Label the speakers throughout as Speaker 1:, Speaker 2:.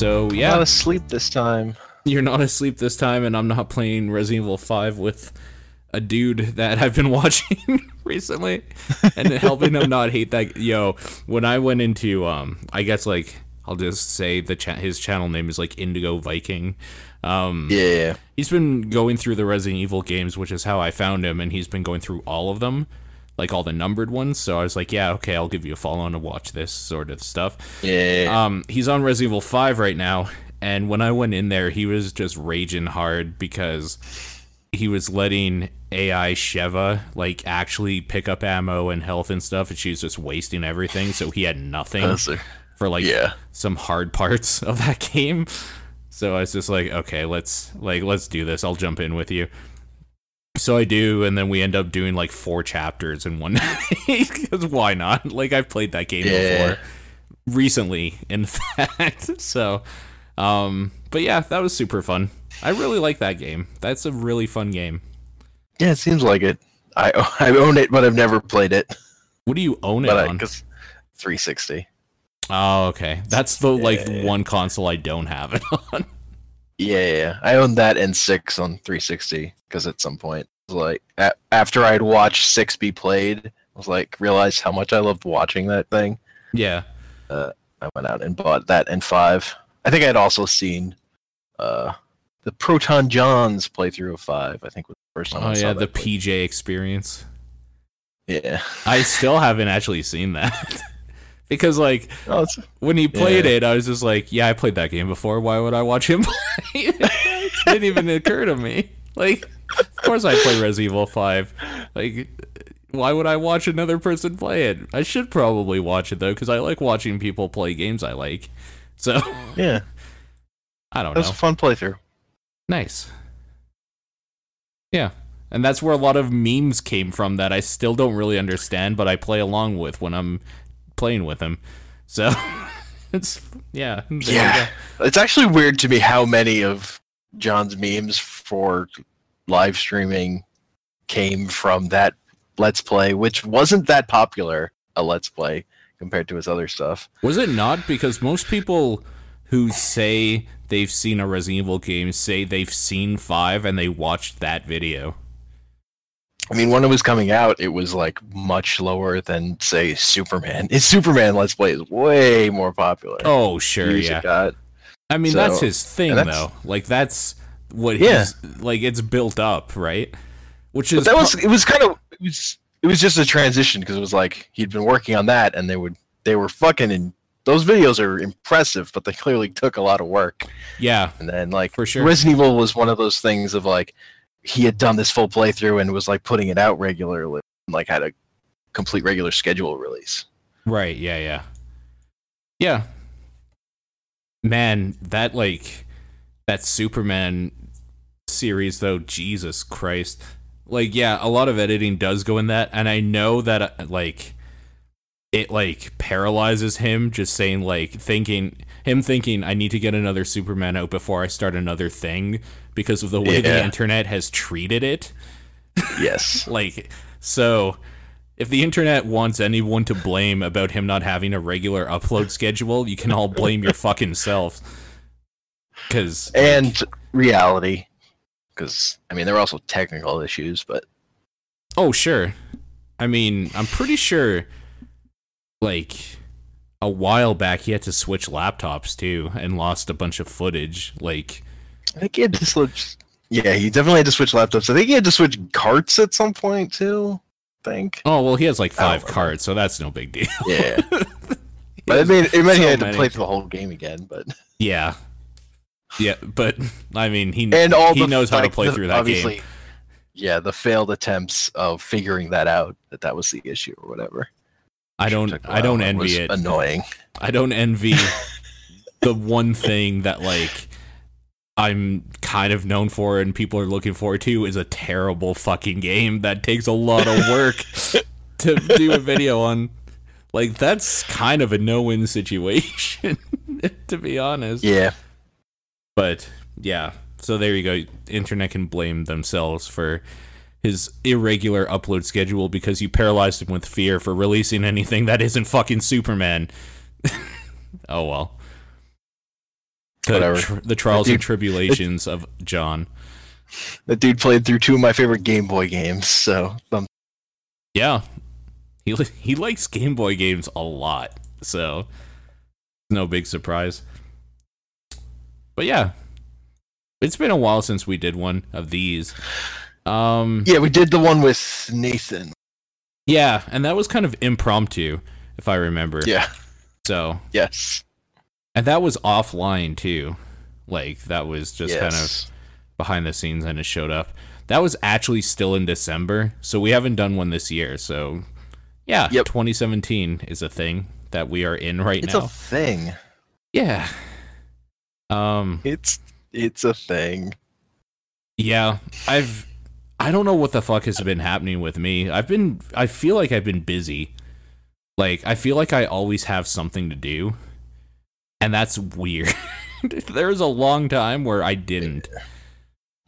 Speaker 1: So yeah,
Speaker 2: Not asleep this time.
Speaker 1: you're not asleep this time, and I'm not playing Resident Evil 5 with a dude that I've been watching recently, and helping him not hate that. Yo, when I went into, um, I guess like I'll just say the cha- his channel name is like Indigo Viking. Um,
Speaker 2: Yeah.
Speaker 1: he's been going through the Resident Evil games, which is how I found him, and he's been going through all of them, like all the numbered ones. So I was like, yeah, okay, I'll give you a follow on to watch this sort of stuff.
Speaker 2: Yeah.
Speaker 1: Um, he's on Resident Evil 5 right now, and when I went in there, he was just raging hard because he was letting AI Sheva like actually pick up ammo and health and stuff, and she was just wasting everything, so he had nothing for like
Speaker 2: yeah.
Speaker 1: some hard parts of that game. So I was just like, okay, let's like let's do this. I'll jump in with you. So I do, and then we end up doing like four chapters in one night because why not? Like I've played that game
Speaker 2: Yeah.
Speaker 1: before recently, in fact. So, um, but yeah, that was super fun. I really like that game. That's a really fun game.
Speaker 2: Yeah, it seems like it. I I own it, but I've never played it.
Speaker 1: What do you own it
Speaker 2: But I
Speaker 1: on?
Speaker 2: because 360.
Speaker 1: Oh, okay. That's the like
Speaker 2: Yeah.
Speaker 1: one console I don't have it on.
Speaker 2: Yeah, yeah, yeah. I owned that and six on 360 because at some point, like a- after I'd watched six be played, I was like realized how much I loved watching that thing.
Speaker 1: yeah.
Speaker 2: I went out and bought that and five. I think I'd also seen uh the ProtonJon's playthrough of five. I think was the first time.
Speaker 1: Oh
Speaker 2: I saw
Speaker 1: yeah, the
Speaker 2: play-
Speaker 1: PJ experience.
Speaker 2: yeah.
Speaker 1: I still haven't actually seen that. because like
Speaker 2: Oh,
Speaker 1: when he played
Speaker 2: Yeah.
Speaker 1: it, I was just like, yeah, I played that game before. Why would I watch him play? it didn't even occur to me. Like, of course I play Res Evil 5. Like, why would I watch another person play it? I should probably watch it though, because I like watching people play games I like. So
Speaker 2: yeah,
Speaker 1: I don't
Speaker 2: that was
Speaker 1: know.
Speaker 2: a fun playthrough.
Speaker 1: Nice. Yeah. And that's where a lot of memes came from that I still don't really understand, but I play along with when I'm playing with him. So it's yeah.
Speaker 2: Yeah. It's actually weird to me how many of Jon's memes for live streaming came from that Let's Play, which wasn't that popular a Let's Play compared to his other stuff.
Speaker 1: Was it not because most people who say they've seen a Resident Evil game say they've seen 5 and they watched that video.
Speaker 2: I mean, when it was coming out, it was like much lower than say Superman. It's Superman Let's Play is way more popular.
Speaker 1: Oh, sure, yeah.
Speaker 2: got.
Speaker 1: I mean,
Speaker 2: So-
Speaker 1: that's his thing
Speaker 2: that's-
Speaker 1: though. Like that's what
Speaker 2: Yeah.
Speaker 1: he's like it's built up, right? Which
Speaker 2: But
Speaker 1: is
Speaker 2: that was it was kind of it was it was just a transition because it was like he'd been working on that and they would they were fucking in those videos are impressive, but they clearly took a lot of work.
Speaker 1: yeah.
Speaker 2: And then like
Speaker 1: For sure.
Speaker 2: Resident Evil was one of those things of like he had done this full playthrough and was like putting it out regularly, and, like had a complete regular schedule release.
Speaker 1: Right, yeah, yeah. Yeah. Man, that like that Superman series though, Jesus Christ. Like yeah, a lot of editing does go in that and I know that uh, like it like paralyzes him just saying like thinking him thinking I need to get another Superman out before I start another thing because of the way the internet has treated it.
Speaker 2: Yes.
Speaker 1: Like, so if the internet wants anyone to blame about him not having a regular upload schedule, you can all blame your fucking selves. Because,
Speaker 2: and reality. Because I mean there were also technical issues, but
Speaker 1: oh, sure. I mean, I'm pretty sure, like, a while back he had to switch laptops too and lost a bunch of footage. Like,
Speaker 2: I think he had to switch. Yeah, he definitely had to switch laptops. I think he had to switch carts at some point too. I think.
Speaker 1: oh, well, he has like five
Speaker 2: remember.
Speaker 1: cards, so that's no big deal.
Speaker 2: Yeah. but it made it meant he
Speaker 1: so
Speaker 2: had to
Speaker 1: many.
Speaker 2: play through the whole game again. But
Speaker 1: Yeah. Yeah, but I mean, he
Speaker 2: and all
Speaker 1: he
Speaker 2: the,
Speaker 1: knows how to play
Speaker 2: the-
Speaker 1: through that
Speaker 2: obviously,
Speaker 1: game.
Speaker 2: Yeah, the failed attempts of figuring that out that that was the issue or whatever.
Speaker 1: I don't I don't envy
Speaker 2: was
Speaker 1: it.
Speaker 2: Annoying.
Speaker 1: I don't envy the one thing that like I'm kind of known for and people are looking forward to is a terrible fucking game that takes a lot of work to do a video on. Like that's kind of a no-win situation to be honest.
Speaker 2: Yeah.
Speaker 1: But yeah, so there you go. Internet can blame themselves for his irregular upload schedule because you paralyzed him with fear for releasing anything that isn't fucking Superman. oh well. The,
Speaker 2: Whatever.
Speaker 1: tr- the trials
Speaker 2: Dude,
Speaker 1: and tribulations of Jon.
Speaker 2: That dude played through two of my favorite Game Boy games, so um,
Speaker 1: Yeah, he he likes Game Boy games a lot, so no big surprise. But yeah, it's been a while since we did one of these. Um,
Speaker 2: yeah, we did the one with Nathan.
Speaker 1: yeah, and that was kind of impromptu, if I remember.
Speaker 2: Yeah.
Speaker 1: So,
Speaker 2: Yes.
Speaker 1: And that was offline too. Like that was just kind of behind the scenes and it showed up. That was actually still in December, so we haven't done one this year. So, yeah,
Speaker 2: Yep.
Speaker 1: 2017 is a thing that we are in right
Speaker 2: It's
Speaker 1: now.
Speaker 2: It's a thing.
Speaker 1: yeah. Um.
Speaker 2: It's it's a thing.
Speaker 1: Yeah. I've. I don't know what the fuck has been happening with me. I've been. I feel like I've been busy. Like I feel like I always have something to do, and that's weird. there was a long time where I didn't.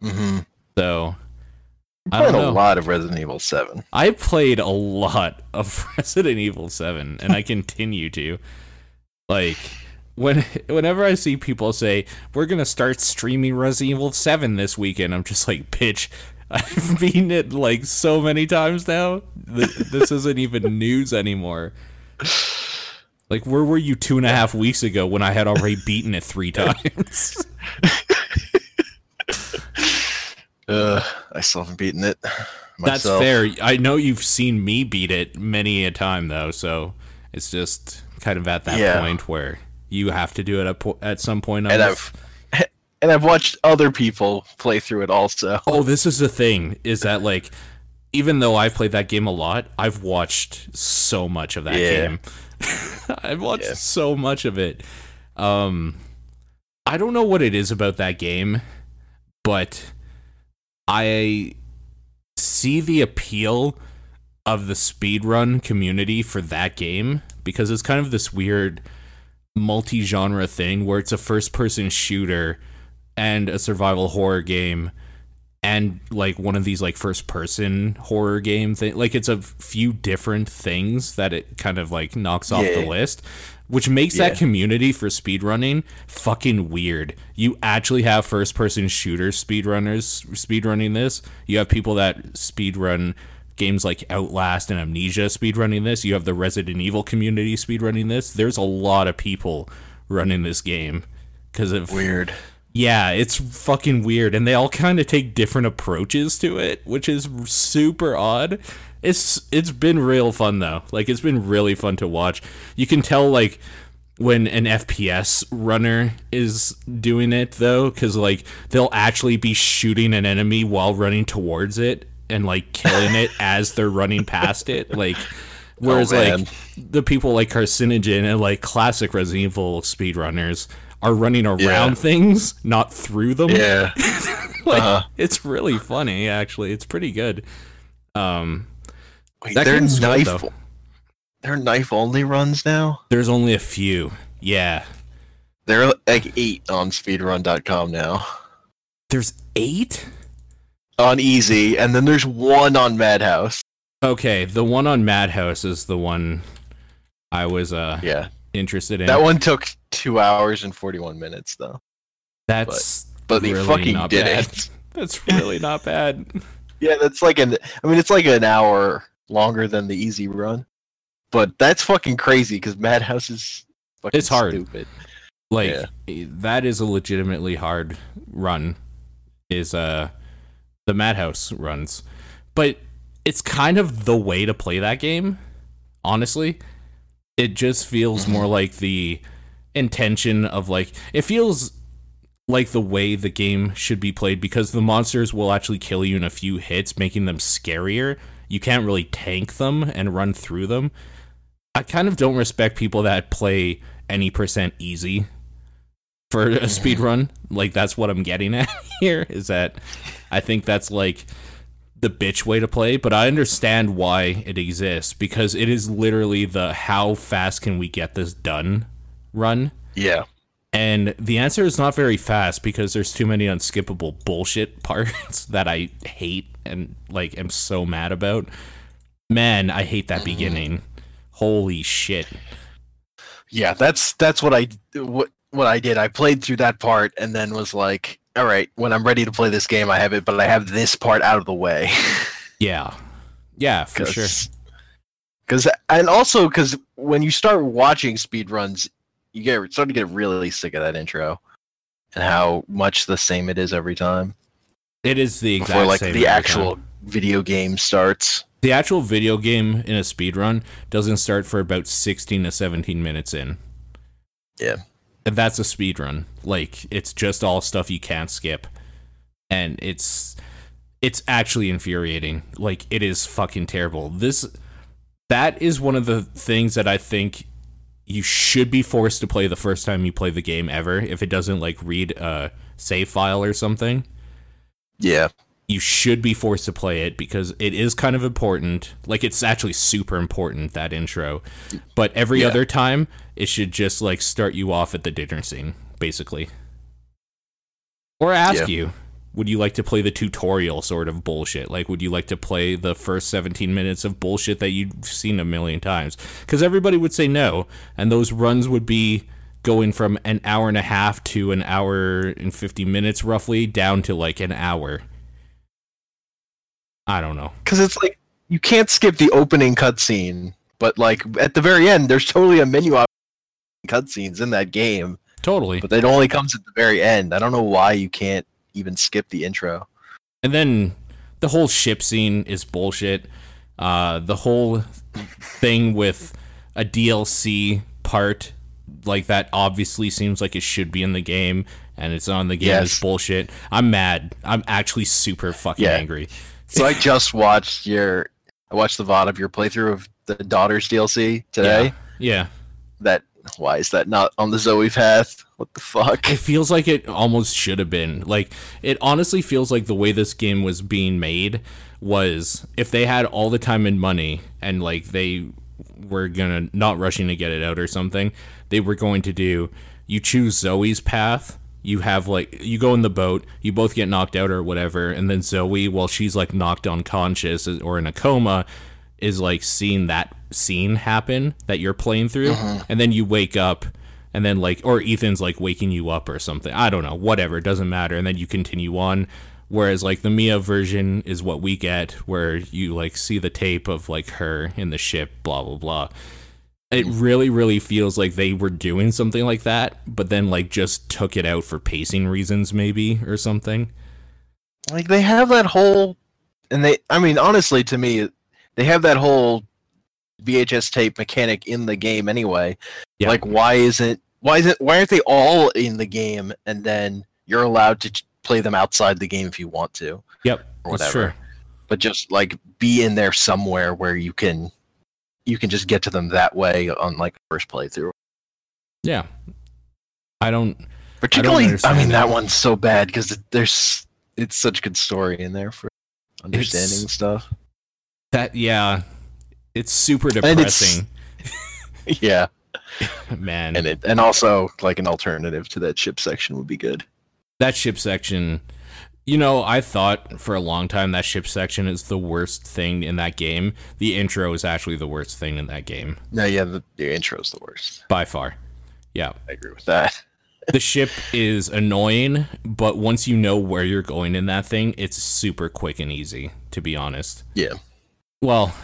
Speaker 2: Mm-hmm.
Speaker 1: So I
Speaker 2: Played
Speaker 1: don't
Speaker 2: a lot of Resident Evil Seven.
Speaker 1: I played a lot of Resident Evil 7 and I continue to. Like when whenever I see people say we're going to start streaming Resident Evil 7 this weekend, I'm just like, "Bitch, I've beaten it like so many times now. Th- This isn't even news anymore." Like, where were you two and a half weeks ago when I had already beaten it three times?
Speaker 2: Uh, I still haven't beaten it.
Speaker 1: That's fair. I know you've seen me beat it many a time though, so it's just kind of at that
Speaker 2: Yeah.
Speaker 1: point where you have to do it at, po- at some point.
Speaker 2: And. I've and I've watched other people play through it also.
Speaker 1: oh, this is the thing: is that like, even though I've played that game a lot, I've watched so much of that
Speaker 2: Yeah.
Speaker 1: game. I've watched
Speaker 2: Yeah.
Speaker 1: so much of it. Um, I don't know what it is about that game, but I see the appeal of the speedrun community for that game because it's kind of this weird multi-genre thing where it's a first-person shooter and a survival horror game and like one of these like first person horror game thing like it's a few different things that it kind of like knocks off the list which makes
Speaker 2: Yeah.
Speaker 1: that community for speedrunning fucking weird. You actually have first person shooter speedrunners speedrunning this. You have people that speedrun games like outlast and amnesia speedrunning this. You have the resident evil community speedrunning this. There's a lot of people running this game because of
Speaker 2: Weird.
Speaker 1: Yeah, it's fucking weird, and they all kind of take different approaches to it, which is super odd. It's it's been real fun though. Like it's been really fun to watch. You can tell like when an FPS runner is doing it though, because like they'll actually be shooting an enemy while running towards it and like killing it as they're running past it. Like oh, whereas
Speaker 2: man.
Speaker 1: like the people like Carcinogen and like classic Resident Evil speedrunners are running around
Speaker 2: Yeah.
Speaker 1: things, not through them.
Speaker 2: Yeah.
Speaker 1: Like,
Speaker 2: Uh-huh.
Speaker 1: It's really funny, actually. It's pretty good. Um,
Speaker 2: Wait, they're
Speaker 1: game's good,
Speaker 2: knife. they're knife only runs now.
Speaker 1: there's only a few. Yeah.
Speaker 2: They're like eight on speedrun.com now.
Speaker 1: There's eight?
Speaker 2: On easy, and then there's one on Madhouse.
Speaker 1: Okay, the one on Madhouse is the one I was uh
Speaker 2: Yeah.
Speaker 1: Interested in.
Speaker 2: That one took two hours and forty one minutes though.
Speaker 1: That's
Speaker 2: But they
Speaker 1: really
Speaker 2: fucking
Speaker 1: not
Speaker 2: did
Speaker 1: bad.
Speaker 2: it.
Speaker 1: That's really not bad.
Speaker 2: Yeah, that's like an I mean it's like an hour longer than the easy run. But that's fucking crazy because Madhouse is fucking
Speaker 1: It's hard.
Speaker 2: stupid.
Speaker 1: Like
Speaker 2: Yeah.
Speaker 1: eh, that is a legitimately hard run. Is uh the Madhouse runs, but it's kind of the way to play that game. Honestly, it just feels more mm-hmm. like the intention of like it feels like the way the game should be played because the monsters will actually kill you in a few hits, making them scarier. You can't really tank them and run through them. I kind of don't respect people that play any percent easy for a speed run. Like that's what I'm getting at here is that I think that's like the bitch way to play, but I understand why it exists because it is literally the how fast can we get this done run.
Speaker 2: Yeah.
Speaker 1: And the answer is not very fast because there's too many unskippable bullshit parts that I hate and like am so mad about. Man, I hate that mm. beginning. Holy shit.
Speaker 2: Yeah, that's that's what I what what I did. I played through that part and then was like, all right, when I'm ready to play this game, I have it, but I have this part out of the way.
Speaker 1: Yeah. Yeah, for sure.
Speaker 2: Because and also because when you start watching speedruns, you get start to get really sick of that intro and how much the same it is every time
Speaker 1: It is the exact same.
Speaker 2: before like
Speaker 1: same
Speaker 2: the actual
Speaker 1: time.
Speaker 2: video game starts.
Speaker 1: The actual video game in a speedrun doesn't start for about 16 to 17 minutes in.
Speaker 2: Yeah.
Speaker 1: That's a speedrun. Like it's just all stuff you can't skip. And it's it's actually infuriating. Like it is fucking terrible. This that is one of the things that I think you should be forced to play the first time you play the game ever if it doesn't like read a save file or something
Speaker 2: Yeah,
Speaker 1: you should be forced to play it because it is kind of important. Like it's actually super important that intro. But every
Speaker 2: Yeah.
Speaker 1: other time, it should just like start you off at the dinner scene, basically. Or ask
Speaker 2: Yeah.
Speaker 1: you, would you like to play the tutorial sort of bullshit? Like would you like to play the first 17 minutes of bullshit that you've seen a million times? Cuz everybody would say no, and those runs would be going from an hour and a half to an hour and 50 minutes roughly down to like an hour. I don't know.
Speaker 2: because it's like you can't skip the opening cutscene, but like at the very end, there's totally a menu option cutscenes in that game,
Speaker 1: Totally.
Speaker 2: but it only comes at the very end. I don't know why you can't even skip the intro.
Speaker 1: And then the whole ship scene is bullshit. Uh, the whole thing with a DLC part like that obviously seems like it should be in the game and it's on the game is bullshit. I'm mad. I'm actually super fucking
Speaker 2: Yeah.
Speaker 1: angry.
Speaker 2: So I just watched your, I watched the VOD of your playthrough of the Daughters DLC today.
Speaker 1: Yeah.
Speaker 2: That why is that not on the Zoe path? What the fuck?
Speaker 1: It feels like it almost should have been. Like it honestly feels like the way this game was being made was if they had all the time and money and like they were gonna not rushing to get it out or something, they were going to do you choose Zoe's path. You have like you go in the boat, you both get knocked out or whatever, and then Zoe, while she's like knocked unconscious or in a coma, is like seeing that scene happen that you're playing through, uh-huh. and then you wake up, and then like or Ethan's like waking you up or something. I don't know, whatever, it doesn't matter, and then you continue on. Whereas like the Mia version is what we get, where you like see the tape of like her in the ship, blah blah blah. It really, really feels like they were doing something like that, but then like just took it out for pacing reasons, maybe or something.
Speaker 2: Like they have that whole, and they, I mean, honestly, to me, they have that whole VHS tape mechanic in the game anyway.
Speaker 1: Yeah.
Speaker 2: Like, why isn't, why isn't, why aren't they all in the game, and then you're allowed to play them outside the game if you want to,
Speaker 1: Yep,
Speaker 2: or whatever. But just like be in there somewhere where you can, you can just get to them that way on like first playthrough.
Speaker 1: Yeah, I don't.
Speaker 2: Particularly, I,
Speaker 1: understand
Speaker 2: mean,
Speaker 1: that.
Speaker 2: that one's so bad because there's, it's such good story in there for understanding
Speaker 1: It's-
Speaker 2: stuff.
Speaker 1: That yeah, it's super
Speaker 2: And it's-
Speaker 1: depressing,
Speaker 2: yeah.
Speaker 1: man.
Speaker 2: and it and also like an alternative to that ship section would be good.
Speaker 1: that ship section you know i thought for a long time that ship section is the worst thing in that game. The intro is actually the worst thing in that game.
Speaker 2: No, yeah, the, the is the worst.
Speaker 1: by far. Yeah.
Speaker 2: I agree with that.
Speaker 1: the ship is annoying but once you know where you're going in that thing it's super quick and easy to be honest.
Speaker 2: Yeah.
Speaker 1: well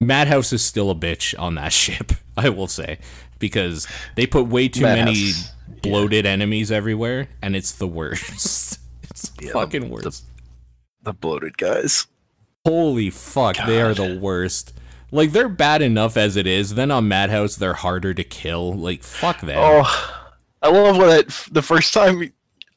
Speaker 1: madhouse is still a bitch on that ship i will say because they put way too many
Speaker 2: Madhouse,
Speaker 1: bloated enemies everywhere and it's the worst
Speaker 2: Yeah,
Speaker 1: fucking
Speaker 2: the-
Speaker 1: worst
Speaker 2: The bloated guys.
Speaker 1: Holy fuck, they are the worst. Like they're bad enough as it is. Then on Madhouse, they're harder to kill. Like fuck them.
Speaker 2: Oh, I love when it, the first time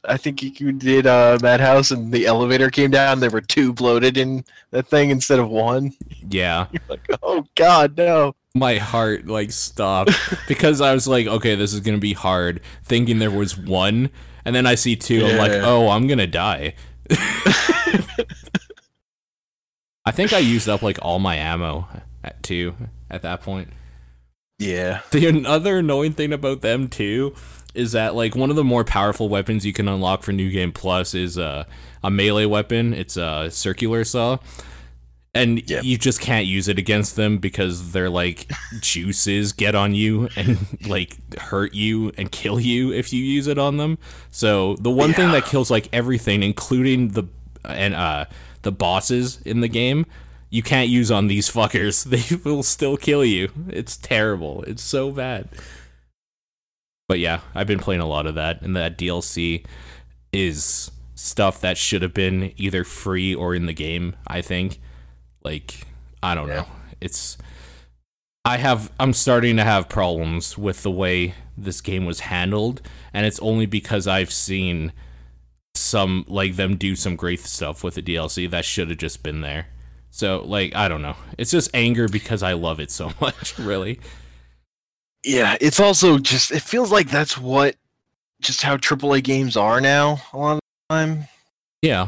Speaker 2: I think you did uh, Madhouse and the elevator came down, there were two bloated in that thing instead of one.
Speaker 1: Yeah,
Speaker 2: Like, oh god, no.
Speaker 1: my heart like stopped because I was like, okay, this is gonna be hard. Thinking there was one, and then I see two. I'm like,
Speaker 2: Yeah.
Speaker 1: oh, I'm gonna die. I think I used up like all my ammo at two at that point.
Speaker 2: Yeah.
Speaker 1: The other annoying thing about them too is that like one of the more powerful weapons you can unlock for New Game Plus is uh, a melee weapon. It's a circular saw. And
Speaker 2: Yep.
Speaker 1: you just can't use it against them because their like juices get on you and like hurt you and kill you if you use it on them. So the one thing that kills like everything, including the and uh the bosses in the game, you can't use on these fuckers. They will still kill you. It's terrible. It's so bad. But yeah, I've been playing a lot of that, and that DLC is stuff that should have been either free or in the game. I think, like, I don't
Speaker 2: Yeah.
Speaker 1: know. It's I have I'm starting to have problems with the way this game was handled, and it's only because I've seen some like them do some great stuff with the DLC that should have just been there. So like I don't know. It's just anger because I love it so much, really.
Speaker 2: Yeah, it's also just it feels like that's what just how AAA games are now a lot of the time.
Speaker 1: Yeah.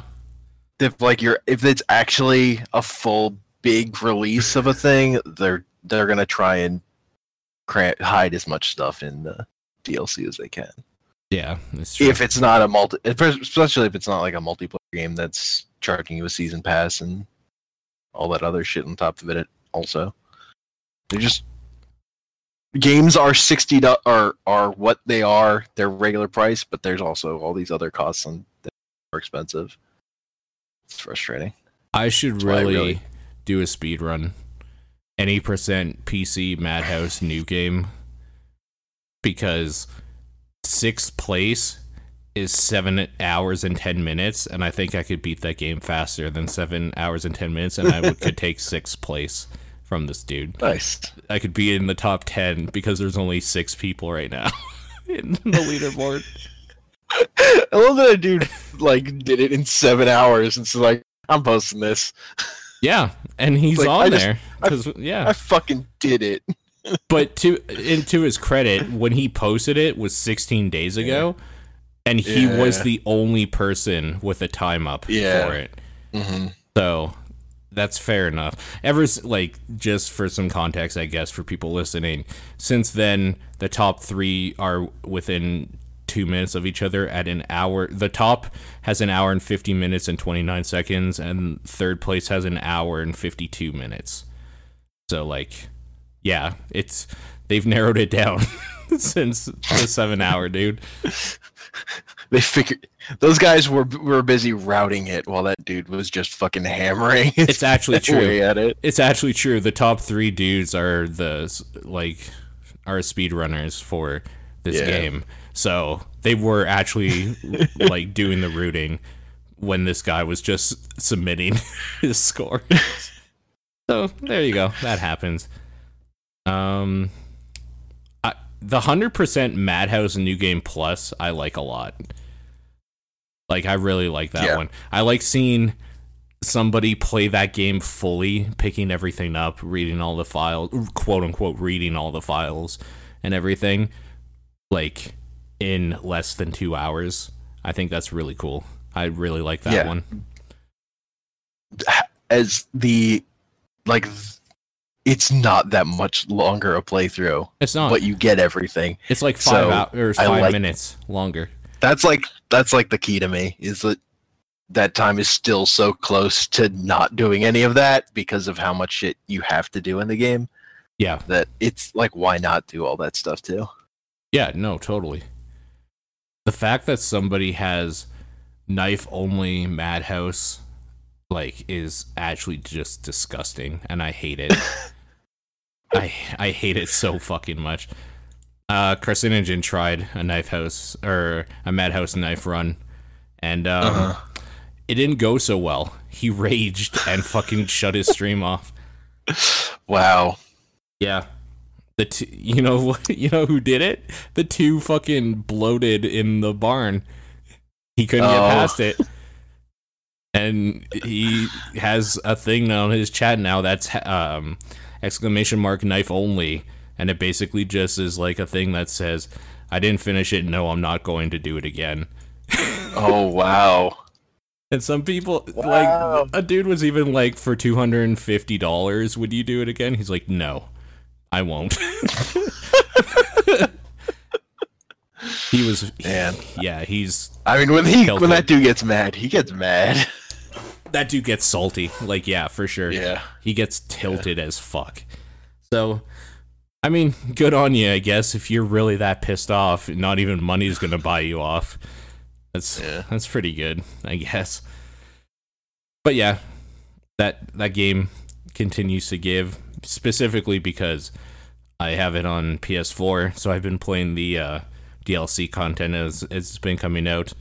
Speaker 2: If like you're if it's actually a full big release of a thing, they're they're gonna try and cra- hide as much stuff in the DLC as they can.
Speaker 1: Yeah.
Speaker 2: If it's not a multi, especially if it's not like a multiplayer game that's charging you a season pass and all that other shit on top of it. Also, they just games are sixty do- are are what they are. Their regular price, but there's also all these other costs and they're more expensive. It's frustrating.
Speaker 1: I should
Speaker 2: why I
Speaker 1: really,
Speaker 2: really-
Speaker 1: do a speed run. Any percent PC Madhouse new game because sixth place is seven hours and ten minutes, and I think I could beat that game faster than seven hours and ten minutes, and I would, could take sixth place from this dude.
Speaker 2: Nice.
Speaker 1: I could be in the top ten because there's only six people right now in the leaderboard.
Speaker 2: I love that a dude like did it in seven hours and so like I'm posting this.
Speaker 1: Yeah, and he's
Speaker 2: Like,
Speaker 1: on
Speaker 2: I just-
Speaker 1: there. 'cause- yeah,
Speaker 2: I fucking did it.
Speaker 1: But to and to his credit, when he posted it was 16 days ago, and he was the only person with a time up
Speaker 2: Yeah.
Speaker 1: for it.
Speaker 2: Mm-hmm.
Speaker 1: So that's fair enough. Ever like just for some context, I guess for people listening, since then the top three are within two minutes of each other at an hour. The top has an hour and 50 minutes and 29 seconds, and third place has an hour and 52 minutes. So like, yeah, it's they've narrowed it down since the seven hour dude.
Speaker 2: They figured those guys were were busy routing it while that dude was just fucking hammering.
Speaker 1: It's actually true.
Speaker 2: at it.
Speaker 1: It's actually true. The top three dudes are the like are speedrunners for this
Speaker 2: Yeah.
Speaker 1: game. So they were actually like doing the routing when this guy was just submitting his score. so there you go. That happens. Um, I, the hundred percent Madhouse New Game Plus I like a lot. Like I really like that
Speaker 2: Yeah.
Speaker 1: one. I like seeing somebody play that game fully, picking everything up, reading all the files, quote unquote, reading all the files and everything, like in less than two hours. I think that's really cool. I really like that
Speaker 2: Yeah.
Speaker 1: one.
Speaker 2: As the like, it's not that much longer a playthrough,
Speaker 1: It's not.
Speaker 2: but you get everything.
Speaker 1: it's like five
Speaker 2: so,
Speaker 1: hours, five
Speaker 2: like-
Speaker 1: minutes longer.
Speaker 2: That's like that's like the key to me is that that time is still so close to not doing any of that because of how much shit you have to do in the game
Speaker 1: Yeah.
Speaker 2: that it's like why not do all that stuff too
Speaker 1: Yeah, no, totally. The fact that somebody has knife only madhouse like is actually just disgusting and I hate it. I I hate it so fucking much. Uh Carcinogen tried a knife house or a madhouse knife run and um
Speaker 2: Uh-huh.
Speaker 1: it didn't go so well. He raged and fucking shut his stream off.
Speaker 2: wow
Speaker 1: Yeah. The two, you know what you know who did it? The two fucking bloated in the barn. He couldn't get
Speaker 2: Oh.
Speaker 1: past it. And he has a thing on his chat now that's um exclamation mark knife only and it basically just is like a thing that says I didn't finish it. No, I'm not going to do it again.
Speaker 2: oh wow
Speaker 1: And some people
Speaker 2: Wow.
Speaker 1: like a dude was even like for two hundred and fifty dollars, would you do it again? He's like, No, I won't. he was
Speaker 2: Man.
Speaker 1: yeah, he's
Speaker 2: i mean when he when that dude gets mad he gets mad
Speaker 1: that dude gets salty. Like, yeah, for sure.
Speaker 2: Yeah.
Speaker 1: He gets tilted as fuck. So, I mean, good on you, I guess. If you're really that pissed off, not even money's gonna buy you off. That's
Speaker 2: Yeah.
Speaker 1: that's pretty good, I guess. But yeah, that that game continues to give specifically because I have it on PS4, so I've been playing the uh, DLC content as it's been coming out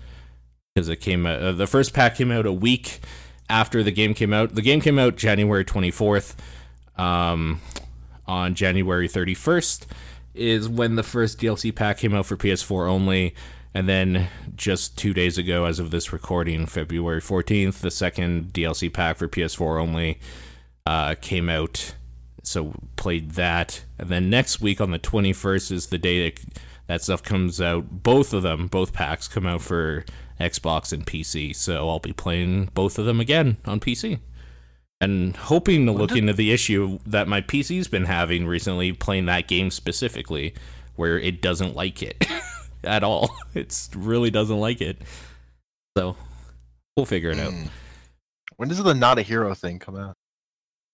Speaker 1: because it came out. Uh, the first pack came out a week after the game came out. The game came out January 24th. Um, on January 31st is when the first DLC pack came out for PS4 only. And then just two days ago, as of this recording, February 14th, the second DLC pack for PS4 only uh, came out. So played that. And then next week on the 21st is the day that that stuff comes out. Both of them, both packs come out for Xbox and PC. So I'll be playing both of them again on PC and hoping to look into the issue that my PC's been having recently playing that game specifically, where it doesn't like it at all. It really doesn't like it. So we'll figure it out.
Speaker 2: Mm. When does the not a hero thing come out?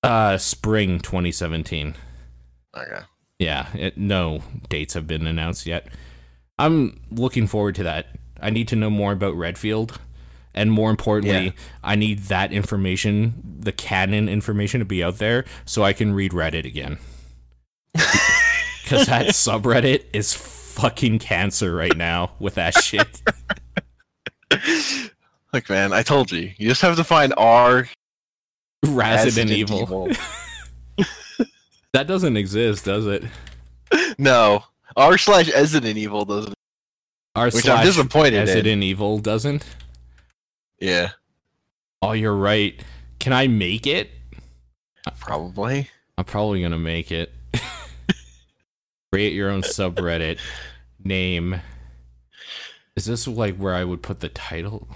Speaker 1: Uh, spring 2017.
Speaker 2: Okay.
Speaker 1: Yeah, it, no dates have been announced yet. I'm looking forward to that. I need to know more about Redfield. And more importantly,
Speaker 2: Yeah.
Speaker 1: I need that information, the canon information, to be out there so I can read Reddit again. Because that subreddit is fucking cancer right now with that shit.
Speaker 2: Look, man, I told you. You just have to find R
Speaker 1: Resident Evil. That doesn't exist, does it?
Speaker 2: No. R slash Resident Evil doesn't.
Speaker 1: R
Speaker 2: Which I'm
Speaker 1: slash
Speaker 2: disappointed in.
Speaker 1: Resident Evil doesn't.
Speaker 2: Yeah,
Speaker 1: Oh, you're right. Can I make it?
Speaker 2: probably.
Speaker 1: I'm probably gonna make it. Create your own subreddit name. Is this like where I would put the title?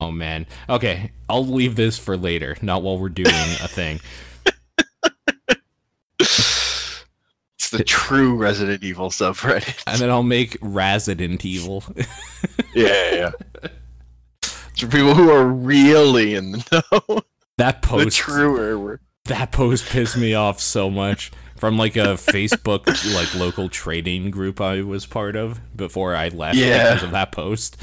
Speaker 1: Oh man. Okay, I'll leave this for later, not while we're doing a thing.
Speaker 2: It's the true Resident Evil subreddit.
Speaker 1: And then I'll make Resident Evil.
Speaker 2: yeah, yeah. It's for people who are really in the know.
Speaker 1: that
Speaker 2: the
Speaker 1: post
Speaker 2: truer.
Speaker 1: that post pissed me off so much from like a Facebook like local trading group I was part of before I left
Speaker 2: Yeah.
Speaker 1: because of that post.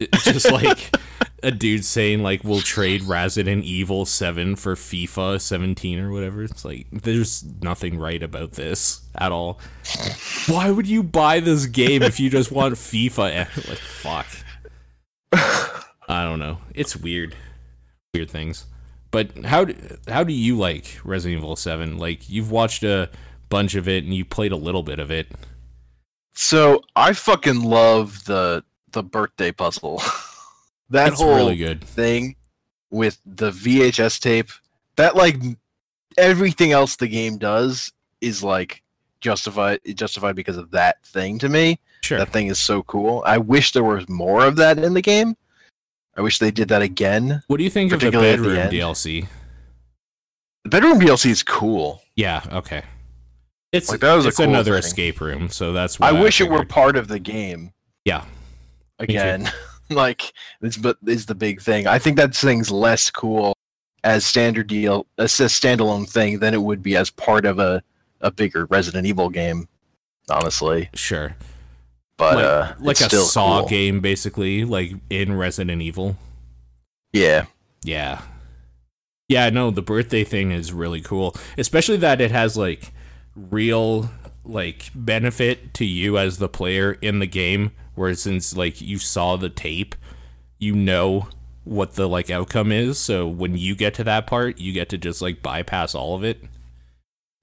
Speaker 1: It's just like a dude saying like we'll trade Resident Evil 7 for FIFA 17 or whatever. It's like there's nothing right about this at all. Why would you buy this game if you just want FIFA? Like fuck. I don't know. It's weird. Weird things. But how do, how do you like Resident Evil 7? Like you've watched a bunch of it and you played a little bit of it.
Speaker 2: So I fucking love the the birthday puzzle. that
Speaker 1: It's
Speaker 2: whole
Speaker 1: really good.
Speaker 2: thing with the VHS tape. That like everything else the game does is like justified justified because of that thing to me.
Speaker 1: Sure.
Speaker 2: That thing is so cool. I wish there was more of that in the game. I wish they did that again.
Speaker 1: What do you think of the
Speaker 2: at the
Speaker 1: bedroom. DLC?
Speaker 2: The bedroom DLC is cool.
Speaker 1: Yeah, okay. It's
Speaker 2: Like, that was
Speaker 1: it's
Speaker 2: cool
Speaker 1: another
Speaker 2: thing.
Speaker 1: escape room, so that's
Speaker 2: I
Speaker 1: why
Speaker 2: wish it were part of the game.
Speaker 1: Yeah.
Speaker 2: Again, like this, but is the big thing. I think that thing's less cool as standard deal, as a standalone thing than it would be as part of a a bigger Resident Evil game. Honestly,
Speaker 1: Sure.
Speaker 2: but
Speaker 1: like
Speaker 2: uh,
Speaker 1: like a Saw
Speaker 2: cool.
Speaker 1: game basically, like in Resident Evil.
Speaker 2: Yeah,
Speaker 1: Yeah. Yeah, no, the birthday thing is really cool. Especially that it has like real like benefit to you as the player in the game where since like you saw the tape, you know what the like outcome is. So when you get to that part, you get to just like bypass all of it.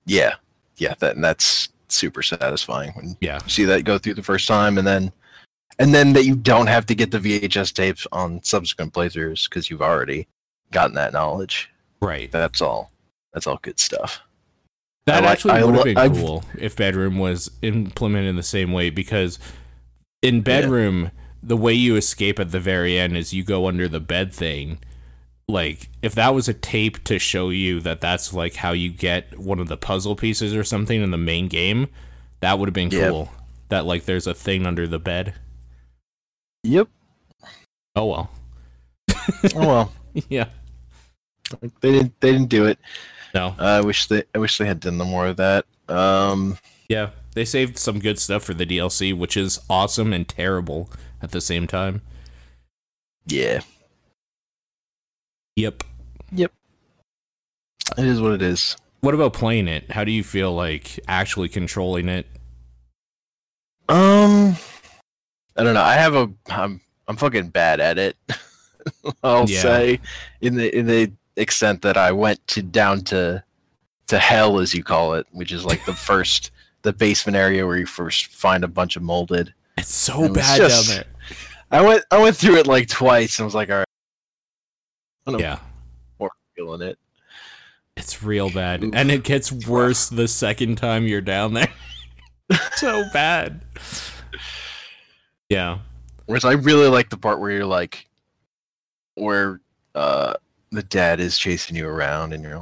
Speaker 2: yeah, yeah. That and that's super satisfying when
Speaker 1: Yeah.
Speaker 2: you see that go through the first time, and then and then that you don't have to get the VHS tapes on subsequent playthroughs because you've already gotten that knowledge.
Speaker 1: Right.
Speaker 2: That's all. That's all good stuff.
Speaker 1: That
Speaker 2: I
Speaker 1: actually
Speaker 2: I
Speaker 1: would have been
Speaker 2: I've-
Speaker 1: cool if Bedroom was implemented in the same way because in Bedroom, the way you escape at the very end is you go under the bed thing. Like, if that was a tape to show you that that's like how you get one of the puzzle pieces or something in the main game, that would have been
Speaker 2: Yeah.
Speaker 1: cool. That, like, there's a thing under the bed.
Speaker 2: Yep.
Speaker 1: Oh, well.
Speaker 2: Oh well.
Speaker 1: yeah.
Speaker 2: Like, they didn't they didn't do it.
Speaker 1: No.
Speaker 2: Uh, I wish they I wish they had done more of that. Um,
Speaker 1: Yeah, they saved some good stuff for the DLC, which is awesome and terrible at the same time.
Speaker 2: yeah,
Speaker 1: Yep. Yep.
Speaker 2: It is what it is.
Speaker 1: What about playing it? How do you feel like actually controlling it?
Speaker 2: Um, I don't know. I have a I'm I'm fucking bad at it. I'll
Speaker 1: Yeah.
Speaker 2: say, in the in the extent that I went to down to to hell, as you call it, which is like the first the basement area where you first find a bunch of molded.
Speaker 1: It's so
Speaker 2: It
Speaker 1: bad
Speaker 2: just-
Speaker 1: down there.
Speaker 2: I went I went through it like twice and was like, all right,
Speaker 1: Yeah,
Speaker 2: feeling it.
Speaker 1: it's real bad,
Speaker 2: Oof.
Speaker 1: and it gets worse the second time you're down there. so bad. Yeah,
Speaker 2: Whereas I really like the part where you're like, where uh the dad is chasing you around and you're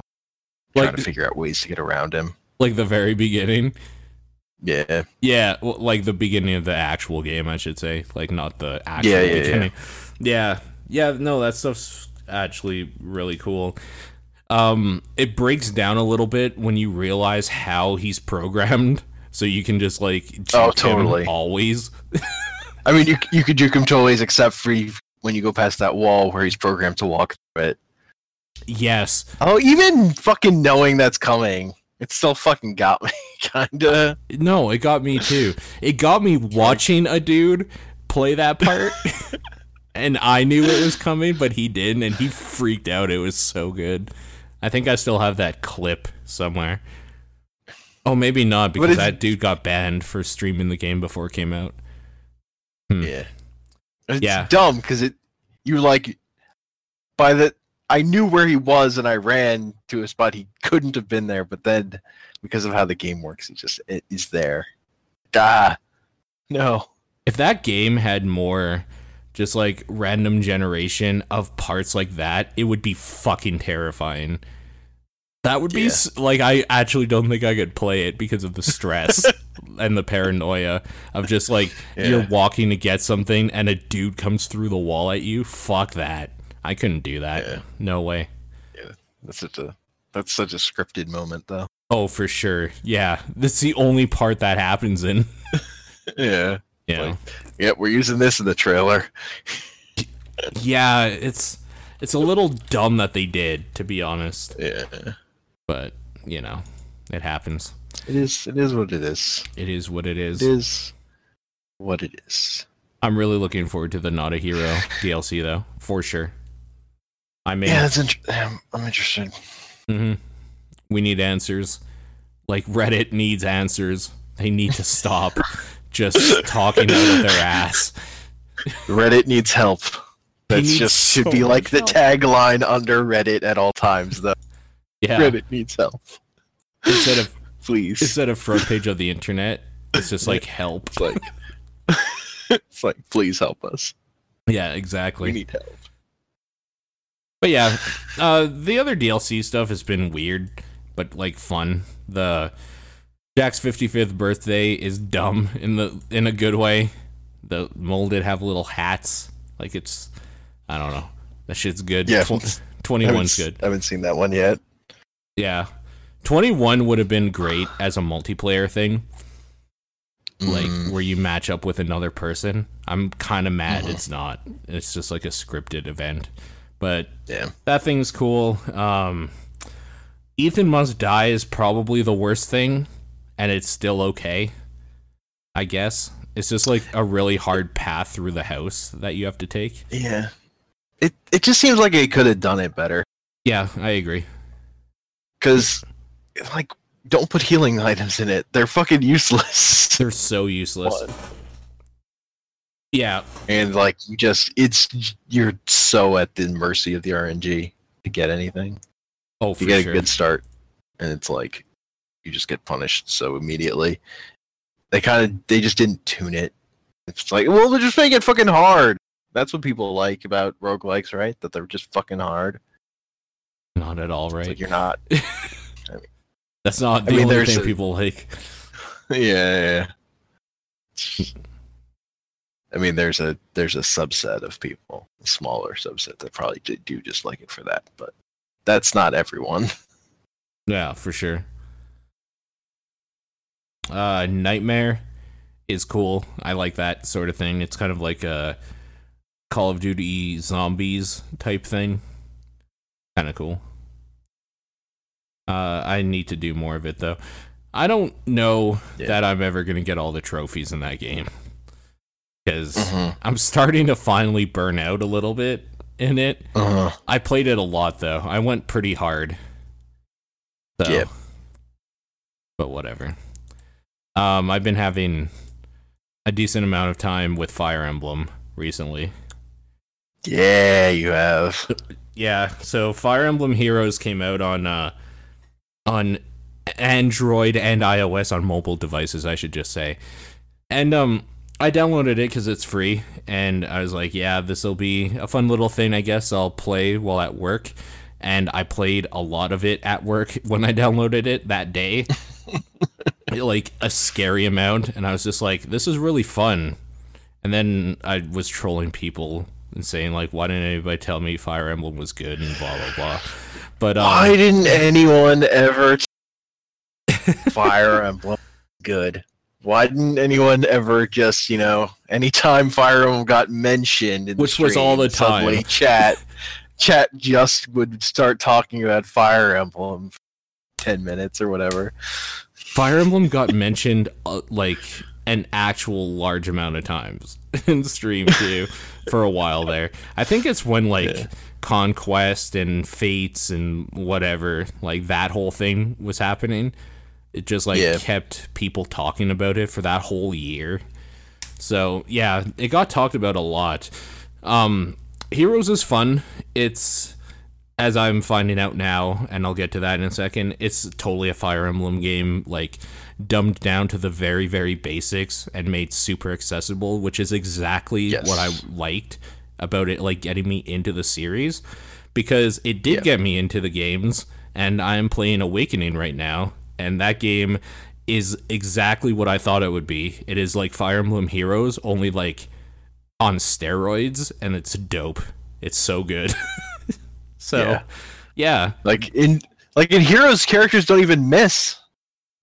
Speaker 2: trying to figure out ways to get around him.
Speaker 1: like the very beginning.
Speaker 2: Yeah.
Speaker 1: Yeah, well, like the beginning of the actual game, I should say, like not the actual
Speaker 2: Yeah, yeah, yeah.
Speaker 1: beginning. Yeah. yeah, No, that stuff's actually really cool. Um, it breaks down a little bit when you realize how he's programmed, so you can just like
Speaker 2: Oh, totally.
Speaker 1: always.
Speaker 2: I mean, you you could juke him totally, except for when you go past that wall where he's programmed to walk through it.
Speaker 1: Yes,
Speaker 2: Oh, even fucking knowing that's coming, it still fucking got me, kinda.
Speaker 1: no, it got me too. It got me watching a dude play that part. And I knew it was coming, but he didn't, and he freaked out. It was so good. I think I still have that clip somewhere. Oh, maybe not because that dude got banned for streaming the game before it came out. Hmm.
Speaker 2: Yeah. It's
Speaker 1: Yeah.
Speaker 2: dumb because it you like by the I knew where he was and I ran to a spot he couldn't have been there, but then because of how the game works, he just it is there. Ah, no.
Speaker 1: If that game had more just like random generation of parts like that, it would be fucking terrifying. That would be
Speaker 2: Yeah.
Speaker 1: like I actually don't think I could play it because of the stress and the paranoia of just like you're walking to get something and a dude comes through the wall at you. Fuck that. I couldn't do that.
Speaker 2: Yeah.
Speaker 1: No way.
Speaker 2: Yeah, That's such a that's such a scripted moment though.
Speaker 1: Oh, for sure. Yeah. That's the only part that happens in.
Speaker 2: Yeah.
Speaker 1: Yeah.
Speaker 2: Like- Yeah, we're using this in the trailer.
Speaker 1: yeah, it's it's a little dumb that they did, to be honest.
Speaker 2: Yeah.
Speaker 1: But, you know, it happens.
Speaker 2: It is it is what it is.
Speaker 1: It is what it is.
Speaker 2: It is what it is.
Speaker 1: I'm really looking forward to the Not a Hero DLC though, for sure. I mean,
Speaker 2: Yeah, that's int- I'm, I'm interested.
Speaker 1: hmm we need answers. Like Reddit needs answers. They need to stop just talking out of their ass.
Speaker 2: Reddit needs help. That's
Speaker 1: needs
Speaker 2: just should
Speaker 1: so
Speaker 2: be like
Speaker 1: much
Speaker 2: the tagline under Reddit at all times. Though
Speaker 1: Yeah.
Speaker 2: Reddit needs help.
Speaker 1: Instead of
Speaker 2: Please.
Speaker 1: instead of front page of the internet, it's just like help.
Speaker 2: It's like it's like please help us.
Speaker 1: Yeah, exactly.
Speaker 2: We need help.
Speaker 1: But yeah, uh, the other DLC stuff has been weird, but like fun. The Jack's 55th birthday is dumb in the in a good way. The molded have little hats, like it's I don't know. That shit's good.
Speaker 2: Yeah.
Speaker 1: Tw-
Speaker 2: I
Speaker 1: 21's
Speaker 2: haven't,
Speaker 1: good.
Speaker 2: I haven't seen that one yet.
Speaker 1: Yeah. 21 would have been great as a multiplayer thing, like
Speaker 2: Mm,
Speaker 1: where you match up with another person. I'm kind of mad
Speaker 2: Mhm.
Speaker 1: it's not. It's just like a scripted event. But
Speaker 2: yeah.
Speaker 1: that thing's cool. Um, Ethan Must Die is probably the worst thing, and it's still okay. I guess it's just like a really hard path through the house that you have to take.
Speaker 2: Yeah. It it just seems like it could have done it better.
Speaker 1: Yeah, I agree.
Speaker 2: Because like don't put healing items in it. They're fucking useless.
Speaker 1: They're so useless. Yeah,
Speaker 2: and like you just it's you're so at the mercy of the RNG to get anything.
Speaker 1: oh for
Speaker 2: You get
Speaker 1: sure.
Speaker 2: a good start, and it's like you just get punished so immediately. They kind of they just didn't tune it. It's like well, they're just make it fucking hard. That's what people like about roguelikes, right? That they're just fucking hard.
Speaker 1: Not at all, right?
Speaker 2: Like you're not.
Speaker 1: That's not
Speaker 2: I
Speaker 1: the
Speaker 2: mean,
Speaker 1: only thing
Speaker 2: a-
Speaker 1: people like.
Speaker 2: yeah, yeah. I mean, there's a there's a subset of people, a smaller subset that probably do do just like it for that, but that's not everyone.
Speaker 1: Yeah, for sure. Uh, Nightmare is cool. I like that sort of thing. It's kind of like a Call of Duty zombies type thing. Kind of cool. Uh, I need to do more of it though. I don't know
Speaker 2: Yeah.
Speaker 1: that I'm ever gonna get all the trophies in that game because
Speaker 2: Mhm.
Speaker 1: I'm starting to finally burn out a little bit in it.
Speaker 2: Uh-huh.
Speaker 1: I played it a lot though. I went pretty hard. So,
Speaker 2: Yep.
Speaker 1: But whatever. Um, I've been having a decent amount of time with Fire Emblem recently.
Speaker 2: Yeah, you have.
Speaker 1: Yeah, so Fire Emblem Heroes came out on uh on Android and iOS on mobile devices, I should just say. And um I downloaded it cuz it's free and I was like, yeah, this will be a fun little thing, I guess I'll play while at work. And I played a lot of it at work when I downloaded it that day. like a scary amount and I was just like, this is really fun. And then I was trolling people and saying like, why didn't anybody tell me Fire Emblem was good and blah blah blah. But um,
Speaker 2: Why didn't anyone ever t- Fire Emblem good? Why didn't anyone ever just, you know, anytime Fire Emblem got mentioned, in the
Speaker 1: Which was all the
Speaker 2: stream, suddenly
Speaker 1: time.
Speaker 2: chat, chat just would start talking about Fire Emblem for ten minutes or whatever.
Speaker 1: Fire Emblem got mentioned uh, like an actual large amount of times in stream too for a while there. I think it's when like
Speaker 2: Yeah.
Speaker 1: Conquest and Fates and whatever like that whole thing was happening. It just like
Speaker 2: Yeah.
Speaker 1: kept people talking about it for that whole year. So yeah, it got talked about a lot. Um, Heroes is fun. It's as I'm finding out now, and I'll get to that in a second. It's totally a Fire Emblem game, like dumbed down to the very, very basics and made super accessible, which is exactly
Speaker 2: Yes.
Speaker 1: what I liked about it, like getting me into the series, because it did
Speaker 2: Yeah.
Speaker 1: get me into the games, and I'm playing Awakening right now, and that game is exactly what I thought it would be. It is like Fire Emblem Heroes, only like on steroids, and it's dope. It's so good. so,
Speaker 2: Yeah.
Speaker 1: yeah.
Speaker 2: Like in like in Heroes, characters don't even miss.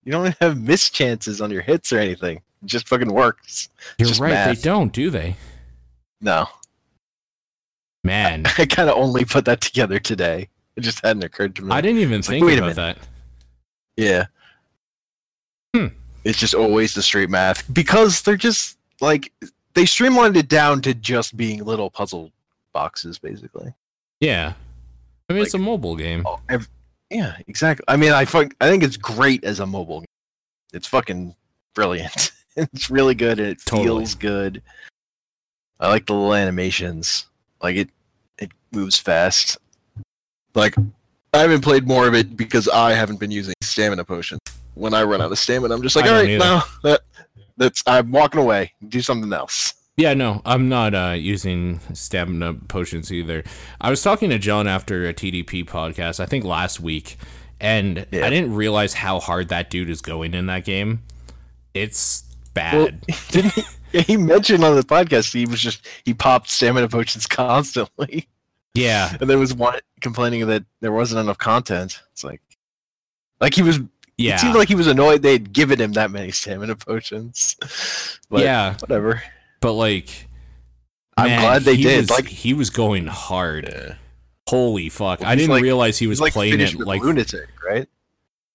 Speaker 2: You don't have miss chances on your hits or anything. It just fucking works.
Speaker 1: You're right.
Speaker 2: math.
Speaker 1: They don't, do they?
Speaker 2: No.
Speaker 1: Man,
Speaker 2: I kind of only put that together today. It just hadn't occurred to me.
Speaker 1: I didn't even
Speaker 2: It's
Speaker 1: think about that.
Speaker 2: Yeah.
Speaker 1: Hmm.
Speaker 2: It's just always the straight math because they're just like they streamlined it down to just being little puzzle boxes, basically.
Speaker 1: Yeah. I mean, it's a mobile game.
Speaker 2: Oh, yeah, exactly. I mean, I fuck, I think it's great as a mobile. game. It's fucking brilliant. it's really good and it
Speaker 1: Totally.
Speaker 2: feels good. I like the little animations. Like it, it moves fast. Like I haven't played more of it because I haven't been using stamina potions. When I run out of stamina, I'm just like,
Speaker 1: I
Speaker 2: all right,
Speaker 1: either.
Speaker 2: no, that that's I'm walking away. Do something else.
Speaker 1: Yeah, no, I'm not uh, using stamina potions either. I was talking to Jon after a TDP podcast, I think last week, and
Speaker 2: Yeah.
Speaker 1: I didn't realize how hard that dude is going in that game. It's bad.
Speaker 2: didn't he, he mentioned on the podcast he was just he popped stamina potions constantly.
Speaker 1: Yeah,
Speaker 2: and there was one complaining that there wasn't enough content. It's like, like he was.
Speaker 1: yeah,
Speaker 2: It seemed like he was annoyed they'd given him that many stamina potions. But
Speaker 1: yeah.
Speaker 2: whatever.
Speaker 1: But like,
Speaker 2: I'm
Speaker 1: man,
Speaker 2: glad they
Speaker 1: he
Speaker 2: did.
Speaker 1: Was,
Speaker 2: Like,
Speaker 1: he was going hard. Holy fuck!
Speaker 2: Well,
Speaker 1: I didn't
Speaker 2: like-
Speaker 1: realize he was
Speaker 2: like
Speaker 1: playing it like
Speaker 2: lunatic, right?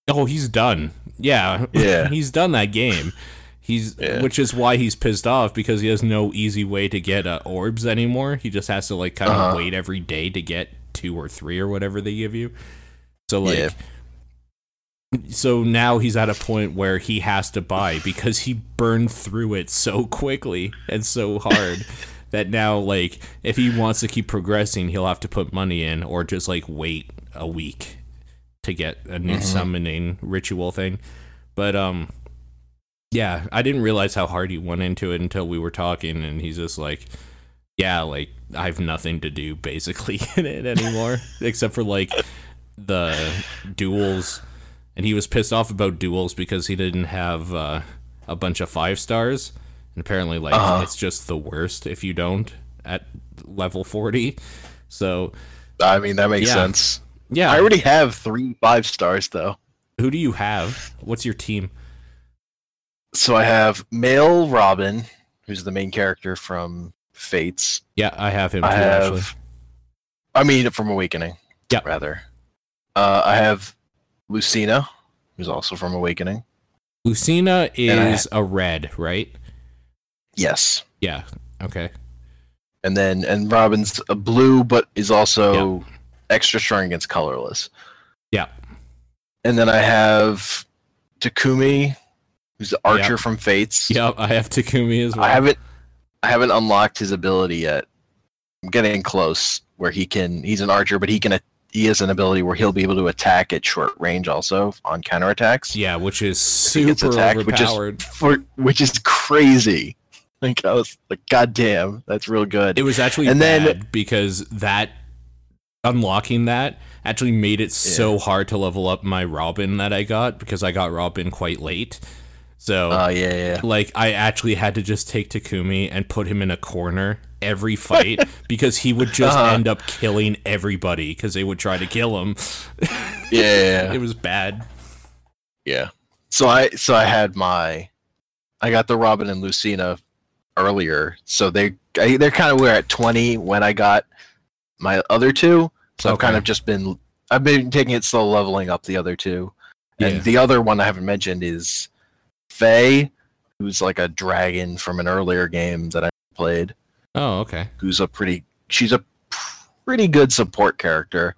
Speaker 1: Oh, he's done. Yeah.
Speaker 2: Yeah.
Speaker 1: he's done that game. He's
Speaker 2: Yeah.
Speaker 1: which is why he's pissed off because he has no easy way to get uh, orbs anymore. He just has to like kind of
Speaker 2: Uh-huh.
Speaker 1: wait every day to get two or three or whatever they give you. So like
Speaker 2: Yeah.
Speaker 1: so now he's at a point where he has to buy because he burned through it so quickly and so hard that now like if he wants to keep progressing he'll have to put money in or just like wait a week to get a new
Speaker 2: Mhm.
Speaker 1: summoning ritual thing but um yeah i didn't realize how hard he went into it until we were talking and he's just like yeah like i have nothing to do basically in it anymore except for like the duels and he was pissed off about duels because he didn't have uh, a bunch of five stars and apparently like
Speaker 2: Uh-huh.
Speaker 1: it's just the worst if you don't at level 40 so
Speaker 2: I mean, that makes
Speaker 1: Yeah.
Speaker 2: sense.
Speaker 1: Yeah.
Speaker 2: I already have three five stars though.
Speaker 1: Who do you have? What's your team?
Speaker 2: So I have male Robin, who's the main character from Fates.
Speaker 1: Yeah, I have him too.
Speaker 2: I have,
Speaker 1: Actually,
Speaker 2: I mean, from Awakening.
Speaker 1: Yeah.
Speaker 2: rather. Uh, I have Lucina, who's also from Awakening.
Speaker 1: Lucina
Speaker 2: I-
Speaker 1: is a red, right?
Speaker 2: Yes,
Speaker 1: Yeah. Okay.
Speaker 2: and then and Robin's a blue, but is also extra strong against colorless.
Speaker 1: Yeah.
Speaker 2: And then I have Takumi, who's the archer
Speaker 1: Yeah.
Speaker 2: from Fates.
Speaker 1: Yep, I have Takumi as well.
Speaker 2: I haven't I haven't unlocked his ability yet. I'm getting close where he can he's an archer, but he can he has an ability where he'll be able to attack at short range also on counterattacks.
Speaker 1: Yeah, which is super
Speaker 2: attacked, which is- For which is crazy. Like I was like, God damn, that's real good.
Speaker 1: It was actually
Speaker 2: And then-
Speaker 1: because that unlocking that actually made it so hard to level up my Robin that I got because I got Robin quite late. So
Speaker 2: Oh yeah, yeah.
Speaker 1: like I actually had to just take Takumi and put him in a corner every fight because he would just
Speaker 2: Uh-huh.
Speaker 1: end up killing everybody because they would try to kill him.
Speaker 2: Yeah,
Speaker 1: It was bad.
Speaker 2: yeah. So I so I had my I got the Robin and Lucina earlier. So they I, they're kind of were at 20 when I got my other two. So I've kind of just been I've been taking it slow leveling up the other two. And
Speaker 1: Yeah.
Speaker 2: the other one I haven't mentioned is Fae, who's like a dragon from an earlier game that I played,
Speaker 1: Oh, okay.
Speaker 2: who's a pretty she's a pretty good support character.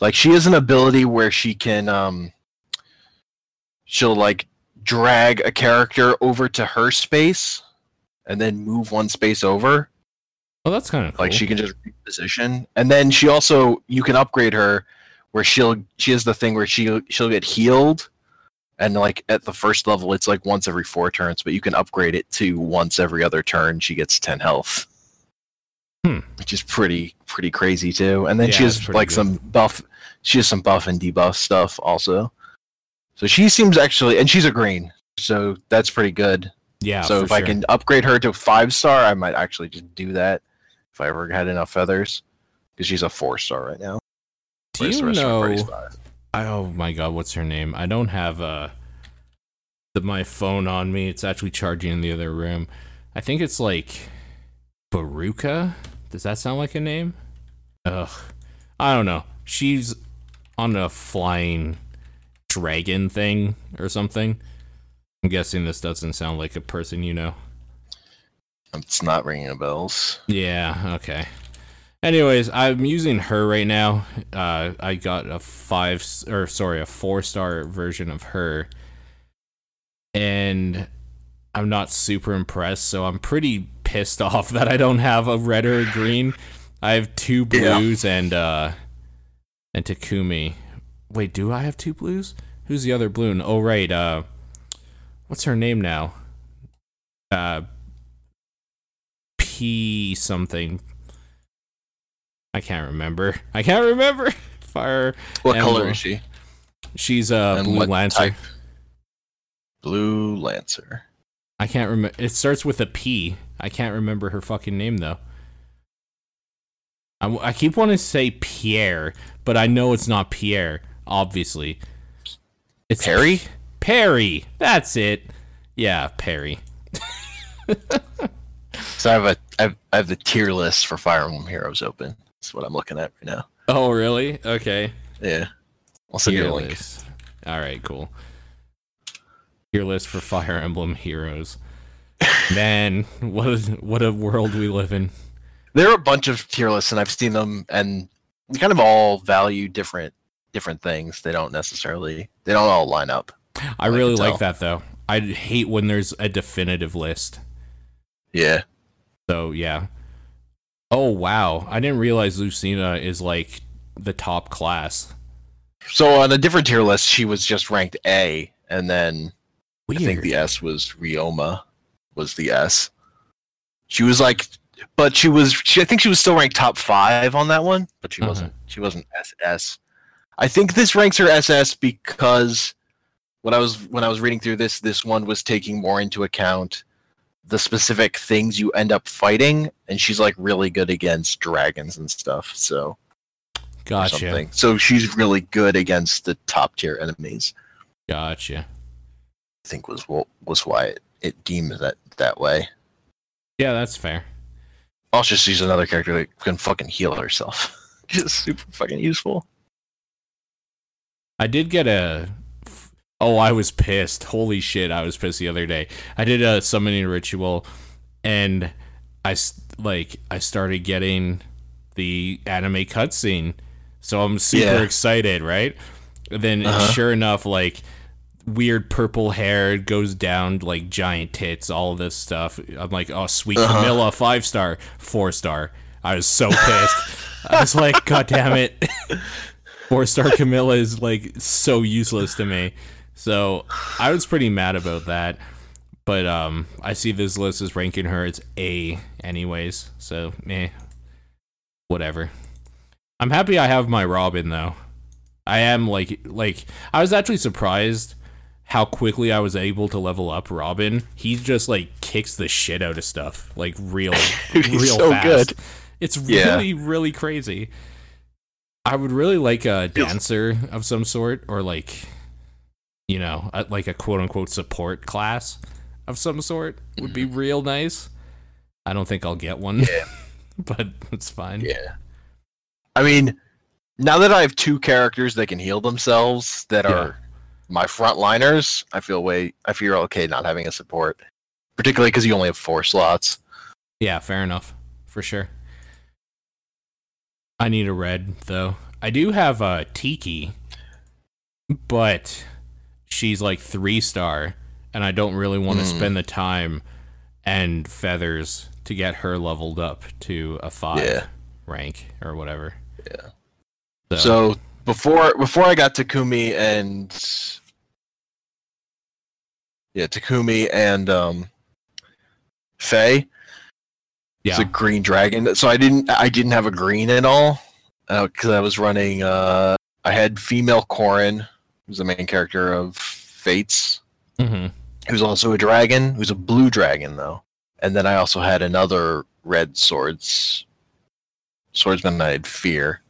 Speaker 2: Like she has an ability where she can um she'll like drag a character over to her space and then move one space over.
Speaker 1: Well, that's kind of cool.
Speaker 2: Like she can just reposition. And then she also you can upgrade her where she'll she has the thing where she she'll get healed and like at the first level it's like once every four turns, but you can upgrade it to once every other turn she gets ten health.
Speaker 1: Hmm.
Speaker 2: Which is pretty pretty crazy too. And then she has like
Speaker 1: good.
Speaker 2: some buff she has some buff and debuff stuff also. So she seems actually and she's a green. So that's pretty good.
Speaker 1: yeah.
Speaker 2: so if I can upgrade her to five star, I might actually just do that if I ever had enough feathers, because she's a four star right now.
Speaker 1: do
Speaker 2: whereas
Speaker 1: you
Speaker 2: the rest of her party's
Speaker 1: know? I, oh my god, what's her name? I don't have uh the, my phone on me. It's actually charging in the other room. I think it's like Beruka. Does that sound like a name? Ugh, I don't know. She's on a flying dragon thing or something. I'm guessing this doesn't sound like a person you know.
Speaker 2: It's not ringing bells.
Speaker 1: Yeah, okay. Anyways, I'm using her right now. Uh, I got a five or sorry, a four star version of her, and I'm not super impressed. So I'm pretty pissed off that I don't have a red or a green. I have two
Speaker 2: Yeah.
Speaker 1: blues and uh, and Takumi. Wait, do I have two blues? Who's the other balloon? Oh right, uh, what's her name now? Uh, P something. I can't remember. I can't remember. Fire.
Speaker 2: What color is she?
Speaker 1: She's a blue lancer.
Speaker 2: type? Blue Lancer.
Speaker 1: I can't remember. It starts with a P. I can't remember her fucking name though. I, I keep wanting to say Pierre, but I know it's not Pierre. Obviously, it's
Speaker 2: Peri?
Speaker 1: P- Peri. That's it. Yeah, Peri.
Speaker 2: So I have a I have, I have the tier list for Fire Emblem Heroes open. That's what I'm looking at right now.
Speaker 1: Oh, really? Okay.
Speaker 2: Yeah. I'll send you a link.
Speaker 1: list. All right, cool. Tier list for Fire Emblem heroes. Man, what a, what a world we live in.
Speaker 2: There are a bunch of tier lists, and I've seen them, and they kind of all value different different things. They don't necessarily they don't all line up.
Speaker 1: I really like that though. I hate when there's a definitive list.
Speaker 2: Yeah.
Speaker 1: So yeah. Oh wow, I didn't realize Lucina is like the top class.
Speaker 2: So on a different tier list, she was just ranked A, and then
Speaker 1: Weird.
Speaker 2: I think the S was Ryoma, was the S. She was like, but she was. She, I think she was still ranked top five on that one, but she
Speaker 1: Uh-huh.
Speaker 2: wasn't. She wasn't SS. I think this ranks her SS because when I was when I was reading through this, this one was taking more into account the specific things you end up fighting, and she's like really good against dragons and stuff. So
Speaker 1: Gotcha.
Speaker 2: So she's really good against the top tier enemies.
Speaker 1: Gotcha.
Speaker 2: I think was what was why it, it deemed that that way.
Speaker 1: Yeah, that's fair.
Speaker 2: Also, she's another character that can fucking heal herself. Just super fucking useful.
Speaker 1: I did get a. Oh, I was pissed. Holy shit, I was pissed the other day. I did a summoning ritual, and I like I started getting the anime cutscene, so I'm super
Speaker 2: Yeah.
Speaker 1: excited, right? And then
Speaker 2: Uh-huh.
Speaker 1: sure enough, like weird purple hair goes down like giant tits, all of this stuff. I'm like, oh sweet
Speaker 2: Uh-huh.
Speaker 1: Camilla, five star, four star. I was so pissed. I was like, God damn it. Four star Camilla is like so useless to me. So I was pretty mad about that. But um I see this list is ranking her as A anyways. So meh. Whatever. I'm happy I have my Robin though. I am like like I was actually surprised how quickly I was able to level up Robin. He just like kicks the shit out of stuff. Like real
Speaker 2: He's
Speaker 1: real
Speaker 2: so
Speaker 1: fast.
Speaker 2: good.
Speaker 1: It's
Speaker 2: Yeah.
Speaker 1: really, really crazy. I would really like a dancer of some sort, or like, you know, a, like a quote unquote support class of some sort would be mm-hmm. real nice. I don't think I'll get one,
Speaker 2: Yeah.
Speaker 1: but it's fine.
Speaker 2: Yeah. I mean, now that I have two characters that can heal themselves that
Speaker 1: Yeah.
Speaker 2: are my frontliners, I feel way I feel okay not having a support. Particularly because you only have four slots.
Speaker 1: Yeah, fair enough. For sure. I need a red though. I do have a Tiki, but she's like three star, and I don't really want to
Speaker 2: Hmm.
Speaker 1: spend the time and feathers to get her leveled up to a five
Speaker 2: Yeah.
Speaker 1: rank or whatever.
Speaker 2: Yeah.
Speaker 1: So,
Speaker 2: So before before I got Takumi and yeah, Takumi and um Fae,
Speaker 1: Yeah.
Speaker 2: it's a green dragon. So I didn't I didn't have a green at all because I was running. Uh, I had female Corrin, who's the main character of Fates,
Speaker 1: hmm
Speaker 2: who's also a dragon, who's a blue dragon though. And then I also had another red swords swordsman. I had Fir,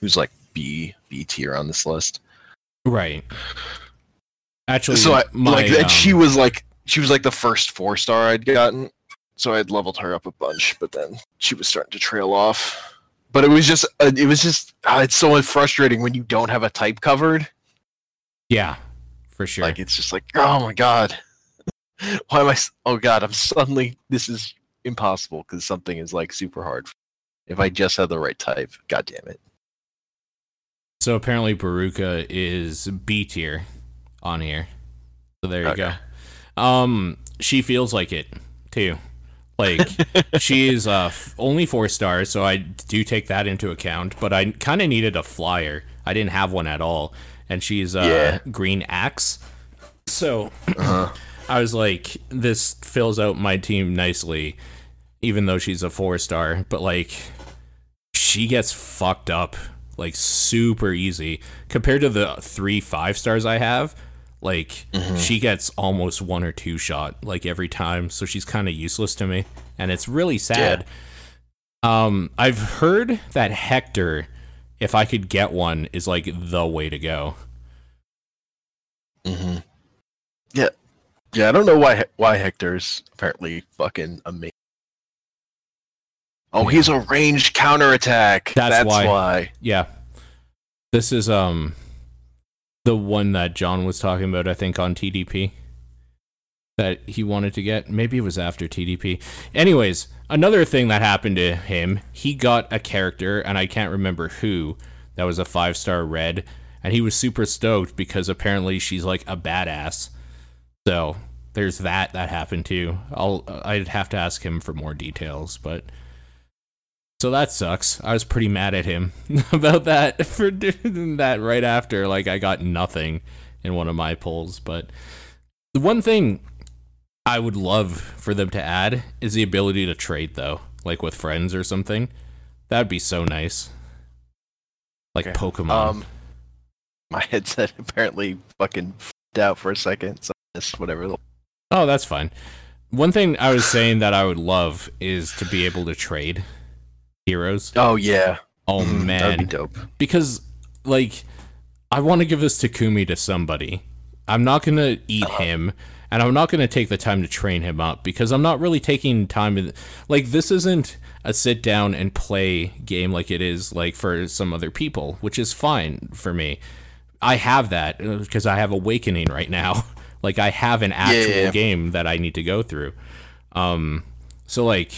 Speaker 2: who's like B B tier on this list.
Speaker 1: right. Actually,
Speaker 2: so I,
Speaker 1: my,
Speaker 2: like and she
Speaker 1: um,
Speaker 2: was like she was like the first four star I'd gotten. So I had leveled her up a bunch, but then she was starting to trail off. But it was just uh, it was just uh, it's so frustrating when you don't have a type covered.
Speaker 1: Yeah, for sure.
Speaker 2: Like it's just like oh my god, why am I? Oh god, I'm suddenly this is impossible because something is like super hard. If I just had the right type, god damn it.
Speaker 1: So apparently Beruka is B tier on here. So there you
Speaker 2: Okay.
Speaker 1: go. Um she feels like it too. Like she is uh f- only 4 stars, so I do take that into account, but I kind of needed a flyer. I didn't have one at all. And she's uh
Speaker 2: Yeah.
Speaker 1: green axe. So
Speaker 2: Uh-huh.
Speaker 1: I was like this fills out my team nicely even though she's a 4 star, but like she gets fucked up like super easy compared to the three five stars I have. Like she gets almost one or two shot like every time, so she's kind of useless to me, and it's really sad. Um, I've heard that Hector, if I could get one, is like the way to go.
Speaker 2: hmm Yeah, yeah. I don't know why why Hector's apparently fucking amazing. Oh, he's a ranged counterattack.
Speaker 1: That's
Speaker 2: That's,
Speaker 1: why.
Speaker 2: why.
Speaker 1: Yeah, this is um the one that Jon was talking about. I think on TDP that he wanted to get. Maybe it was after TDP. Anyways, another thing that happened to him, he got a character, and I can't remember who. That was a five star red, and he was super stoked because apparently she's like a badass. So there's that that happened too. I'll I'd have to ask him for more details, but. So that sucks. I was pretty mad at him about that for doing that right after. Like I got nothing in one of my polls, but the one thing I would love for them to add is the ability to trade though, like with friends or something. That'd be so nice. Like
Speaker 2: Okay.
Speaker 1: Pokemon.
Speaker 2: Um, my headset apparently fucking f***ed out for a second, so I missed whatever.
Speaker 1: Oh, that's fine. One thing I was saying that I would love is to be able to trade heroes.
Speaker 2: oh yeah,
Speaker 1: Oh
Speaker 2: Mhm, that'd be
Speaker 1: man,
Speaker 2: dope.
Speaker 1: because like I want to give this Takumi to somebody. I'm not gonna eat
Speaker 2: Uh-huh.
Speaker 1: him, and I'm not gonna take the time to train him up because I'm not really taking time. In, like this isn't a sit down and play game like it is like for some other people, which is fine for me. I have that because I have Awakening right now. like I have an actual
Speaker 2: yeah, yeah.
Speaker 1: game that I need to go through. Um, so like,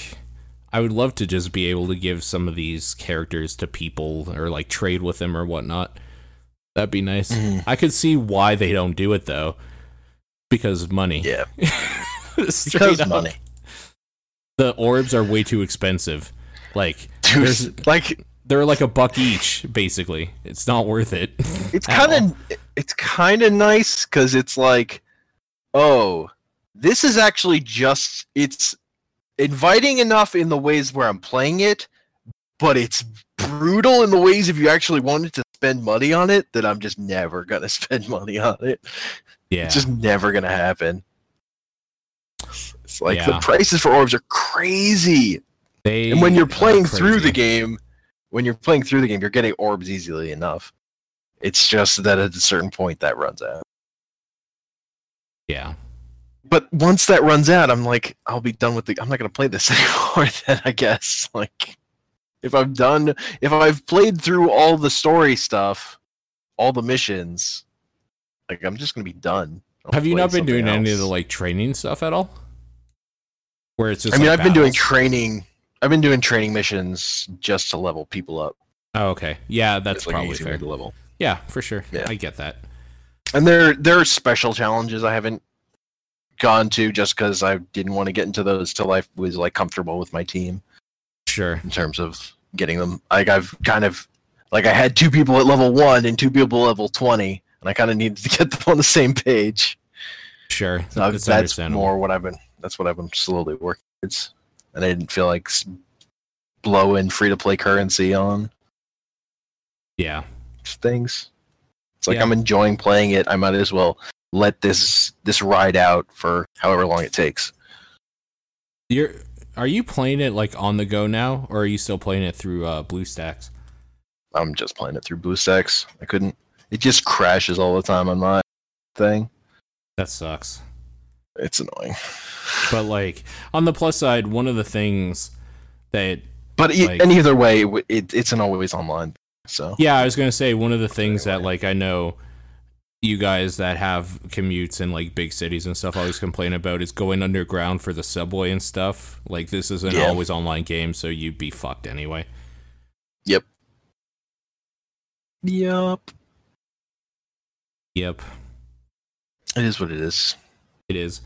Speaker 1: I would love to just be able to give some of these characters to people or like trade with them or whatnot. That'd be nice.
Speaker 2: Mhm.
Speaker 1: I could see why they don't do it though, because of money.
Speaker 2: Yeah, because
Speaker 1: up.
Speaker 2: money.
Speaker 1: The orbs are way too expensive. Like
Speaker 2: Dude,
Speaker 1: There's-
Speaker 2: like
Speaker 1: they're like a buck each, basically. It's not worth it.
Speaker 2: it's kind of it's kind of nice because it's like oh this is actually just it's inviting enough in the ways where i'm playing it but it's brutal in the ways if you actually wanted to spend money on it that i'm just never gonna spend money on it.
Speaker 1: Yeah.
Speaker 2: it's just never gonna happen. It's like the prices for orbs are crazy.
Speaker 1: They
Speaker 2: and when you're playing through the game when you're playing through the game you're getting orbs easily enough. It's just that at a certain point that runs out.
Speaker 1: Yeah.
Speaker 2: but once that runs out i'm like i'll be done with the i'm not to play this anymore then i guess. Like if i'm done if i've played through all the story stuff all the missions like i'm just going to be done I'll
Speaker 1: Have you not been doing any of the like training stuff at all? Where it's just
Speaker 2: i mean
Speaker 1: like,
Speaker 2: i've been doing training i've been doing training missions just to level people up
Speaker 1: Oh, okay. Yeah, that's
Speaker 2: like
Speaker 1: probably fair.
Speaker 2: to level
Speaker 1: Yeah, for sure.
Speaker 2: Yeah.
Speaker 1: I get that.
Speaker 2: And there there are special challenges I haven't gone to just because I didn't want to get into those till I was like comfortable with my team
Speaker 1: Sure.
Speaker 2: in terms of getting them. Like I've kind of like I had two people at level one and two people at level twenty, and I kind of needed to get them on the same page.
Speaker 1: Sure.
Speaker 2: So
Speaker 1: That's
Speaker 2: that's more what I've been. That's what I've been slowly working towards, and I didn't feel like blowing free to play currency on
Speaker 1: Yeah.
Speaker 2: things. It's like
Speaker 1: Yeah.
Speaker 2: I'm enjoying playing it. I might as well let this this ride out for however long it takes.
Speaker 1: You're are you playing it like on the go now, or are you still playing it through uh BlueStacks?
Speaker 2: I'm just playing it through BlueStacks. I couldn't. It just crashes all the time on my thing.
Speaker 1: That sucks.
Speaker 2: It's annoying.
Speaker 1: But like on the plus side, one of the things that
Speaker 2: But e-
Speaker 1: like-
Speaker 2: and either way, it, it's an always online. So
Speaker 1: Yeah, I was gonna say one of the things that like I know you guys that have commutes in like big cities and stuff always complain about is going underground for the subway and stuff. Like this is an
Speaker 2: Yeah.
Speaker 1: always online game, so you'd be fucked anyway.
Speaker 2: yep. Yep.
Speaker 1: Yep,
Speaker 2: It is what it is.
Speaker 1: it is.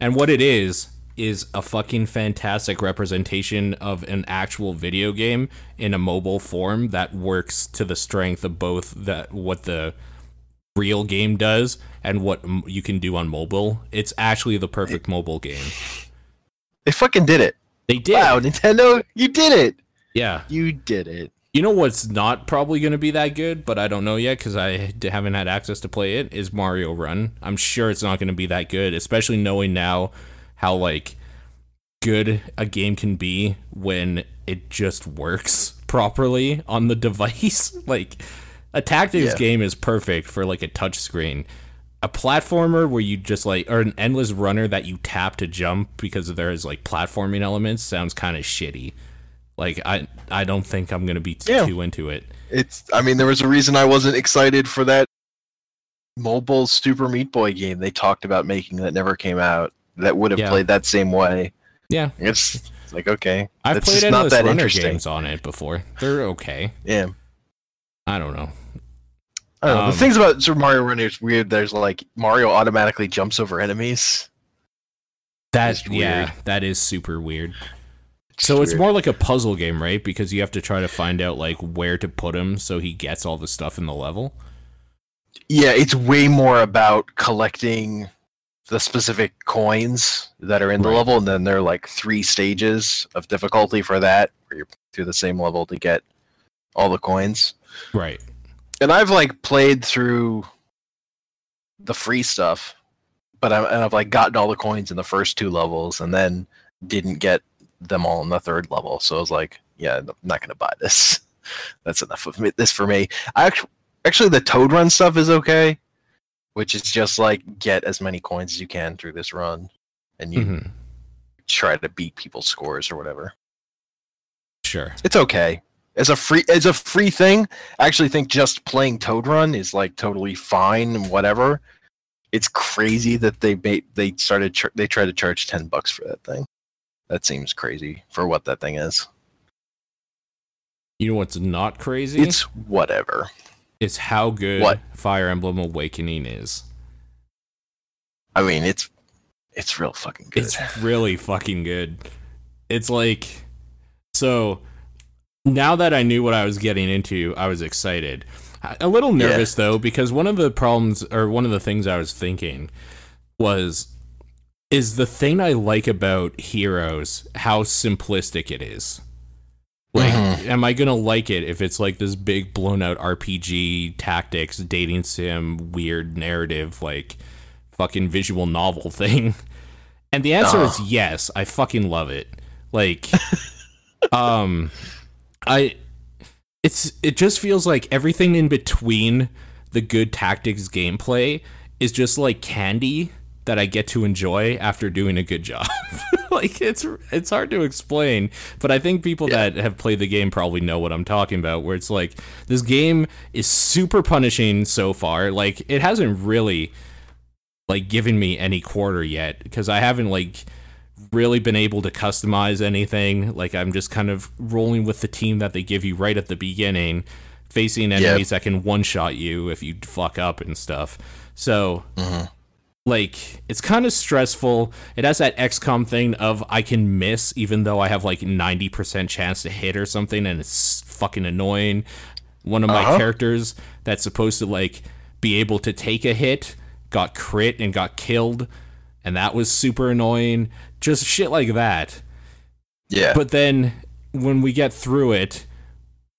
Speaker 1: And what it is is a fucking fantastic representation of an actual video game in a mobile form that works to the strength of both that what the real game does and what m- you can do on mobile. It's actually the perfect mobile game.
Speaker 2: They fucking did it.
Speaker 1: They did.
Speaker 2: Wow, Nintendo, you did it.
Speaker 1: Yeah.
Speaker 2: You did it.
Speaker 1: You know what's not probably going to be that good, but I don't know yet because I haven't had access to play it, is Mario Run. I'm sure it's not going to be that good, especially knowing now how, like, good a game can be when it just works properly on the device. like, a tactics
Speaker 2: Yeah.
Speaker 1: game is perfect for, like, a touch screen. A platformer where you just, like, or an endless runner that you tap to jump because there's, like, platforming elements sounds kind of shitty. Like I I don't think I'm gonna be t-
Speaker 2: Yeah.
Speaker 1: too into it.
Speaker 2: It's. I mean, there was a reason I wasn't excited for that mobile Super Meat Boy game they talked about making that never came out. That would have
Speaker 1: Yeah.
Speaker 2: played that same way.
Speaker 1: Yeah,
Speaker 2: It's, it's like okay,
Speaker 1: I've played
Speaker 2: not that
Speaker 1: runner games on it before. They're okay.
Speaker 2: yeah.
Speaker 1: I don't know.
Speaker 2: I don't know.
Speaker 1: Um,
Speaker 2: the things about Super Mario Run is weird. There's like Mario automatically jumps over enemies.
Speaker 1: That yeah, that is super weird.
Speaker 2: Just
Speaker 1: So it's
Speaker 2: weird.
Speaker 1: more like a puzzle game, right? Because you have to try to find out like where to put him so he gets all the stuff in the level.
Speaker 2: Yeah, it's way more about collecting the specific coins that are in the
Speaker 1: Right.
Speaker 2: level, and then there are like three stages of difficulty for that, where you're through the same level to get all the coins.
Speaker 1: Right.
Speaker 2: And I've like played through the free stuff, but I'm, and I've like gotten all the coins in the first two levels, and then didn't get them all in the third level. So I was like, yeah, I'm not gonna buy this. that's enough of me, this for me. I actually, actually the Toad Run stuff is okay, which is just like get as many coins as you can through this run, and you
Speaker 1: Mhm.
Speaker 2: try to beat people's scores or whatever.
Speaker 1: Sure.
Speaker 2: It's okay as a free as a free thing. I actually think just playing Toad Run is like totally fine and whatever. It's crazy that they made they started they tried to charge ten bucks for that thing. That seems crazy for what that thing is.
Speaker 1: You know what's not crazy?
Speaker 2: It's whatever.
Speaker 1: It's how good
Speaker 2: What?
Speaker 1: Fire Emblem Awakening is.
Speaker 2: I mean, it's it's real fucking good.
Speaker 1: It's really fucking good. It's like so now that I knew what I was getting into, I was excited. A little
Speaker 2: Yeah.
Speaker 1: nervous though because one of the problems or one of the things I was thinking was is the thing I like about Heroes how simplistic it is. Like,
Speaker 2: Mhm.
Speaker 1: am I gonna like it if it's like this big blown out RPG tactics dating sim weird narrative like fucking visual novel thing? And the answer is yes. I fucking love it. Like, um, I, it's it just feels like everything in between the good tactics gameplay is just like candy that I get to enjoy after doing a good job. like it's it's hard to explain, but I think people
Speaker 2: Yeah.
Speaker 1: that have played the game probably know what I'm talking about. Where it's like this game is super punishing so far. Like it hasn't really like given me any quarter yet because I haven't like really been able to customize anything. Like I'm just kind of rolling with the team that they give you right at the beginning, facing enemies that can one shot you if you fuck up and stuff. So
Speaker 2: Mhm.
Speaker 1: like it's kind of stressful. It has that XCOM thing of I can miss even though I have like 90% chance to hit or something and it's fucking annoying. One of my
Speaker 2: Uh-huh.
Speaker 1: characters that's supposed to like be able to take a hit got crit and got killed and that was super annoying. Just shit like that.
Speaker 2: Yeah.
Speaker 1: But then when we get through it,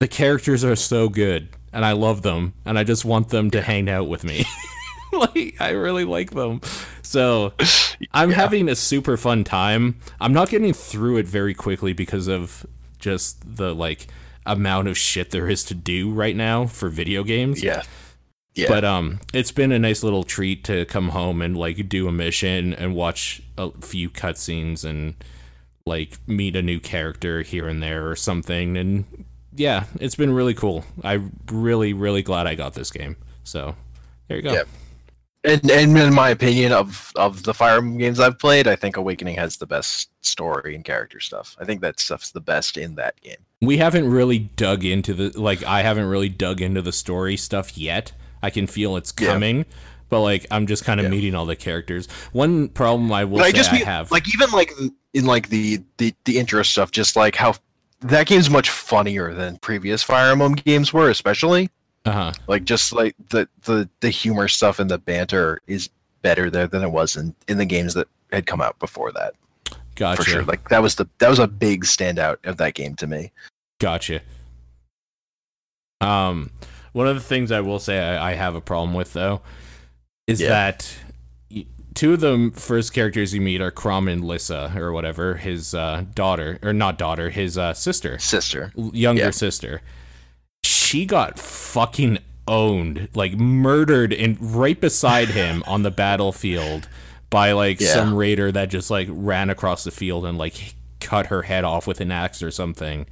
Speaker 1: the characters are so good and I love them and I just want them to hang out with me. like I really like them. So I'm
Speaker 2: Yeah.
Speaker 1: having a super fun time. I'm not getting through it very quickly because of just the like amount of shit there is to do right now for video games.
Speaker 2: yeah. Yeah.
Speaker 1: But um, it's been a nice little treat to come home and like do a mission and watch a few cutscenes and like meet a new character here and there or something. And yeah, it's been really cool. I'm really, really glad I got this game. So there you go.
Speaker 2: Yeah. And, and in my opinion, of of the Fire Emblem games I've played, I think Awakening has the best story and character stuff. I think that stuff's the best in that game.
Speaker 1: We haven't really dug into the like I haven't really dug into the story stuff yet. I can feel it's
Speaker 2: Yeah.
Speaker 1: coming. But like I'm just kind of
Speaker 2: Yeah.
Speaker 1: meeting all the characters. One problem I will
Speaker 2: I just
Speaker 1: I have
Speaker 2: like even like in like the the the intro stuff, just like how that game's much funnier than previous Fire Emblem games were, especially
Speaker 1: uh-huh.
Speaker 2: like just like the the the humor stuff and the banter is better there than it was in in the games that had come out before that
Speaker 1: Gotcha.
Speaker 2: for sure. Like that was the that was a big standout of that game to me.
Speaker 1: Gotcha. Um, one of the things I will say I, I have a problem with though is
Speaker 2: Yeah.
Speaker 1: that two of the first characters you meet are Chrom and Lissa or whatever, his uh, daughter or not daughter, his uh, sister,
Speaker 2: Sister.
Speaker 1: younger
Speaker 2: Yeah.
Speaker 1: sister. She got fucking owned, like murdered, and right beside him on the battlefield by like
Speaker 2: Yeah.
Speaker 1: some raider that just like ran across the field and like cut her head off with an axe or something.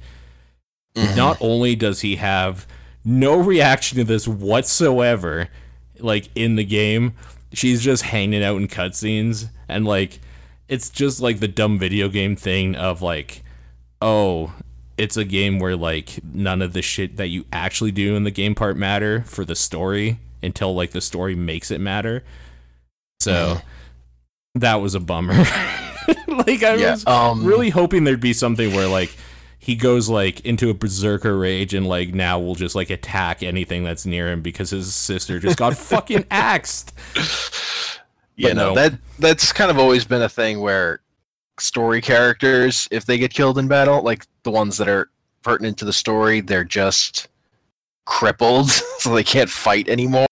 Speaker 2: Mhm.
Speaker 1: Not only does he have no reaction to this whatsoever, like in the game, she's just hanging out in cutscenes and like it's just like the dumb video game thing of like, oh, it's a game where like none of the shit that you actually do in the game part matter for the story until like the story makes it matter. So that was a bummer. like I
Speaker 2: yeah.
Speaker 1: was
Speaker 2: Um,
Speaker 1: really hoping there'd be something where like he goes like into a berserker rage and like now will just like attack anything that's near him because his sister just got fucking axed.
Speaker 2: you
Speaker 1: but
Speaker 2: know
Speaker 1: no.
Speaker 2: that that's kind of always been a thing where story characters if they get killed in battle like the ones that are pertinent to the story they're just crippled so they can't fight anymore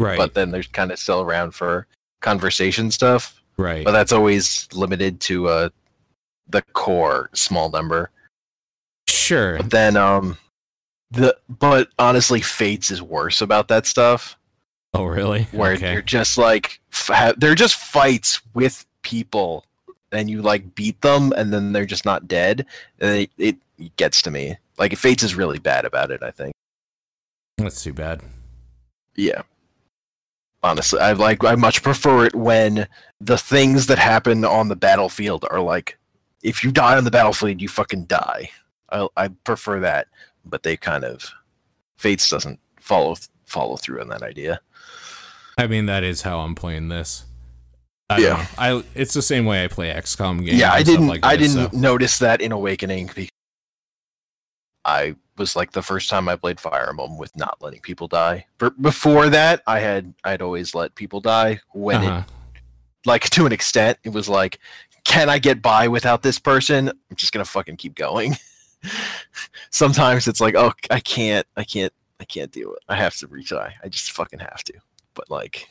Speaker 1: Right.
Speaker 2: but then they're kind of still around for conversation stuff
Speaker 1: right.
Speaker 2: but that's always limited to uh the core small number
Speaker 1: sure.
Speaker 2: but then um the but honestly, Fates is worse about that stuff.
Speaker 1: Oh, really?
Speaker 2: Where
Speaker 1: okay.
Speaker 2: you're just like f- they're just fights with people, and you like beat them, and then they're just not dead. And it, it gets to me. Like Fates is really bad about it. I think.
Speaker 1: That's too bad.
Speaker 2: Yeah. Honestly, I like I much prefer it when the things that happen on the battlefield are like if you die on the battlefield, you fucking die. I I prefer that, but they kind of Fates doesn't follow follow through on that idea.
Speaker 1: I mean, that is how I'm playing this. I
Speaker 2: Yeah.
Speaker 1: I it's the same way I play XCOM games.
Speaker 2: yeah, I didn't
Speaker 1: Like
Speaker 2: I didn't
Speaker 1: so-
Speaker 2: notice that in Awakening because I was like the first time I played Fire Emblem with not letting people die. But before that, I had I'd always let people die when it
Speaker 1: Uh-huh.
Speaker 2: like to an extent it was like can i get by without this person i'm just gonna fucking keep going sometimes it's like oh i can't i can't i can't do it. I have to retry. I just fucking have to. But like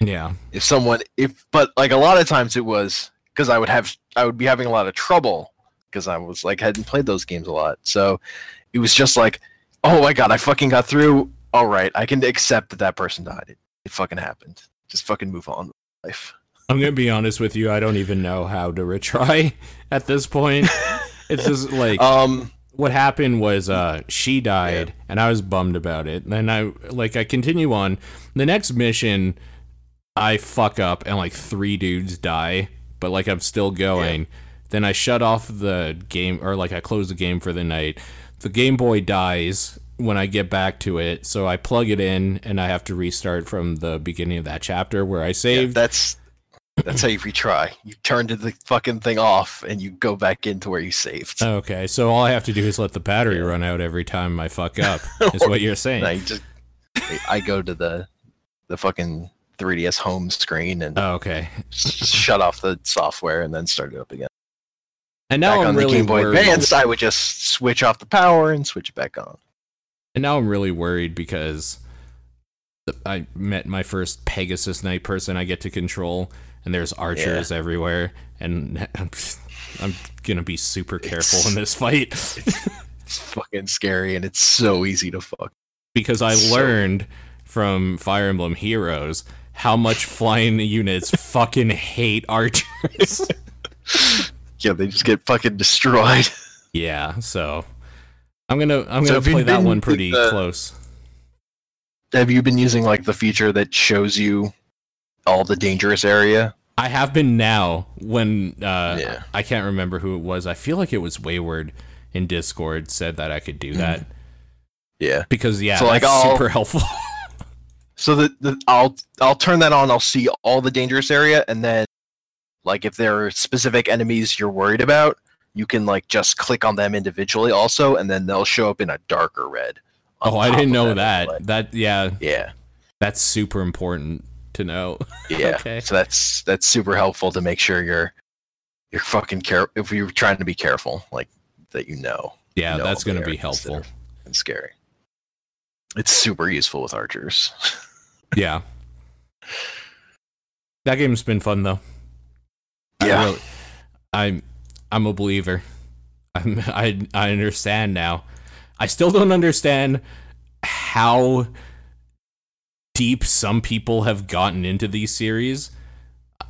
Speaker 1: Yeah.
Speaker 2: if someone if but like a lot of times it was because i would have i would be having a lot of trouble because i was like hadn't played those games a lot. So it was just like oh my god i fucking got through. All right i can accept that that person died. It, it fucking happened. Just fucking move on with life.
Speaker 1: I'm gonna be honest with you. I don't even know how to retry at this point. It's just like
Speaker 2: um
Speaker 1: what happened was uh she died and I was bummed about it. Then I like I continue on. The next mission I fuck up and like three dudes die, but like I'm still going. Then I shut off the game or like I close the game for the night. The Game Boy dies when I get back to it, so I plug it in and I have to restart from the beginning of that chapter where I
Speaker 2: Yeah,
Speaker 1: saved.
Speaker 2: that's that's how you retry. You turn the fucking thing off and you go back into where you saved.
Speaker 1: Okay, so all I have to do is let the battery run out every time I fuck up. Is what you're saying?
Speaker 2: I just I go to the the fucking 3ds home screen and
Speaker 1: Oh, okay.
Speaker 2: shut off the software and then start it up again.
Speaker 1: And now
Speaker 2: back
Speaker 1: I'm
Speaker 2: on
Speaker 1: really
Speaker 2: the Game Boy
Speaker 1: worried.
Speaker 2: Advance, I would just switch off the power and switch it back on.
Speaker 1: And now I'm really worried because I met my first Pegasus Knight person I get to control, and there's archers everywhere, and I'm, I'm gonna be super careful
Speaker 2: It's-
Speaker 1: in this fight
Speaker 2: It's fucking scary and it's so easy to fuck.
Speaker 1: because I
Speaker 2: So-
Speaker 1: learned from Fire Emblem Heroes how much flying units fucking hate archers.
Speaker 2: Yeah, they just get fucking destroyed.
Speaker 1: yeah, so I'm gonna I'm
Speaker 2: So
Speaker 1: gonna play that one pretty
Speaker 2: the-
Speaker 1: close.
Speaker 2: Have you been using like the feature that shows you all the dangerous area?
Speaker 1: I have been now when uh,
Speaker 2: Yeah.
Speaker 1: I can't remember who it was. I feel like it was Wayward in Discord said that I could do that
Speaker 2: Yeah.
Speaker 1: because yeah,
Speaker 2: So, like,
Speaker 1: that's
Speaker 2: I'll-
Speaker 1: super helpful.
Speaker 2: So the, the I'll I'll turn that on. I'll see all the dangerous area, and then like if there are specific enemies you're worried about, you can like just click on them individually also, and then they'll show up in a darker red.
Speaker 1: oh, I didn't know that. That yeah,
Speaker 2: Yeah,
Speaker 1: that's super important to know.
Speaker 2: yeah.
Speaker 1: Okay.
Speaker 2: So that's that's super helpful to make sure you're you're fucking care if you're trying to be careful, like that you know.
Speaker 1: Yeah,
Speaker 2: know
Speaker 1: that's gonna be helpful.
Speaker 2: And scary. It's super useful with archers.
Speaker 1: Yeah. That game's been fun though.
Speaker 2: Yeah.
Speaker 1: really- I'm I'm a believer. I'm, I I understand now. I still don't understand how deep some people have gotten into these series.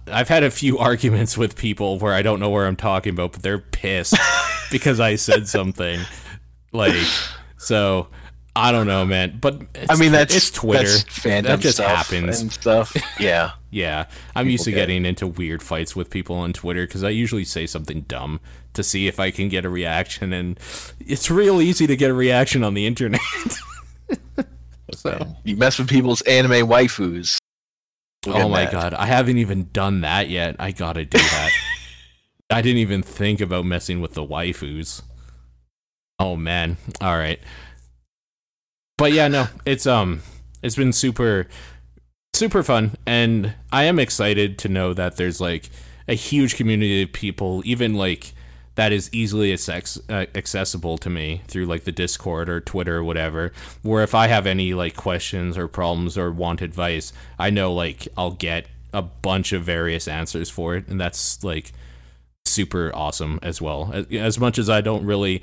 Speaker 1: I've had a few arguments with people where I don't know where I'm talking about, but they're pissed because I said something. Like, so I don't know, man. But it's,
Speaker 2: I mean, that's
Speaker 1: it's Twitter.
Speaker 2: That's fandom
Speaker 1: That just
Speaker 2: stuff
Speaker 1: happens.
Speaker 2: and stuff. Yeah.
Speaker 1: Yeah, I'm used to
Speaker 2: People get it.
Speaker 1: getting into weird fights with people on Twitter because I usually say something dumb to see if I can get a reaction, and it's real easy to get a reaction on the internet. So,
Speaker 2: You mess with people's anime waifus.
Speaker 1: Oh my
Speaker 2: mad.
Speaker 1: god, I haven't even done that yet. I gotta do that. I didn't even think about messing with the waifus. Oh man, all right. But yeah, no, it's um, it's been super, super fun, and I am excited to know that there's like a huge community of people, even like that is easily uh, accessible to me through like the Discord or Twitter or whatever. Where if I have any like questions or problems or want advice, I know like I'll get a bunch of various answers for it, and that's like super awesome as well. As, as much as I don't really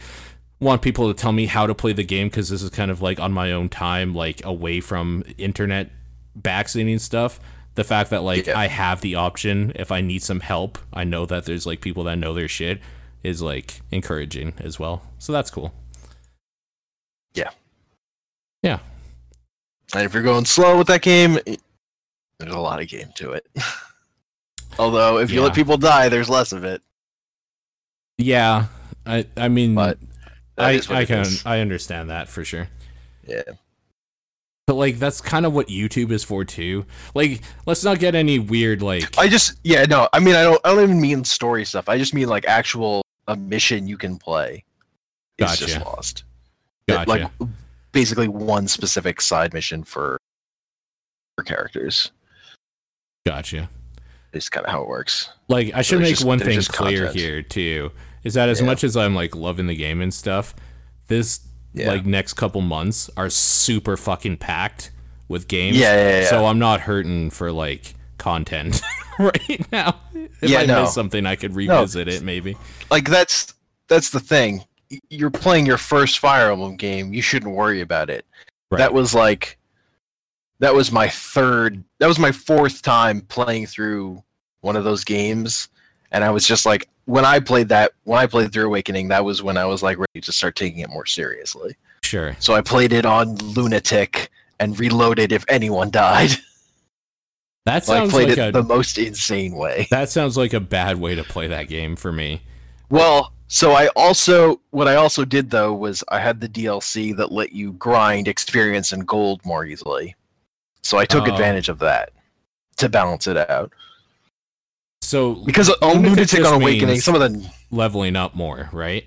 Speaker 1: want people to tell me how to play the game because this is kind of like on my own time, like away from internet backseating stuff. The fact that like
Speaker 2: Yeah.
Speaker 1: I have the option if I need some help, I know that there's like people that know their shit is like encouraging as well. So that's cool.
Speaker 2: Yeah.
Speaker 1: Yeah.
Speaker 2: And if you're going slow with that game, there's a lot of game to it. Although if you
Speaker 1: Yeah.
Speaker 2: let people die, there's less of it.
Speaker 1: Yeah. I I mean
Speaker 2: But
Speaker 1: I I can
Speaker 2: is.
Speaker 1: I understand that for sure.
Speaker 2: Yeah.
Speaker 1: But like that's kind of what YouTube is for too. Like let's not get any weird like
Speaker 2: I just yeah no I mean I don't I don't even mean story stuff I just mean like actual a mission you can play. It's just lost.
Speaker 1: gotcha.
Speaker 2: Like basically one specific side mission for for characters.
Speaker 1: gotcha.
Speaker 2: Is kind of how it works.
Speaker 1: Like I should
Speaker 2: there's
Speaker 1: make
Speaker 2: just-
Speaker 1: one thing clear
Speaker 2: content.
Speaker 1: here too. Is that as
Speaker 2: Yeah.
Speaker 1: much as I'm like loving the game and stuff, this
Speaker 2: Yeah.
Speaker 1: like next couple months are super fucking packed with games.
Speaker 2: Yeah, yeah, yeah.
Speaker 1: So I'm not hurting for like content right now. If
Speaker 2: Yeah,
Speaker 1: I
Speaker 2: no.
Speaker 1: miss something I could revisit it maybe.
Speaker 2: like that's that's the thing. You're playing your first Fire Emblem game. You shouldn't worry about it.
Speaker 1: Right.
Speaker 2: That was like that was my third. That was my fourth time playing through one of those games, and I was just like, when I played that, when I played through Awakening, that was when I was like ready to start taking it more seriously.
Speaker 1: Sure.
Speaker 2: So I played it on Lunatic and reloaded if anyone died.
Speaker 1: That sounds
Speaker 2: played
Speaker 1: like
Speaker 2: it
Speaker 1: a
Speaker 2: the most insane way.
Speaker 1: that sounds like a bad way to play that game for me.
Speaker 2: Well, so I also what I also did though was I had the DLC that let you grind experience and gold more easily. So I took
Speaker 1: Oh.
Speaker 2: advantage of that to balance it out.
Speaker 1: So
Speaker 2: Because on
Speaker 1: Lunatic
Speaker 2: on Awakening, some of the
Speaker 1: leveling up more, right?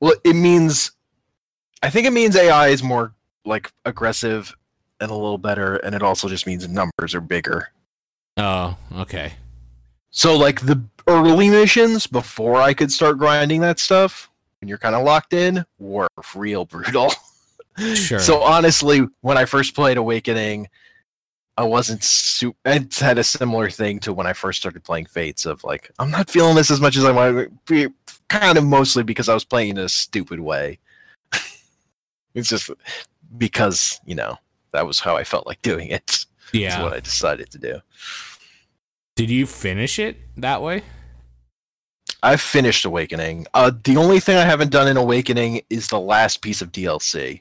Speaker 2: well, it means I think it means AI is more like aggressive and a little better, and it also just means numbers are bigger.
Speaker 1: Oh, okay.
Speaker 2: So like the early missions before I could start grinding that stuff, when you're kind of locked in, were real brutal.
Speaker 1: Sure.
Speaker 2: So honestly, when I first played Awakening, I wasn't super. I had a similar thing to when I first started playing Fates of like, I'm not feeling this as much as I want. Be kind of mostly because I was playing in a stupid way. it's just because you know that was how I felt like doing it. That's
Speaker 1: yeah.
Speaker 2: what I decided to do.
Speaker 1: Did you finish it that way?
Speaker 2: I've finished Awakening. Uh, the only thing I haven't done in Awakening is the last piece of DLC.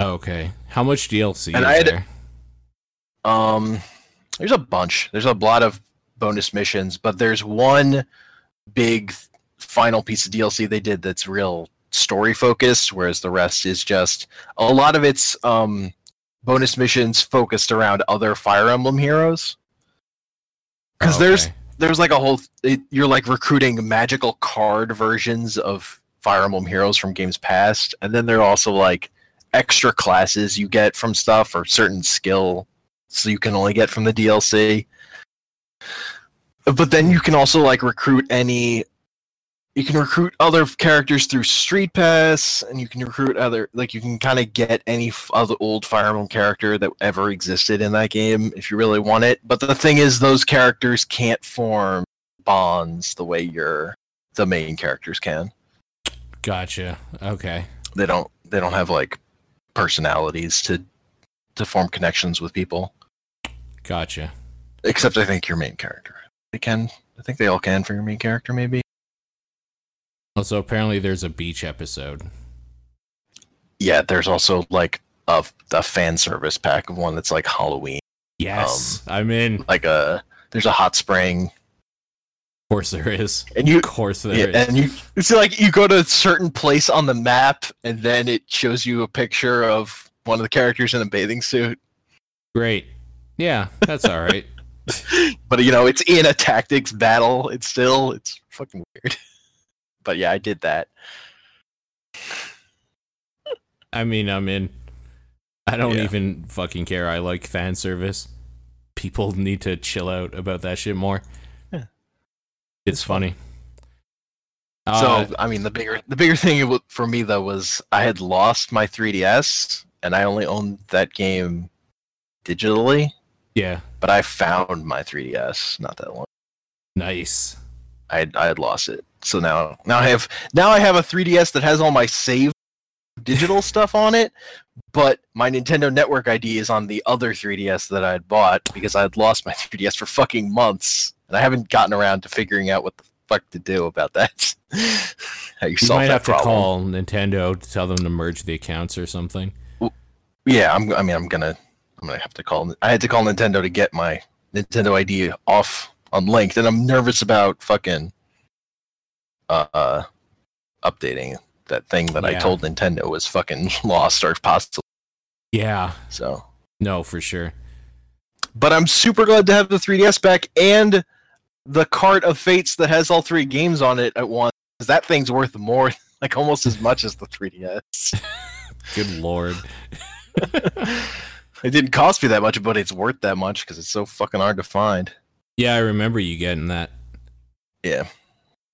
Speaker 1: Okay. How much DLC
Speaker 2: And
Speaker 1: is
Speaker 2: I had-
Speaker 1: there?
Speaker 2: Um, there's a bunch. There's a lot of bonus missions, but there's one big final piece of DLC they did that's real story focused, whereas the rest is just a lot of it's um bonus missions focused around other Fire Emblem heroes. Because there's
Speaker 1: Okay.
Speaker 2: there's like a whole it, you're like recruiting magical card versions of Fire Emblem heroes from games past, and then there are also like extra classes you get from stuff or certain skill so you can only get from the DLC. But then you can also like recruit any you can recruit other characters through Street Pass, and you can recruit other like you can kind of get any f- other old Fire Emblem character that ever existed in that game if you really want it. But the thing is, those characters can't form bonds the way your the main characters can.
Speaker 1: Gotcha. Okay.
Speaker 2: They don't. They don't have like personalities to to form connections with people.
Speaker 1: Gotcha.
Speaker 2: Except I think your main character. They can. I think they all can for your main character, maybe.
Speaker 1: Also, apparently there's a beach episode.
Speaker 2: Yeah, there's also like a, a fan service pack of one that's like Halloween.
Speaker 1: Yes, um, I'm in.
Speaker 2: Like a there's a hot spring, Of
Speaker 1: course there is.
Speaker 2: and you
Speaker 1: Of course there
Speaker 2: yeah,
Speaker 1: is.
Speaker 2: and you it's like you go to a certain place on the map, and then it shows you a picture of one of the characters in a bathing suit.
Speaker 1: Great. Yeah, that's all right.
Speaker 2: But you know, it's in a tactics battle. It's still it's fucking weird. But yeah, I did that.
Speaker 1: I mean, I'm in. I don't
Speaker 2: Yeah.
Speaker 1: even fucking care. I like fan service. People need to chill out about that shit more.
Speaker 2: Yeah.
Speaker 1: It's funny. Uh,
Speaker 2: so I mean, the bigger the bigger thing for me though was I had lost my 3ds, and I only owned that game digitally.
Speaker 1: yeah,
Speaker 2: But I found my 3ds not that long.
Speaker 1: nice.
Speaker 2: I had, I had lost it, So now now I have now I have a 3DS that has all my save digital stuff on it, but my Nintendo Network ID is on the other 3DS that I had bought because I had lost my 3DS for fucking months, and I haven't gotten around to figuring out what the fuck to do about that. How you,
Speaker 1: You
Speaker 2: solve
Speaker 1: might
Speaker 2: that
Speaker 1: have to call Nintendo to tell them to merge the accounts or something.
Speaker 2: Yeah, I'm. I mean, I'm gonna. I'm gonna have to call. I had to call Nintendo to get my Nintendo ID off on unlinked, and I'm nervous about fucking uh, updating that thing that I told Nintendo was fucking lost or possible.
Speaker 1: Yeah.
Speaker 2: So,
Speaker 1: No, for sure.
Speaker 2: but I'm super glad to have the 3DS back and the cart of fates that has all three games on it at once. 'cause That thing's worth more, like almost as much as the 3DS.
Speaker 1: Good lord.
Speaker 2: it didn't cost me that much, but it's worth that much because it's so fucking hard to find.
Speaker 1: Yeah, I remember you getting that.
Speaker 2: Yeah,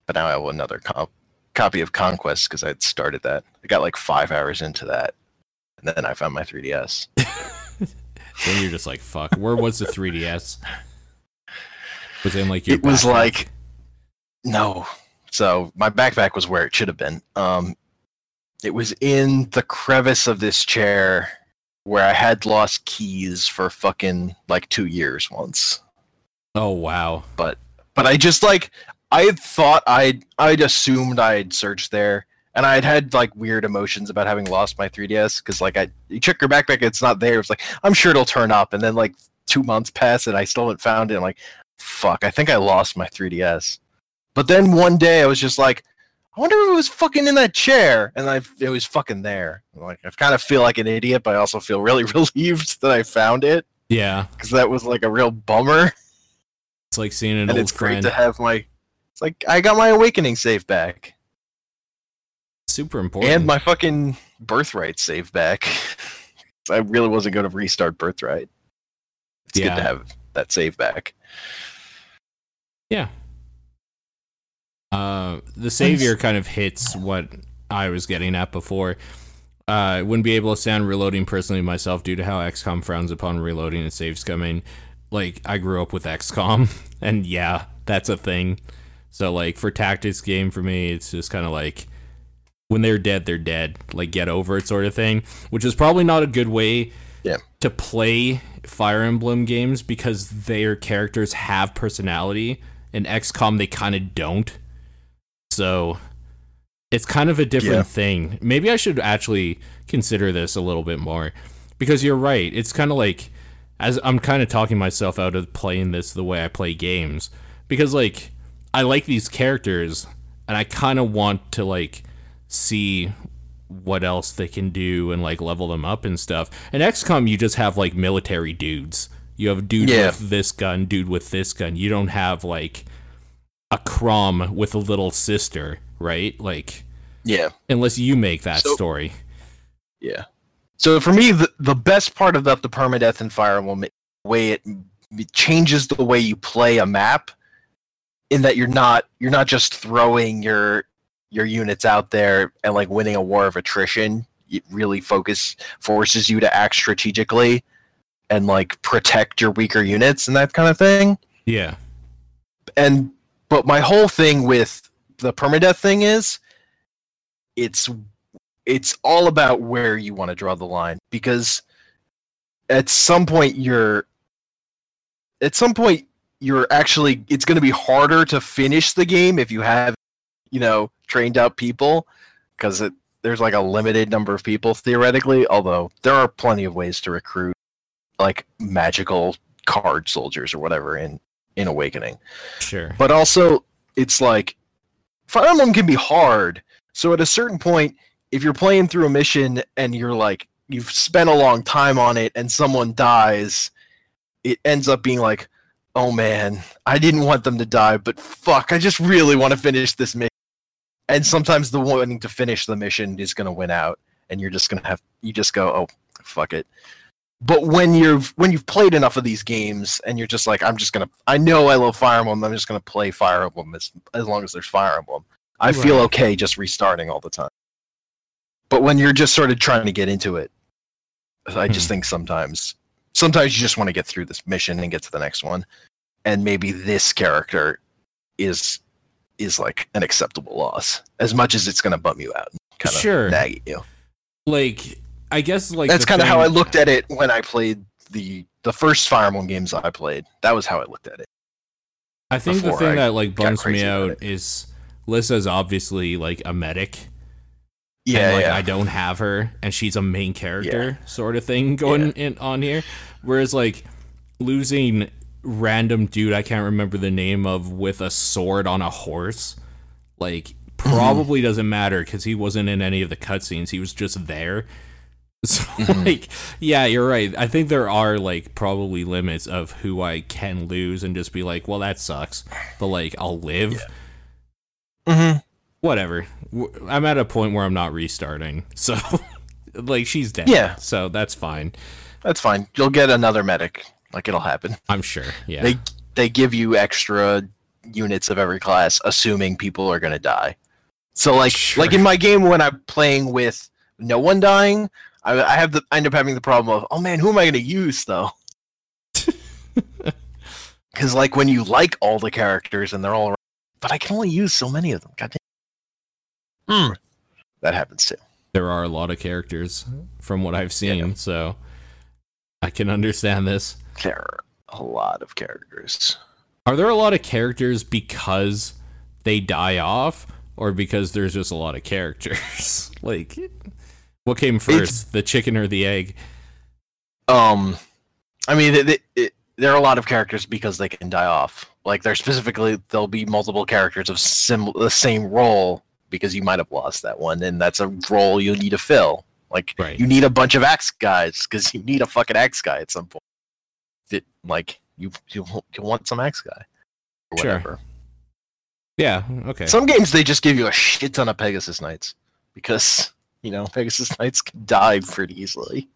Speaker 2: but now I have another cop- copy of Conquest because I'd started that. I got like five hours into that, and then I found my 3DS.
Speaker 1: Then you're just like, fuck. Where was the 3DS? Was in like your
Speaker 2: It was like no. So my backpack was where it should have been. Um, it was in the crevice of this chair where I had lost keys for fucking like two years once.
Speaker 1: Oh wow.
Speaker 2: But but I just like I had thought I'd I'd assumed I'd searched there, and I'd had like weird emotions about having lost my 3ds because like I you check your backpack, it's not there. It's like I'm sure it'll turn up, and then like two months pass and I still haven't found it. I'm like, fuck, I think I lost my 3ds. But then one day I was just like, I wonder if it was fucking in that chair, and I it was fucking there. Like I kind of feel like an idiot, but I also feel really relieved that I found it
Speaker 1: Yeah.
Speaker 2: because that was like a real bummer
Speaker 1: It's like seeing an
Speaker 2: and
Speaker 1: old
Speaker 2: it's great
Speaker 1: friend.
Speaker 2: to have my it's like i got my awakening save back
Speaker 1: Super important.
Speaker 2: and my fucking birthright save back i really wasn't going to restart birthright it's
Speaker 1: Yeah.
Speaker 2: good to have that save back
Speaker 1: Yeah. Uh, the savior kind of hits what I was getting at before. Uh, I wouldn't be able to stand reloading personally myself due to how XCOM frowns upon reloading and saves coming. Like I grew up with XCOM, and yeah, that's a thing. So like for tactics game for me, it's just kind of like when they're dead, they're dead. Like get over it, sort of thing. Which is probably not a good way
Speaker 2: Yeah.
Speaker 1: to play Fire Emblem games because their characters have personality. In XCOM, they kind of don't. So it's kind of a different
Speaker 2: Yeah.
Speaker 1: thing. Maybe I should actually consider this a little bit more because you're right. It's kind of like as I'm kind of talking myself out of playing this the way I play games because like I like these characters and I kind of want to like see what else they can do and like level them up and stuff. In XCOM, you just have like military dudes. You have dude
Speaker 2: Yeah.
Speaker 1: with this gun, dude with this gun. You don't have like a Chrom with a little sister, right? Like
Speaker 2: yeah
Speaker 1: unless you make that
Speaker 2: So-
Speaker 1: story.
Speaker 2: yeah so for me the, the best part about the permadeath and fire emblem way it, it changes the way you play a map in that you're not you're not just throwing your your units out there and like winning a war of attrition it really focus forces you to act strategically and like protect your weaker units and that kind of thing
Speaker 1: Yeah.
Speaker 2: and but my whole thing with the permadeath thing is it's it's all about where you want to draw the line because at some point you're at some point you're actually it's going to be harder to finish the game if you have you know trained up people because it there's like a limited number of people theoretically although there are plenty of ways to recruit like magical card soldiers or whatever in in awakening
Speaker 1: Sure.
Speaker 2: but also it's like Fire Emblem can be hard. So at a certain point, if you're playing through a mission and you're like you've spent a long time on it and someone dies, it ends up being like, oh man, I didn't want them to die, but fuck, I just really want to finish this mission. And sometimes the wanting to finish the mission is gonna win out, and you're just gonna have you just go, oh fuck it. But when you've when you've played enough of these games and you're just like, I'm just gonna I know I love Fire Emblem, I'm just gonna play Fire Emblem as as long as there's Fire Emblem. I feel okay just restarting all the time. But when you're just sort of trying to get into it, I just
Speaker 1: Hmm.
Speaker 2: think sometimes sometimes you just want to get through this mission and get to the next one. And maybe this character is is like an acceptable loss, as much as it's gonna bum you out, kind of
Speaker 1: Sure.
Speaker 2: nag at you.
Speaker 1: Like I guess like
Speaker 2: That's kind of how I looked at it when I played the the first Fire Emblem games I played. That was how I looked at it.
Speaker 1: I think the thing
Speaker 2: I
Speaker 1: that like bums me out is Lissa's obviously like a medic.
Speaker 2: Yeah,
Speaker 1: and, like
Speaker 2: yeah.
Speaker 1: I don't have her and she's a main character sort of thing going in on here. Whereas like losing random dude I can't remember the name of with a sword on a horse, like probably doesn't matter because he wasn't in any of the cutscenes. He was just there. So like yeah, you're right. I think there are like probably limits of who I can lose and just be like, well that sucks. But like I'll live
Speaker 2: Mhm.
Speaker 1: Whatever. I'm at a point where I'm not restarting. So, like, she's dead.
Speaker 2: Yeah.
Speaker 1: So that's fine.
Speaker 2: That's fine. You'll get another medic. Like it'll happen.
Speaker 1: I'm sure. Yeah.
Speaker 2: They they give you extra units of every class, assuming people are gonna die. So like
Speaker 1: Sure.
Speaker 2: like in my game when I'm playing with no one dying, I, I have the I end up having the problem of oh man, who am I gonna use though? Because like when you like all the characters and they're all, around, but I can only use so many of them. God Hmm. That happens too.
Speaker 1: there are a lot of characters from what I've seen. So I can understand this.
Speaker 2: There are a lot of characters.
Speaker 1: Are there a lot of characters because they die off or because there's just a lot of characters? like, what came first, the chicken or the egg?
Speaker 2: Um, I mean, it, it, it, there are a lot of characters because they can die off. Like, there specifically, there'll be multiple characters of sim- the same role because you might have lost that one, and that's a role you need to fill. Like,
Speaker 1: Right.
Speaker 2: you need a bunch of axe guys because you need a fucking axe guy at some point. That, like, you you, you want some axe guy or
Speaker 1: Sure.
Speaker 2: whatever.
Speaker 1: Yeah. Okay.
Speaker 2: Some games they just give you a shit ton of Pegasus Knights because you know Pegasus Knights can die pretty easily.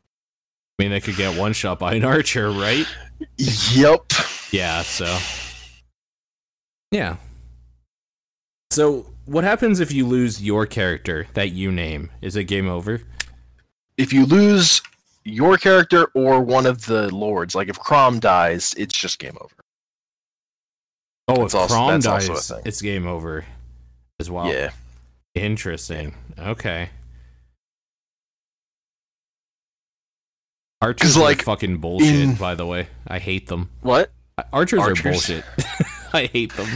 Speaker 1: I mean, they could get one shot by an archer, right?
Speaker 2: Yep.
Speaker 1: Yeah, so Yeah. So what happens if you lose your character that you name? Is it game over?
Speaker 2: if you lose your character or one of the lords, like if Chrom dies, it's just game over.
Speaker 1: Oh,
Speaker 2: That's
Speaker 1: if
Speaker 2: also-
Speaker 1: Chrom
Speaker 2: that's also a
Speaker 1: dies, it's game over as well.
Speaker 2: Yeah.
Speaker 1: Interesting. Okay. Archers
Speaker 2: 'Cause,
Speaker 1: are
Speaker 2: like,
Speaker 1: fucking bullshit,
Speaker 2: in-
Speaker 1: by the way. I hate them.
Speaker 2: What?
Speaker 1: Archers, are bullshit. I hate them.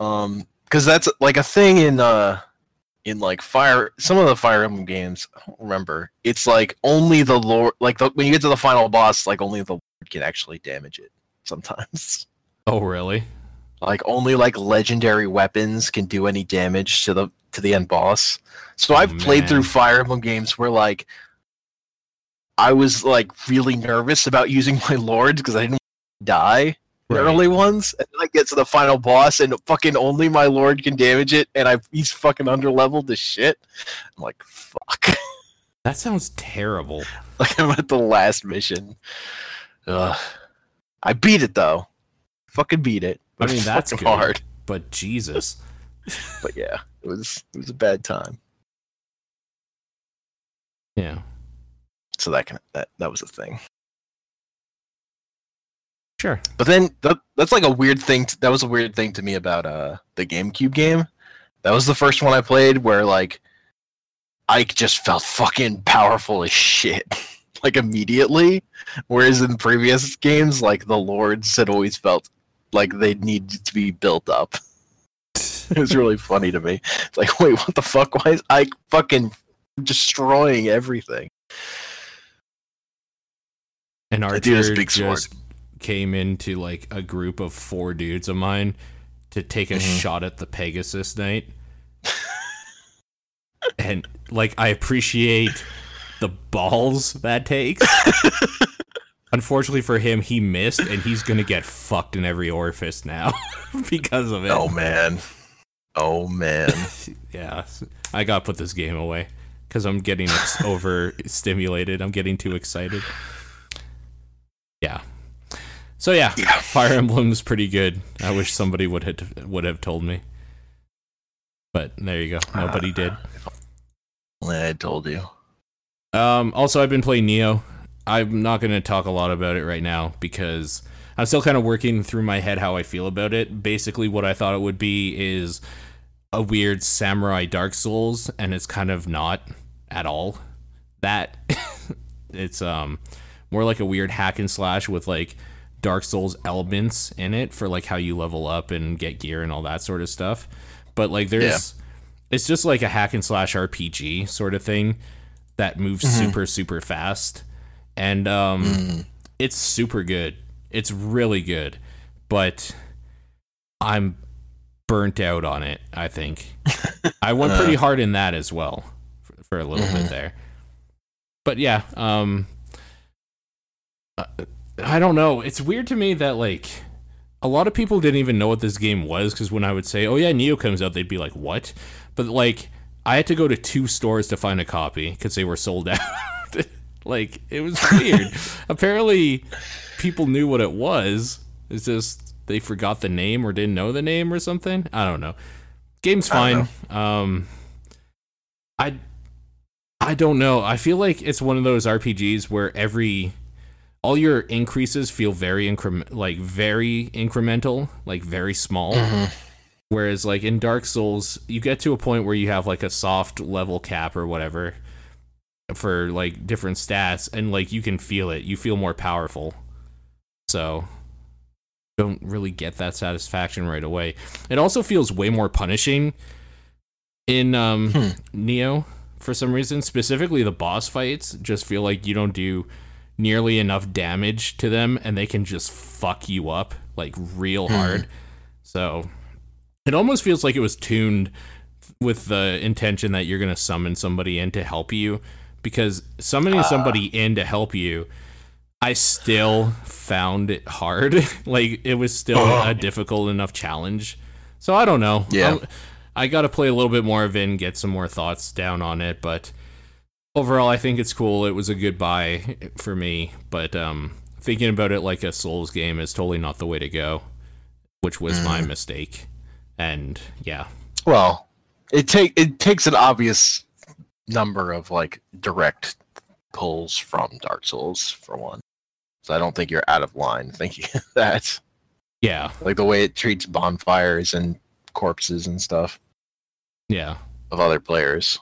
Speaker 2: Um, because that's like a thing in uh, in like fire. Some of the Fire Emblem games, I don't remember. It's like only the lord, like the, when you get to the final boss, like only the lord can actually damage it. Sometimes,
Speaker 1: Oh, really?
Speaker 2: like only like legendary weapons can do any damage to the to the end boss. So
Speaker 1: Oh,
Speaker 2: I've played through. Fire Emblem games where like I was like really nervous about using my lords because I didn't want to die the
Speaker 1: Right.
Speaker 2: early ones, and then I get to the final boss and fucking only my lord can damage it, and I he's fucking underleveled to shit. I'm like, fuck.
Speaker 1: That sounds terrible.
Speaker 2: like I'm at the last mission. Ugh. I beat it though. Fucking beat it.
Speaker 1: I mean, that's good.
Speaker 2: hard.
Speaker 1: But Jesus.
Speaker 2: But yeah, it was it was a bad time.
Speaker 1: Yeah.
Speaker 2: So that can that that was a thing.
Speaker 1: Sure.
Speaker 2: But then that, that's like a weird thing. To, that was a weird thing to me about uh the GameCube game. That was the first one I played where like Ike just felt fucking powerful as shit, like immediately. Whereas in previous games, like the lords had always felt like they needed to be built up. It was really funny to me. It's like, wait, what the fuck? Why is Ike fucking destroying everything?
Speaker 1: And Archer
Speaker 2: big sword.
Speaker 1: Came into like a group of four dudes of mine to take a
Speaker 2: Mhm.
Speaker 1: shot at the Pegasus Knight. and like I appreciate the balls that takes. Unfortunately for him, he missed and he's gonna get fucked in every orifice now because of it.
Speaker 2: Oh man. Oh man.
Speaker 1: Yeah, I gotta put this game away because I'm getting ex- overstimulated. I'm getting too excited. Yeah. So yeah,
Speaker 2: Yeah.
Speaker 1: Fire Emblem's pretty good. I wish somebody would have would have told me. But there you go. Nobody did.
Speaker 2: I told you.
Speaker 1: Um, also, I've been playing Nioh. I'm not going to talk a lot about it right now because I'm still kind of working through my head how I feel about it. Basically, what I thought it would be is a weird samurai Dark Souls, and it's kind of not at all that. it's um more like a weird hack and slash with like Dark Souls elements in it for like how you level up and get gear and all that sort of stuff. But like there's it's just like a hack and slash RPG sort of thing that moves super super fast and um it's super good. It's really good. But I'm burnt out on it, I think. I went pretty hard in that as well for, for a little bit there. But yeah, um uh, I don't know. It's weird to me that like a lot of people didn't even know what this game was because when I would say, "Oh yeah, Nioh comes out," they'd be like, "What?" But like, I had to go to two stores to find a copy because they were sold out. like, it was weird. Apparently, people knew what it was. It's just they forgot the name or didn't know the name or something. I don't know. Game's fine.
Speaker 2: don't
Speaker 1: Um, I I don't know. I feel like it's one of those RPGs where every all your increases feel very increment like very incremental, like very small. Whereas like in Dark Souls, you get to a point where you have like a soft level cap or whatever for like different stats and like you can feel it. You feel more powerful. So don't really get that satisfaction right away. It also feels way more punishing in um
Speaker 2: Hmm.
Speaker 1: Nioh for some reason. Specifically the boss fights just feel like you don't do nearly enough damage to them and they can just fuck you up like real hmm. hard. So it almost feels like it was tuned with the intention that you're going to summon somebody in to help you because summoning uh. somebody in to help you I still found it hard. like it was still uh-huh. a difficult enough challenge. So I don't know.
Speaker 2: Yeah.
Speaker 1: I'll- I got to play a little bit more of it and get some more thoughts down on it, but overall I think it's cool. It was a good buy for me, but um thinking about it like a Souls game is totally not the way to go, which was my mistake. And yeah.
Speaker 2: Well, it take it takes an obvious number of like direct pulls from Dark Souls for one. So I don't think you're out of line thinking that.
Speaker 1: Yeah.
Speaker 2: Like the way it treats bonfires and corpses and stuff
Speaker 1: Yeah.
Speaker 2: of other players.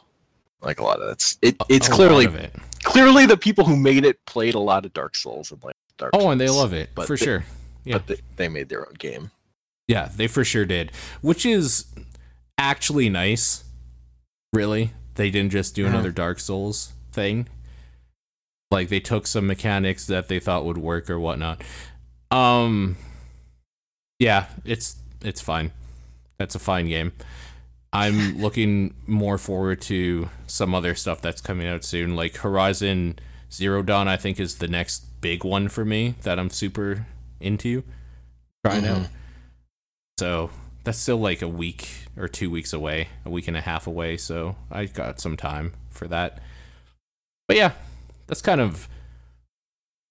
Speaker 2: Like a lot of that's it. It's
Speaker 1: A
Speaker 2: clearly
Speaker 1: it.
Speaker 2: clearly the people who made it played a lot of Dark Souls and like Dark.
Speaker 1: Oh, and they love it
Speaker 2: but
Speaker 1: for
Speaker 2: they-
Speaker 1: sure. yeah.
Speaker 2: But they, they made their own game.
Speaker 1: Yeah, they for sure did. Which is actually nice. Really. They didn't just do
Speaker 2: Mhm.
Speaker 1: another Dark Souls thing. Like they took some mechanics that they thought would work or whatnot. Um Yeah, it's it's fine. That's a fine game. I'm looking more forward to some other stuff that's coming out soon. Like Horizon Zero Dawn, I think is the next big one for me that I'm super into. Trying mm-hmm. out. So that's still like a week or two weeks away, a week and a half away. So I got some time for that. But yeah, that's kind of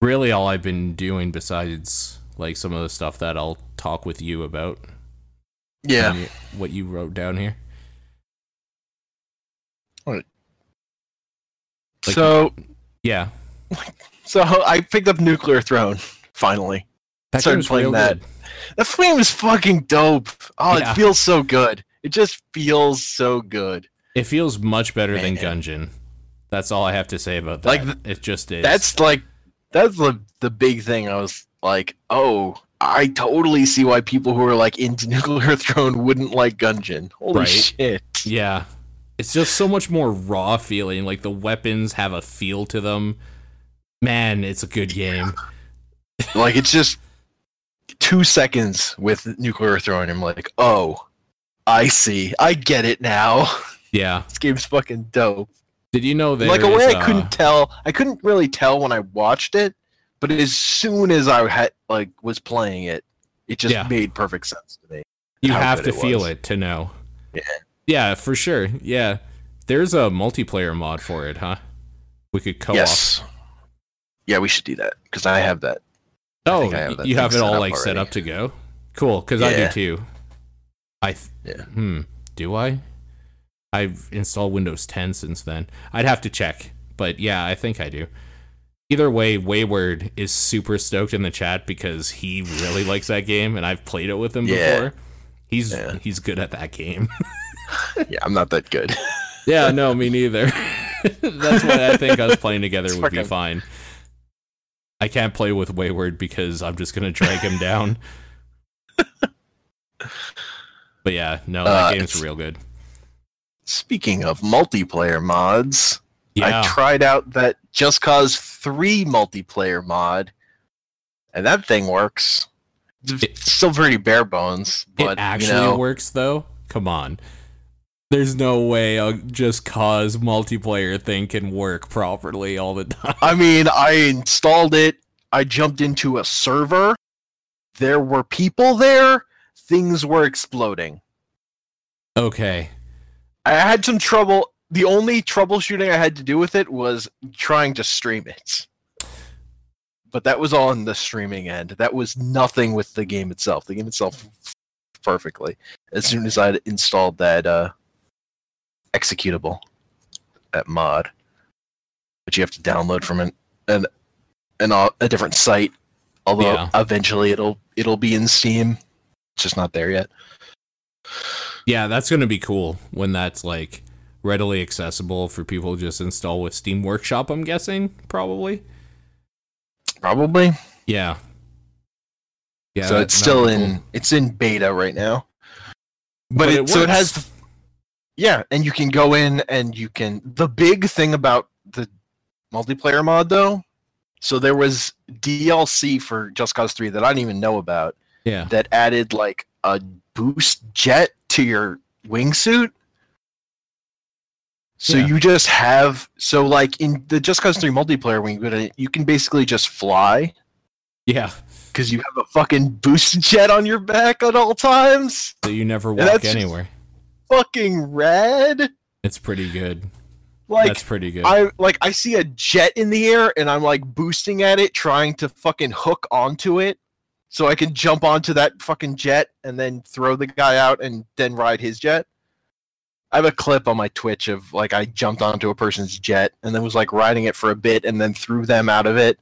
Speaker 1: really all I've been doing besides like some of the stuff that I'll talk with you about.
Speaker 2: Yeah.
Speaker 1: What you wrote down here. Like-
Speaker 2: so
Speaker 1: Yeah.
Speaker 2: so I picked up Nuclear Throne finally.
Speaker 1: That
Speaker 2: Started playing that.
Speaker 1: good.
Speaker 2: The flame is fucking dope. Oh,
Speaker 1: Yeah.
Speaker 2: it feels so good. It just feels so good.
Speaker 1: It feels much better than
Speaker 2: Man.
Speaker 1: Gungeon. That's all I have to say about that.
Speaker 2: Like, th-
Speaker 1: it just is.
Speaker 2: That's like that's the the big thing. I was like, oh, I totally see why people who are like into Nuclear Throne wouldn't like Gungeon. Holy
Speaker 1: Right.
Speaker 2: shit.
Speaker 1: Yeah. It's just so much more raw feeling. Like the weapons have a feel to them. Man, it's a good game.
Speaker 2: Like it's just two seconds with Nuclear Throne. I'm like, oh, I see. I get it now.
Speaker 1: Yeah.
Speaker 2: this game's fucking dope.
Speaker 1: Did you know there
Speaker 2: like a way I
Speaker 1: uh,
Speaker 2: couldn't tell. I couldn't really tell when I watched it, but as soon as I had like was playing it, it just
Speaker 1: Yeah.
Speaker 2: made perfect sense to me.
Speaker 1: you have to
Speaker 2: it
Speaker 1: feel
Speaker 2: was.
Speaker 1: it to know.
Speaker 2: Yeah.
Speaker 1: Yeah, for sure. Yeah. There's a multiplayer mod for it, huh? We could co-op.
Speaker 2: Yes. Yeah, we should do that because I have that.
Speaker 1: Oh,
Speaker 2: have that
Speaker 1: you have it all like set up to go. Cool, because I do too. I th-
Speaker 2: Yeah.
Speaker 1: hmm. Do I? I've installed Windows 10 since then. I'd have to check, but yeah, I think I do. Either way, Wayward is super stoked in the chat because he really likes that game, and I've played it with him
Speaker 2: Yeah.
Speaker 1: before. He's
Speaker 2: Yeah.
Speaker 1: he's good at that game.
Speaker 2: Yeah, I'm not that good.
Speaker 1: yeah, no, me neither. That's why I think us playing together
Speaker 2: It's
Speaker 1: would be fine. I can't play with Wayward because I'm just gonna drag him down. But yeah, no, that
Speaker 2: Uh,
Speaker 1: game's real good.
Speaker 2: Speaking of multiplayer mods,
Speaker 1: Yeah,
Speaker 2: I tried out that Just Cause 3 multiplayer mod, and that thing works. It's
Speaker 1: It-
Speaker 2: still pretty bare bones, but
Speaker 1: it actually
Speaker 2: you know,
Speaker 1: works though. Come on. There's no way a just cause multiplayer thing can work properly all the time.
Speaker 2: I mean, I installed it. I jumped into a server. There were people there. Things were exploding.
Speaker 1: Okay.
Speaker 2: I had some trouble. The only troubleshooting I had to do with it was trying to stream it. But that was all on the streaming end. That was nothing with the game itself. The game itself perfectly. As soon as I installed that uh, executable, that mod, which you have to download from an an, an uh, a different site. Although
Speaker 1: Yeah.
Speaker 2: eventually it'll it'll be in Steam. It's just not there yet.
Speaker 1: Yeah, that's going to be cool when that's like readily accessible for people to just install with Steam Workshop, I'm guessing, probably.
Speaker 2: Probably.
Speaker 1: Yeah. Yeah.
Speaker 2: so it's still
Speaker 1: be
Speaker 2: in it's in beta right now but,
Speaker 1: But
Speaker 2: it,
Speaker 1: it
Speaker 2: so it has the, yeah and you can go in and you can the big thing about the multiplayer mod though so there was dlc for just cause 3 that i didn't even know about
Speaker 1: Yeah.
Speaker 2: that added like a boost jet to your wingsuit so
Speaker 1: Yeah.
Speaker 2: you just have so like in the just cause 3 multiplayer when you go to you can basically just fly
Speaker 1: Yeah.
Speaker 2: because you have a fucking boost jet on your back at all times.
Speaker 1: So you never walk anywhere.
Speaker 2: Fucking rad.
Speaker 1: It's pretty good.
Speaker 2: Like
Speaker 1: that's pretty good.
Speaker 2: I like I see a jet in the air and I'm like boosting at it, trying to fucking hook onto it so I can jump onto that fucking jet and then throw the guy out and then ride his jet. I have a clip on my Twitch of like I jumped onto a person's jet and then was like riding it for a bit and then threw them out of it.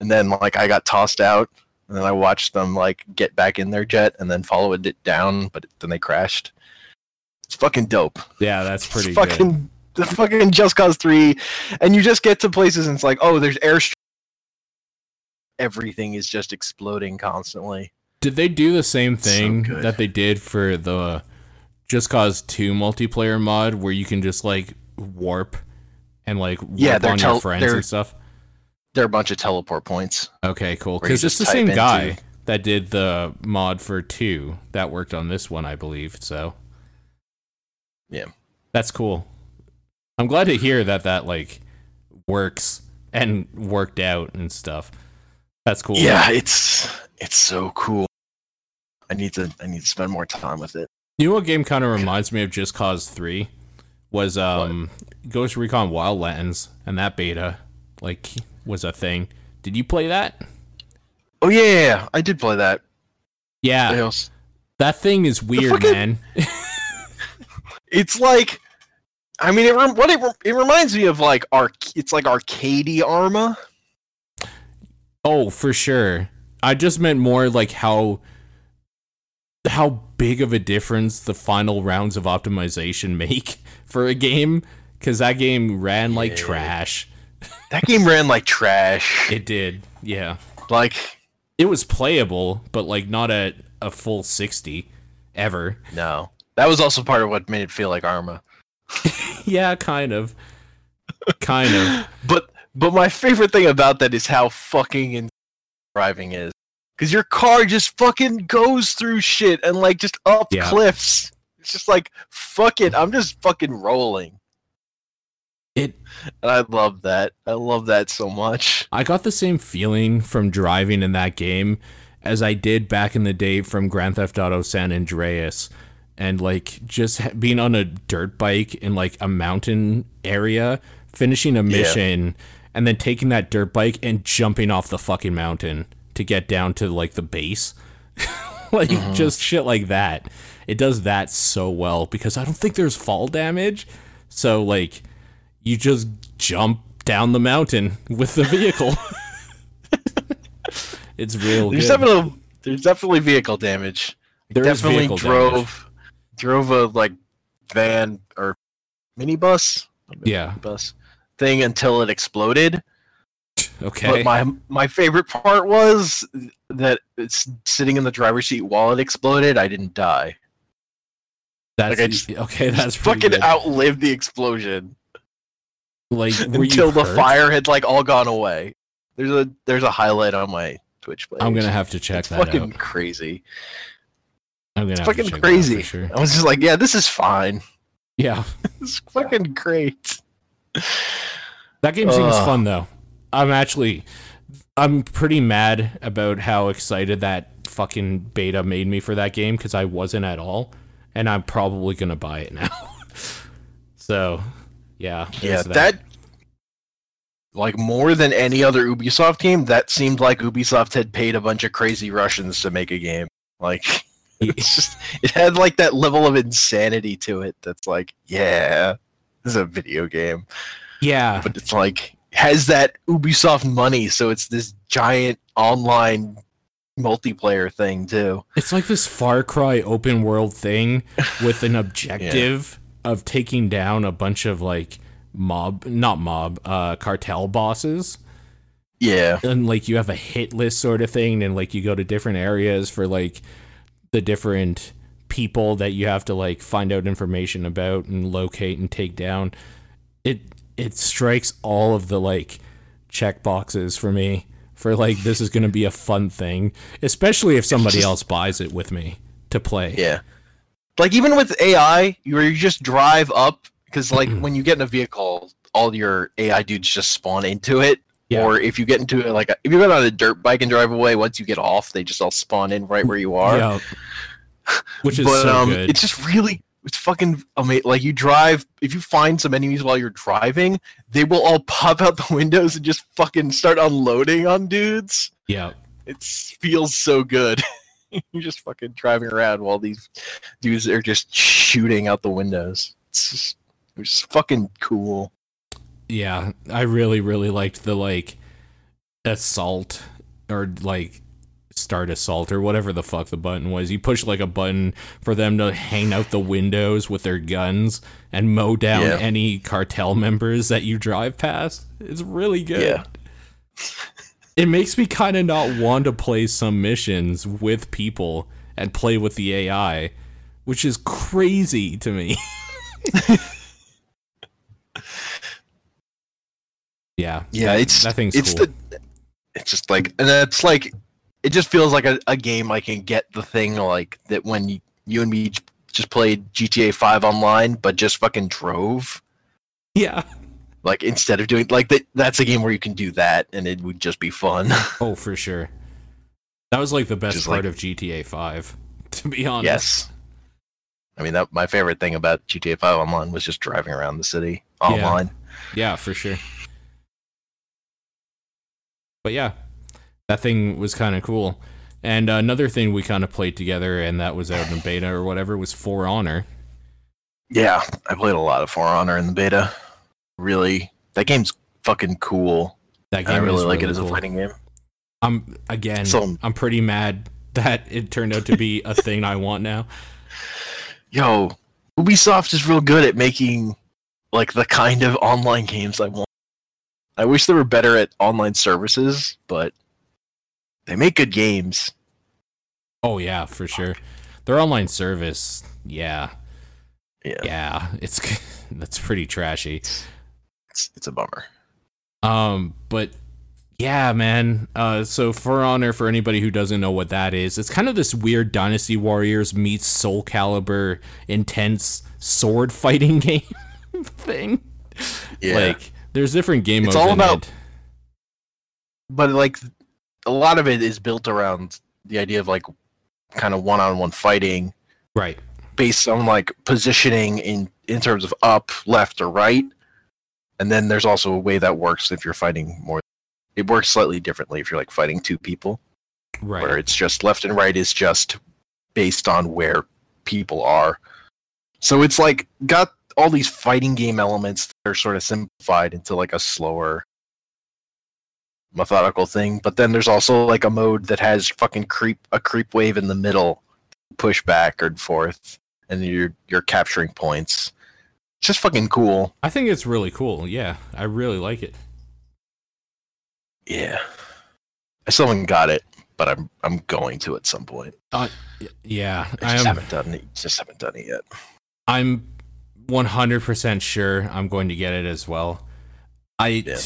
Speaker 2: And then like I got tossed out and then I watched them like get back in their jet and then followed it down, but then they crashed. It's fucking dope.
Speaker 1: yeah, that's pretty
Speaker 2: It's
Speaker 1: good.
Speaker 2: fucking the fucking Just Cause Three, and you just get to places and it's like, oh, there's airstream. Everything is just exploding constantly.
Speaker 1: Did they do the same thing
Speaker 2: good.
Speaker 1: that they did for the Just Cause 2 multiplayer mod where you can just like warp and like warp
Speaker 2: Yeah, they're
Speaker 1: on
Speaker 2: tel-
Speaker 1: your friends
Speaker 2: they're-
Speaker 1: and stuff?
Speaker 2: There are a bunch of teleport points.
Speaker 1: Okay, cool. Because it's the same guy
Speaker 2: into-
Speaker 1: that did the mod for 2 that worked on this one, I believe. So,
Speaker 2: Yeah.
Speaker 1: That's cool. I'm glad to hear that that like works and worked out and stuff. That's cool.
Speaker 2: Yeah, it's it's so cool. I need to I need to spend more time with it.
Speaker 1: You know what game kind of reminds me of Just Cause 3 was um Ghost Recon Wildlands and that beta like was a thing. Did you play that?
Speaker 2: Oh yeah, yeah, yeah, I did play that.
Speaker 1: Yeah, that thing is weird,
Speaker 2: fucking-
Speaker 1: man.
Speaker 2: It's like, I mean, it what it, it reminds me of like arc. It's like arcadey Arma.
Speaker 1: Oh, for sure. I just meant more like how how big of a difference the final rounds of optimization make for a game cuz that game ran like trash.
Speaker 2: That game ran like trash.
Speaker 1: It did. Yeah.
Speaker 2: Like
Speaker 1: It was playable, but like not at a full 60 ever.
Speaker 2: no, that was also part of what made it feel like Arma.
Speaker 1: yeah, kind of. kind of.
Speaker 2: But but my favorite thing about that is how fucking in- driving is. Cause your car just fucking goes through shit and like just up
Speaker 1: Yeah.
Speaker 2: cliffs. It's just like fuck it, I'm just fucking rolling.
Speaker 1: It
Speaker 2: And I love that. I love that so much.
Speaker 1: I got the same feeling from driving in that game as I did back in the day from Grand Theft Auto San Andreas. And like just being on a dirt bike in like a mountain area, finishing a mission, and then taking that dirt bike and jumping off the fucking mountain to get down to like the base. like mm-hmm. just shit like that. It does that so well because I don't think there's fall damage. So like you just jump down the mountain with the vehicle. it's real
Speaker 2: There's
Speaker 1: good.
Speaker 2: definitely there's definitely vehicle damage. I
Speaker 1: There is
Speaker 2: definitely
Speaker 1: vehicle
Speaker 2: drove
Speaker 1: damage.
Speaker 2: Drove a like van or minibus
Speaker 1: Yeah.
Speaker 2: bus thing until it exploded.
Speaker 1: Okay.
Speaker 2: But my my favorite part was that it's sitting in the driver's seat while it exploded. I didn't die.
Speaker 1: that's
Speaker 2: like, I just-
Speaker 1: okay. That's
Speaker 2: fucking
Speaker 1: good.
Speaker 2: outlived the explosion
Speaker 1: Like
Speaker 2: until the
Speaker 1: hurt?
Speaker 2: fire had like all gone away. There's a there's a highlight on my Twitch page.
Speaker 1: I'm gonna have to check
Speaker 2: it's
Speaker 1: that
Speaker 2: fucking
Speaker 1: out.
Speaker 2: crazy.
Speaker 1: I'm gonna
Speaker 2: It's fucking
Speaker 1: check that out for
Speaker 2: crazy.
Speaker 1: sure.
Speaker 2: I was just like, yeah, this is fine.
Speaker 1: Yeah.
Speaker 2: It's fucking great.
Speaker 1: That game seems
Speaker 2: Ugh.
Speaker 1: fun though. I'm actually I'm pretty mad about how excited that fucking beta made me for that game because I wasn't at all, and I'm probably gonna buy it now. so, yeah,
Speaker 2: Yeah,
Speaker 1: there's
Speaker 2: that. like more than any other Ubisoft game, that seemed like Ubisoft had paid a bunch of crazy Russians to make a game. Like it's just it had like that level of insanity to it that's like, yeah, this is a video game.
Speaker 1: yeah,
Speaker 2: But it's like has that Ubisoft money, so it's this giant online multiplayer thing too.
Speaker 1: it's like this Far Cry open world thing with an objective of taking down a bunch of like mob, not mob, uh, cartel bosses.
Speaker 2: Yeah.
Speaker 1: and like you have a hit list sort of thing and like you go to different areas for like the different people that you have to like find out information about and locate and take down it it strikes all of the like check boxes for me for like this is going to be a fun thing especially if somebody else buys it with me to play
Speaker 2: Yeah. Like even with AI, you where you just drive up because like
Speaker 1: Mm-hmm.
Speaker 2: when you get in a vehicle, all your AI dudes just spawn into it.
Speaker 1: Yeah.
Speaker 2: Or if you get into it, like a, if you get on a dirt bike and drive away, once you get off, they just all spawn in right where you are.
Speaker 1: yeah which is
Speaker 2: but
Speaker 1: so
Speaker 2: um,
Speaker 1: good
Speaker 2: it's just really it's fucking amazing. Like you drive, if you find some enemies while you're driving, they will all pop out the windows and just fucking start unloading on dudes.
Speaker 1: yeah
Speaker 2: It feels so good. You're just fucking driving around while these dudes are just shooting out the windows. It's just, it's just fucking cool.
Speaker 1: Yeah i really really liked the like assault or like start assault or whatever the fuck the button was you push like a button for them to hang out the windows with their guns and mow down
Speaker 2: Yeah.
Speaker 1: any cartel members that you drive past it's really good
Speaker 2: Yeah.
Speaker 1: it makes me kind of not want to play some missions with people and play with the ai which is crazy to me yeah
Speaker 2: Yeah, it's
Speaker 1: that
Speaker 2: it's
Speaker 1: cool.
Speaker 2: the it's just like and it's like it just feels like a, a game I can get the thing like that when you, you and me just played GTA 5 online but just fucking drove
Speaker 1: yeah
Speaker 2: like instead of doing like that that's a game where you can do that and it would just be fun.
Speaker 1: Oh, for sure. That was like the best
Speaker 2: Just
Speaker 1: part
Speaker 2: like-
Speaker 1: of GTA 5, to be honest.
Speaker 2: yes. I mean that my favorite thing about GTA 5 online was just driving around the city online.
Speaker 1: Yeah, for sure. But yeah, that thing was kind of cool. And another thing we kind of played together, and that was out in beta or whatever, was For Honor.
Speaker 2: Yeah, I played a lot of For Honor in the beta. Really, that game's fucking cool.
Speaker 1: That game
Speaker 2: I really
Speaker 1: is
Speaker 2: like
Speaker 1: really
Speaker 2: it as
Speaker 1: cool.
Speaker 2: a fighting game.
Speaker 1: I'm again,
Speaker 2: So-
Speaker 1: I'm pretty mad that it turned out to be a thing I want now.
Speaker 2: Yo, Ubisoft is real good at making like the kind of online games I want. I wish they were better at online services, but they make good games.
Speaker 1: Oh yeah, for sure. Their online service, yeah,
Speaker 2: Yeah,
Speaker 1: yeah, it's that's pretty trashy.
Speaker 2: it's, it's a bummer.
Speaker 1: Um, but yeah, man. Uh, so For Honor, for anybody who doesn't know what that is, it's kind of this weird Dynasty Warriors meets Soul Calibur intense sword fighting game thing.
Speaker 2: Yeah,
Speaker 1: Like, there's different game
Speaker 2: It's
Speaker 1: modes.
Speaker 2: all
Speaker 1: in
Speaker 2: about-
Speaker 1: it.
Speaker 2: but like a lot of it is built around the idea of like kind of one-on-one fighting
Speaker 1: right.
Speaker 2: based on like positioning in in terms of up, left, or right. And then there's also a way that works if you're fighting more. It works slightly differently if you're like fighting two people,
Speaker 1: Right.
Speaker 2: where it's just left and right is just based on where people are. So it's like got all these fighting game elements that are sort of simplified into like a slower methodical thing. But then there's also like a mode that has fucking creep a creep wave in the middle, push back and forth, and you're you're capturing points. It's just fucking cool.
Speaker 1: I think it's really cool. Yeah, I really like it.
Speaker 2: Yeah. I still haven't got it, but I'm I'm going to at some point.
Speaker 1: Uh, yeah,
Speaker 2: I
Speaker 1: I
Speaker 2: just
Speaker 1: am.
Speaker 2: haven't done it. Just haven't done it yet.
Speaker 1: I'm 100% sure I'm going to get it as well. I
Speaker 2: Yeah.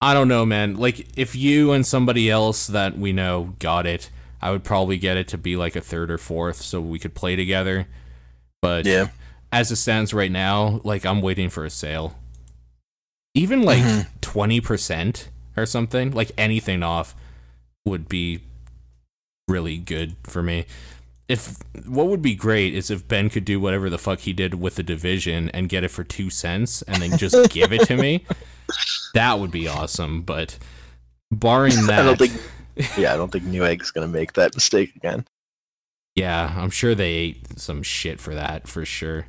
Speaker 1: I don't know, man. Like if you and somebody else that we know got it, I would probably get it to be like a third or fourth so we could play together. But
Speaker 2: Yeah.
Speaker 1: as it stands right now, like I'm waiting for a sale. Even like
Speaker 2: Mhm.
Speaker 1: 20% or something, like anything off would be really good for me. If what would be great is if Ben could do whatever the fuck he did with the division and get it for 2 cents and then just give it to me. That would be awesome, but barring that
Speaker 2: I don't think. Yeah, I don't think Newegg's gonna make that mistake again.
Speaker 1: Yeah, I'm sure they ate some shit for that for sure.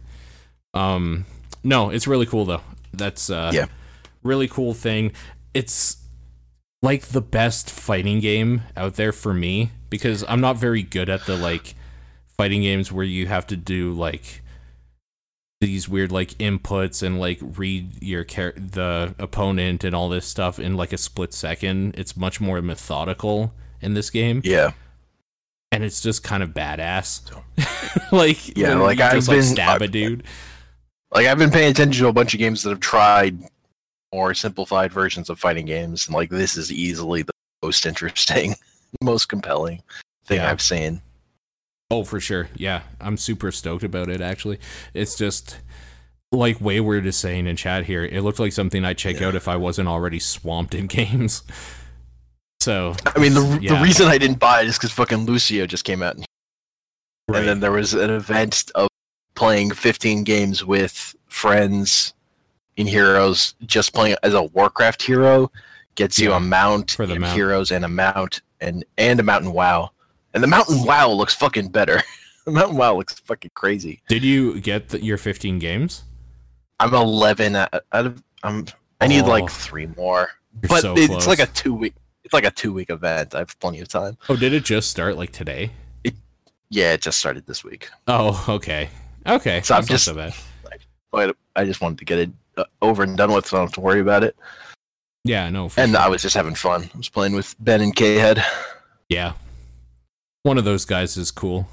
Speaker 1: Um no, it's really cool though. That's uh
Speaker 2: Yeah.
Speaker 1: really cool thing. It's like the best fighting game out there for me because I'm not very good at the like fighting games where you have to do like these weird like inputs and like read your char- the opponent and all this stuff in like a split second. It's much more methodical in this game
Speaker 2: Yeah.
Speaker 1: and it's just kind of badass. like
Speaker 2: Yeah, like, I've
Speaker 1: just like
Speaker 2: been-
Speaker 1: stab uh, a
Speaker 2: I've-
Speaker 1: dude.
Speaker 2: Like I've been paying attention to a bunch of games that have tried more simplified versions of fighting games, and like this is easily the most interesting, most compelling thing
Speaker 1: Yeah.
Speaker 2: I've seen.
Speaker 1: Oh, for sure. Yeah, I'm super stoked about it. Actually, it's just like Wayward is saying in chat here. It looked like something I'd check
Speaker 2: Yeah.
Speaker 1: out if I wasn't already swamped in games. So
Speaker 2: I mean, the
Speaker 1: Yeah.
Speaker 2: the reason I didn't buy it is because fucking Lucio just came out, and,
Speaker 1: right.
Speaker 2: then there was an event of playing 15 games with friends in Heroes. Just playing as a Warcraft hero gets you a mount
Speaker 1: for the
Speaker 2: in
Speaker 1: mount.
Speaker 2: Heroes and a mount and and a mountain WoW, and the mountain WoW looks fucking better. the mountain WoW looks fucking crazy.
Speaker 1: Did you get the, your 15 games?
Speaker 2: I'm 11 out of I'm I need
Speaker 1: Oh.
Speaker 2: like three more, but
Speaker 1: so
Speaker 2: it's like a two week. It's like a two week event. I have plenty of time.
Speaker 1: Oh, did it just start like today?
Speaker 2: It, Yeah, it just started this week.
Speaker 1: Oh, okay. Okay.
Speaker 2: So I'm just-
Speaker 1: so bad.
Speaker 2: but I just wanted to get it uh, over and done with, so I don't have to worry about it.
Speaker 1: Yeah, no.
Speaker 2: And
Speaker 1: sure.
Speaker 2: I was just having fun. I was playing with Ben and K Head.
Speaker 1: yeah. One of those guys is cool.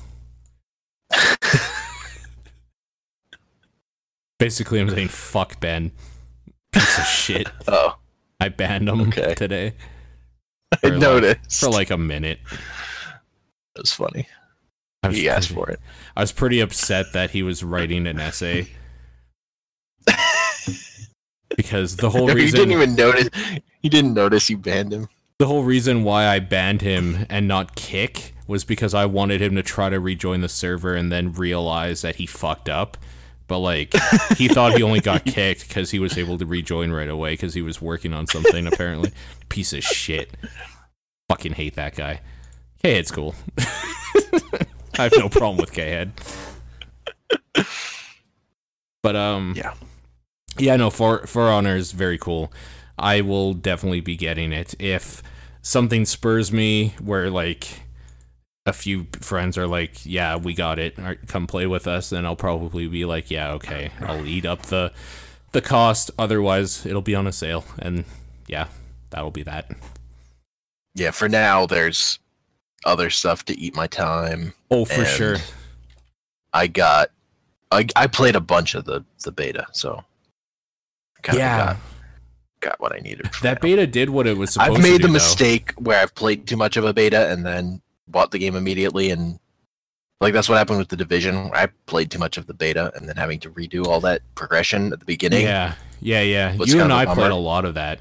Speaker 1: Basically, I'm saying fuck Ben. Piece of shit.
Speaker 2: Oh,
Speaker 1: I banned him
Speaker 2: Okay.
Speaker 1: today
Speaker 2: I
Speaker 1: like-
Speaker 2: noticed.
Speaker 1: for like a minute.
Speaker 2: was funny.
Speaker 1: I was
Speaker 2: He asked
Speaker 1: pretty,
Speaker 2: for it.
Speaker 1: I was pretty upset that he was writing an essay because the whole
Speaker 2: you
Speaker 1: reason You
Speaker 2: didn't even notice. You didn't notice you banned him.
Speaker 1: the whole reason why I banned him and not kick was because I wanted him to try to rejoin the server and then realize that he fucked up. But like he thought he only got kicked because he was able to rejoin right away because he was working on something apparently. Piece of shit. Fucking hate that guy. K Head's cool. I have no problem with K Head. But um
Speaker 2: Yeah.
Speaker 1: Yeah, no, For For Honor is very cool. I will definitely be getting it if something spurs me where like a few friends are like, "Yeah, we got it. Right, come play with us." Then I'll probably be like, "Yeah, okay. I'll eat up the the cost. Otherwise, it'll be on a sale." And yeah, that'll be that.
Speaker 2: Yeah, for now, there's other stuff to eat my time.
Speaker 1: Oh, for sure.
Speaker 2: I got, I, I played a bunch of the, the beta, so kind of
Speaker 1: Yeah,
Speaker 2: got, got what I needed.
Speaker 1: that
Speaker 2: now.
Speaker 1: beta did what it was supposed
Speaker 2: I've
Speaker 1: to
Speaker 2: made
Speaker 1: do,
Speaker 2: the
Speaker 1: though.
Speaker 2: mistake where I've played too much of a beta and then bought the game immediately, and like that's what happened with the division. I played too much of the beta and then having to redo all that progression at the beginning.
Speaker 1: Yeah, yeah, yeah. You and I played a lot of that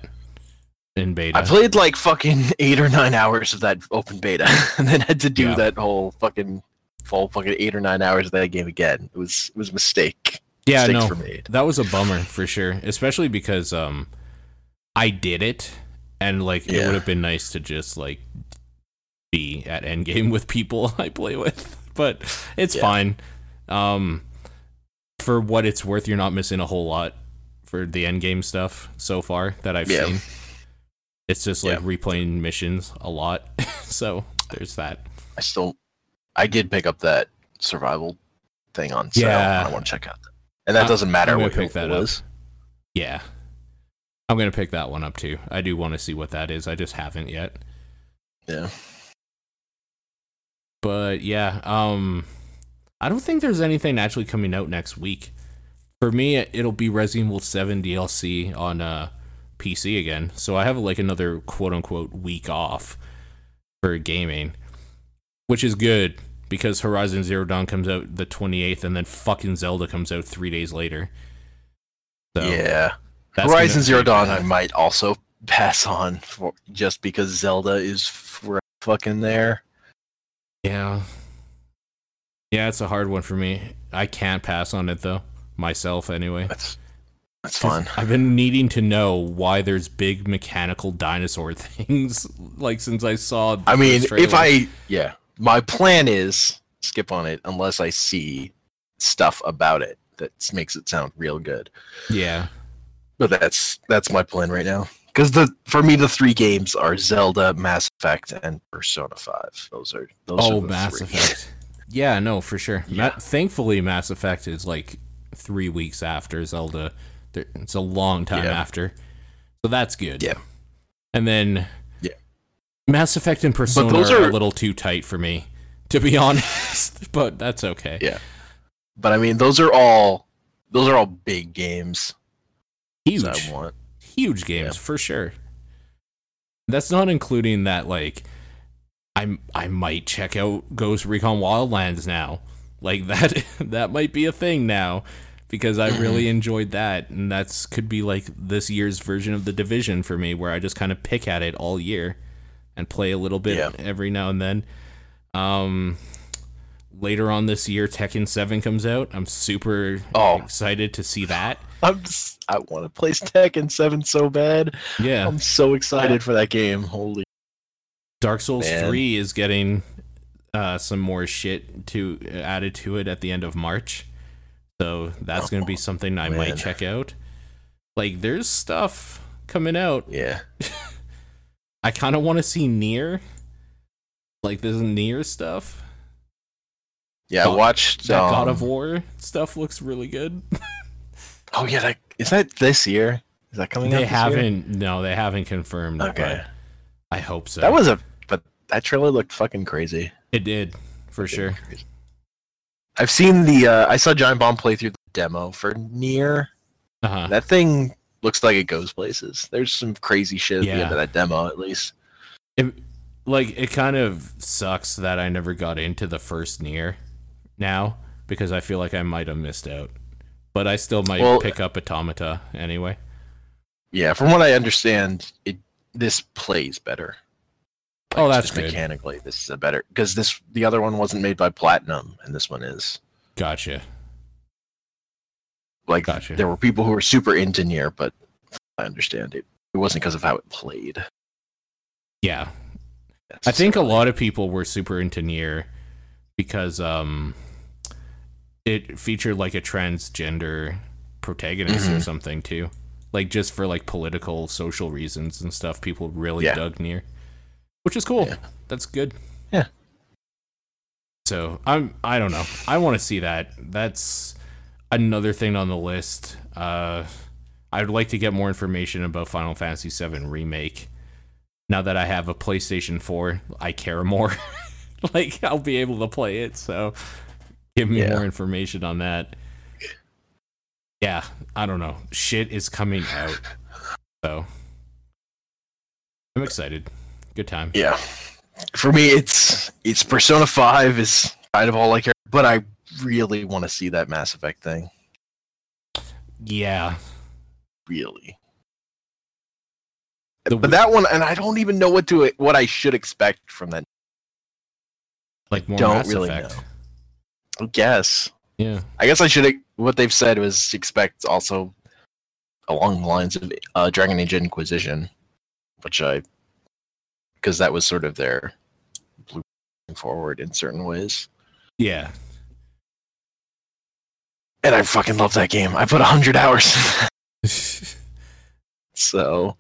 Speaker 1: in beta.
Speaker 2: I played like fucking eight or nine hours of that open beta, and then had to do
Speaker 1: Yeah.
Speaker 2: that whole fucking full fucking eight or nine hours of that game again. It was it was a mistake.
Speaker 1: yeah,
Speaker 2: Mistakes
Speaker 1: no, that was a bummer for sure, especially because um, I did it, and like it
Speaker 2: Yeah.
Speaker 1: would have been nice to just like be at endgame with people I play with, but it's
Speaker 2: Yeah.
Speaker 1: fine. Um, for what it's worth, you're not missing a whole lot for the end game stuff so far that I've
Speaker 2: Yeah.
Speaker 1: seen. It's just like
Speaker 2: Yeah.
Speaker 1: replaying missions a lot. so there's that.
Speaker 2: I still, I did pick up that survival thing on sale.
Speaker 1: Yeah.
Speaker 2: I want to check out that. And that
Speaker 1: I-
Speaker 2: doesn't matter what
Speaker 1: pick that up.
Speaker 2: was.
Speaker 1: Yeah. I'm gonna pick that one up too. I do want to see what that is. I just haven't yet.
Speaker 2: Yeah.
Speaker 1: But yeah, um I don't think there's anything actually coming out next week. For me, it'll be Resident Evil 7 DLC on uh PC again. So I have like another quote unquote week off for gaming, which is good because Horizon Zero Dawn comes out the 28th and then fucking Zelda comes out 3 days later. So
Speaker 2: yeah. Horizon Zero Dawn. I might also pass on for just because Zelda is fucking there.
Speaker 1: Yeah. Yeah, it's a hard one for me. I can't pass on it though. Myself anyway.
Speaker 2: That's that's fun.
Speaker 1: I've been needing to know why there's big mechanical dinosaur things like since I saw
Speaker 2: I mean, if. I yeah, my plan is skip on it unless I see stuff about it that makes it sound real good.
Speaker 1: Yeah.
Speaker 2: But that's that's my plan right now. Because the for me the three games are Zelda, Mass Effect, and Persona Five. Those are those oh, are
Speaker 1: Oh,
Speaker 2: the
Speaker 1: Mass
Speaker 2: three.
Speaker 1: Effect. Yeah, no, for sure. Ma- thankfully Mass Effect is like 3 weeks after Zelda. It's a long time
Speaker 2: Yeah.
Speaker 1: after. So that's good.
Speaker 2: Yeah.
Speaker 1: And then
Speaker 2: Yeah.
Speaker 1: Mass Effect and Persona
Speaker 2: those
Speaker 1: are,
Speaker 2: are-
Speaker 1: a little too tight for me, to be honest. but that's okay.
Speaker 2: Yeah. But I mean, those are all those are all big games.
Speaker 1: Huge.
Speaker 2: that I want.
Speaker 1: Huge games
Speaker 2: Yeah.
Speaker 1: for sure. That's not including that like I'm I might check out Ghost Recon Wildlands now. Like that that might be a thing now because I really enjoyed that and that's could be like this year's version of the division for me where I just kind of pick at it all year and play a little bit
Speaker 2: Yeah.
Speaker 1: every now and then. Um later on this year Tekken 7 comes out. I'm super
Speaker 2: Oh.
Speaker 1: excited to see that.
Speaker 2: I'm I want to play Tekken Seven so bad.
Speaker 1: Yeah.
Speaker 2: I'm so excited for that game. Holy
Speaker 1: Dark Souls
Speaker 2: Man.
Speaker 1: 3 is getting uh, some more shit to added to it at the end of March. So that's going to be something I might check out. Like there's stuff coming out.
Speaker 2: yeah.
Speaker 1: I kind of want to see Nier. Like this Nier stuff.
Speaker 2: Yeah,
Speaker 1: God-
Speaker 2: I watched
Speaker 1: That God
Speaker 2: um,
Speaker 1: of War stuff looks really good.
Speaker 2: Oh yeah, that is that this year? Is that coming out?
Speaker 1: they
Speaker 2: this
Speaker 1: haven't no, they haven't confirmed.
Speaker 2: Okay.
Speaker 1: but I hope so.
Speaker 2: That was a but that trailer looked fucking crazy.
Speaker 1: it did for sure.
Speaker 2: Crazy. I've seen the uh I saw Giant Bomb play through the demo for Nier.
Speaker 1: Uh-huh.
Speaker 2: That thing looks like it goes places. There's some crazy shit at the end of that demo at least.
Speaker 1: it, like it kind of sucks that I never got into the first Nier now because I feel like I might have missed out. But I still might
Speaker 2: Well-
Speaker 1: pick up Automata anyway.
Speaker 2: Yeah, from what I understand, it this plays better.
Speaker 1: Oh, that's
Speaker 2: just
Speaker 1: good.
Speaker 2: mechanically. This is a better because this the other one wasn't made by Platinum, and this one is.
Speaker 1: Gotcha.
Speaker 2: Like
Speaker 1: Gotcha.
Speaker 2: there were people who were super into Nier, but I understand it. It wasn't because of how it played.
Speaker 1: Yeah. I think a lot of people were super into Nier because um it featured like a transgender protagonist or
Speaker 2: Mhm.
Speaker 1: something too. Like just for like political, social reasons and stuff, people really
Speaker 2: Yeah.
Speaker 1: dug Nier, Which is cool.
Speaker 2: Yeah.
Speaker 1: That's good.
Speaker 2: Yeah.
Speaker 1: So I'm I don't know. I want to see that. That's another thing on the list. Uh I would like to get more information about Final Fantasy VII Remake. Now that I have a PlayStation 4, I care more. like I'll be able to play it, so give me
Speaker 2: Yeah.
Speaker 1: more information on that. Yeah, I don't know. Shit is coming out. So I'm excited. Good time.
Speaker 2: Yeah. For me, it's it's Persona Five is kind of all I care, but I really want to see that Mass Effect thing.
Speaker 1: Yeah.
Speaker 2: Really.
Speaker 1: The
Speaker 2: But that one, and I don't even know what to what I should expect from that.
Speaker 1: like more
Speaker 2: don't
Speaker 1: Mass
Speaker 2: really
Speaker 1: Effect.
Speaker 2: know. I guess.
Speaker 1: Yeah.
Speaker 2: I guess I should. What they've said was expect also along the lines of uh, Dragon Age Inquisition, which I because that was sort of their blueprint forward in certain ways.
Speaker 1: Yeah.
Speaker 2: and I fucking love that game. I put hundred hours. so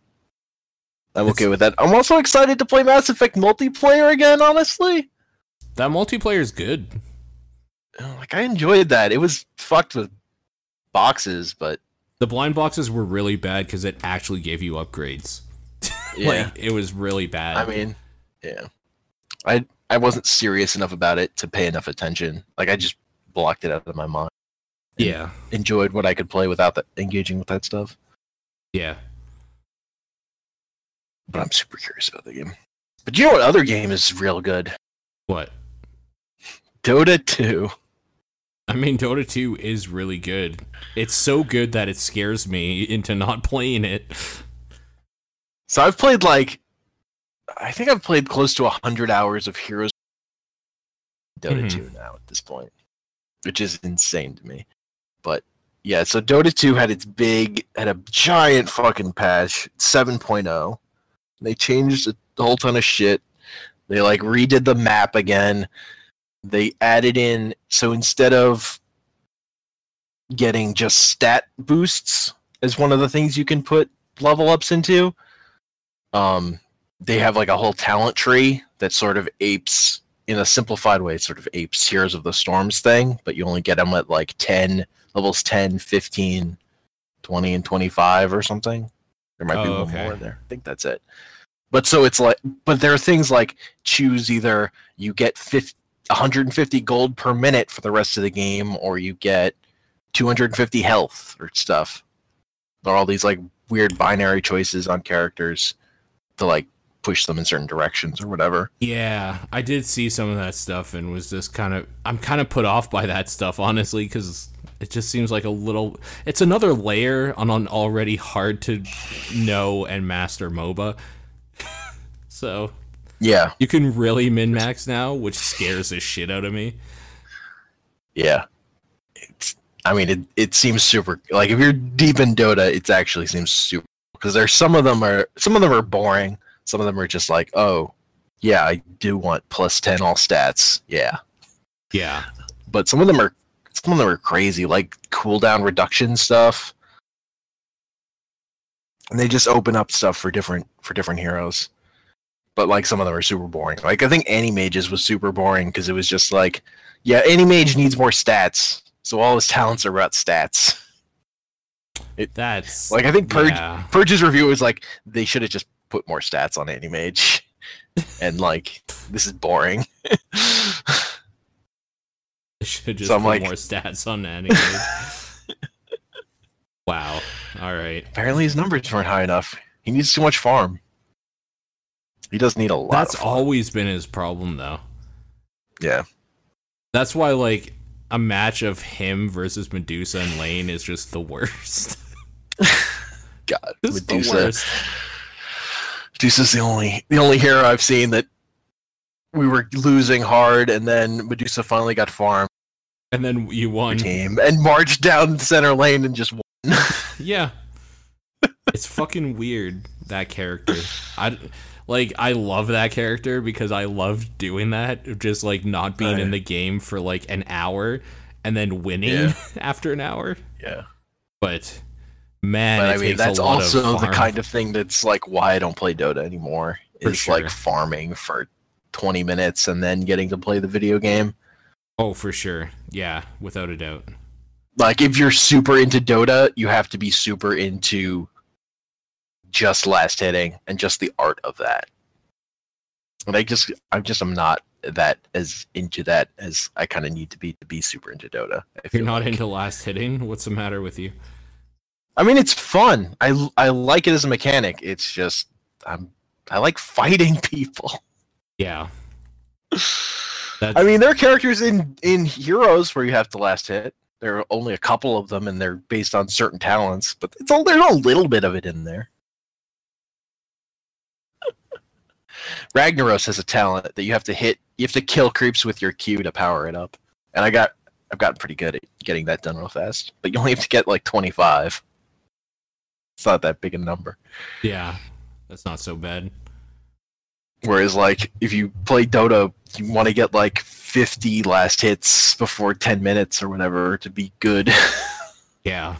Speaker 2: I'm okay with that. I'm also excited to play Mass Effect multiplayer again. Honestly,
Speaker 1: that multiplayer is good.
Speaker 2: Oh, like I enjoyed that. It was fucked with boxes, but
Speaker 1: the blind boxes were really bad because it actually gave you upgrades. Yeah. like it was really bad.
Speaker 2: I mean, yeah. I I wasn't serious enough about it to pay enough attention. Like I just blocked it out of my mind.
Speaker 1: Yeah.
Speaker 2: Enjoyed what I could play without the, engaging with that stuff.
Speaker 1: Yeah.
Speaker 2: But I'm super curious about the game. But you know what other game is real good?
Speaker 1: What?
Speaker 2: Dota 2.
Speaker 1: I mean, Dota 2 is really good. It's so good that it scares me into not playing it.
Speaker 2: So I've played like, I think I've played close to 100 hours of Heroes Dota mm-hmm. 2 now at this point, which is insane to me. But yeah, so Dota 2 had its big, had a giant fucking patch, 7.0. They changed a whole ton of shit. They like redid the map again. They added in, so instead of getting just stat boosts as one of the things you can put level ups into, um, they have like a whole talent tree that sort of apes in a simplified way sort of apes Heroes of the Storms thing, but you only get them at like 10 levels 10, 15, 20 and 25 or something. There might oh, be one okay. more there. I think that's it. But so it's like but there are things like choose either you get 50, 150 gold per minute for the rest of the game or you get 250 health or stuff. There are all these like weird binary choices on characters to like push them in certain directions or whatever.
Speaker 1: Yeah, I did see some of that stuff and was just kind of I'm kind of put off by that stuff honestly cuz it just seems like a little it's another layer on an already hard to know and master MOBA. so,
Speaker 2: yeah.
Speaker 1: You can really min max now, which scares the shit out of me.
Speaker 2: Yeah. It's I mean it it seems super like if you're deep in Dota, it actually seems super because there's some of them are some of them are boring some of them are just like, oh, yeah, I do want plus ten all stats. Yeah,
Speaker 1: yeah.
Speaker 2: But some of them are some of them are crazy, like cooldown reduction stuff, and they just open up stuff for different for different heroes. But like some of them are super boring. Like I think Anti-Mage's was super boring because it was just like, yeah, Anti-Mage needs more stats, so all his talents are about stats.
Speaker 1: It, That's
Speaker 2: like I think Purge yeah. Purge's review was like they should have just put more stats on Anti-Mage. and like this is boring.
Speaker 1: should have just so put like, more stats on Anti-Mage. wow. All right.
Speaker 2: Apparently his numbers weren't high enough. He needs too much farm. He does need a lot.
Speaker 1: That's always been his problem, though.
Speaker 2: Yeah.
Speaker 1: That's why, like, a match of him versus Medusa and Lane is just the worst.
Speaker 2: God, it's Medusa. Medusa's the only the only hero I've seen that we were losing hard, and then Medusa finally got farmed.
Speaker 1: And then you won.
Speaker 2: Team and marched down center lane and just won.
Speaker 1: yeah, it's fucking weird that character. I like I love that character because I love doing that, just like not being in the game for like an hour and then winning yeah. after an hour.
Speaker 2: Yeah,
Speaker 1: but man,
Speaker 2: but I mean that's also the kind of thing that's like why I don't play Dota anymore. Is sure. like farming for 20 minutes and then getting to play the video game.
Speaker 1: Oh, for sure. Yeah, without a doubt.
Speaker 2: Like if you're super into Dota, you have to be super into just last hitting and just the art of that. And I just I just am not that as into that as I kind of need to be to be super into Dota.
Speaker 1: If you're not like. into last hitting. What's the matter with you?
Speaker 2: I mean, it's fun. I I like it as a mechanic. It's just I'm I like fighting people.
Speaker 1: Yeah.
Speaker 2: That's... I mean, there are characters in in Heroes where you have to last hit. There are only a couple of them, and they're based on certain talents. But it's all there's a little bit of it in there. Ragnaros has a talent that you have to hit. You have to kill creeps with your Q to power it up. And I got I've gotten pretty good at getting that done real fast. But you only have to get like 25. It's not that big a number.
Speaker 1: Yeah, that's not so bad.
Speaker 2: Whereas, like, if you play Dota, you want to get like 50 last hits before 10 minutes or whatever to be good.
Speaker 1: Yeah.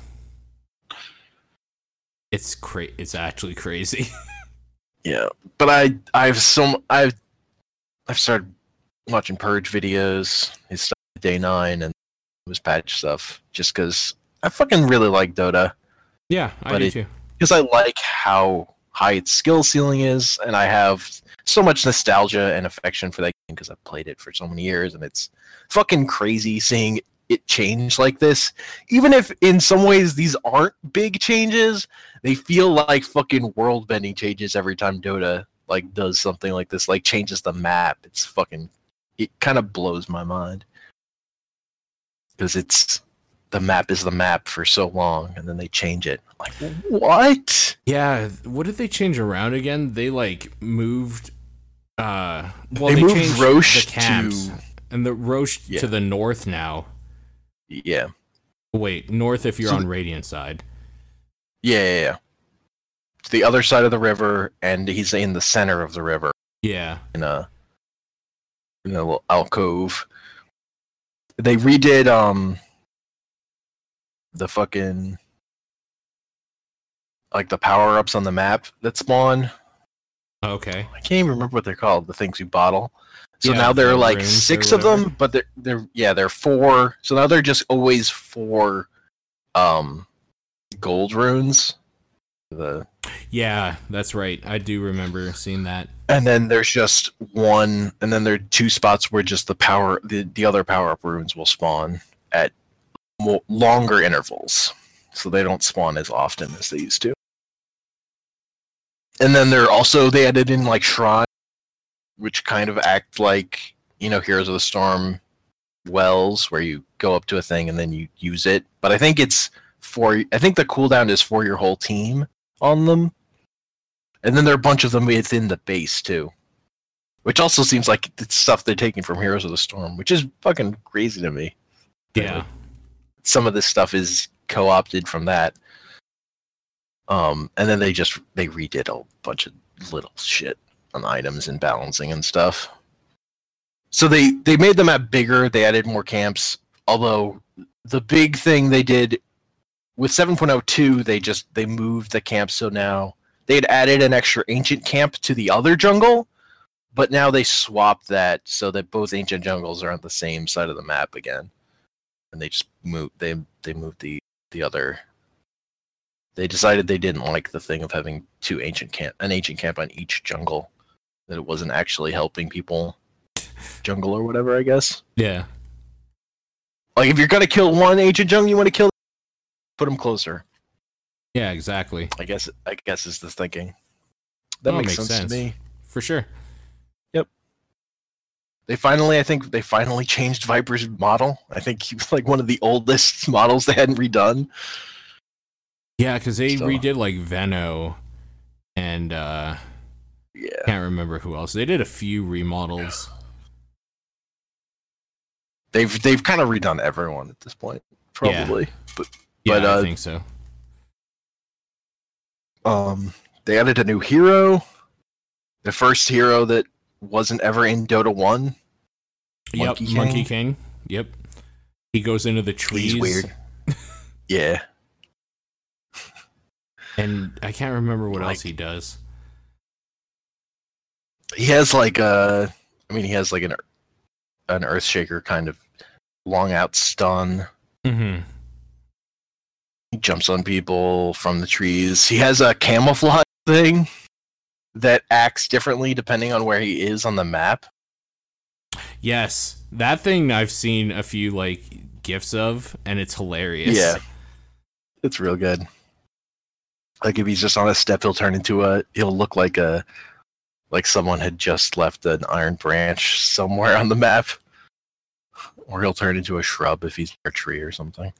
Speaker 1: It's cra- it's actually crazy.
Speaker 2: yeah, but I I've some I've I've started watching purge videos. Started Day9 and was patch stuff just because I fucking really like Dota
Speaker 1: yeah, I do
Speaker 2: it-
Speaker 1: too.
Speaker 2: because I like how high its skill ceiling is, and I have so much nostalgia and affection for that game because I've played it for so many years, and it's fucking crazy seeing it change like this. Even if in some ways these aren't big changes, they feel like fucking world bending changes every time Dota like does something like this, like changes the map. It's fucking it kind of blows my mind because it's the map is the map for so long, and then they change it. Like what?
Speaker 1: Yeah, what did they change around again? They like moved. Uh, well,
Speaker 2: They
Speaker 1: they,
Speaker 2: moved Rosh
Speaker 1: the camps,
Speaker 2: to-
Speaker 1: and the Rosh
Speaker 2: Yeah.
Speaker 1: to the north now.
Speaker 2: Yeah,
Speaker 1: Wait, north if you're
Speaker 2: So
Speaker 1: on
Speaker 2: the-
Speaker 1: Radiant side.
Speaker 2: Yeah, yeah. yeah. To the other side of the river, and he's in the center of the river
Speaker 1: Yeah,
Speaker 2: in a in a little alcove. They redid um the fucking like the power ups on the map that spawn.
Speaker 1: okay.
Speaker 2: I can't even remember what they're called. The things you bottle. So
Speaker 1: Yeah,
Speaker 2: now there
Speaker 1: the
Speaker 2: are like
Speaker 1: or
Speaker 2: six of
Speaker 1: whatever.
Speaker 2: them, but they're they're yeah they're four. So now they're just always four, um, gold runes. The
Speaker 1: Yeah, that's right. I do remember seeing that.
Speaker 2: and then there's just one, and then there are two spots where just the power the the other power up runes will spawn at more, longer intervals, so they don't spawn as often as they used to. And then they're also they added in like shrines, which kind of act like you know Heroes of the Storm wells, where you go up to a thing and then you use it. But I think it's for I think the cooldown is for your whole team on them, and then there are a bunch of them within the base too, which also seems like it's stuff they're taking from Heroes of the Storm, which is fucking crazy to me.
Speaker 1: Yeah,
Speaker 2: Some of this stuff is co-opted from that. Um, and then they just they redid a bunch of little shit on items and balancing and stuff. So they they made the map bigger. They added more camps. Although the big thing they did with 7.02, they just they moved the camp so now they had added an extra ancient camp to the other jungle, but now they swapped that so that both ancient jungles are on the same side of the map again. And they just moved they they moved the the other. They decided they didn't like the thing of having two ancient camp an ancient camp on each jungle that it wasn't actually helping people jungle or whatever i guess.
Speaker 1: Yeah,
Speaker 2: like if you're gonna kill one ancient jungle you want to kill put them closer
Speaker 1: yeah, exactly.
Speaker 2: i guess i guess is the thinking that
Speaker 1: Oh,
Speaker 2: makes,
Speaker 1: makes
Speaker 2: sense,
Speaker 1: sense.
Speaker 2: to me
Speaker 1: For sure. Yep.
Speaker 2: They finally i think they finally changed viper's model i think he was like one of the oldest models they hadn't redone
Speaker 1: Yeah, because they
Speaker 2: So-
Speaker 1: redid like Veno, and uh
Speaker 2: yeah
Speaker 1: can't remember who else. They did a few remodels.
Speaker 2: they've they've kind of redone everyone at this point probably but
Speaker 1: Yeah,
Speaker 2: But,
Speaker 1: I
Speaker 2: uh,
Speaker 1: think so.
Speaker 2: Um, they added a new hero. The first hero that wasn't ever in Dota One.
Speaker 1: Yep,
Speaker 2: Monkey King?
Speaker 1: Monkey King. Yep. He goes into the trees.
Speaker 2: He's weird. yeah,
Speaker 1: And I can't remember what
Speaker 2: Like-
Speaker 1: else he does.
Speaker 2: he has like a. I mean, he has like an an Earthshaker kind of long out stun.
Speaker 1: Mm-hmm.
Speaker 2: He jumps on people from the trees. He has a camouflage thing that acts differently depending on where he is on the map.
Speaker 1: Yes, that thing I've seen a few like gifs of, and it's hilarious.
Speaker 2: Yeah. It's real good. Like if he's just on a step, he'll turn into a. He'll look like a, like someone had just left an iron branch somewhere on the map, or he'll turn into a shrub if he's near a tree or something.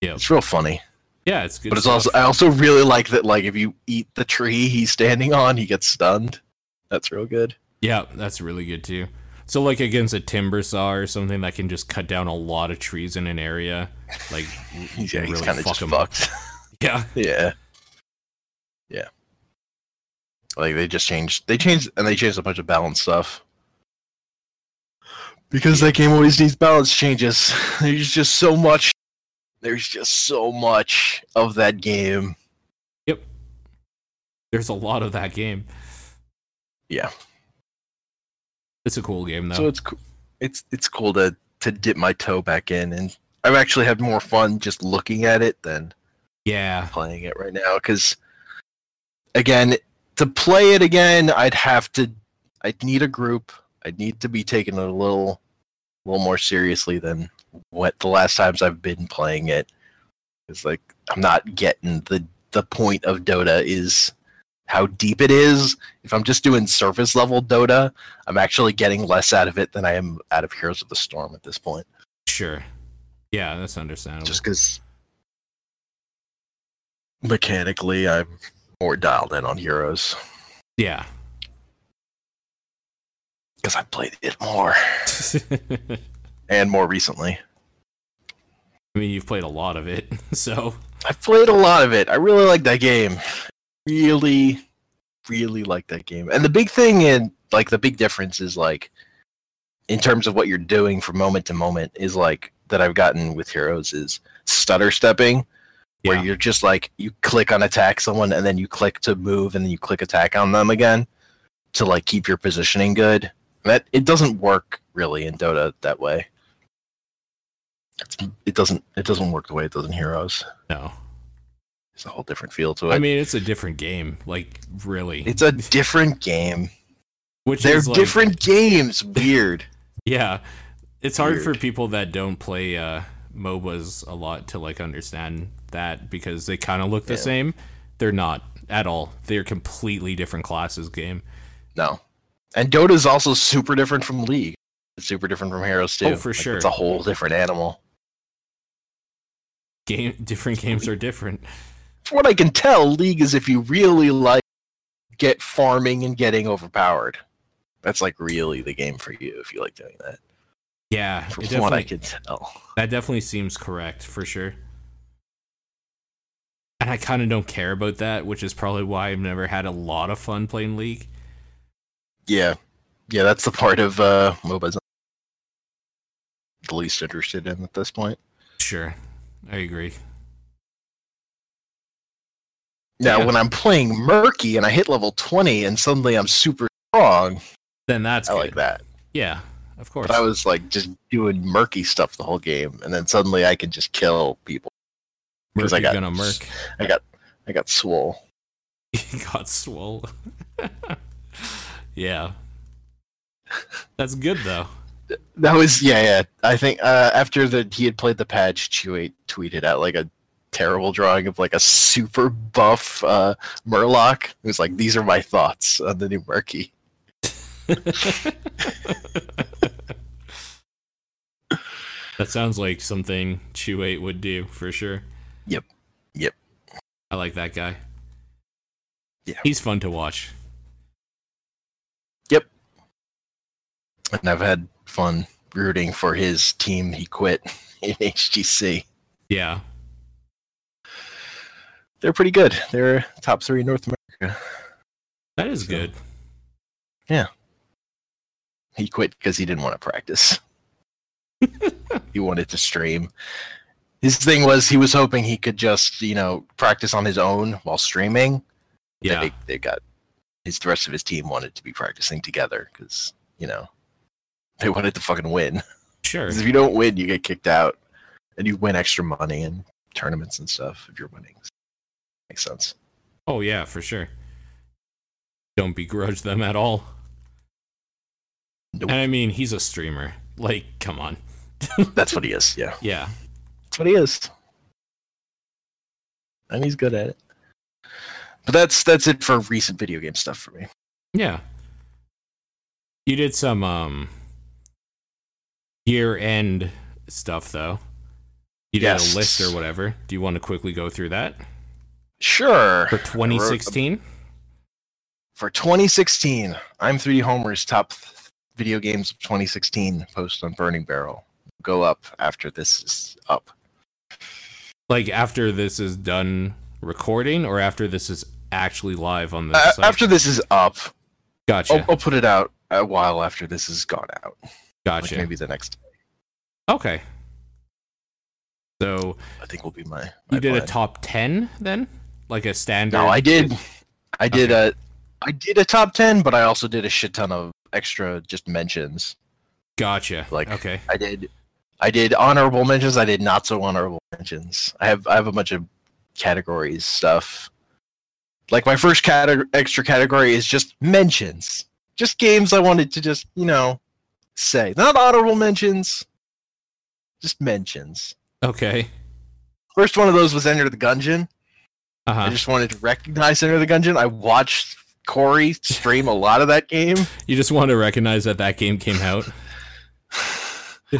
Speaker 1: Yeah,
Speaker 2: it's real funny.
Speaker 1: Yeah, it's good.
Speaker 2: but it's also I also really like that. Like if you eat the tree he's standing on, he gets stunned. That's real good.
Speaker 1: yeah, that's really good too. So like against a Timbersaw or something that can just cut down a lot of trees in an area, like you
Speaker 2: yeah, he's
Speaker 1: really
Speaker 2: kind of
Speaker 1: fuck
Speaker 2: just fucked.
Speaker 1: Yeah,
Speaker 2: yeah, yeah. Like they just changed. They changed and they changed a bunch of balance stuff. because that game always needs balance changes. There's just so much. There's just so much of that game.
Speaker 1: Yep. There's a lot of that game.
Speaker 2: Yeah.
Speaker 1: It's a cool game though.
Speaker 2: So it's co- it's it's cool to to dip my toe back in, and I've actually had more fun just looking at it than
Speaker 1: yeah.
Speaker 2: playing it right now. Because again, to play it again, I'd have to. I'd need a group. I'd need to be taken a little, little more seriously than what the last times I've been playing it. It's like I'm not getting the the point of Dota is how deep it is. If I'm just doing surface level Dota, I'm actually getting less out of it than I am out of Heroes of the Storm at this point.
Speaker 1: Sure. Yeah, that's understandable.
Speaker 2: Just because mechanically I'm more dialed in on Heroes
Speaker 1: yeah.
Speaker 2: because I played it more and more recently.
Speaker 1: I mean, you've played a lot of it, so
Speaker 2: I've played a lot of it. I really like that game. Really, really like that game. And the big thing in like the big difference is like in terms of what you're doing from moment to moment is like that I've gotten with heroes is stutter stepping where
Speaker 1: Yeah.
Speaker 2: you're just like you click on attack someone and then you click to move and then you click attack on them again to like keep your positioning good. That it doesn't work really in Dota that way. It's, it doesn't it doesn't work the way it does in Heroes.
Speaker 1: no.
Speaker 2: It's a whole different feel to it.
Speaker 1: I mean, it's a different game. Like, really.
Speaker 2: it's a different game.
Speaker 1: Which
Speaker 2: They're
Speaker 1: is like-
Speaker 2: different games. Weird.
Speaker 1: Yeah. It's hard for people that don't play uh, MOBAs a lot to like understand that because they kind of look the
Speaker 2: Yeah.
Speaker 1: same. They're not at all. They're completely different classes game.
Speaker 2: No. And Dota is also super different from League. It's super different from Heroes too.
Speaker 1: Oh, for
Speaker 2: Like,
Speaker 1: sure.
Speaker 2: It's a whole different animal.
Speaker 1: Game different games are different.
Speaker 2: From what I can tell, League is if you really like get farming and getting overpowered. That's like really the game for you if you like doing that.
Speaker 1: Yeah,
Speaker 2: From what I can tell.
Speaker 1: that definitely seems correct for sure. And I kind of don't care about that, which is probably why I've never had a lot of fun playing League.
Speaker 2: Yeah. Yeah, that's the part of uh MOBAs I'm the least interested in at this point.
Speaker 1: Sure, I agree.
Speaker 2: Now,
Speaker 1: Yeah.
Speaker 2: when I'm playing Murky and I hit level 20 and suddenly I'm super strong,
Speaker 1: Then that's
Speaker 2: I
Speaker 1: good.
Speaker 2: like that.
Speaker 1: Yeah, of course.
Speaker 2: But I was like just doing Murky stuff the whole game, and then suddenly I can just kill people. because I got-
Speaker 1: gonna merc.
Speaker 2: I got, I got swole.
Speaker 1: He got swole. yeah. That's good though.
Speaker 2: That was yeah, yeah. I think uh, after the he had played the patch, Chewie tweeted out like a terrible drawing of like a super buff uh, Murloc. It was like, "These are my thoughts on the new Murky."
Speaker 1: that sounds like something Chu8 would do for sure.
Speaker 2: Yep. Yep.
Speaker 1: I like that guy.
Speaker 2: Yeah.
Speaker 1: He's fun to watch. Yep.
Speaker 2: And I've had fun rooting for his team. He quit in HGC.
Speaker 1: Yeah.
Speaker 2: They're pretty good. They're top three in North America.
Speaker 1: That is
Speaker 2: So-
Speaker 1: good. Yeah.
Speaker 2: He quit because he didn't want to practice. he wanted to stream. His thing was he was hoping he could just, you know, practice on his own while streaming.
Speaker 1: Yeah.
Speaker 2: They, they got his the rest of his team wanted to be practicing together because, you know, they wanted to fucking win.
Speaker 1: Sure.
Speaker 2: 'Cause if you don't win, you get kicked out. And you win extra money and tournaments and stuff if you're winning. Makes sense.
Speaker 1: Oh yeah, for sure. Don't begrudge them at all.
Speaker 2: Nope.
Speaker 1: And I mean, he's a streamer. Like, come on.
Speaker 2: That's what he is, yeah.
Speaker 1: Yeah.
Speaker 2: That's what he is. And he's good at it. But that's that's it for recent video game stuff for me.
Speaker 1: Yeah. You did some um year end stuff though. You did
Speaker 2: Yes.
Speaker 1: a list or whatever. Do you want to quickly go through that
Speaker 2: Sure.
Speaker 1: for 2016?
Speaker 2: For 2016, I'm 3D Homer's top video games of 2016 post on Burning Barrel. Go up after this is up.
Speaker 1: Like after this is done recording or after this is actually live on the
Speaker 2: Uh,
Speaker 1: site?
Speaker 2: after this is up,
Speaker 1: gotcha.
Speaker 2: I'll, I'll put it out a while after this has gone out. Like
Speaker 1: Gotcha.
Speaker 2: maybe the next.
Speaker 1: Okay. So
Speaker 2: I think will be my.
Speaker 1: you
Speaker 2: my
Speaker 1: did a top ten then, like a standard.
Speaker 2: No, I did. I did a. I did a top ten, but I also did a shit ton of extra just mentions.
Speaker 1: Gotcha.
Speaker 2: like-
Speaker 1: okay.
Speaker 2: I did. I did honorable mentions. I did not so honorable mentions. I have. I have a bunch of categories stuff. Like my first category, extra category is just mentions, just games I wanted to just you know say, not honorable mentions, just mentions.
Speaker 1: Okay.
Speaker 2: First one of those was Enter the Gungeon.
Speaker 1: Uh
Speaker 2: I just wanted to recognize Enter the Gungeon. I watched Corey stream a lot of that game.
Speaker 1: You just want to recognize that that game came out.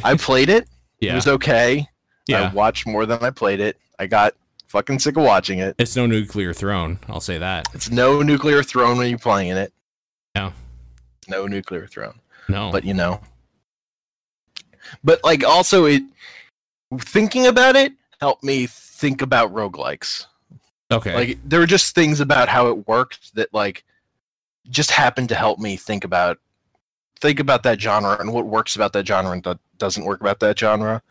Speaker 2: I played it. It was okay. I watched more than I played it. I got fucking sick of watching it.
Speaker 1: It's no nuclear throne. I'll say that.
Speaker 2: It's no nuclear throne when you're playing it.
Speaker 1: No.
Speaker 2: No nuclear throne.
Speaker 1: No.
Speaker 2: But you know. But like also it thinking about it helped me think about roguelikes.
Speaker 1: okay.
Speaker 2: Like there were just things about how it worked that like just happened to help me think about think about that genre and what works about that genre and that doesn't work about that genre.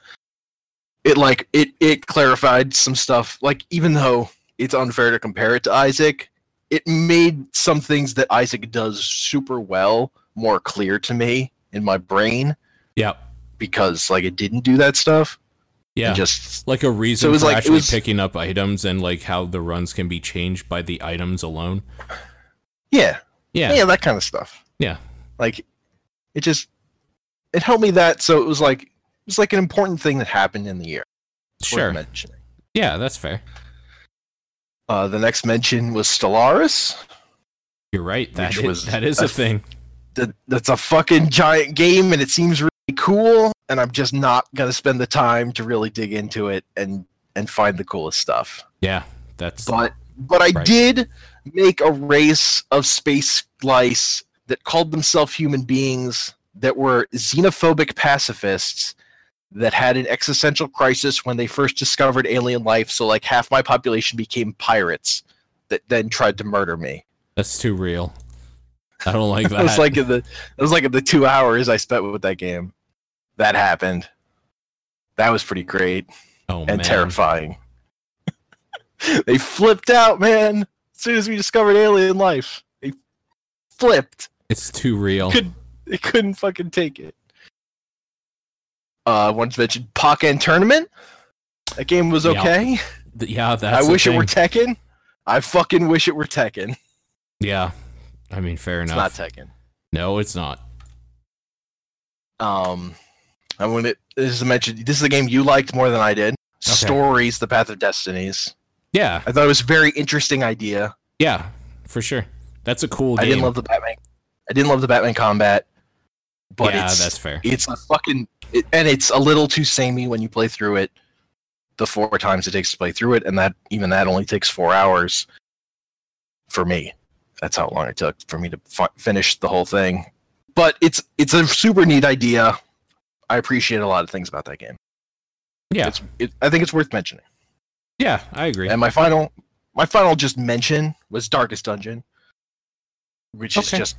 Speaker 2: It like it it clarified some stuff. Like even though it's unfair to compare it to Isaac, it made some things that Isaac does super well more clear to me in my brain
Speaker 1: Yeah.
Speaker 2: because like it didn't do that stuff.
Speaker 1: Yeah.
Speaker 2: Just
Speaker 1: like a reason so
Speaker 2: it was
Speaker 1: for
Speaker 2: like- it
Speaker 1: actually
Speaker 2: was-
Speaker 1: picking up items and like how the runs can be changed by the items alone.
Speaker 2: yeah,
Speaker 1: Yeah.
Speaker 2: yeah, that kind of stuff.
Speaker 1: Yeah.
Speaker 2: Like it just it helped me that so it was like it was like an important thing that happened in the year.
Speaker 1: Sure.
Speaker 2: mentioning.
Speaker 1: Yeah, that's fair.
Speaker 2: Uh, the next mention was Stellaris.
Speaker 1: You're right. That
Speaker 2: was
Speaker 1: that is
Speaker 2: a
Speaker 1: thing.
Speaker 2: That that's a fucking giant game and it seems really cool and I'm just not gonna spend the time to really dig into it and and find the coolest stuff.
Speaker 1: Yeah. That's
Speaker 2: But but I
Speaker 1: Right.
Speaker 2: did make a race of space lice that called themselves human beings that were xenophobic pacifists that had an existential crisis when they first discovered alien life. So like half my population became pirates that then tried to murder me.
Speaker 1: that's too real. I don't like that.
Speaker 2: It was like in the it was like the two hours I spent with that game. That happened. That was pretty great
Speaker 1: oh
Speaker 2: and
Speaker 1: man.
Speaker 2: terrifying. they flipped out, man. As soon as we discovered alien life, they flipped.
Speaker 1: It's too real.
Speaker 2: Could they couldn't fucking take it. Uh, I wanted to mention Pokken Tournament. That game was okay.
Speaker 1: Th- Yeah, that's
Speaker 2: I wish it were. Tekken. I fucking wish it were Tekken.
Speaker 1: Yeah. I mean, fair
Speaker 2: It's
Speaker 1: enough.
Speaker 2: not Tekken.
Speaker 1: no, it's not.
Speaker 2: Um, I want it. This is mentioned. This is a game you liked more than I did. Stories: The Path of Destinies.
Speaker 1: Yeah.
Speaker 2: I thought it was a very interesting idea.
Speaker 1: Yeah. For sure. That's a cool
Speaker 2: I
Speaker 1: game.
Speaker 2: didn't love the Batman. I didn't love the Batman combat, but
Speaker 1: yeah,
Speaker 2: it's
Speaker 1: that's fair.
Speaker 2: it's a fucking it, and it's a little too samey when you play through it. The four times it takes to play through it, and that even that only takes four hours. For me, that's how long it took for me to fi- finish the whole thing. But it's it's a super neat idea. I appreciate a lot of things about that game.
Speaker 1: Yeah.
Speaker 2: It's, it, I think it's worth mentioning.
Speaker 1: Yeah, I agree.
Speaker 2: And my final, my final just mention was Darkest Dungeon, which is just,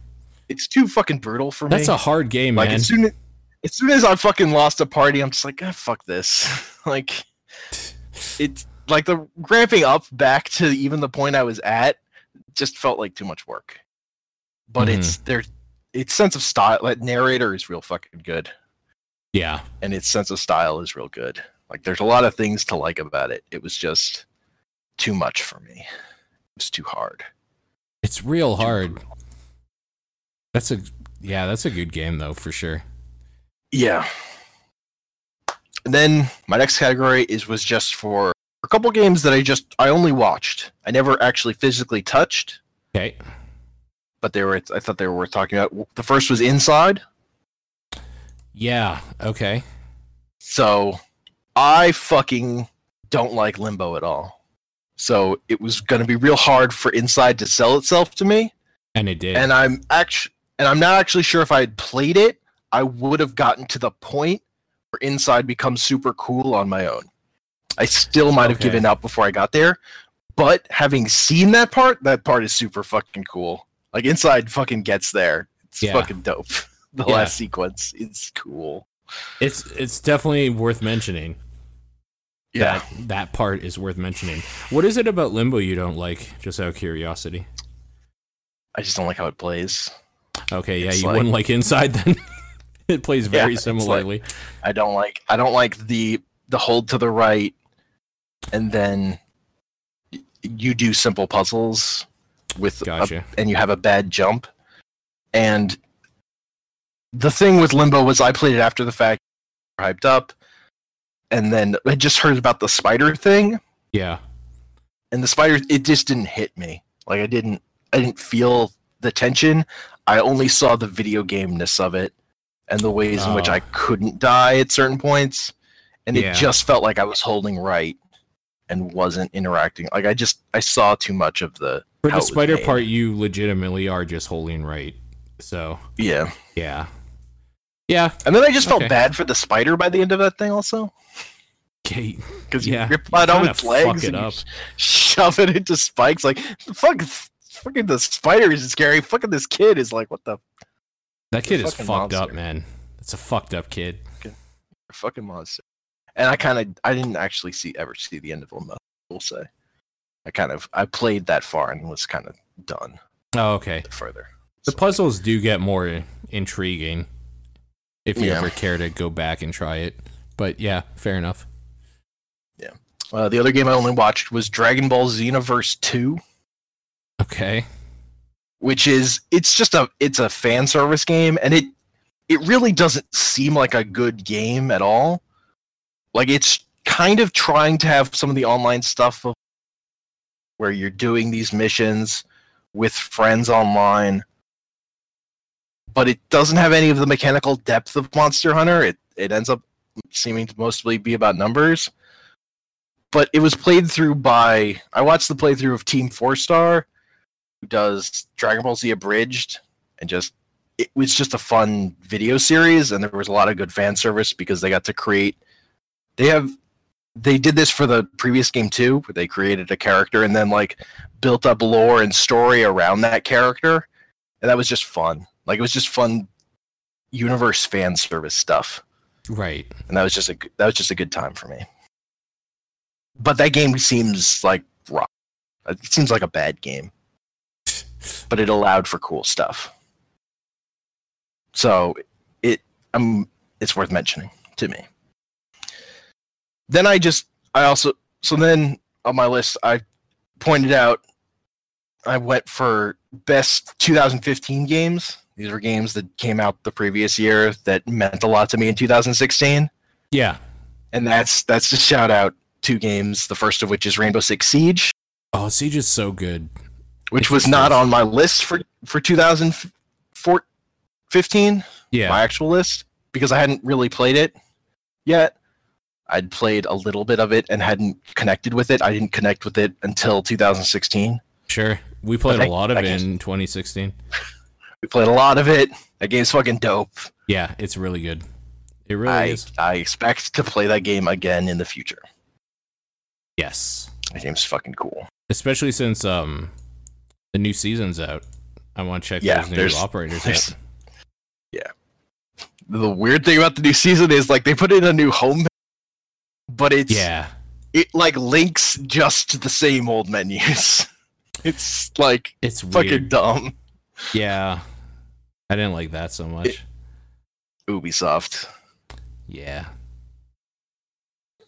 Speaker 2: it's too fucking brutal for me.
Speaker 1: That's a hard game,
Speaker 2: like
Speaker 1: man.
Speaker 2: as soon as, as soon as I fucking lost a party, I'm just like, ah, fuck this. like, it's like the ramping up back to even the point I was at just felt like too much work. But
Speaker 1: Mm-hmm.
Speaker 2: it's there, its sense of style, that narrator is real fucking good,
Speaker 1: Yeah.
Speaker 2: and its sense of style is real good. Like, there's a lot of things to like about it. It was just too much for me. It was too hard.
Speaker 1: It's real hard. That's a yeah, that's a good game though, for sure.
Speaker 2: Yeah. And then my next category is was just for a couple games that I just I only watched. I never actually physically touched,
Speaker 1: Okay.
Speaker 2: but they were I thought they were worth talking about. The first was Inside.
Speaker 1: Yeah. Okay.
Speaker 2: So I fucking don't like Limbo at all. So it was going to be real hard for Inside to sell itself to me.
Speaker 1: And it did.
Speaker 2: and I'm actually and I'm not actually sure if I had played it, I would have gotten to the point where Inside becomes super cool on my own. I still might have
Speaker 1: Okay.
Speaker 2: given up before I got there, but having seen that part, that part is super fucking cool. Like Inside fucking gets there. It's
Speaker 1: Yeah.
Speaker 2: fucking dope. the
Speaker 1: Yeah.
Speaker 2: last sequence is cool.
Speaker 1: It's it's definitely worth mentioning.
Speaker 2: Yeah.
Speaker 1: That that part is worth mentioning. What is it about Limbo you don't like? Just out of curiosity.
Speaker 2: I just don't like how it plays.
Speaker 1: Okay, yeah,
Speaker 2: It's
Speaker 1: you
Speaker 2: like-
Speaker 1: wouldn't like Inside then. it plays
Speaker 2: Yeah,
Speaker 1: very
Speaker 2: like-
Speaker 1: similarly.
Speaker 2: I don't like I don't like the the hold to the right and then you do simple puzzles with a- and you have a bad jump. And the thing with Limbo was I played it after the fact, hyped up, and then I just heard about the spider thing,
Speaker 1: yeah.
Speaker 2: and the spider it just didn't hit me. Like I didn't I didn't feel the tension. I only saw the video gameness of it and the ways in which
Speaker 1: Oh.
Speaker 2: I couldn't die at certain points. And
Speaker 1: Yeah.
Speaker 2: it just felt like I was holding right and wasn't interacting. Like I just I saw too much of the
Speaker 1: For the spider part, you legitimately are just holding right. So
Speaker 2: Yeah.
Speaker 1: yeah, yeah.
Speaker 2: And then I just felt
Speaker 1: Okay.
Speaker 2: bad for the spider by the end of that thing also.
Speaker 1: Okay.
Speaker 2: Because
Speaker 1: Yeah,
Speaker 2: you rip it out
Speaker 1: kinda
Speaker 2: its legs
Speaker 1: it
Speaker 2: and
Speaker 1: up.
Speaker 2: sh- shove it into spikes. Like fuck fucking the spider is scary. Fucking this kid is like, what the
Speaker 1: That kid is fucked up, man. It's a fucked up kid.
Speaker 2: A fucking monster. And I kind of I didn't actually see ever see the end of Limbo. We'll say. I kind of I played that far and was kind of done
Speaker 1: Oh, okay.
Speaker 2: further.
Speaker 1: The
Speaker 2: So,
Speaker 1: puzzles do get more intriguing if you
Speaker 2: Yeah.
Speaker 1: ever care to go back and try it. But yeah, fair enough. Yeah.
Speaker 2: Uh, the other game I only watched was Dragon Ball Xenoverse Two.
Speaker 1: Okay.
Speaker 2: which is it's just a it's a fan service game and it it really doesn't seem like a good game at all like it's kind of trying to have some of the online stuff of where you're doing these missions with friends online but it doesn't have any of the mechanical depth of monster hunter it it ends up seeming to mostly be about numbers but it was played through by i watched the playthrough of team four star who does Dragon Ball Z Abridged, and just it was just a fun video series, and there was a lot of good fan service because they got to create. They have, they did this for the previous game too, where they created a character and then like built up lore and story around that character, and that was just fun. Like it was just fun, universe fan service stuff
Speaker 1: Right.
Speaker 2: and that was just a that was just a good time for me. But that game seems like rock. It seems like a bad game, but it allowed for cool stuff. So it um it's worth mentioning to me. Then I just I also so then on my list I pointed out I went for best 2015 games. These were games that came out the previous year that meant a lot to me in 2016
Speaker 1: Yeah.
Speaker 2: and that's that's to shout out two games. The first of which is Rainbow Six Siege,
Speaker 1: Oh, Siege is so good.
Speaker 2: which
Speaker 1: It's
Speaker 2: was not on my list for for 2015,
Speaker 1: Yeah.
Speaker 2: my actual list, because I hadn't really played it yet. I'd played a little bit of it and hadn't connected with it. I didn't connect with it until 2016.
Speaker 1: Sure. We played a lot of it in 2016.
Speaker 2: We played a lot of it. That game's fucking dope.
Speaker 1: Yeah, it's really good. It really
Speaker 2: I
Speaker 1: is.
Speaker 2: I expect to play that game again in the future.
Speaker 1: Yes.
Speaker 2: That game's fucking cool.
Speaker 1: Especially since um the new season's out. I want to check
Speaker 2: Yeah,
Speaker 1: those new operators
Speaker 2: there's-
Speaker 1: out.
Speaker 2: Yeah. The weird thing about the new season is like they put in a new home, but it's
Speaker 1: Yeah.
Speaker 2: it like links just to the same old menus. It's like
Speaker 1: It's
Speaker 2: fucking
Speaker 1: weird.
Speaker 2: dumb.
Speaker 1: Yeah. I didn't like that so much.
Speaker 2: Ubisoft,
Speaker 1: yeah.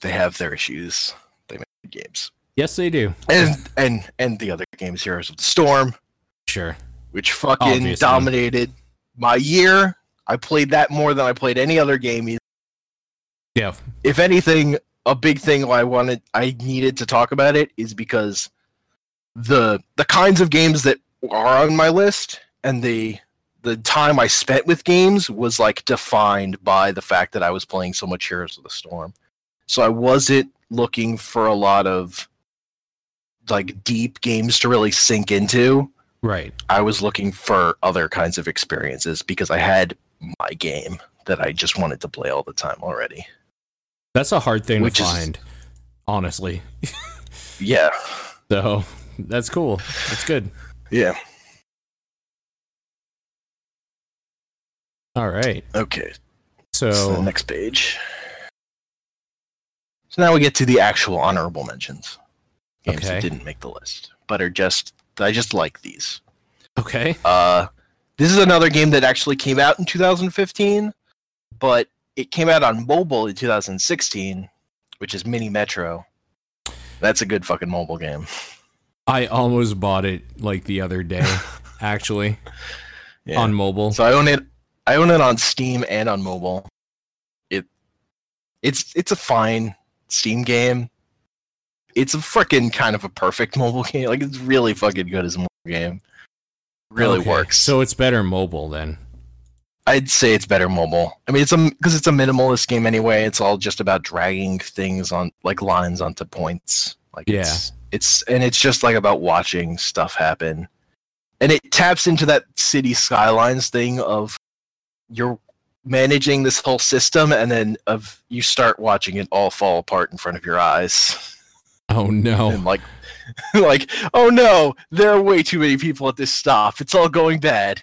Speaker 2: they have their issues. They make games,
Speaker 1: Yes, they do.
Speaker 2: and and and the other games, Heroes of the Storm,
Speaker 1: Sure.
Speaker 2: which fucking
Speaker 1: Obviously.
Speaker 2: dominated my year. I played that more than I played any other game.
Speaker 1: Yeah.
Speaker 2: If anything, a big thing I wanted, I needed to talk about it is because the the kinds of games that are on my list and the the time I spent with games was like defined by the fact that I was playing so much Heroes of the Storm. So I wasn't looking for a lot of like deep games to really sink into.
Speaker 1: Right.
Speaker 2: I was looking for other kinds of experiences because I had my game that I just wanted to play all the time already.
Speaker 1: That's a hard thing
Speaker 2: Which
Speaker 1: to
Speaker 2: is-
Speaker 1: find, honestly.
Speaker 2: Yeah.
Speaker 1: So that's cool. That's good.
Speaker 2: Yeah.
Speaker 1: All right.
Speaker 2: Okay, So next page. So now we get to the actual honorable mentions. Games
Speaker 1: Okay.
Speaker 2: that didn't make the list, but are just I just like these.
Speaker 1: okay.
Speaker 2: Uh, this is another game that actually came out in 2015, but it came out on mobile in 2016, which is Mini Metro. That's a good fucking mobile game.
Speaker 1: I almost bought it like the other day, actually,
Speaker 2: Yeah.
Speaker 1: on mobile.
Speaker 2: So I own it. I own it on Steam and on mobile. It, it's it's a fine Steam game. It's a freaking kind of a perfect mobile game. Like it's really fucking good as a mobile game. Really
Speaker 1: Okay,
Speaker 2: works.
Speaker 1: So it's better mobile then.
Speaker 2: I'd say it's better mobile. I mean, it's a because it's a minimalist game anyway. It's all just about dragging things on like lines onto points. Like it's it's and it's just like about watching stuff happen. And it taps into that city skylines thing of you're managing this whole system and then of you start watching it all fall apart in front of your eyes.
Speaker 1: Oh no.
Speaker 2: And like like, oh no, there are way too many people at this stop. It's all going bad.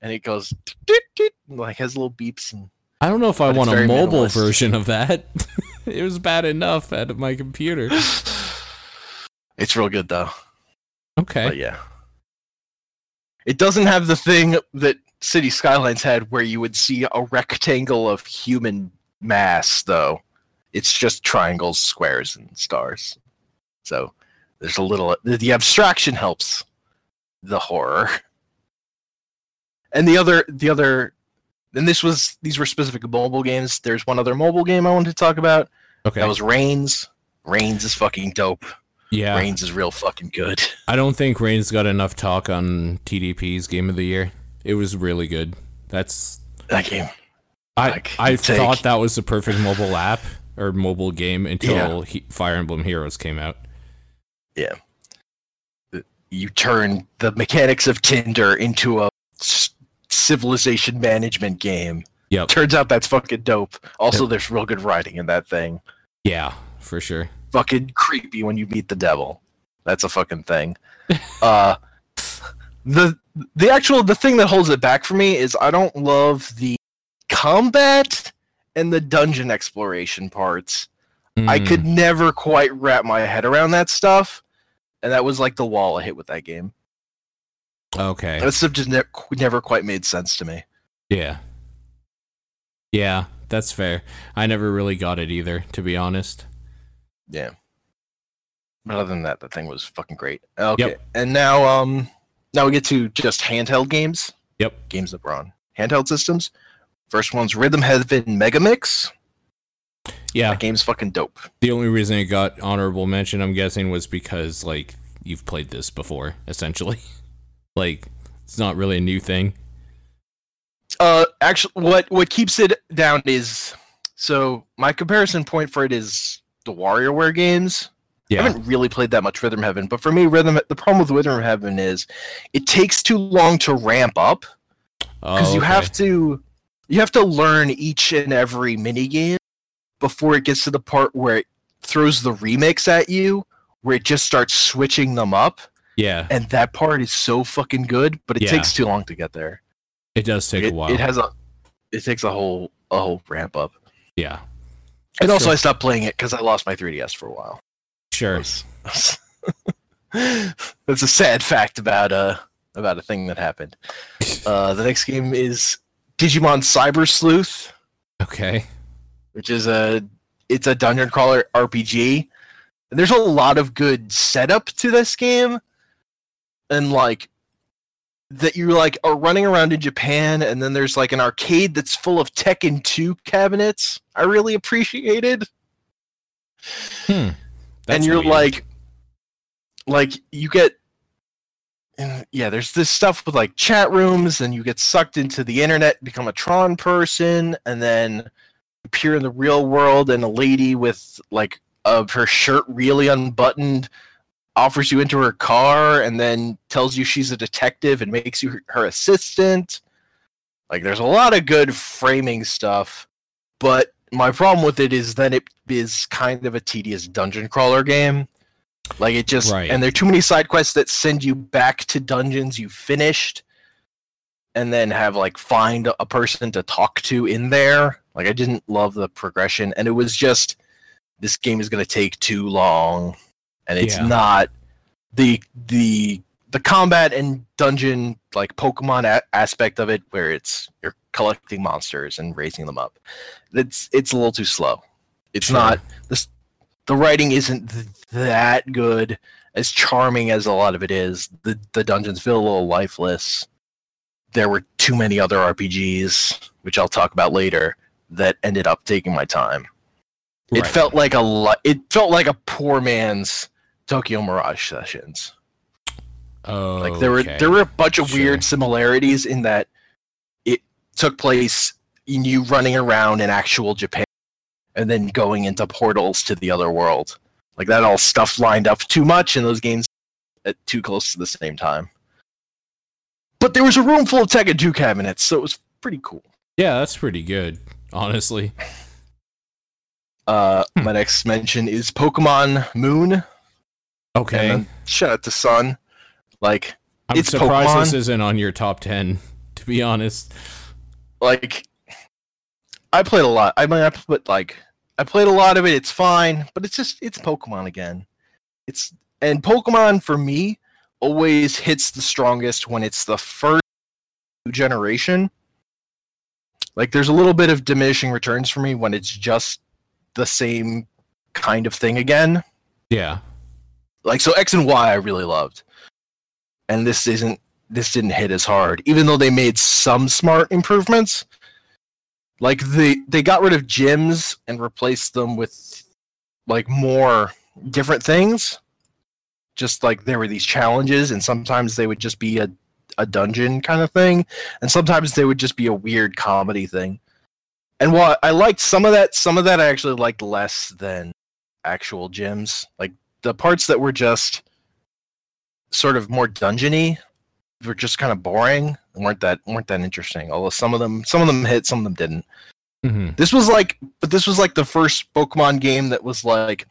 Speaker 2: And it goes doot, doot, like has little beeps and
Speaker 1: I don't know if I want a mobile
Speaker 2: minimalist.
Speaker 1: version of that. it was bad enough at my computer.
Speaker 2: it's real good though.
Speaker 1: Okay.
Speaker 2: But yeah. It doesn't have the thing that City Skylines had where you would see a rectangle of human mass though. It's just triangles, squares, and stars. So there's a little the, the abstraction helps the horror. And the other the other and this was these were specific mobile games. There's one other mobile game I wanted to talk about.
Speaker 1: Okay.
Speaker 2: That was Reigns. Reigns is fucking dope.
Speaker 1: yeah.
Speaker 2: Reigns is real fucking good.
Speaker 1: I don't think Reigns got enough talk on TDP's game of the year. It was really good. That's
Speaker 2: That game.
Speaker 1: I
Speaker 2: Like,
Speaker 1: I
Speaker 2: take-
Speaker 1: thought that was the perfect mobile app or mobile game until
Speaker 2: Yeah.
Speaker 1: he, Fire Emblem Heroes came out. Yeah.
Speaker 2: You turn the mechanics of Tinder into a s- civilization management game.
Speaker 1: Yep.
Speaker 2: Turns out that's fucking dope. Also, there's real good writing in that thing.
Speaker 1: Yeah, for sure.
Speaker 2: Fucking creepy when you meet the devil. That's a fucking thing. uh, the the actual the thing that holds it back for me is I don't love the combat and the dungeon exploration parts. I
Speaker 1: Mm,
Speaker 2: could never quite wrap my head around that stuff, and that was like the wall I hit with that game.
Speaker 1: Okay.
Speaker 2: That stuff just ne- never quite made sense to me.
Speaker 1: Yeah. Yeah, that's fair. I never really got it either, to be honest.
Speaker 2: Yeah. But other than that, the thing was fucking great. Okay,
Speaker 1: Yep.
Speaker 2: and now um, now we get to just handheld games.
Speaker 1: Yep.
Speaker 2: Games that were on handheld systems. First one's Rhythm Heaven Megamix.
Speaker 1: Yeah,
Speaker 2: That game's fucking dope.
Speaker 1: the only reason it got honorable mention, I'm guessing, was because like you've played this before, essentially. like it's not really a new thing.
Speaker 2: Uh, actually, what what keeps it down is so my comparison point for it is the WarioWare games.
Speaker 1: Yeah.
Speaker 2: I haven't really played that much Rhythm Heaven, but for me, Rhythm the problem with Rhythm Heaven is it takes too long to ramp up because
Speaker 1: Oh,
Speaker 2: you
Speaker 1: okay.
Speaker 2: have to you have to learn each and every mini game before it gets to the part where it throws the remix at you, where it just starts switching them up,
Speaker 1: Yeah,
Speaker 2: and that part is so fucking good, but it
Speaker 1: Yeah.
Speaker 2: takes too long to get there.
Speaker 1: it does take
Speaker 2: it,
Speaker 1: a while.
Speaker 2: it has a it takes a whole a whole ramp up.
Speaker 1: yeah.
Speaker 2: And also,
Speaker 1: Sure.
Speaker 2: I stopped playing it because I lost my 3DS for a while.
Speaker 1: Sure.
Speaker 2: That's a sad fact about uh about a thing that happened. Uh, the next game is Digimon Cyber Sleuth,
Speaker 1: Okay.
Speaker 2: which is a it's a dungeon crawler RPG. And there's a lot of good setup to this game, and like that you like are running around in Japan, and then there's like an arcade that's full of Tekken 2 cabinets. I really appreciated.
Speaker 1: Hmm. That's
Speaker 2: and you're
Speaker 1: weird.
Speaker 2: like like you get yeah there's this stuff with like chat rooms and you get sucked into the internet become a tron person and then appear in the real world and a lady with like of her shirt really unbuttoned offers you into her car and then tells you she's a detective and makes you her- her assistant like there's a lot of good framing stuff but my problem with it is then it is kind of a tedious dungeon crawler game. Like it just
Speaker 1: Right.
Speaker 2: and there are too many side quests that send you back to dungeons you finished. and then have like find a person to talk to in there. Like I didn't love the progression, and it was just this game is going to take too long, and it's
Speaker 1: Yeah.
Speaker 2: not the the the combat and dungeon like Pokemon a- aspect of it, where it's you're collecting monsters and raising them up. It's it's a little too slow. It's
Speaker 1: Sure.
Speaker 2: not this. The writing isn't th- that good, as charming as a lot of it is. The the dungeons feel a little lifeless. There were too many other RPGs, which I'll talk about later, that ended up taking my time. It felt like a lo- it felt like a poor man's Tokyo Mirage sessions.
Speaker 1: Oh,
Speaker 2: Like there were
Speaker 1: okay.
Speaker 2: there were a bunch of
Speaker 1: Sure.
Speaker 2: weird similarities in that it took place in you running around in actual Japan and then going into portals to the other world. Like that all stuff lined up too much in those games at too close to the same time. But there was a room full of Tekken 2 cabinets, so it was pretty cool.
Speaker 1: Yeah, that's pretty good, honestly.
Speaker 2: Uh,
Speaker 1: Hmm.
Speaker 2: my next mention is Pokemon Moon.
Speaker 1: Okay.
Speaker 2: And then shout out to Sun. Like
Speaker 1: I'm
Speaker 2: it's
Speaker 1: surprised
Speaker 2: Pokemon.
Speaker 1: this isn't on your top 10, to be honest.
Speaker 2: like I played a lot. I mean, I put like I played a lot of it. It's fine, but it's just it's Pokemon again. It's and Pokemon for me always hits the strongest when it's the first generation. Like there's a little bit of diminishing returns for me when it's just the same kind of thing again.
Speaker 1: Yeah.
Speaker 2: Like so X and Y I really loved. And this isn't this didn't hit as hard even though they made some smart improvements. Like they they got rid of gyms and replaced them with like more different things. Just like there were these challenges and sometimes they would just be a a dungeon kind of thing and sometimes they would just be a weird comedy thing. And while I liked some of that, some of that I actually liked less than actual gyms. Like the parts that were just sort of more dungeony were just kind of boring and weren't that weren't that interesting. Although some of them some of them hit, some of them didn't.
Speaker 1: hmm
Speaker 2: This was like but this was like the first Pokemon game that was like,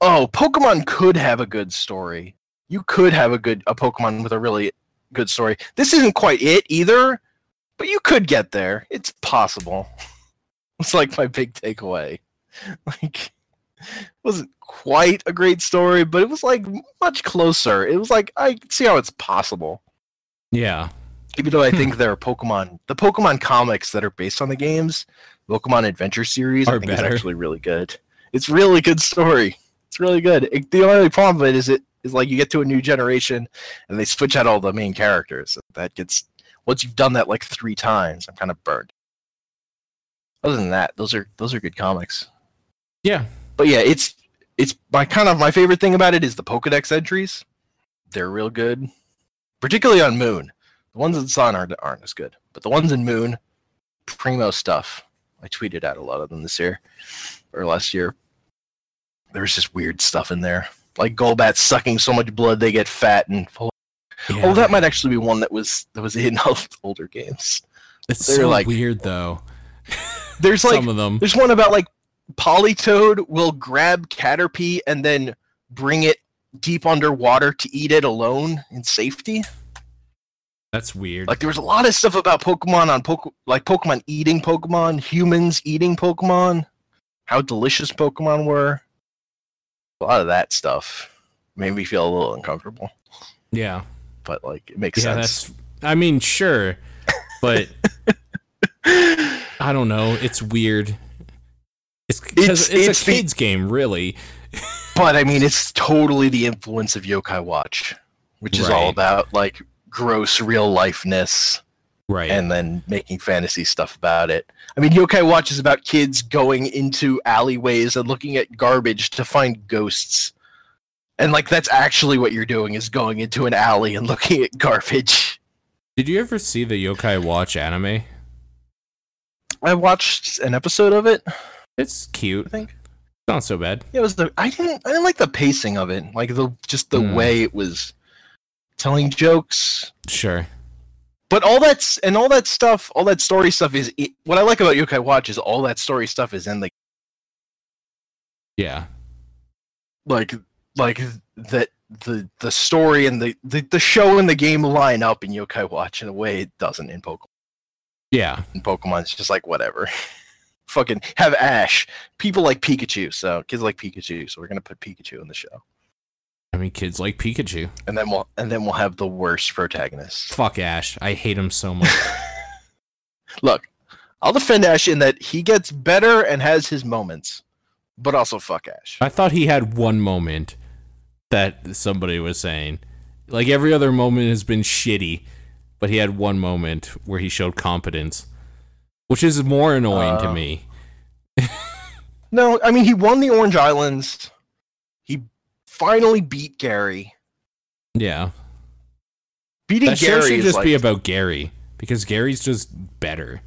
Speaker 2: oh, Pokemon could have a good story. You could have a good a Pokemon with a really good story. This isn't quite it either, but you could get there. It's possible. It's like my big takeaway. Like wasn't quite a great story, but it was like much closer. It was like I see how it's possible.
Speaker 1: Yeah.
Speaker 2: Even though I
Speaker 1: Hmm.
Speaker 2: think there are Pokemon, the Pokemon comics that are based on the games, Pokemon Adventure series, I
Speaker 1: Are
Speaker 2: think
Speaker 1: better.
Speaker 2: is actually really good. It's really good story. It's really good. It- the only problem with it is it is like you get to a new generation and they switch out all the main characters. That gets once you've done that like three times, I'm kind of burned. Other than that, those are those are good comics.
Speaker 1: Yeah.
Speaker 2: But yeah, it's it's my kind of my favorite thing about it is the Pokedex entries. They're real good, particularly on Moon. The ones in Sun aren't aren't as good, but the ones in Moon, primo stuff. I tweeted out a lot of them this year or last year. There was just weird stuff in there, like Golbat sucking so much blood they get fat and.
Speaker 1: yeah.
Speaker 2: Oh, that might actually be one that was that was in older games.
Speaker 1: it's
Speaker 2: they're
Speaker 1: so
Speaker 2: like-
Speaker 1: weird, though.
Speaker 2: There's like
Speaker 1: Some of them.
Speaker 2: There's one about like Politoed will grab Caterpie and then bring it deep underwater to eat it alone in safety.
Speaker 1: That's weird.
Speaker 2: Like there was a lot of stuff about Pokemon on Poke like Pokemon eating Pokemon, humans eating Pokemon, how delicious Pokemon were. A lot of that stuff made me feel a little uncomfortable,
Speaker 1: yeah.
Speaker 2: but like it makes
Speaker 1: Yeah,
Speaker 2: sense.
Speaker 1: that's. I mean, sure, but I don't know. It's weird. It's
Speaker 2: It's-
Speaker 1: it's,
Speaker 2: it's
Speaker 1: a
Speaker 2: the-
Speaker 1: kids game, really.
Speaker 2: But I mean, it's totally the influence of Yokai Watch, which is all about like gross real lifeness
Speaker 1: Right.
Speaker 2: and then making fantasy stuff about it. I mean, Yokai Watch is about kids going into alleyways and looking at garbage to find ghosts. And like that's actually what you're doing is going into an alley and looking at garbage.
Speaker 1: Did you ever see the Yokai Watch anime?
Speaker 2: I watched an episode of it.
Speaker 1: It's cute.
Speaker 2: I think
Speaker 1: Not so bad.
Speaker 2: it was the I didn't I didn't like the pacing of it, like the just the
Speaker 1: Hmm.
Speaker 2: way it was telling jokes.
Speaker 1: Sure.
Speaker 2: But all that's and all that stuff, all that story stuff is what I like about Yokai Watch is all that story stuff is in the
Speaker 1: Yeah.
Speaker 2: like like that the the story and the, the the show and the game line up in Yokai Watch in a way it doesn't in Pokemon.
Speaker 1: Yeah.
Speaker 2: In Pokemon, it's just like whatever. Fucking have Ash. People like Pikachu, so kids like Pikachu, so we're gonna put Pikachu in the show,
Speaker 1: I mean, kids like Pikachu.
Speaker 2: and then we'll and then we'll have the worst protagonist.
Speaker 1: Fuck Ash. I hate him so much.
Speaker 2: Look, I'll defend Ash in that he gets better and has his moments, but also fuck Ash.
Speaker 1: I thought he had one moment that somebody was saying. Like every other moment has been shitty, but he had one moment where he showed competence, which is more annoying to
Speaker 2: Uh,
Speaker 1: me.
Speaker 2: No, I mean he won the Orange Islands. He finally beat Gary.
Speaker 1: Yeah.
Speaker 2: Beating
Speaker 1: That
Speaker 2: Gary
Speaker 1: should just
Speaker 2: like,
Speaker 1: be about Gary because Gary's just better.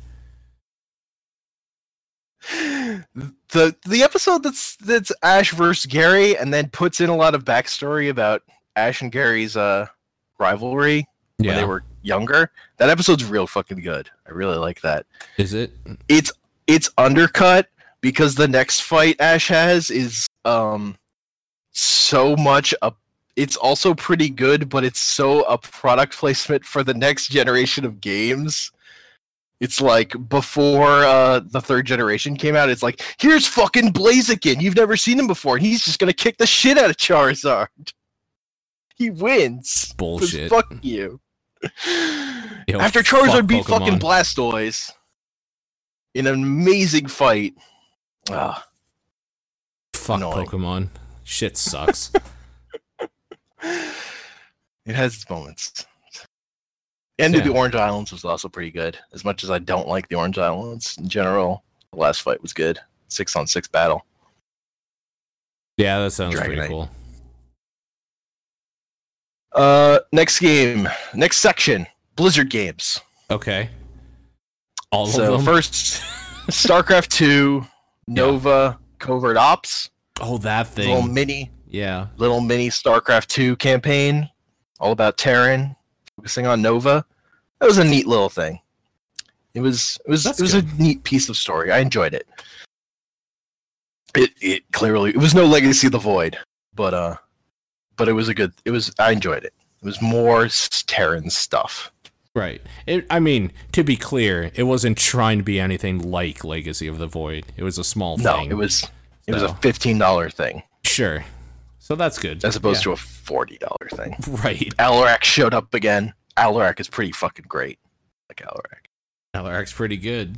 Speaker 2: the the episode that's that's Ash versus Gary, and then puts in a lot of backstory about Ash and Gary's uh rivalry when
Speaker 1: Yeah.
Speaker 2: they were younger. That episode's real fucking good. I really like that.
Speaker 1: Is it?
Speaker 2: It's it's undercut because the next fight Ash has is um so much a it's also pretty good, but it's so a product placement for the next generation of games. It's like before uh, the third generation came out. It's like here's fucking Blaziken. You've never seen him before, and he's just gonna kick the shit out of Charizard. He wins.
Speaker 1: Bullshit.
Speaker 2: Fuck you.
Speaker 1: Yo,
Speaker 2: After
Speaker 1: fuck
Speaker 2: Charizard beat fucking
Speaker 1: Pokemon.
Speaker 2: Blastoise in an amazing fight. Ah,
Speaker 1: Fuck
Speaker 2: annoying.
Speaker 1: Pokemon. Shit sucks.
Speaker 2: it has its moments. And
Speaker 1: Yeah.
Speaker 2: the Orange Islands was also pretty good. As much as I don't like the Orange Islands in general, the last fight was good. Six on six battle.
Speaker 1: yeah, that sounds pretty cool.
Speaker 2: Uh, next game, next section, Blizzard games.
Speaker 1: Okay. All
Speaker 2: so
Speaker 1: of them.
Speaker 2: first, StarCraft Two, Nova, Covert Ops,
Speaker 1: oh, that thing.
Speaker 2: little mini,
Speaker 1: Yeah.
Speaker 2: little mini StarCraft Two campaign, all about Terran, focusing on Nova. That was a neat little thing. It was it was
Speaker 1: That's
Speaker 2: it was
Speaker 1: good.
Speaker 2: a neat piece of story. I enjoyed it. It it clearly it was no Legacy of the Void, but uh, but it was a good. It was I enjoyed it. It was more Terran stuff.
Speaker 1: Right. It, I mean, to be clear, it wasn't trying to be anything like Legacy of the Void. It was a small
Speaker 2: No,
Speaker 1: thing.
Speaker 2: it was it was a fifteen dollar thing
Speaker 1: Sure. So that's good.
Speaker 2: as opposed to a forty dollar thing.
Speaker 1: right.
Speaker 2: Alarak showed up again. Alarak is pretty fucking great. Like Alarak.
Speaker 1: Alarak's pretty good.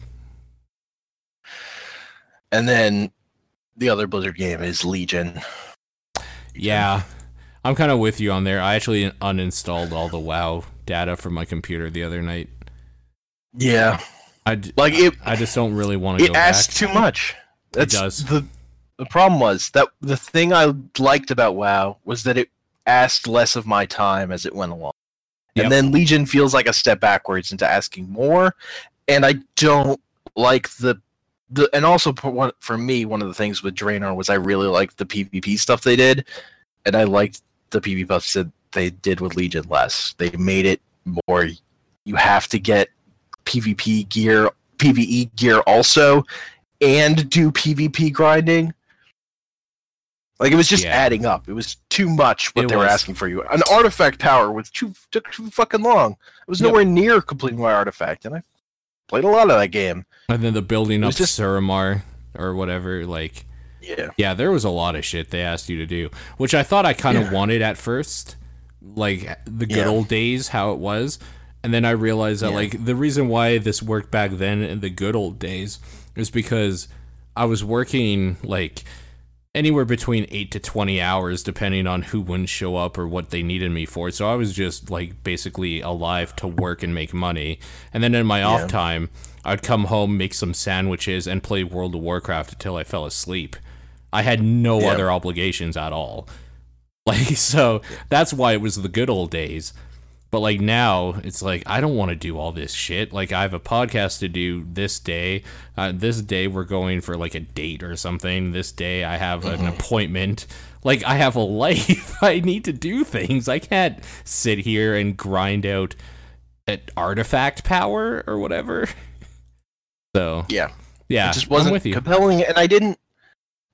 Speaker 2: And then the other Blizzard game is Legion.
Speaker 1: Yeah. I'm kind of with you on there. I actually uninstalled all the WoW data from my computer the other night.
Speaker 2: Yeah.
Speaker 1: I, d-
Speaker 2: Like it
Speaker 1: I just don't really want to
Speaker 2: it
Speaker 1: go
Speaker 2: asks too much. That's
Speaker 1: does.
Speaker 2: the the problem was that the thing I liked about WoW was that it asked less of my time as it went along.
Speaker 1: Yep.
Speaker 2: And then Legion feels like a step backwards into asking more. And I don't like the the and also for, for me one of the things with Draenor was I really liked the PvP stuff they did, and I liked the PvP stuff that they did with Legion less. They made it more. You have to get PvP gear, PVE gear also, and do PvP grinding. Like it was just
Speaker 1: Yeah.
Speaker 2: adding up. It was too much what
Speaker 1: It
Speaker 2: they were asking for you. An artifact tower was too took too fucking long. It was
Speaker 1: Yep.
Speaker 2: nowhere near completing my artifact, and I played a lot of that game.
Speaker 1: And then the building up
Speaker 2: was just-
Speaker 1: Suramar or whatever, like
Speaker 2: Yeah.
Speaker 1: yeah, there was a lot of shit they asked you to do, which I thought I kind of
Speaker 2: Yeah.
Speaker 1: wanted at first, like the good
Speaker 2: Yeah.
Speaker 1: old days, how it was, and then I realized that
Speaker 2: Yeah.
Speaker 1: like the reason why this worked back then in the good old days is because I was working like anywhere between 8 to 20 hours depending on who wouldn't show up or what they needed me for. So I was just like basically alive to work and make money. And then in my off time, I'd come home, make some sandwiches and play World of Warcraft until I fell asleep. I had no
Speaker 2: Yeah.
Speaker 1: other obligations at all. Like so that's why it was the good old days. But like now, it's like I don't want to do all this shit. Like I have a podcast to do this day. Uh, this day we're going for like a date or something. This day I have an appointment. Like I have a life. I need to do things. I can't sit here and grind out an artifact power or whatever. So
Speaker 2: Yeah.
Speaker 1: yeah,
Speaker 2: it just wasn't
Speaker 1: with you.
Speaker 2: compelling and i didn't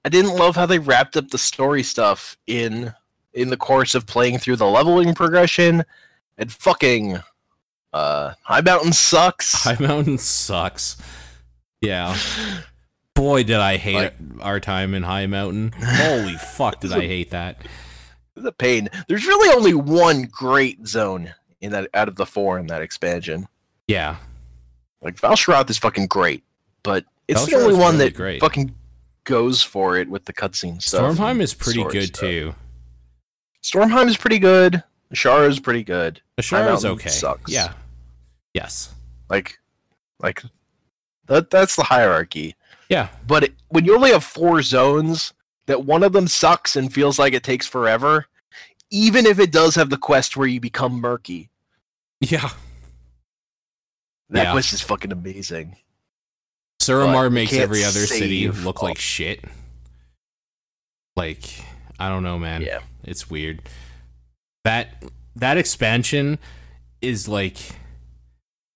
Speaker 2: i didn't love how they wrapped up the story stuff in in the course of playing through the leveling progression. And fucking uh High Mountain sucks.
Speaker 1: High Mountain sucks. Yeah. Boy, did I hate
Speaker 2: Like-
Speaker 1: our time in High Mountain. Holy fuck, did I hate that.
Speaker 2: The pain. There's really only one great zone in that out of the four in that expansion.
Speaker 1: Yeah.
Speaker 2: Like Val'sharah is fucking great, but it's the only one
Speaker 1: really
Speaker 2: that
Speaker 1: great.
Speaker 2: fucking goes for it with the cutscene stuff.
Speaker 1: Stormheim is pretty good
Speaker 2: stuff.
Speaker 1: too.
Speaker 2: Stormheim is pretty good. Ashara is pretty good.
Speaker 1: Ashara is okay.
Speaker 2: sucks.
Speaker 1: Yeah. Yes.
Speaker 2: Like, like that. That's the hierarchy.
Speaker 1: Yeah.
Speaker 2: But it, when you only have four zones, that one of them sucks and feels like it takes forever, even if it does have the quest where you become murky.
Speaker 1: Yeah.
Speaker 2: That
Speaker 1: Yeah.
Speaker 2: quest is fucking amazing.
Speaker 1: Suramar makes every other city look
Speaker 2: all-
Speaker 1: like shit. Like, I don't know, man.
Speaker 2: Yeah.
Speaker 1: It's weird. That that expansion is like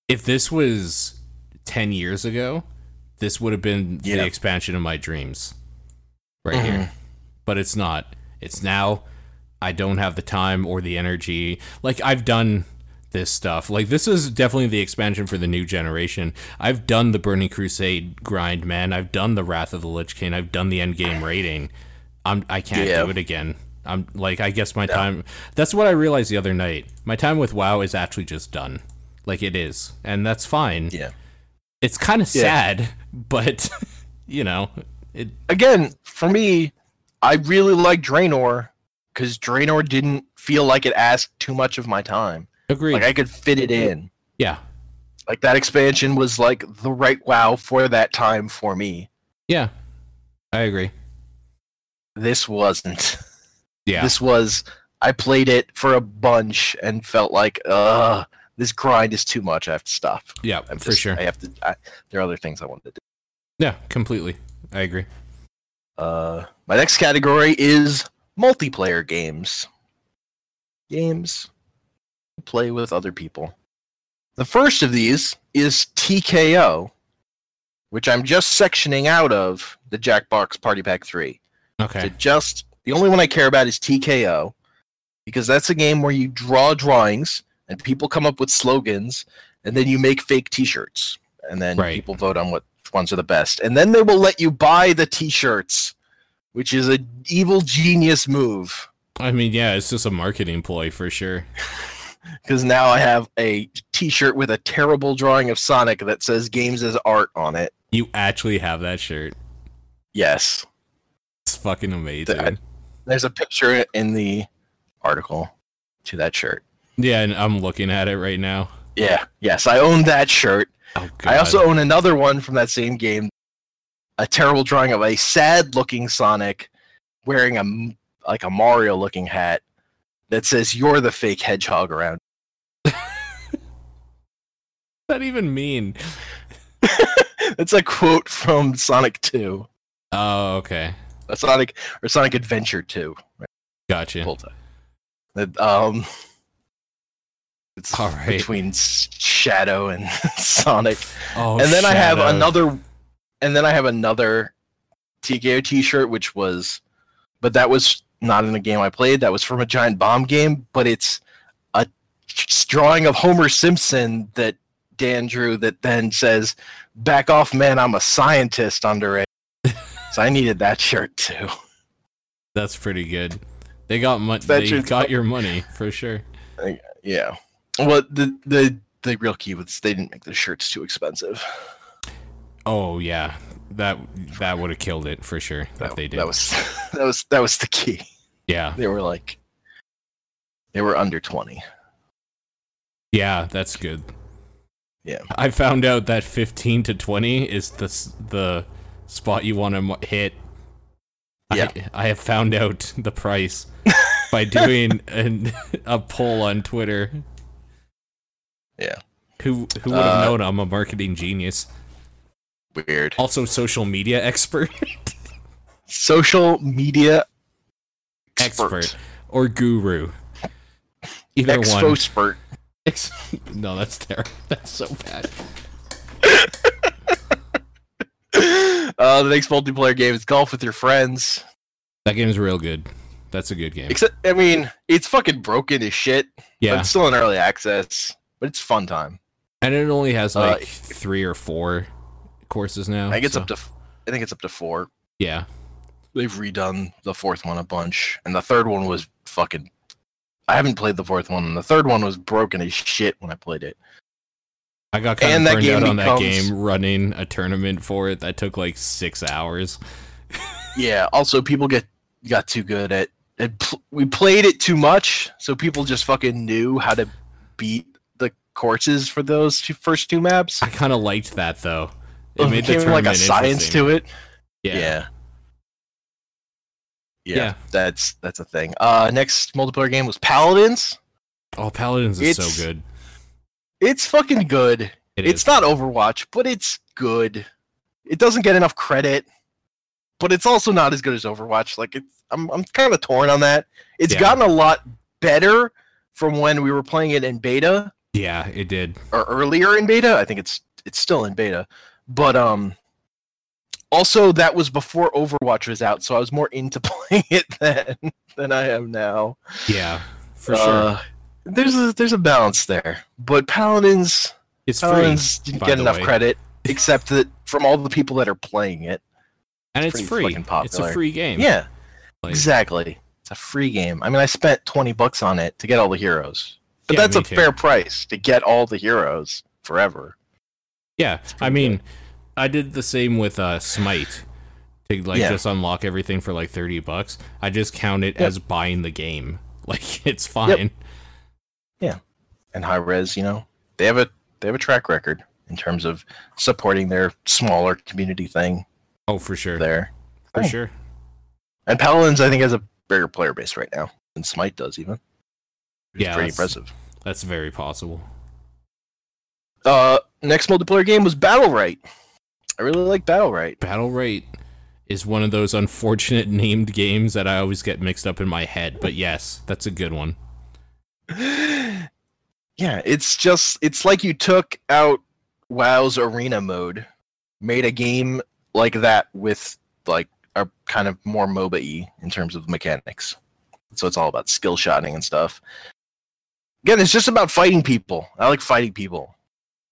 Speaker 1: if this was 10 years ago, this would have been the expansion of my dreams. Right
Speaker 2: Mhm.
Speaker 1: here. But it's not. It's now I don't have the time or the energy. Like I've done this stuff. Like this is definitely the expansion for the new generation. I've done the Burning Crusade grind, man. I've done the Wrath of the Lich King. I've done the end game rating. I'm I can't
Speaker 2: Yeah.
Speaker 1: do it again. I'm like I guess my time that's what I realized the other night. My time with WoW is actually just done. Like it is. And that's fine.
Speaker 2: Yeah.
Speaker 1: It's kind of
Speaker 2: Yeah.
Speaker 1: sad, but you know, it
Speaker 2: Again, for me, I really like Draenor because Draenor didn't feel like it asked too much of my time.
Speaker 1: Agreed.
Speaker 2: Like I could fit it in.
Speaker 1: yeah.
Speaker 2: Like that expansion was like the right WoW for that time for me.
Speaker 1: Yeah. I agree.
Speaker 2: This wasn't.
Speaker 1: Yeah.
Speaker 2: This was I played it for a bunch and felt like, uh, this grind is too much. I have to stop.
Speaker 1: yeah,
Speaker 2: I'm
Speaker 1: for
Speaker 2: just-
Speaker 1: sure.
Speaker 2: I have to. I, there are other things I wanted to do.
Speaker 1: Yeah, completely. I agree.
Speaker 2: Uh, my next category is multiplayer games. Games play with other people. The first of these is TKO, which I'm just sectioning out of the Jackbox Party Pack 3.
Speaker 1: Okay.
Speaker 2: To just the only one I care about is TKO because that's a game where you draw drawings and people come up with slogans and then you make fake t-shirts and then
Speaker 1: Right.
Speaker 2: people vote on what ones are the best and then they will let you buy the t-shirts which is a evil genius move
Speaker 1: I mean, yeah, it's just a marketing ploy for sure.
Speaker 2: because now I have a t-shirt with a terrible drawing of Sonic that says games as art on it.
Speaker 1: You actually have that shirt.
Speaker 2: Yes.
Speaker 1: It's fucking amazing.
Speaker 2: That- There's a picture in the article to that shirt.
Speaker 1: yeah, and I'm looking at it right now.
Speaker 2: Yeah, yes, I own that shirt.
Speaker 1: Oh.
Speaker 2: I also own another one from that same game. A terrible drawing of a sad-looking Sonic wearing a like a Mario-looking hat that says "You're the fake hedgehog around."
Speaker 1: that even mean?
Speaker 2: That's a quote from Sonic 2,
Speaker 1: Oh, okay.
Speaker 2: a Sonic or Sonic Adventure 2.
Speaker 1: Gotcha.
Speaker 2: Full time. That um, it's
Speaker 1: All right.
Speaker 2: between Shadow and Sonic.
Speaker 1: Oh,
Speaker 2: and then I have another, and then I have another TKO T-shirt, which was, but that was not in a game I played. That was from a Giant Bomb game, but it's a drawing of Homer Simpson that Dan drew that then says, "Back off, man! I'm a scientist." Under it, so I needed that shirt too.
Speaker 1: That's pretty good. They got money.
Speaker 2: That
Speaker 1: They got your money for sure.
Speaker 2: Yeah. Well, the the the real key was they didn't make the shirts too expensive.
Speaker 1: Oh yeah, that that would have killed it for sure. That,
Speaker 2: That,
Speaker 1: they did.
Speaker 2: that was that was that was the key.
Speaker 1: yeah,
Speaker 2: They were like they were under 20.
Speaker 1: yeah, that's good.
Speaker 2: Yeah.
Speaker 1: I found out that 15 to 20 is the the spot you want to hit.
Speaker 2: Yeah.
Speaker 1: I, I have found out the price by doing an, a poll on Twitter.
Speaker 2: Yeah.
Speaker 1: Who who would have
Speaker 2: Uh,
Speaker 1: known I'm a marketing genius?
Speaker 2: Weird.
Speaker 1: Also social media expert.
Speaker 2: Social media expert.
Speaker 1: expert or guru. Either one.
Speaker 2: Expert.
Speaker 1: Ex- no, that's terrible. That's so bad.
Speaker 2: uh, the next multiplayer game is golf with your friends.
Speaker 1: That game's real good. That's a good game.
Speaker 2: Except, I mean, it's fucking broken as shit. But
Speaker 1: Yeah,
Speaker 2: it's still in early access, but it's fun time.
Speaker 1: and it only has
Speaker 2: Uh,
Speaker 1: like three or four courses now.
Speaker 2: I think it's
Speaker 1: so-
Speaker 2: up to, I think it's up to four.
Speaker 1: yeah.
Speaker 2: They've redone the fourth one a bunch, and the third one was fucking. I haven't played the fourth one, and the third one was broken as shit when I played it.
Speaker 1: I got kind
Speaker 2: And
Speaker 1: of burned out on that game running a tournament for it that took like six hours.
Speaker 2: Yeah. Also, people get got too good at. at pl- we played it too much, so people just fucking knew how to beat the courses for those two, first two maps.
Speaker 1: I kind of liked that though. It
Speaker 2: It
Speaker 1: made
Speaker 2: became like a science to it.
Speaker 1: Yeah.
Speaker 2: Yeah. yeah.
Speaker 1: Yeah.
Speaker 2: that's that's a thing. Uh, next multiplayer game was Paladins.
Speaker 1: Oh, Paladins is
Speaker 2: It's-
Speaker 1: so good.
Speaker 2: It's fucking good.
Speaker 1: It
Speaker 2: it's
Speaker 1: is.
Speaker 2: not Overwatch, but it's good. It doesn't get enough credit, but it's also not as good as Overwatch. Like it's, I'm I'm kind of torn on that. It's
Speaker 1: Yeah.
Speaker 2: gotten a lot better from when we were playing it in beta
Speaker 1: Yeah, it did.
Speaker 2: or earlier in beta. I think it's it's still in beta, but um, also that was before Overwatch was out, so I was more into playing it then than I am now.
Speaker 1: Yeah, for sure.
Speaker 2: Uh, there's a there's a balance there, but Paladins.
Speaker 1: It's free,
Speaker 2: Paladins didn't get enough
Speaker 1: way.
Speaker 2: credit, except that from all the people that are playing it.
Speaker 1: and it's
Speaker 2: pretty
Speaker 1: free. It's a free game.
Speaker 2: Yeah,
Speaker 1: Like,
Speaker 2: exactly. It's a free game. I mean, I spent twenty bucks on it to get all the heroes, but
Speaker 1: Yeah,
Speaker 2: that's a
Speaker 1: too.
Speaker 2: fair price to get all the heroes forever.
Speaker 1: Yeah, I mean, I did the same with uh, Smite. To like
Speaker 2: Yeah.
Speaker 1: just unlock everything for like thirty bucks. I just count it
Speaker 2: Yep.
Speaker 1: as buying the game. Like it's fine.
Speaker 2: Yeah. And Hi-Rez, you know, they have a they have a track record in terms of supporting their smaller community thing
Speaker 1: Oh, for sure.
Speaker 2: there.
Speaker 1: For
Speaker 2: Oh.
Speaker 1: sure.
Speaker 2: And Paladins, I think, has a bigger player base right now than Smite does, even.
Speaker 1: Yeah,
Speaker 2: pretty
Speaker 1: that's-
Speaker 2: impressive.
Speaker 1: That's very possible.
Speaker 2: Uh, next multiplayer game was Battle Right. I really like Battlerite.
Speaker 1: Battle Right is one of those unfortunate named games that I always get mixed up in my head. But yes, that's a good one.
Speaker 2: yeah, it's just it's like you took out WoW's arena mode, made a game like that with like a kind of more MOBA-y in terms of mechanics. So it's all about skill shotting and stuff. Again, it's just about fighting people. I like fighting people.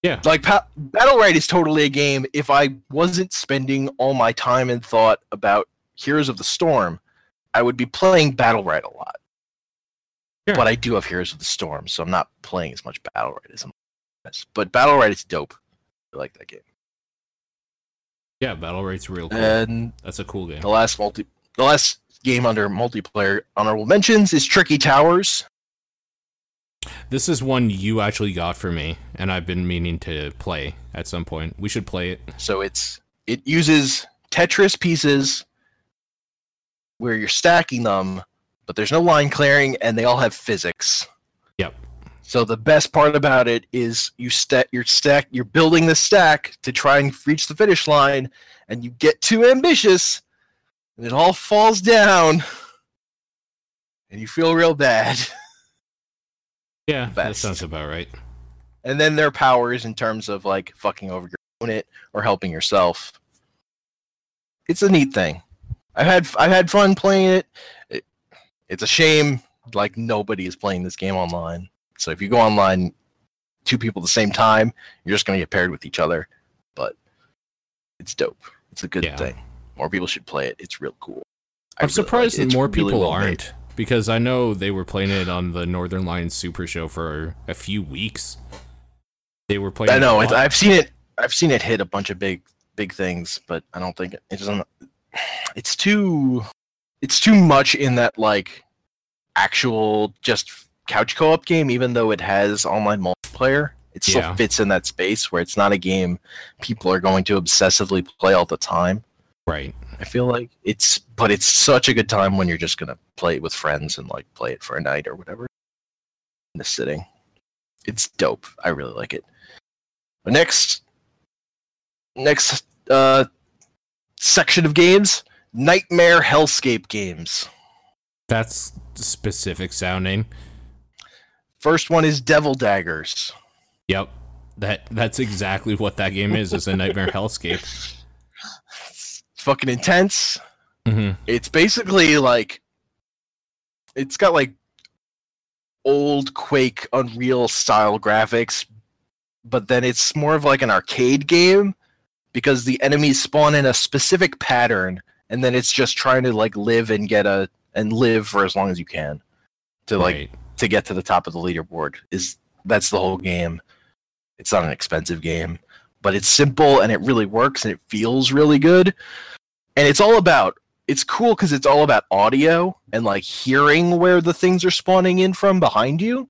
Speaker 1: Yeah.
Speaker 2: Like pa- Battlerite is totally a game if I wasn't spending all my time and thought about Heroes of the Storm, I would be playing Battlerite a lot.
Speaker 1: Sure.
Speaker 2: But I do have Heroes of the Storm, so I'm not playing as much Battlerite as I'm. But Battlerite is dope. I like that game.
Speaker 1: Yeah, Battlerite's real cool.
Speaker 2: And
Speaker 1: that's a cool game.
Speaker 2: the last multi, the last game under multiplayer honorable mentions is Tricky Towers.
Speaker 1: This is one you actually got for me, and I've been meaning to play at some point. We should play it.
Speaker 2: So it's it uses Tetris pieces where you're stacking them, but there's no line clearing, and they all have physics.
Speaker 1: Yep.
Speaker 2: So the best part about it is you stack you're stack you're building the stack to try and reach the finish line, and you get too ambitious, and it all falls down, and you feel real bad.
Speaker 1: Yeah, that
Speaker 2: Best.
Speaker 1: sounds about right.
Speaker 2: and then their powers in terms of like fucking over your opponent or helping yourself. It's a neat thing. I've had I've had fun playing it. it. It's a shame like nobody is playing this game online. So if you go online, two people at the same time, you're just gonna get paired with each other. But it's dope. It's a good
Speaker 1: Yeah.
Speaker 2: thing. More people should play it. It's real cool.
Speaker 1: I'm
Speaker 2: really
Speaker 1: surprised that more
Speaker 2: really
Speaker 1: people
Speaker 2: well made.
Speaker 1: Because I know they were playing it on the Northern Lions Super Show for a few weeks. They were playing.
Speaker 2: I know. I've seen it. I've seen it hit a bunch of big, big things, but I don't think it, it doesn't. It's too. It's too much in that like actual just couch co-op game. Even though it has online multiplayer, it still
Speaker 1: Yeah.
Speaker 2: fits in that space where it's not a game people are going to obsessively play all the time.
Speaker 1: right.
Speaker 2: I feel like it's, but it's such a good time when you're just gonna play it with friends and like play it for a night or whatever in the sitting. It's dope. I really like it. But next, next uh, section of games, Nightmare Hellscape games.
Speaker 1: That's specific sounding.
Speaker 2: First one is Devil Daggers.
Speaker 1: Yep. That that's exactly what that game is. Is a Nightmare Hellscape.
Speaker 2: It's fucking intense.
Speaker 1: hmm
Speaker 2: It's basically like it's got like old Quake Unreal style graphics, but then it's more of like an arcade game because the enemies spawn in a specific pattern and then it's just trying to like live and get a and live for as long as you can to like
Speaker 1: right.
Speaker 2: to get to the top of the leaderboard is that's the whole game it's not an expensive game but it's simple and it really works and it feels really good and it's all about it's cool because it's all about audio and like hearing where the things are spawning in from behind you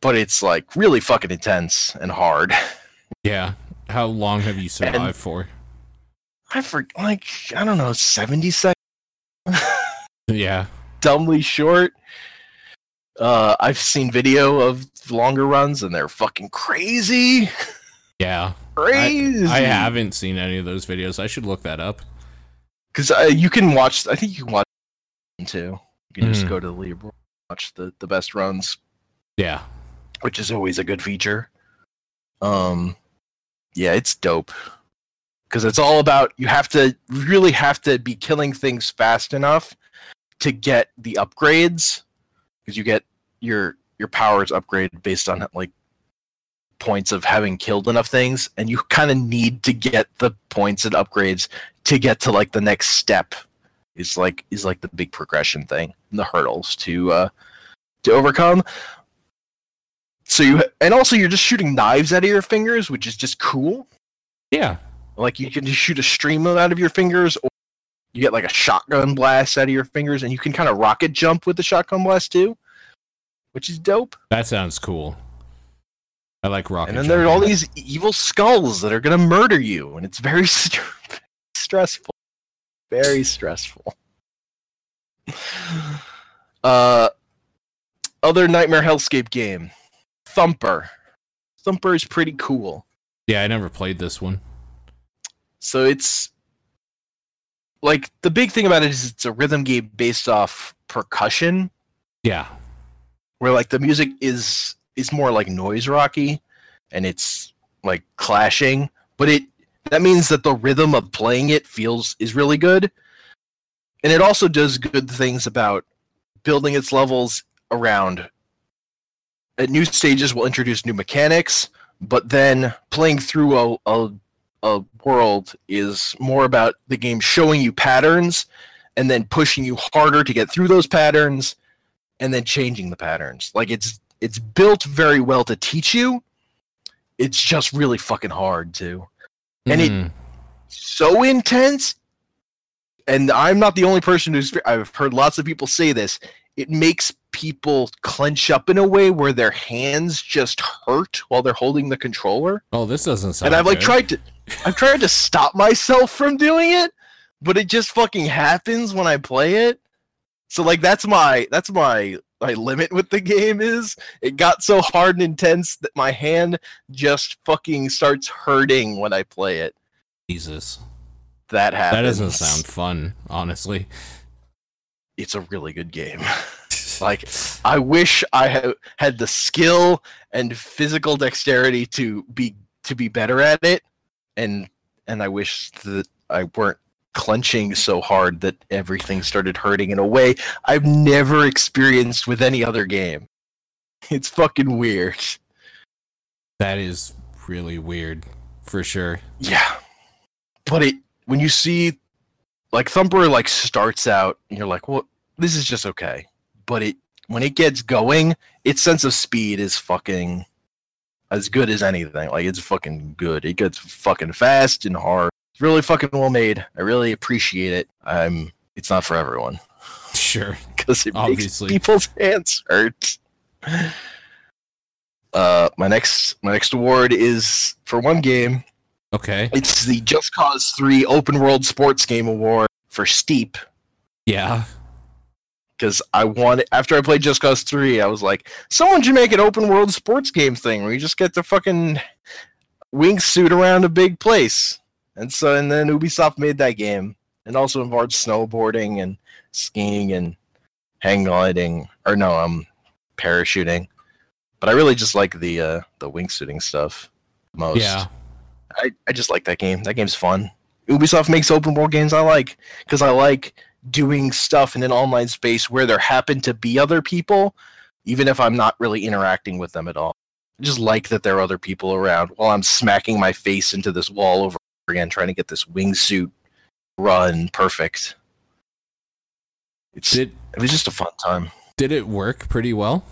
Speaker 2: but it's like really fucking intense and hard
Speaker 1: Yeah. How long have you survived for?
Speaker 2: i for like i don't know 70 seconds
Speaker 1: Yeah.
Speaker 2: dumbly short. Uh, I've seen video of longer runs and they're fucking crazy.
Speaker 1: Yeah.
Speaker 2: Crazy.
Speaker 1: I haven't seen any of those videos. I should look that up.
Speaker 2: because uh, you can watch. I think you can watch too. You can just
Speaker 1: Mhm.
Speaker 2: go to the leaderboard, watch the the best runs,
Speaker 1: Yeah.
Speaker 2: which is always a good feature. Um, yeah, it's dope because it's all about you have to really have to be killing things fast enough to get the upgrades because you get your your powers upgraded based on like points of having killed enough things and you kind of need to get the points and upgrades to get to like the next step is like is like the big progression thing and the hurdles to uh to overcome so you and also you're just shooting knives out of your fingers which is just cool
Speaker 1: Yeah.
Speaker 2: like you can just shoot a stream out of your fingers or you get like a shotgun blast out of your fingers and you can kind of rocket jump with the shotgun blast too which is dope
Speaker 1: That sounds cool. I like rocket.
Speaker 2: and then there are all these evil skulls that are going to murder you and it's very st- stressful very stressful uh other nightmare hellscape game thumper thumper is pretty cool
Speaker 1: Yeah, I never played this one.
Speaker 2: So it's like the big thing about it is it's a rhythm game based off percussion,
Speaker 1: Yeah.
Speaker 2: where like the music is is more like noise rocky, and it's like clashing, but it that means that the rhythm of playing it feels is really good, and it also does good things about building its levels around. At new stages, will introduce new mechanics, but then playing through a, a a world is more about the game showing you patterns and then pushing you harder to get through those patterns and then changing the patterns. Like it's it's built very well to teach you. It's just really fucking hard too. And it-
Speaker 1: Mm.
Speaker 2: So intense. And I'm not the only person who's I've heard lots of people say this. It makes people clench up in a way where their hands just hurt while they're holding the controller.
Speaker 1: Oh, this doesn't sound.
Speaker 2: and I've like
Speaker 1: good.
Speaker 2: tried to I've tried to stop myself from doing it, but it just fucking happens when I play it. So like that's my that's my my limit with the game is it got so hard and intense that my hand just fucking starts hurting when I play it.
Speaker 1: Jesus.
Speaker 2: That happens.
Speaker 1: That doesn't sound fun, honestly.
Speaker 2: It's a really good game. like I wish I had had the skill and physical dexterity to be to be better at it, and and I wish that I weren't clenching so hard that everything started hurting in a way I've never experienced with any other game. It's fucking weird.
Speaker 1: that is really weird, for sure.
Speaker 2: Yeah. But it when you see like Thumper like starts out and you're like, well, this is just okay. But it when it gets going, its sense of speed is fucking as good as anything. Like it's fucking good. It gets fucking fast and hard. It's really fucking well made. I really appreciate it. I'm it's not for everyone
Speaker 1: Sure.
Speaker 2: because it
Speaker 1: Obviously.
Speaker 2: makes people's hands hurt. Uh, my next my next award is for one game.
Speaker 1: Okay.
Speaker 2: It's the Just Cause 3 Open World Sports Game Award for Steep
Speaker 1: Yeah.
Speaker 2: because I wanted after I played Just Cause 3, I was like, someone should make an open world sports game thing where you just get to fucking wingsuit around a big place. And so and then Ubisoft made that game and also involved snowboarding and skiing and hang gliding or no, um parachuting. But I really just like the uh the wingsuiting stuff most.
Speaker 1: Yeah.
Speaker 2: I, I just like that game. That game's fun. Ubisoft makes open world games I like because I like doing stuff in an online space where there happen to be other people, even if I'm not really interacting with them at all. I just like that there are other people around while I'm smacking my face into this wall over again, trying to get this wingsuit run perfect. It's
Speaker 1: Did
Speaker 2: it was just a fun time.
Speaker 1: did it work pretty well?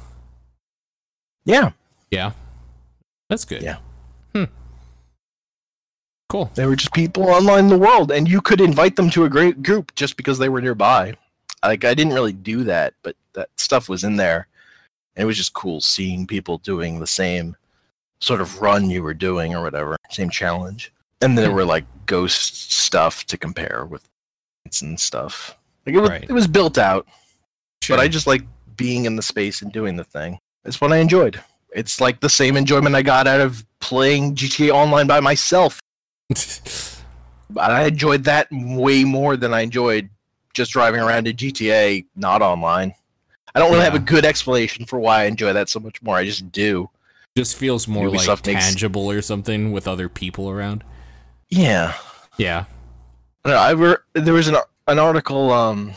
Speaker 2: Yeah,
Speaker 1: Yeah. That's good.
Speaker 2: Yeah.
Speaker 1: Hmm. Cool.
Speaker 2: they were just people online in the world, and you could invite them to a great group just because they were nearby. Like I didn't really do that, but that stuff was in there, and it was just cool seeing people doing the same sort of run you were doing or whatever, same challenge. And there were like ghost stuff to compare with and stuff. Like it was,
Speaker 1: Right.
Speaker 2: it was built out,
Speaker 1: Sure.
Speaker 2: but I just like being in the space and doing the thing. It's what I enjoyed. It's like the same enjoyment I got out of playing GTA Online by myself. But I enjoyed that way more than I enjoyed just driving around in GTA not online. I don't really have a good explanation for why I enjoy that so much more. I just do.
Speaker 1: just feels more like
Speaker 2: Ubisoft makes-
Speaker 1: tangible or something with other people around.
Speaker 2: Yeah.
Speaker 1: Yeah.
Speaker 2: I, don't know, I re- there was an an article um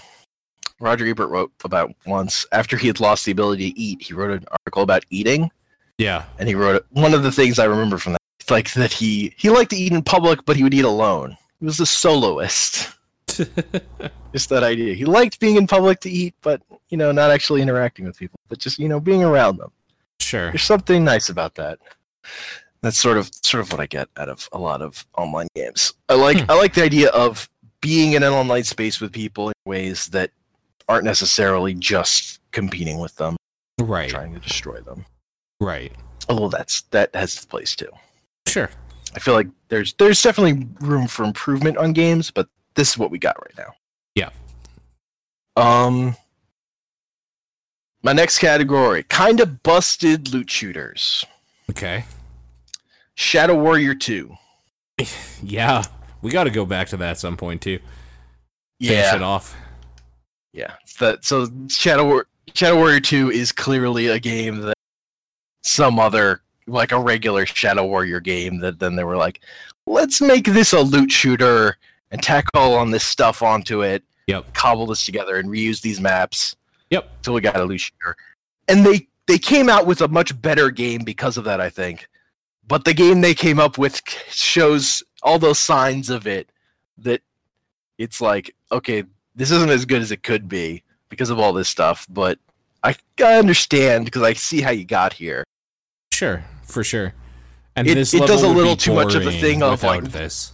Speaker 2: Roger Ebert wrote about once after he had lost the ability to eat. He wrote an article about eating,
Speaker 1: Yeah.
Speaker 2: and he wrote one of the things I remember from that, like that he he liked to eat in public, but he would eat alone. He was a soloist. Just that idea. He liked being in public to eat, but you know, not actually interacting with people, but just you know, being around them.
Speaker 1: sure.
Speaker 2: There's something nice about that. That's sort of sort of what I get out of a lot of online games. I like
Speaker 1: Hmm.
Speaker 2: I like the idea of being in an online space with people in ways that aren't necessarily just competing with them,
Speaker 1: Right.
Speaker 2: trying to destroy them.
Speaker 1: Right.
Speaker 2: Although that's that has its place too.
Speaker 1: Sure.
Speaker 2: I feel like there's there's definitely room for improvement on games, but this is what we got right now.
Speaker 1: Yeah.
Speaker 2: Um my next category, kind of busted loot shooters.
Speaker 1: Okay.
Speaker 2: Shadow Warrior 2.
Speaker 1: Yeah. We got to go back to that at some point too. Yeah. Finish it off.
Speaker 2: Yeah. That so Shadow War- Shadow Warrior 2 is clearly a game that some other like a regular Shadow Warrior game that then they were like, let's make this a loot shooter and tack all on this stuff onto it,
Speaker 1: Yep.
Speaker 2: cobble this together and reuse these maps
Speaker 1: Yep.
Speaker 2: till we got a loot shooter. And they they came out with a much better game because of that, I think. But the game they came up with shows all those signs of it that it's like, okay, this isn't as good as it could be because of all this stuff, but I, I understand because I see how you got here.
Speaker 1: Sure. For sure. And
Speaker 2: It-
Speaker 1: this
Speaker 2: it does a little too much of the
Speaker 1: boring
Speaker 2: thing of, like-
Speaker 1: this.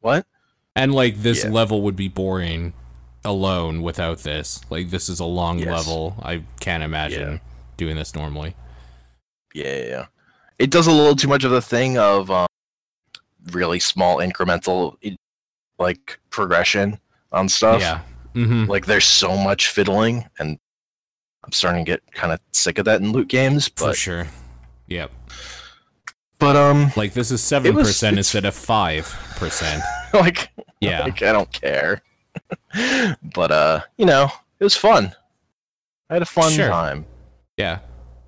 Speaker 2: What?
Speaker 1: And like this
Speaker 2: Yeah.
Speaker 1: level would be boring alone without this. Like this is a long
Speaker 2: Yes.
Speaker 1: level. I can't imagine
Speaker 2: Yeah.
Speaker 1: doing this normally.
Speaker 2: Yeah, yeah. It does a little too much of the thing of um, really small incremental like progression on stuff.
Speaker 1: Yeah. Mm-hmm.
Speaker 2: Like there's so much fiddling, and I'm starting to get kind of sick of that in loot games.
Speaker 1: For sure. Yep.
Speaker 2: but um,
Speaker 1: Like this is seven percent instead of five percent.
Speaker 2: like
Speaker 1: Yeah.
Speaker 2: like I don't care. but uh, you know, it was fun. I had a fun
Speaker 1: Sure.
Speaker 2: time.
Speaker 1: Yeah.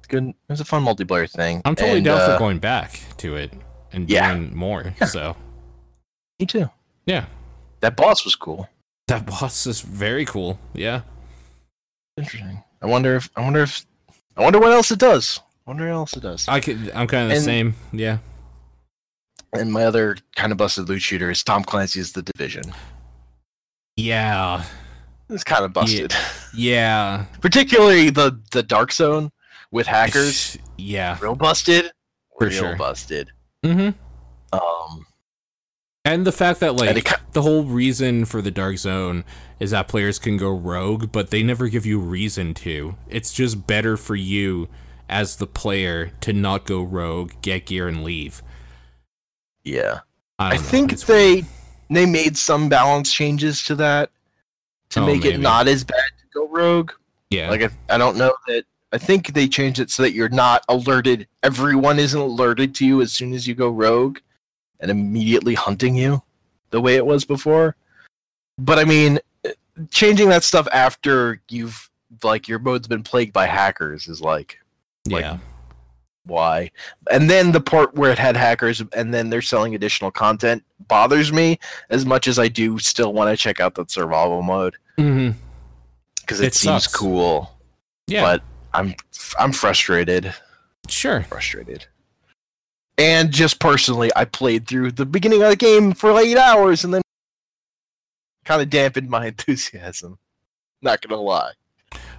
Speaker 2: Good. It was a fun multiplayer thing.
Speaker 1: I'm totally
Speaker 2: and,
Speaker 1: down
Speaker 2: uh,
Speaker 1: for going back to it and
Speaker 2: yeah.
Speaker 1: doing more.
Speaker 2: Yeah.
Speaker 1: So
Speaker 2: Me too.
Speaker 1: yeah.
Speaker 2: That boss was cool.
Speaker 1: That boss is very cool. Yeah.
Speaker 2: Interesting. I wonder if I wonder if I wonder what else it does. Wonder else it does.
Speaker 1: I could I'm kinda the
Speaker 2: And-
Speaker 1: same. Yeah.
Speaker 2: And my other kind of busted loot shooter is Tom Clancy's The Division.
Speaker 1: Yeah.
Speaker 2: It's kind of busted.
Speaker 1: Yeah.
Speaker 2: Particularly the the Dark Zone with hackers.
Speaker 1: yeah.
Speaker 2: Real busted.
Speaker 1: For
Speaker 2: Real
Speaker 1: sure.
Speaker 2: busted.
Speaker 1: Mm-hmm.
Speaker 2: Um
Speaker 1: And the fact that like
Speaker 2: ki-
Speaker 1: the whole reason for the dark zone is that players can go rogue, but they never give you reason to. It's just better for you as the player to not go rogue, get gear, and leave.
Speaker 2: yeah.
Speaker 1: I,
Speaker 2: I think
Speaker 1: it's
Speaker 2: they
Speaker 1: weird.
Speaker 2: they made some balance changes to that to
Speaker 1: Oh,
Speaker 2: make
Speaker 1: maybe.
Speaker 2: it not as bad to go rogue.
Speaker 1: yeah
Speaker 2: Like I, I don't know that I think they changed it so that you're not alerted. Everyone isn't alerted to you as soon as you go rogue and immediately hunting you the way it was before. But I mean, changing that stuff after you've like your mode's been plagued by hackers is like like
Speaker 1: yeah
Speaker 2: why. And then the part where it had hackers and then they're selling additional content bothers me as much as I do still want to check out that survival mode
Speaker 1: Mm-hmm.
Speaker 2: because it,
Speaker 1: It
Speaker 2: seems
Speaker 1: sucks.
Speaker 2: cool.
Speaker 1: Yeah,
Speaker 2: But I'm I'm frustrated,
Speaker 1: sure.
Speaker 2: frustrated. And just personally, I played through the beginning of the game for like eight hours and then kind of dampened my enthusiasm. Not gonna lie.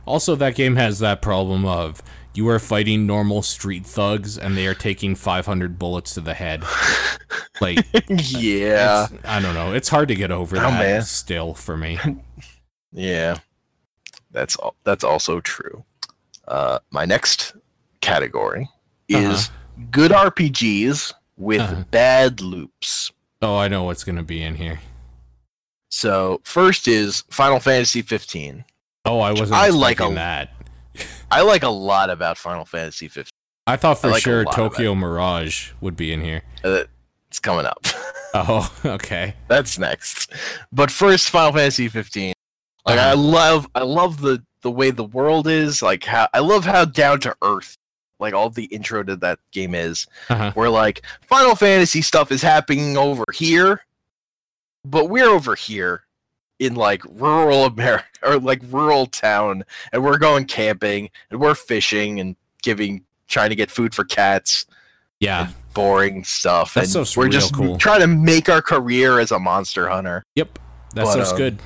Speaker 1: Also, that game has that problem of you are fighting normal street thugs and they are taking 500 bullets to the head. Like,
Speaker 2: yeah.
Speaker 1: I don't know. It's hard to get over
Speaker 2: Oh,
Speaker 1: that
Speaker 2: man.
Speaker 1: still for me.
Speaker 2: Yeah, that's that's also true. Uh, my next category is good RPGs with
Speaker 1: Uh-huh.
Speaker 2: bad loops.
Speaker 1: Oh, I know what's going to be in here.
Speaker 2: So first is Final Fantasy 15.
Speaker 1: Oh, I wasn't
Speaker 2: I like a-
Speaker 1: that.
Speaker 2: I like a lot about Final Fantasy 15.
Speaker 1: I thought for
Speaker 2: I like
Speaker 1: sure Tokyo Mirage would be in here.
Speaker 2: Uh, it's coming up.
Speaker 1: Oh, okay.
Speaker 2: That's next. But first, Final Fantasy 15. Like I
Speaker 1: Uh-huh.
Speaker 2: love, I love the the way the world is. Like how I love how down to earth, like all the intro to that game is.
Speaker 1: Uh-huh.
Speaker 2: Where like Final Fantasy stuff is happening over here, but we're over here in like rural America or like rural town, and we're going camping and we're fishing and giving, trying to get food for cats
Speaker 1: Yeah.
Speaker 2: boring stuff.
Speaker 1: That
Speaker 2: and
Speaker 1: stuff's
Speaker 2: we're just
Speaker 1: cool.
Speaker 2: trying to make our career as a monster hunter,
Speaker 1: Yep. That
Speaker 2: But,
Speaker 1: stuff's
Speaker 2: um,
Speaker 1: good.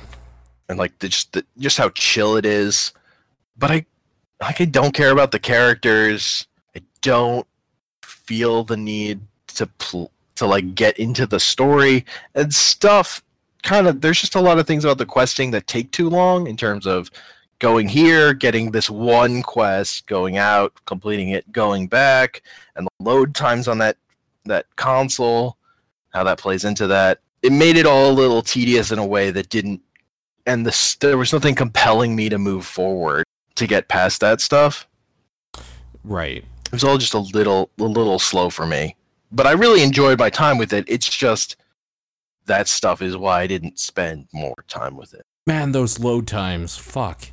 Speaker 2: and like the, just the, just how chill it is. But I like I don't care about the characters. I don't feel the need to pl- to like get into the story and stuff. Kind of, there's just a lot of things about the questing that take too long in terms of going here, getting this one quest, going out, completing it, going back, and the load times on that that console, how that plays into that. It made it all a little tedious in a way that didn't, and the there was nothing compelling me to move forward to get past that stuff.
Speaker 1: Right.
Speaker 2: It was all just a little a little slow for me. But I really enjoyed my time with it. It's just that stuff is why I didn't spend more time with it.
Speaker 1: Man, those load times. Fuck.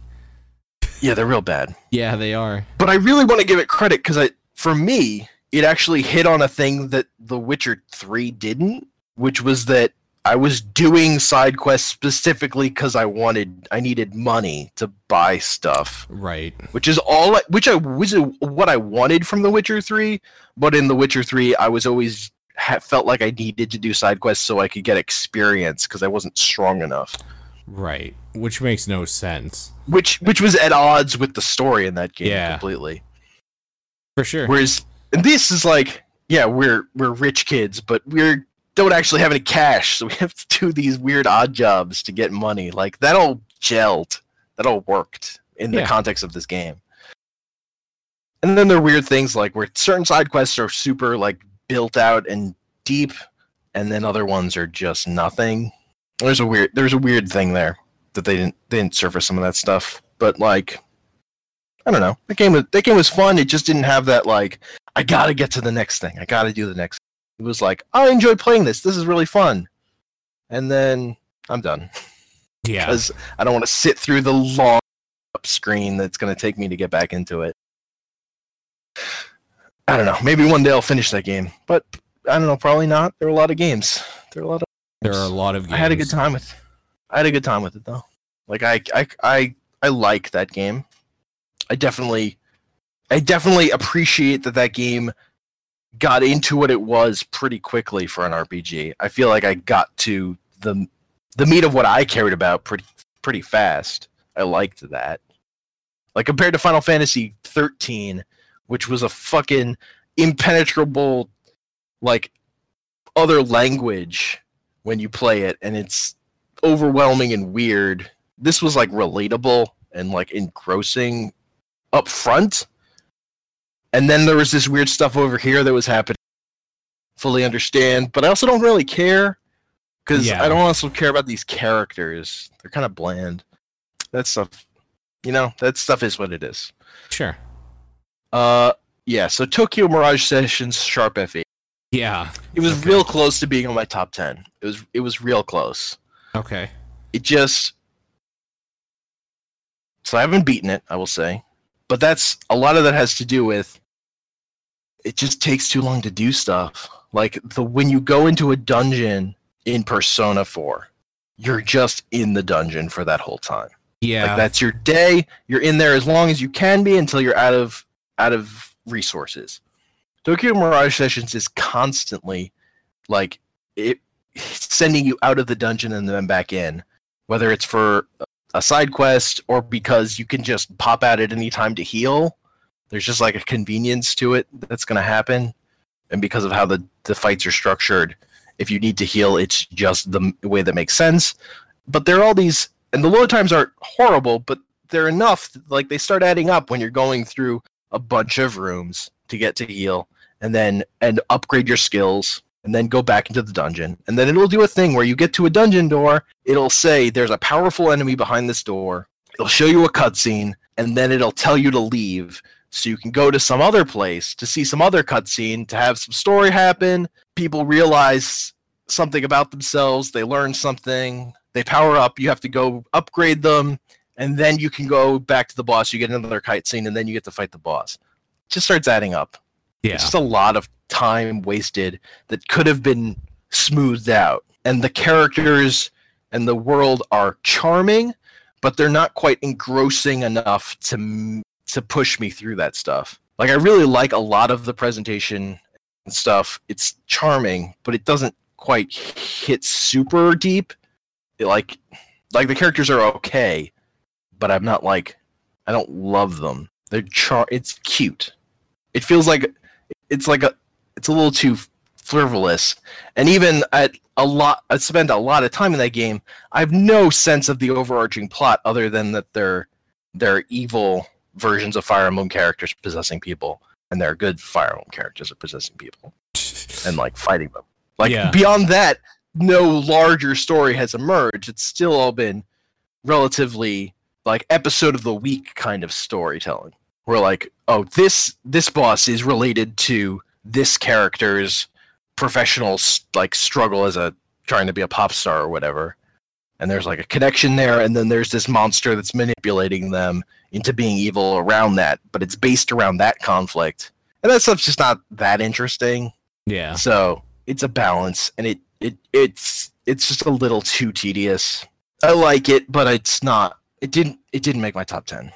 Speaker 2: Yeah, they're real bad.
Speaker 1: Yeah, they are.
Speaker 2: But I really want to give it credit because I, for me, it actually hit on a thing that The Witcher Three didn't, which was that I was doing side quests specifically because I wanted, I needed money to buy stuff,
Speaker 1: Right.
Speaker 2: which is all, I, which I was what I wanted from The Witcher Three. But in The Witcher Three, I was always ha- felt like I needed to do side quests so I could get experience because I wasn't strong enough.
Speaker 1: Right. Which makes no sense.
Speaker 2: Which which was at odds with the story in that game
Speaker 1: Yeah.
Speaker 2: completely.
Speaker 1: For sure.
Speaker 2: Whereas and this is like, yeah, we're we're rich kids, but we're don't actually have any cash, so we have to do these weird odd jobs to get money. Like that all gelled, that all worked in the
Speaker 1: Yeah.
Speaker 2: context of this game. And then there are weird things like where certain side quests are super like built out and deep, and then other ones are just nothing. There's a weird there's a weird thing there that they didn't they didn't surface some of that stuff. But like I don't know. The game was that game was fun. It just didn't have that like I gotta get to the next thing. I gotta do the next. It was like I enjoy playing this. This is really fun. And then I'm done
Speaker 1: yeah.
Speaker 2: because I don't want to sit through the long up screen that's gonna take me to get back into it. I don't know. Maybe one day I'll finish that game, but I don't know. Probably not. There are a lot of games. There are a lot of.
Speaker 1: There are a lot of games.
Speaker 2: I had a good time with. I had a good time with it though. Like I, I, I, I like that game. I definitely, I definitely appreciate that that game got into what it was pretty quickly for an RPG. I feel like I got to the the meat of what I cared about pretty pretty fast. I liked that. Like compared to Final Fantasy 13, which was a fucking impenetrable like other language when you play it and it's overwhelming and weird. This was like relatable and like engrossing up front. And then there was this weird stuff over here that was happening. Fully understand, but I also don't really care because
Speaker 1: Yeah.
Speaker 2: I don't also care about these characters. They're kind of bland. That stuff, you know, that stuff is what it is.
Speaker 1: Sure.
Speaker 2: Uh, yeah. So Tokyo Mirage Sessions Sharp FE.
Speaker 1: Yeah.
Speaker 2: It was
Speaker 1: Okay.
Speaker 2: real close to being on my top ten. It was it was real close.
Speaker 1: Okay.
Speaker 2: It just so I haven't beaten it, I will say. But that's a lot of that has to do with it just takes too long to do stuff. Like the when you go into a dungeon in Persona 4, you're just in the dungeon for that whole time.
Speaker 1: Yeah.
Speaker 2: Like that's your day. You're in there as long as you can be until you're out of out of resources. Tokyo Mirage Sessions is constantly like it sending you out of the dungeon and then back in, whether it's for a side quest or because you can just pop out at any time to heal. There's just like a convenience to it that's going to happen, and because of how the the fights are structured, if you need to heal, it's just the way that makes sense. But there are all these, and the load times aren't horrible, but they're enough. Like they start adding up when you're going through a bunch of rooms to get to heal, and then and upgrade your skills, and then go back into the dungeon. And then it'll do a thing where you get to a dungeon door, it'll say there's a powerful enemy behind this door. It'll show you a cutscene, and then it'll tell you to leave. So you can go to some other place to see some other cutscene, to have some story happen. People realize something about themselves, they learn something, they power up, you have to go upgrade them, and then you can go back to the boss, you get another cutscene, and then you get to fight the boss. It just starts adding up.
Speaker 1: yeah.
Speaker 2: It's just a lot of time wasted that could have been smoothed out. And the characters and the world are charming, but they're not quite engrossing enough to to push me through that stuff. Like I really like a lot of the presentation and stuff. It's charming, but it doesn't quite hit super deep. It, like like the characters are okay, but I'm not like I don't love them. They're char it's cute. It feels like it's like a it's a little too frivolous and even at a lot i spend a lot of time in that game i have no sense of the overarching plot other than that they're they're evil versions of fire emblem characters possessing people and they're good fire emblem characters are possessing people and like fighting them like
Speaker 1: Yeah.
Speaker 2: beyond that no larger story has emerged it's still all been relatively like episode of the week kind of storytelling where like oh this this boss is related to this character's professional like struggle as a trying to be a pop star or whatever and there's like a connection there and then there's this monster that's manipulating them into being evil around that but it's based around that conflict and that stuff's just not that interesting
Speaker 1: yeah.
Speaker 2: so it's a balance, and it it it's it's just a little too tedious. I like it, but it's not. It didn't. It didn't make my top ten.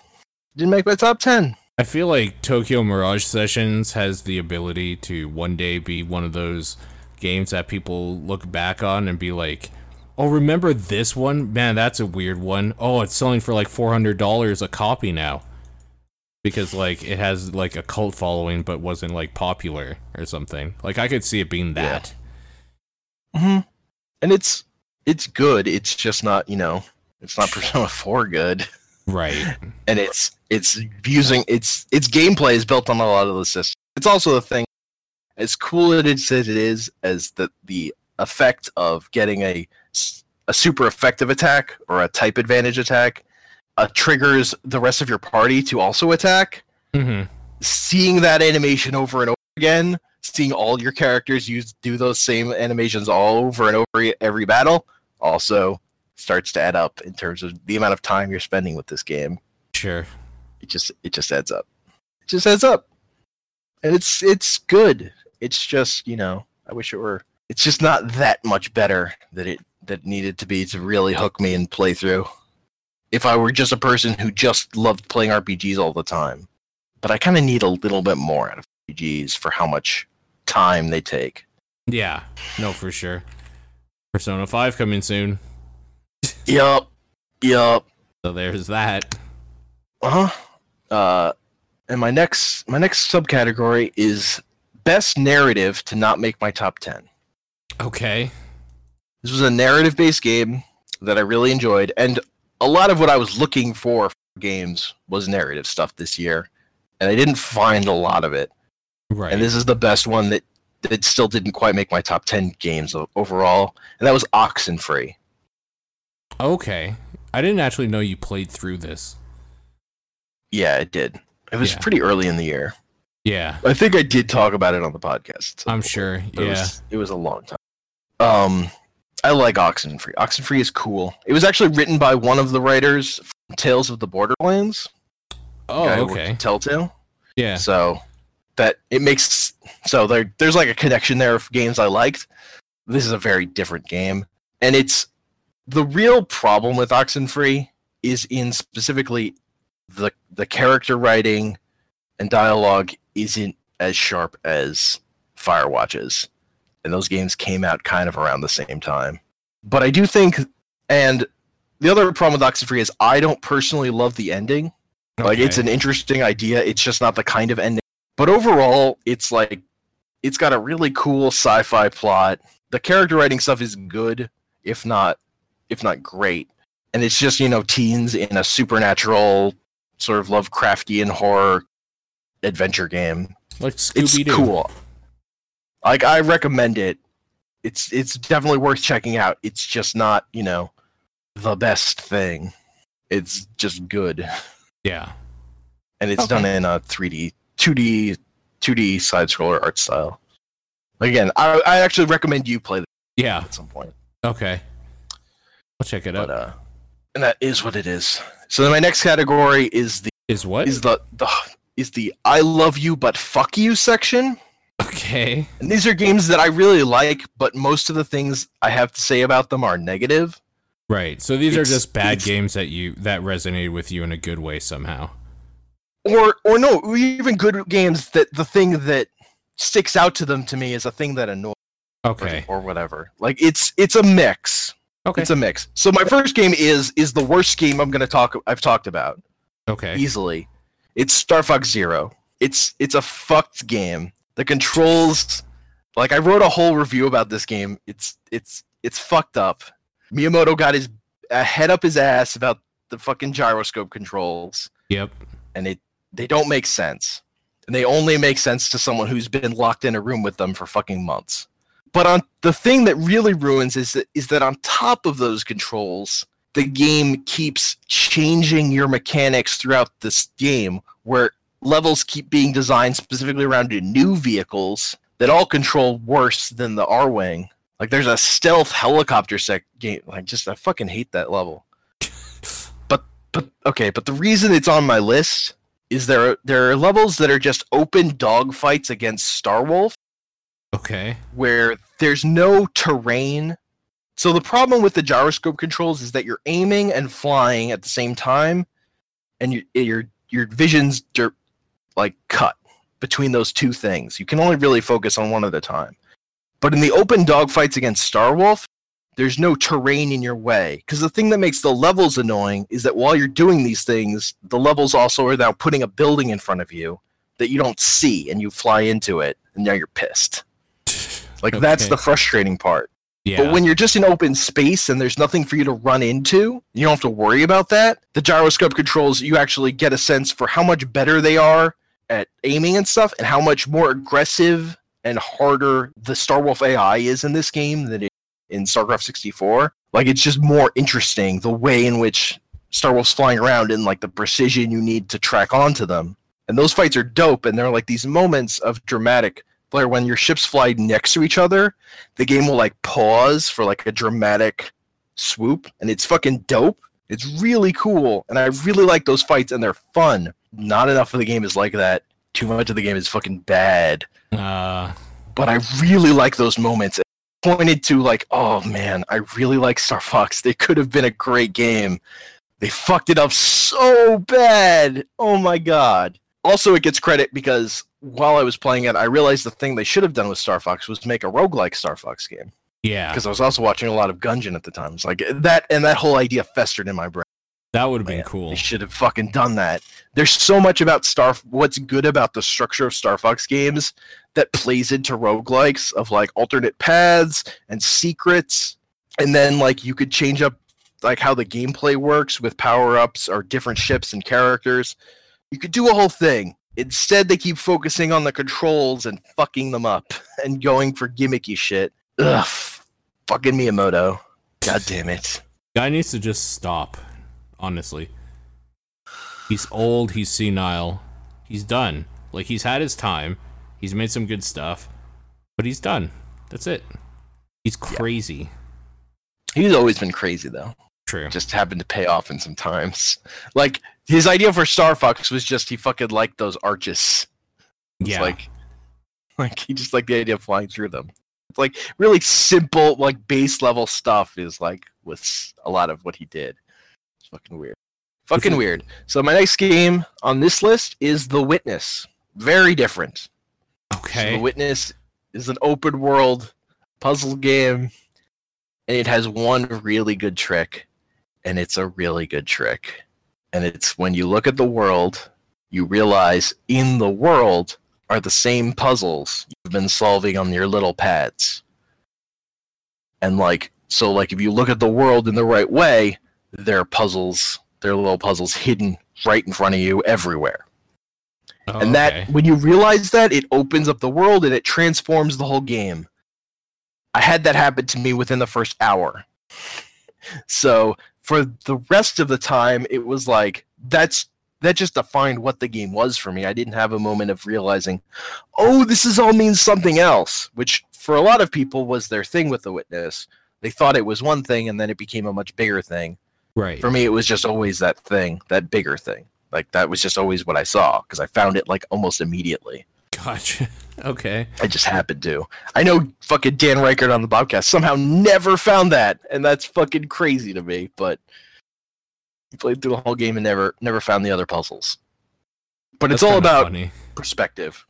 Speaker 2: didn't make my top ten.
Speaker 1: I feel like Tokyo Mirage Sessions has the ability to one day be one of those games that people look back on and be like, "Oh, remember this one? Man, that's a weird one. Oh, it's selling for like four hundred dollars a copy now." Because like it has like a cult following, but wasn't like popular or something. Like I could see it being that. Yeah.
Speaker 2: Hmm. And it's it's good. It's just not. You know, it's not Persona Four good.
Speaker 1: Right.
Speaker 2: and it's it's using its its gameplay is built on a lot of the system. It's also the thing as cool as it is, it is as the the effect of getting a a super effective attack or a type advantage attack uh, triggers the rest of your party to also attack.
Speaker 1: hmm
Speaker 2: Seeing that animation over and over again, seeing all your characters use do those same animations all over and over every battle, also starts to add up in terms of the amount of time you're spending with this game
Speaker 1: Sure.
Speaker 2: it just it just adds up it just adds up and it's it's good it's just you know i wish it were it's just not that much better that it that it needed to be to really hook me and play through if i were just a person who just loved playing rpgs all the time but i kind of need a little bit more out of rpgs for how much time they take
Speaker 1: Yeah. No, for sure. Persona Five coming soon.
Speaker 2: Yup yup
Speaker 1: So there's that.
Speaker 2: uh-huh uh and my next my next subcategory is best narrative to not make my top 10
Speaker 1: Okay.
Speaker 2: This was a narrative based game that I really enjoyed, and a lot of what I was looking for for games was narrative stuff this year, and I didn't find a lot of it.
Speaker 1: Right.
Speaker 2: And this is the best one that that still didn't quite make my top ten games overall, and that was Oxenfree.
Speaker 1: Okay. I didn't actually know you played through this.
Speaker 2: Yeah, it did. It was
Speaker 1: Yeah.
Speaker 2: pretty early in the year.
Speaker 1: Yeah,
Speaker 2: I think I did talk about it on the podcast.
Speaker 1: I'm sure.
Speaker 2: but It
Speaker 1: Yeah.
Speaker 2: was, it was a long time. Um, I like Oxenfree. Oxenfree is cool. It was actually written by one of the writers from Tales of the Borderlands.
Speaker 1: Oh, okay.
Speaker 2: Telltale.
Speaker 1: Yeah.
Speaker 2: So that it makes so there there's like a connection there of games I liked. This is a very different game, and it's the real problem with Oxenfree is in specifically the the character writing and dialogue isn't as sharp as Firewatches, and those games came out kind of around the same time. But I do think, and the other problem with Oxenfree is I don't personally love the ending. Like it's an interesting idea. It's just not the kind of ending. But overall, it's like it's got a really cool sci-fi plot. The character writing stuff is good, if not if not great. And it's just, you know, teens in a supernatural sort of Lovecraftian horror adventure game.
Speaker 1: like Scooby Doo.
Speaker 2: cool. Like I recommend it. It's it's definitely worth checking out. It's just not, you know, the best thing. It's just good
Speaker 1: Yeah.
Speaker 2: and it's
Speaker 1: Okay.
Speaker 2: done in a 3D, 2D, 2D side scroller art style. Again, I, I actually recommend you play this
Speaker 1: Yeah.
Speaker 2: at some point.
Speaker 1: Okay. I'll check it
Speaker 2: But
Speaker 1: out.
Speaker 2: uh, and that is what it is. So then my next category is the
Speaker 1: Is what?
Speaker 2: is the the is the I love you but fuck you section.
Speaker 1: okay.
Speaker 2: And these are games that I really like, but most of the things I have to say about them are negative.
Speaker 1: Right. So these are just bad games that you that resonated with you in a good way somehow.
Speaker 2: Or or no, even good games that the thing that sticks out to them to me is a thing that annoys or-
Speaker 1: Okay.
Speaker 2: or whatever. Like it's it's a mix.
Speaker 1: Okay.
Speaker 2: It's a mix. So my first game is is the worst game I'm going to talk I've talked about
Speaker 1: okay.
Speaker 2: easily. It's Star Fox Zero. It's it's a fucked game. The controls like I wrote a whole review about this game. It's it's it's fucked up. Miyamoto got his a head up his ass about the fucking gyroscope controls
Speaker 1: Yep.
Speaker 2: and it they don't make sense. And they only make sense to someone who's been locked in a room with them for fucking months. But on the thing that really ruins is that is that on top of those controls, the game keeps changing your mechanics throughout this game where levels keep being designed specifically around new vehicles that all control worse than the Arwing. Like there's a stealth helicopter sec game. Like just I fucking hate that level. but but okay, but the reason it's on my list is there there are levels that are just open dogfights against Starwolf
Speaker 1: Okay.
Speaker 2: where there's no terrain. So the problem with the gyroscope controls is that you're aiming and flying at the same time, and you, eh, your your vision's like cut between those two things. You can only really focus on one at a time. But in the open dogfights against Starwolf, there's no terrain in your way. Because the thing that makes the levels annoying is that while you're doing these things, the levels also are now putting a building in front of you that you don't see, and you fly into it, and now you're pissed. Like that's the frustrating part.
Speaker 1: Yeah.
Speaker 2: But when you're just in open space and there's nothing for you to run into, you don't have to worry about that. The gyroscope controls, you actually get a sense for how much better they are at aiming and stuff, and how much more aggressive and harder the Starwolf AI is in this game than it in Star Fox 64. Like it's just more interesting the way in which Starwolf's flying around and like the precision you need to track onto them. And those fights are dope, and they're like these moments of dramatic where when your ships fly next to each other, the game will like pause for like a dramatic swoop, and it's fucking dope. It's really cool, and I really like those fights, and they're fun. Not enough of the game is like that. Too much of the game is fucking bad.
Speaker 1: uh
Speaker 2: But I really like those moments. It pointed to like, oh man, I really like Star Fox. They could have been a great game. They fucked it up so bad. Oh my god. Also, it gets credit because while I was playing it, I realized the thing they should have done with Star Fox was make a roguelike Star Fox game
Speaker 1: yeah.
Speaker 2: because I was also watching a lot of Gungeon at the time. It's like that, and that whole idea festered in my brain.
Speaker 1: That would have been
Speaker 2: Man,
Speaker 1: cool.
Speaker 2: They should have fucking done that. There's so much about Star. What's good about the structure of Star Fox games that plays into roguelikes of like alternate paths and secrets, and then like you could change up like how the gameplay works with power ups or different ships and characters. You could do a whole thing. Instead, they keep focusing on the controls and fucking them up and going for gimmicky shit. Ugh, fucking Miyamoto. God damn it.
Speaker 1: Guy needs to just stop. Honestly. He's old, he's senile. He's done. Like he's had his time. He's made some good stuff. But he's done. That's it. He's crazy.
Speaker 2: He's always been crazy though.
Speaker 1: True.
Speaker 2: just happened to pay off in some times. Like his idea for Star Fox was just he fucking liked those arches. It's
Speaker 1: Yeah.
Speaker 2: like like he just liked the idea of flying through them. It's like really simple, like base level stuff is like with a lot of what he did. It's fucking weird. Fucking
Speaker 1: is-
Speaker 2: weird. So my next game on this list is The Witness. Very different. So
Speaker 1: Okay.
Speaker 2: the Witness is an open world puzzle game, and it has one really good trick, and it's a really good trick. And it's when you look at the world, you realize in the world are the same puzzles you've been solving on your little pads. And like so like if you look at the world in the right way, there are puzzles, there are little puzzles hidden right in front of you everywhere
Speaker 1: Oh,
Speaker 2: and that
Speaker 1: okay.
Speaker 2: when you realize that it opens up the world and it transforms the whole game i had that happen to me within the first hour so for the rest of the time it was like that's that just defined what the game was for me. I didn't have a moment of realizing oh this is all means something else which for a lot of people was their thing with the witness. They thought it was one thing and then it became a much bigger thing.
Speaker 1: Right.
Speaker 2: for me it was just always that thing that bigger thing. Like that was just always what i saw because i found it like almost immediately.
Speaker 1: Gotcha. Okay.
Speaker 2: i just happened to i know fucking dan reichert on the podcast somehow never found that and that's fucking crazy to me but he played through the whole game and never never found the other puzzles but it's all about
Speaker 1: funny.
Speaker 2: perspective.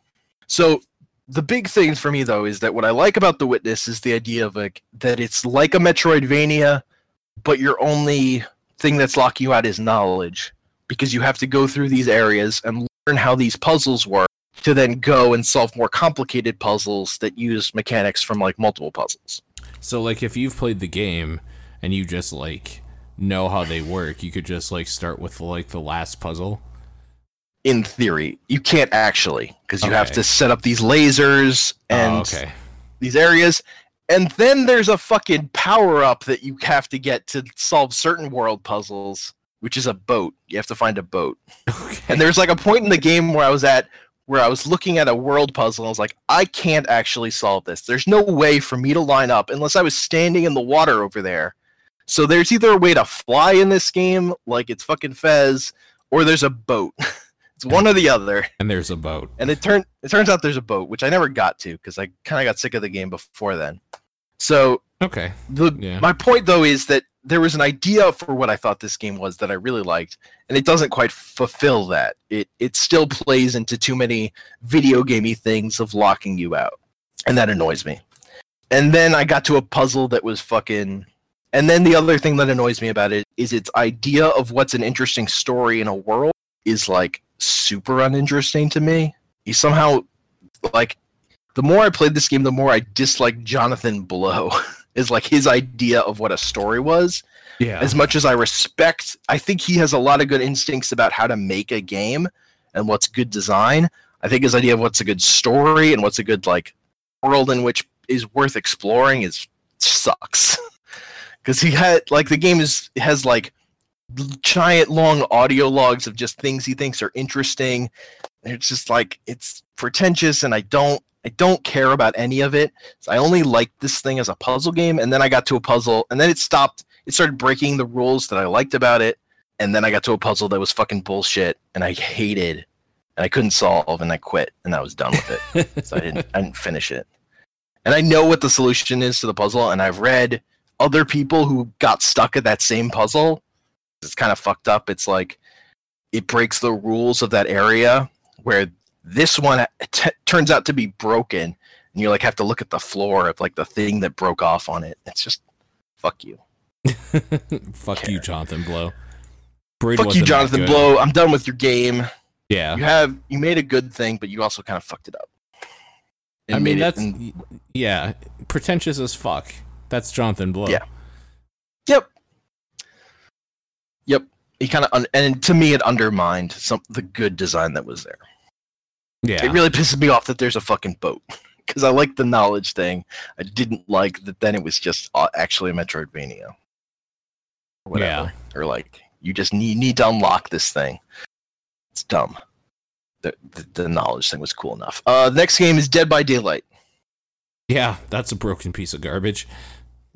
Speaker 2: So the big thing for me though is that what I like about The Witness is the idea of like that it's like a Metroidvania, but your only thing that's locking you out is knowledge because you have to go through these areas and learn how these puzzles work to then go and solve more complicated puzzles that use mechanics from like multiple puzzles.
Speaker 1: So like if you've played the game and you just like know how they work, you could just like start with like the last puzzle.
Speaker 2: In theory, you can't actually because you have to set up these lasers oh, and
Speaker 1: oh, okay.
Speaker 2: these areas. And then there's a fucking power up that you have to get to solve certain world puzzles, which is a boat. You have to find a boat.
Speaker 1: Okay.
Speaker 2: And there's like a point in the game where I was at where I was looking at a world puzzle and I was like, I can't actually solve this. There's no way for me to line up unless I was standing in the water over there. So there's either a way to fly in this game, like it's fucking Fez, or there's a boat. it's one or the other
Speaker 1: and there's a boat.
Speaker 2: and it turned it turns out there's a boat which i never got to because i kind of got sick of the game before then so
Speaker 1: Okay.
Speaker 2: the
Speaker 1: Yeah.
Speaker 2: my point though is that there was an idea for what i thought this game was that i really liked and it doesn't quite fulfill that it it still plays into too many video gamey things of locking you out and that annoys me and then i got to a puzzle that was fucking and then the other thing that annoys me about it is its idea of what's an interesting story in a world is like super uninteresting to me. He somehow like the more I played this game, the more I disliked Jonathan Blow. is like his idea of what a story was.
Speaker 1: Yeah.
Speaker 2: As much as I respect, I think he has a lot of good instincts about how to make a game and what's good design. I think his idea of what's a good story and what's a good like world in which is worth exploring is sucks. Because he had like the game is has like giant long audio logs of just things he thinks are interesting. And it's just like it's pretentious and I don't I don't care about any of it. So I only liked this thing as a puzzle game and then I got to a puzzle and then it stopped it started breaking the rules that I liked about it and then I got to a puzzle that was fucking bullshit and I hated and I couldn't solve and I quit and I was done with it. so I didn't I didn't finish it. And I know what the solution is to the puzzle and I've read other people who got stuck at that same puzzle it's kind of fucked up. It's like it breaks the rules of that area where this one t- turns out to be broken, and you like have to look at the floor of like the thing that broke off on it. It's just fuck you,
Speaker 1: Fuck
Speaker 2: care.
Speaker 1: you, Jonathan Blow. Braid
Speaker 2: fuck you, Jonathan. Blow. I'm done with your game.
Speaker 1: Yeah.
Speaker 2: You have you made a good thing, but you also kind of fucked it up.
Speaker 1: I mean, that's
Speaker 2: and-
Speaker 1: yeah, pretentious as fuck. That's Jonathan Blow.
Speaker 2: Yeah. yep, yep. He kind of un- and to me it undermined some the good design that was there.
Speaker 1: Yeah.
Speaker 2: It really pisses me off that there's a fucking boat because I like the knowledge thing. I didn't like that. Then it was just uh, actually a Metroidvania. Or whatever.
Speaker 1: Yeah.
Speaker 2: Or like you just need need to unlock this thing. It's dumb. The, the the knowledge thing was cool enough. Uh, the next game is Dead by Daylight.
Speaker 1: yeah, that's a broken piece of garbage.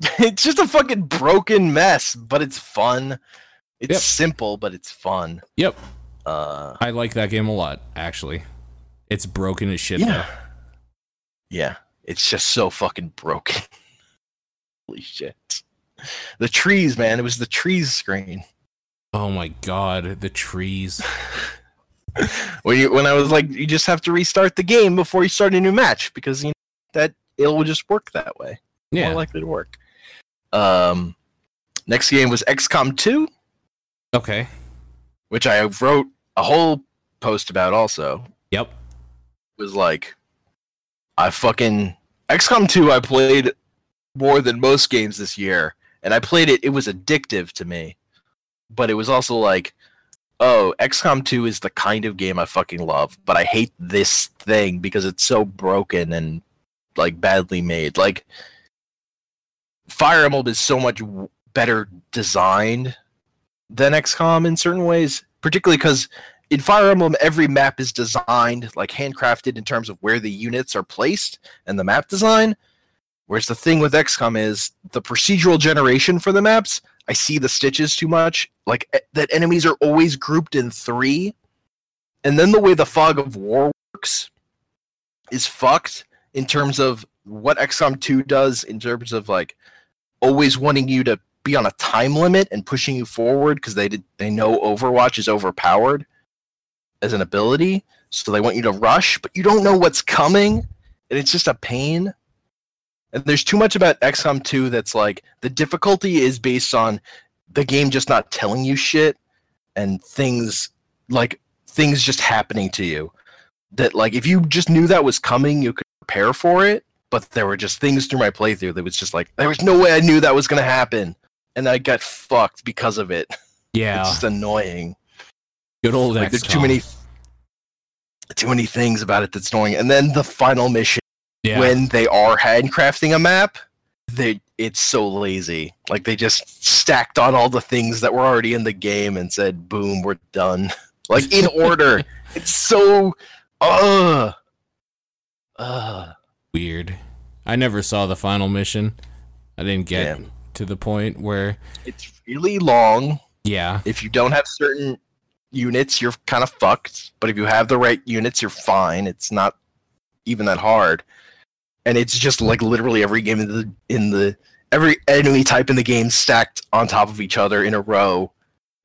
Speaker 2: it's just a fucking broken mess, but it's fun. It's
Speaker 1: Yep.
Speaker 2: simple, but it's fun.
Speaker 1: Yep.
Speaker 2: Uh,
Speaker 1: I like that game a lot, actually. It's broken as shit.
Speaker 2: Yeah. Yeah. It's just so fucking broken. Holy shit. The trees, man. It was the trees screen.
Speaker 1: Oh my god, the trees.
Speaker 2: when you when I was like, you just have to restart the game before you start a new match because you know that it will just work that way.
Speaker 1: Yeah.
Speaker 2: More likely to work. Um next game was XCOM 2,
Speaker 1: Okay.
Speaker 2: which I wrote a whole post about also.
Speaker 1: Yep.
Speaker 2: Was like I fucking XCOM 2 I played more than most games this year and I played it it was addictive to me. But it was also like oh, XCOM 2 is the kind of game I fucking love, but I hate this thing because it's so broken and like badly made. Like Fire Emblem is so much better designed than XCOM in certain ways, particularly because in Fire Emblem, every map is designed like handcrafted in terms of where the units are placed and the map design. Whereas the thing with XCOM is the procedural generation for the maps. I see the stitches too much. Like that enemies are always grouped in three. And then the way the fog of war works is fucked in terms of what XCOM 2 does in terms of like always wanting you to be on a time limit and pushing you forward because they did, they know Overwatch is overpowered as an ability, so they want you to rush, but you don't know what's coming, and it's just a pain. And there's too much about XCOM 2 that's like the difficulty is based on the game just not telling you shit and things like things just happening to you. That like if you just knew that was coming, you could prepare for it. But there were just things through my playthrough that was just like there was no way I knew that was gonna happen, and I got fucked because of it.
Speaker 1: Yeah.
Speaker 2: It's just annoying.
Speaker 1: Good old
Speaker 2: Like, there's too many, too many things about it that's annoying. And then the final mission
Speaker 1: Yeah.
Speaker 2: when they are handcrafting a map, they it's so lazy. Like they just stacked on all the things that were already in the game and said, "Boom, we're done." like in order. it's so, uh, uh.
Speaker 1: Weird. I never saw the final mission. I didn't get
Speaker 2: Yeah.
Speaker 1: to the point where
Speaker 2: It's really long.
Speaker 1: yeah.
Speaker 2: If you don't have certain units, you're kind of fucked. But if you have the right units, you're fine. It's not even that hard. And it's just like literally every game in the in the every enemy type in the game stacked on top of each other in a row,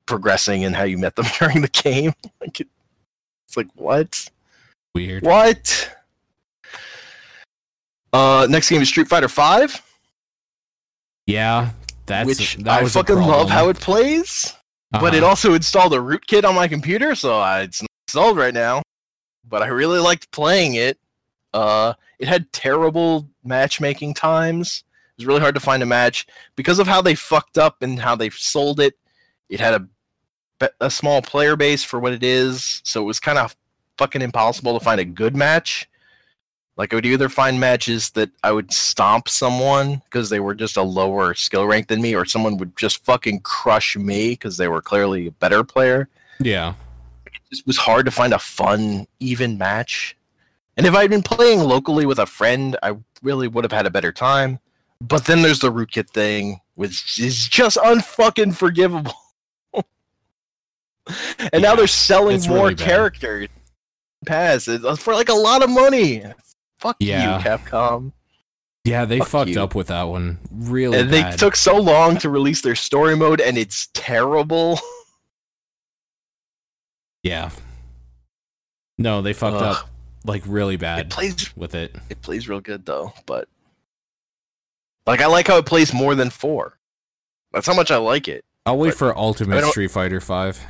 Speaker 2: progressing and how you met them during the game. like it, it's like what?
Speaker 1: Weird.
Speaker 2: What? Uh, next game is Street Fighter Five,
Speaker 1: Yeah. That's
Speaker 2: which
Speaker 1: that
Speaker 2: I fucking love how it plays. But it
Speaker 1: Uh-huh.
Speaker 2: also installed a rootkit on my computer, so I, it's not installed right now. But I really liked playing it. Uh, it had terrible matchmaking times. It was really hard to find a match because of how they fucked up and how they sold it. It had a a small player base for what it is, so it was kind of fucking impossible to find a good match. Like I would either find matches that I would stomp someone because they were just a lower skill rank than me, or someone would just fucking crush me because they were clearly a better player.
Speaker 1: Yeah.
Speaker 2: It was hard to find a fun, even match. And if I'd been playing locally with a friend, I really would have had a better time. But then there's the rootkit thing, which is just unfucking forgivable. and now they're selling more
Speaker 1: really
Speaker 2: characters. Pass uh, for like a lot of money. Fuck
Speaker 1: Yeah.
Speaker 2: you, Capcom.
Speaker 1: Yeah, they
Speaker 2: Fuck
Speaker 1: fucked
Speaker 2: you.
Speaker 1: up with that one. Really
Speaker 2: And they took so long to release their story mode, and it's terrible.
Speaker 1: yeah. No, they fucked
Speaker 2: Ugh.
Speaker 1: up like really bad.
Speaker 2: It
Speaker 1: bad
Speaker 2: plays
Speaker 1: with it.
Speaker 2: it plays real good though, but like I like how it plays more than four. That's how much I like it.
Speaker 1: I'll wait
Speaker 2: But-
Speaker 1: for Ultimate Street Fighter 5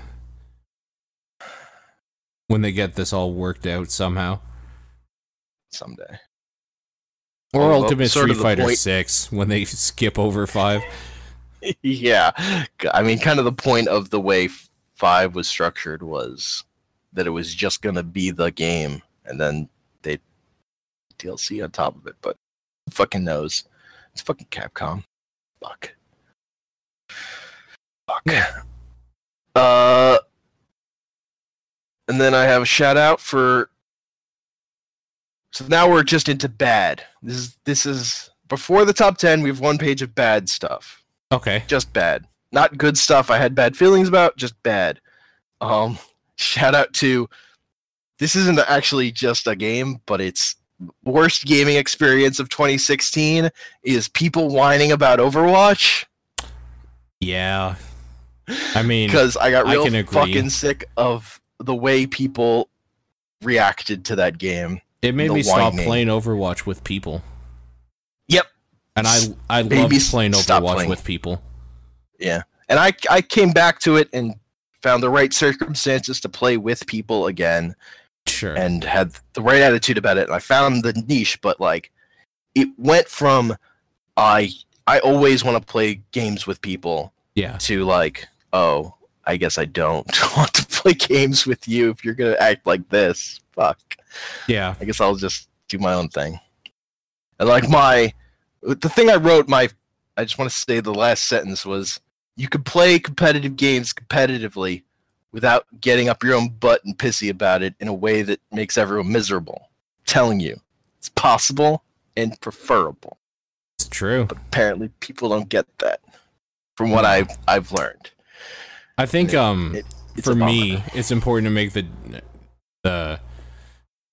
Speaker 1: when they get this all worked out somehow.
Speaker 2: Someday.
Speaker 1: Or
Speaker 2: Although,
Speaker 1: Ultimate
Speaker 2: sort
Speaker 1: Street
Speaker 2: of the
Speaker 1: Fighter
Speaker 2: point-
Speaker 1: 6 when they skip over 5.
Speaker 2: yeah, I mean, kind of the point of the way five was structured was that it was just gonna be the game, and then they DLC on top of it. But who fucking knows? It's fucking Capcom. Fuck. Fuck. Uh, and then I have a shout out for. So now we're just into bad. This is this is before the top ten. We have one page of bad stuff
Speaker 1: Okay.
Speaker 2: just bad. Not good stuff I had bad feelings about, just bad. Um shout out to this isn't actually just a game, but it's worst gaming experience of 2016 is people whining about Overwatch
Speaker 1: Yeah. I mean,
Speaker 2: because I got real
Speaker 1: agree.
Speaker 2: fucking sick of the way people reacted to that game.
Speaker 1: It made me stop
Speaker 2: whining.
Speaker 1: playing Overwatch with people.
Speaker 2: Yep.
Speaker 1: And I I love playing Overwatch
Speaker 2: playing.
Speaker 1: with people.
Speaker 2: Yeah. And I I came back to it and found the right circumstances to play with people again
Speaker 1: Sure.
Speaker 2: and had the right attitude about it. And I found the niche, but like it went from I I always want to play games with people
Speaker 1: yeah.
Speaker 2: to like, oh, I guess I don't want to play games with you if you're gonna act like this. Fuck.
Speaker 1: Yeah.
Speaker 2: I guess I'll just do my own thing. And like my the thing I wrote, my I just want to say the last sentence was you could play competitive games competitively without getting up your own butt and pissy about it in a way that makes everyone miserable. telling you. It's possible and preferable.
Speaker 1: It's true.
Speaker 2: But apparently people don't get that from what I've I've learned.
Speaker 1: I think um
Speaker 2: It-
Speaker 1: for me, it's important to make the the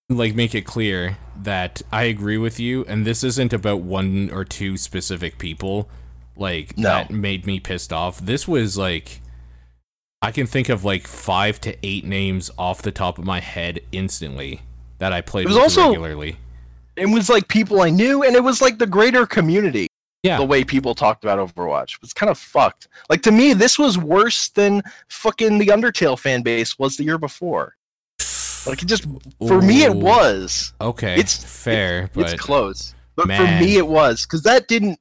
Speaker 1: like make it clear that I agree with you, and this isn't about one or two specific people like
Speaker 2: No.
Speaker 1: that made me pissed off. This was like I can think of like five to eight names off the top of my head instantly that I played
Speaker 2: It was
Speaker 1: with
Speaker 2: also-
Speaker 1: regularly.
Speaker 2: it was like people I knew, and it was like the greater community.
Speaker 1: Yeah.
Speaker 2: The way people talked about Overwatch was kind of fucked. Like to me, this was worse than fucking the Undertale fan base was the year before. Like it just for me it was.
Speaker 1: okay.
Speaker 2: it's-
Speaker 1: fair, but
Speaker 2: it's close. But
Speaker 1: man.
Speaker 2: for me it was because that didn't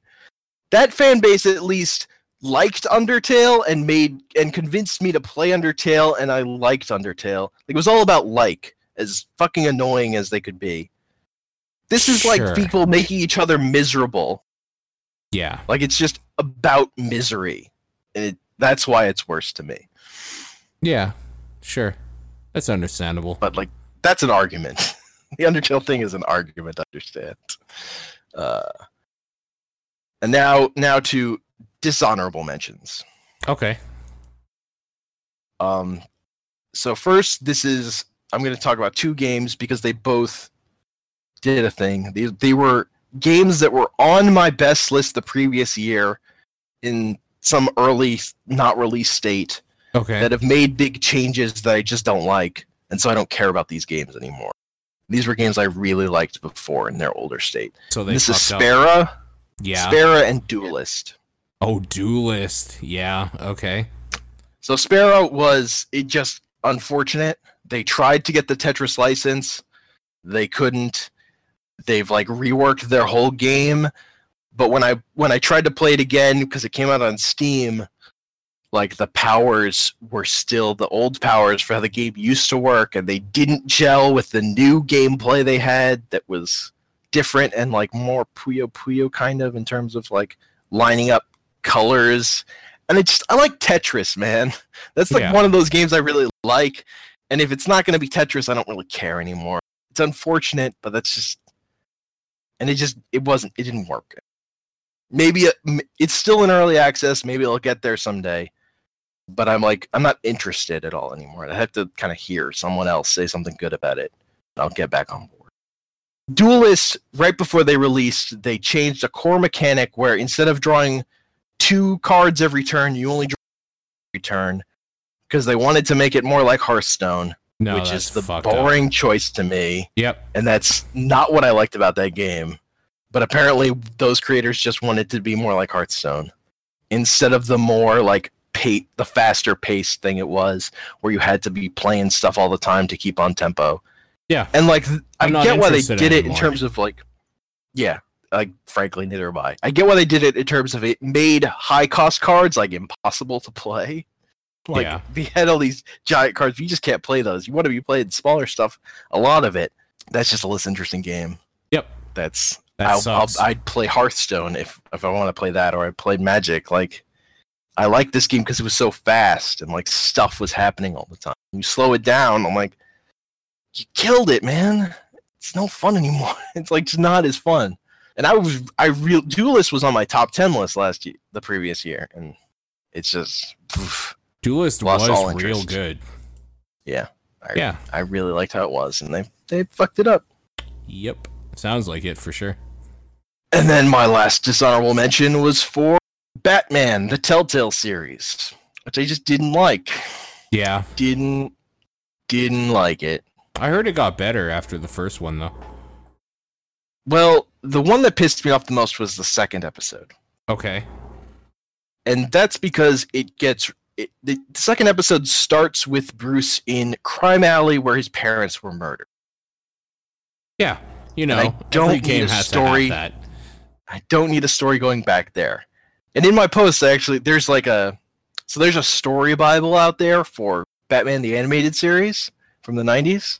Speaker 2: that fan base at least liked Undertale and made and convinced me to play Undertale and I liked Undertale. Like, it was all about like as fucking annoying as they could be. This is
Speaker 1: Sure.
Speaker 2: like people making each other miserable.
Speaker 1: yeah,
Speaker 2: Like it's just about misery. And it, that's why it's worse to me.
Speaker 1: yeah, sure, that's understandable.
Speaker 2: But like that's an argument. the Undertale thing is an argument, I understand. Uh and now now to dishonorable mentions.
Speaker 1: Okay,
Speaker 2: Um, so first, this is I'm going to talk about two games because they both did a thing. They they were games that were on my best list the previous year in some early not released state
Speaker 1: okay,
Speaker 2: that have made big changes that I just don't like, and so I don't care about these games anymore. These were games I really liked before in their older state.
Speaker 1: so they
Speaker 2: this is
Speaker 1: up.
Speaker 2: Spara,
Speaker 1: Yeah.
Speaker 2: Spara, and Duelyst.
Speaker 1: Oh, Duelyst. Yeah. Okay.
Speaker 2: So Sparrow was it just unfortunate. They tried to get the Tetris license, they couldn't. They've like reworked their whole game, but when I when I tried to play it again because it came out on Steam, like the powers were still the old powers for how the game used to work, and they didn't gel with the new gameplay they had that was different and like more Puyo Puyo kind of in terms of like lining up colors. And it's I like Tetris, man. That's like
Speaker 1: Yeah.
Speaker 2: one of those games I really like. And if it's not going to be Tetris, I don't really care anymore. It's unfortunate, but that's just. And it just it wasn't it didn't work. Maybe uh, it, it's still in early access. Maybe it'll get there someday. But I'm like I'm not interested at all anymore. I have to kind of hear someone else say something good about it. and I'll get back on board. Duelyst, right before they released, they changed a core mechanic where instead of drawing two cards every turn, you only draw every turn because they wanted to make it more like Hearthstone,
Speaker 1: No,
Speaker 2: which is the
Speaker 1: fucked up.
Speaker 2: boring choice to me,
Speaker 1: Yep.
Speaker 2: and that's not what I liked about that game. But apparently, those creators just wanted to be more like Hearthstone instead of the more like pa- the faster paced thing it was, where you had to be playing stuff all the time to keep on tempo.
Speaker 1: Yeah.
Speaker 2: and like I get why they did it in terms of like, yeah, like frankly, neither am I. I get why they did it in terms of it made high cost cards like impossible to play. Like
Speaker 1: Yeah.
Speaker 2: they had all these giant cards, you just can't play those. You want to be playing smaller stuff. A lot of it. That's just a less interesting game.
Speaker 1: Yep.
Speaker 2: That's
Speaker 1: That
Speaker 2: I'll, I'll, I'd play Hearthstone if if I want to play that, or I played Magic. Like, I like this game because it was so fast and like stuff was happening all the time. You slow it down, I'm like, you killed it, man. It's no fun anymore. It's like just not as fun. And I was I real Duelyst was on my top ten list last year, the previous year, and it's just. oof. Duelyst
Speaker 1: was real good.
Speaker 2: Yeah, I,
Speaker 1: Yeah.
Speaker 2: I really liked how it was, and they they fucked it up.
Speaker 1: Yep. Sounds like it for sure.
Speaker 2: And then my last dishonorable mention was for Batman, the Telltale series, which I just didn't like.
Speaker 1: Yeah.
Speaker 2: Didn't didn't like it.
Speaker 1: I heard it got better after the first one though.
Speaker 2: Well, the one that pissed me off the most was the second episode.
Speaker 1: Okay.
Speaker 2: and that's because it gets it, the second episode starts with Bruce in crime alley where his parents were murdered.
Speaker 1: Yeah. You know,
Speaker 2: I don't need a story.
Speaker 1: to have that.
Speaker 2: I don't need a story going back there. And in my post, actually there's like a so there's a story bible out there for Batman the animated series from the 90s.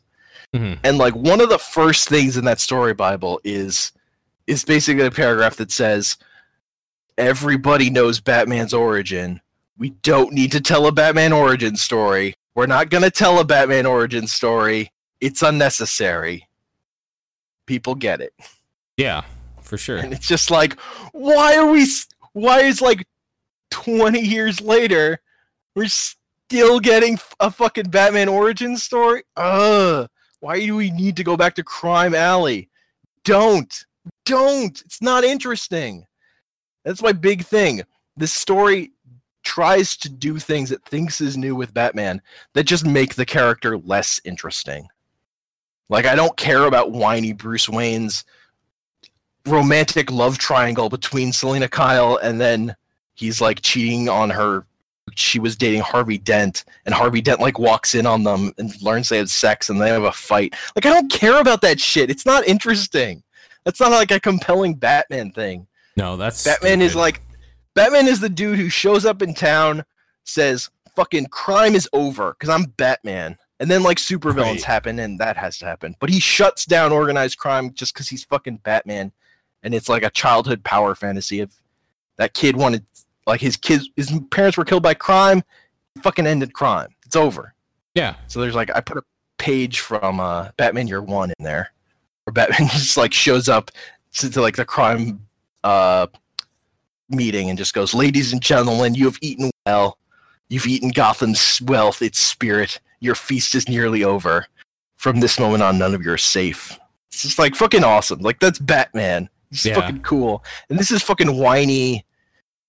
Speaker 1: Mhm.
Speaker 2: And like one of the first things in that story bible is is basically a paragraph that says everybody knows Batman's origin. We don't need to tell a Batman origin story. We're not going to tell a Batman origin story. It's unnecessary. People get it.
Speaker 1: Yeah, for sure.
Speaker 2: And it's just like, why are we? Why is like twenty years later, we're still getting a fucking Batman origin story? Ugh. Why do we need to go back to Crime Alley? Don't, don't. It's not interesting. That's my big thing. This story tries to do things it thinks is new with Batman that just make the character less interesting. Like I don't care about whiny Bruce Wayne's romantic love triangle between Selina Kyle and then he's like cheating on her. She was dating Harvey Dent, and Harvey Dent like walks in on them and learns they have sex and they have a fight. Like I don't care about that shit. It's not interesting. That's not like a compelling Batman thing.
Speaker 1: No, that's
Speaker 2: Batman is like Batman is the dude who shows up in town, says fucking crime is over because I'm Batman. And then like supervillains
Speaker 1: Right.
Speaker 2: happen and that has to happen. But he shuts down organized crime just because he's fucking Batman. And it's like a childhood power fantasy of that kid wanted like his kids his parents were killed by crime, fucking ended crime. It's over.
Speaker 1: Yeah.
Speaker 2: So there's like I put a page from uh, Batman Year One in there, where Batman just like shows up to, to like the crime uh, meeting and just goes, "Ladies and gentlemen, you have eaten well. You've eaten Gotham's wealth, its spirit. Your feast is nearly over. From this moment on, none of you are safe." It's just like fucking awesome. Like that's Batman. It's
Speaker 1: Yeah.
Speaker 2: fucking cool. And this is fucking whiny.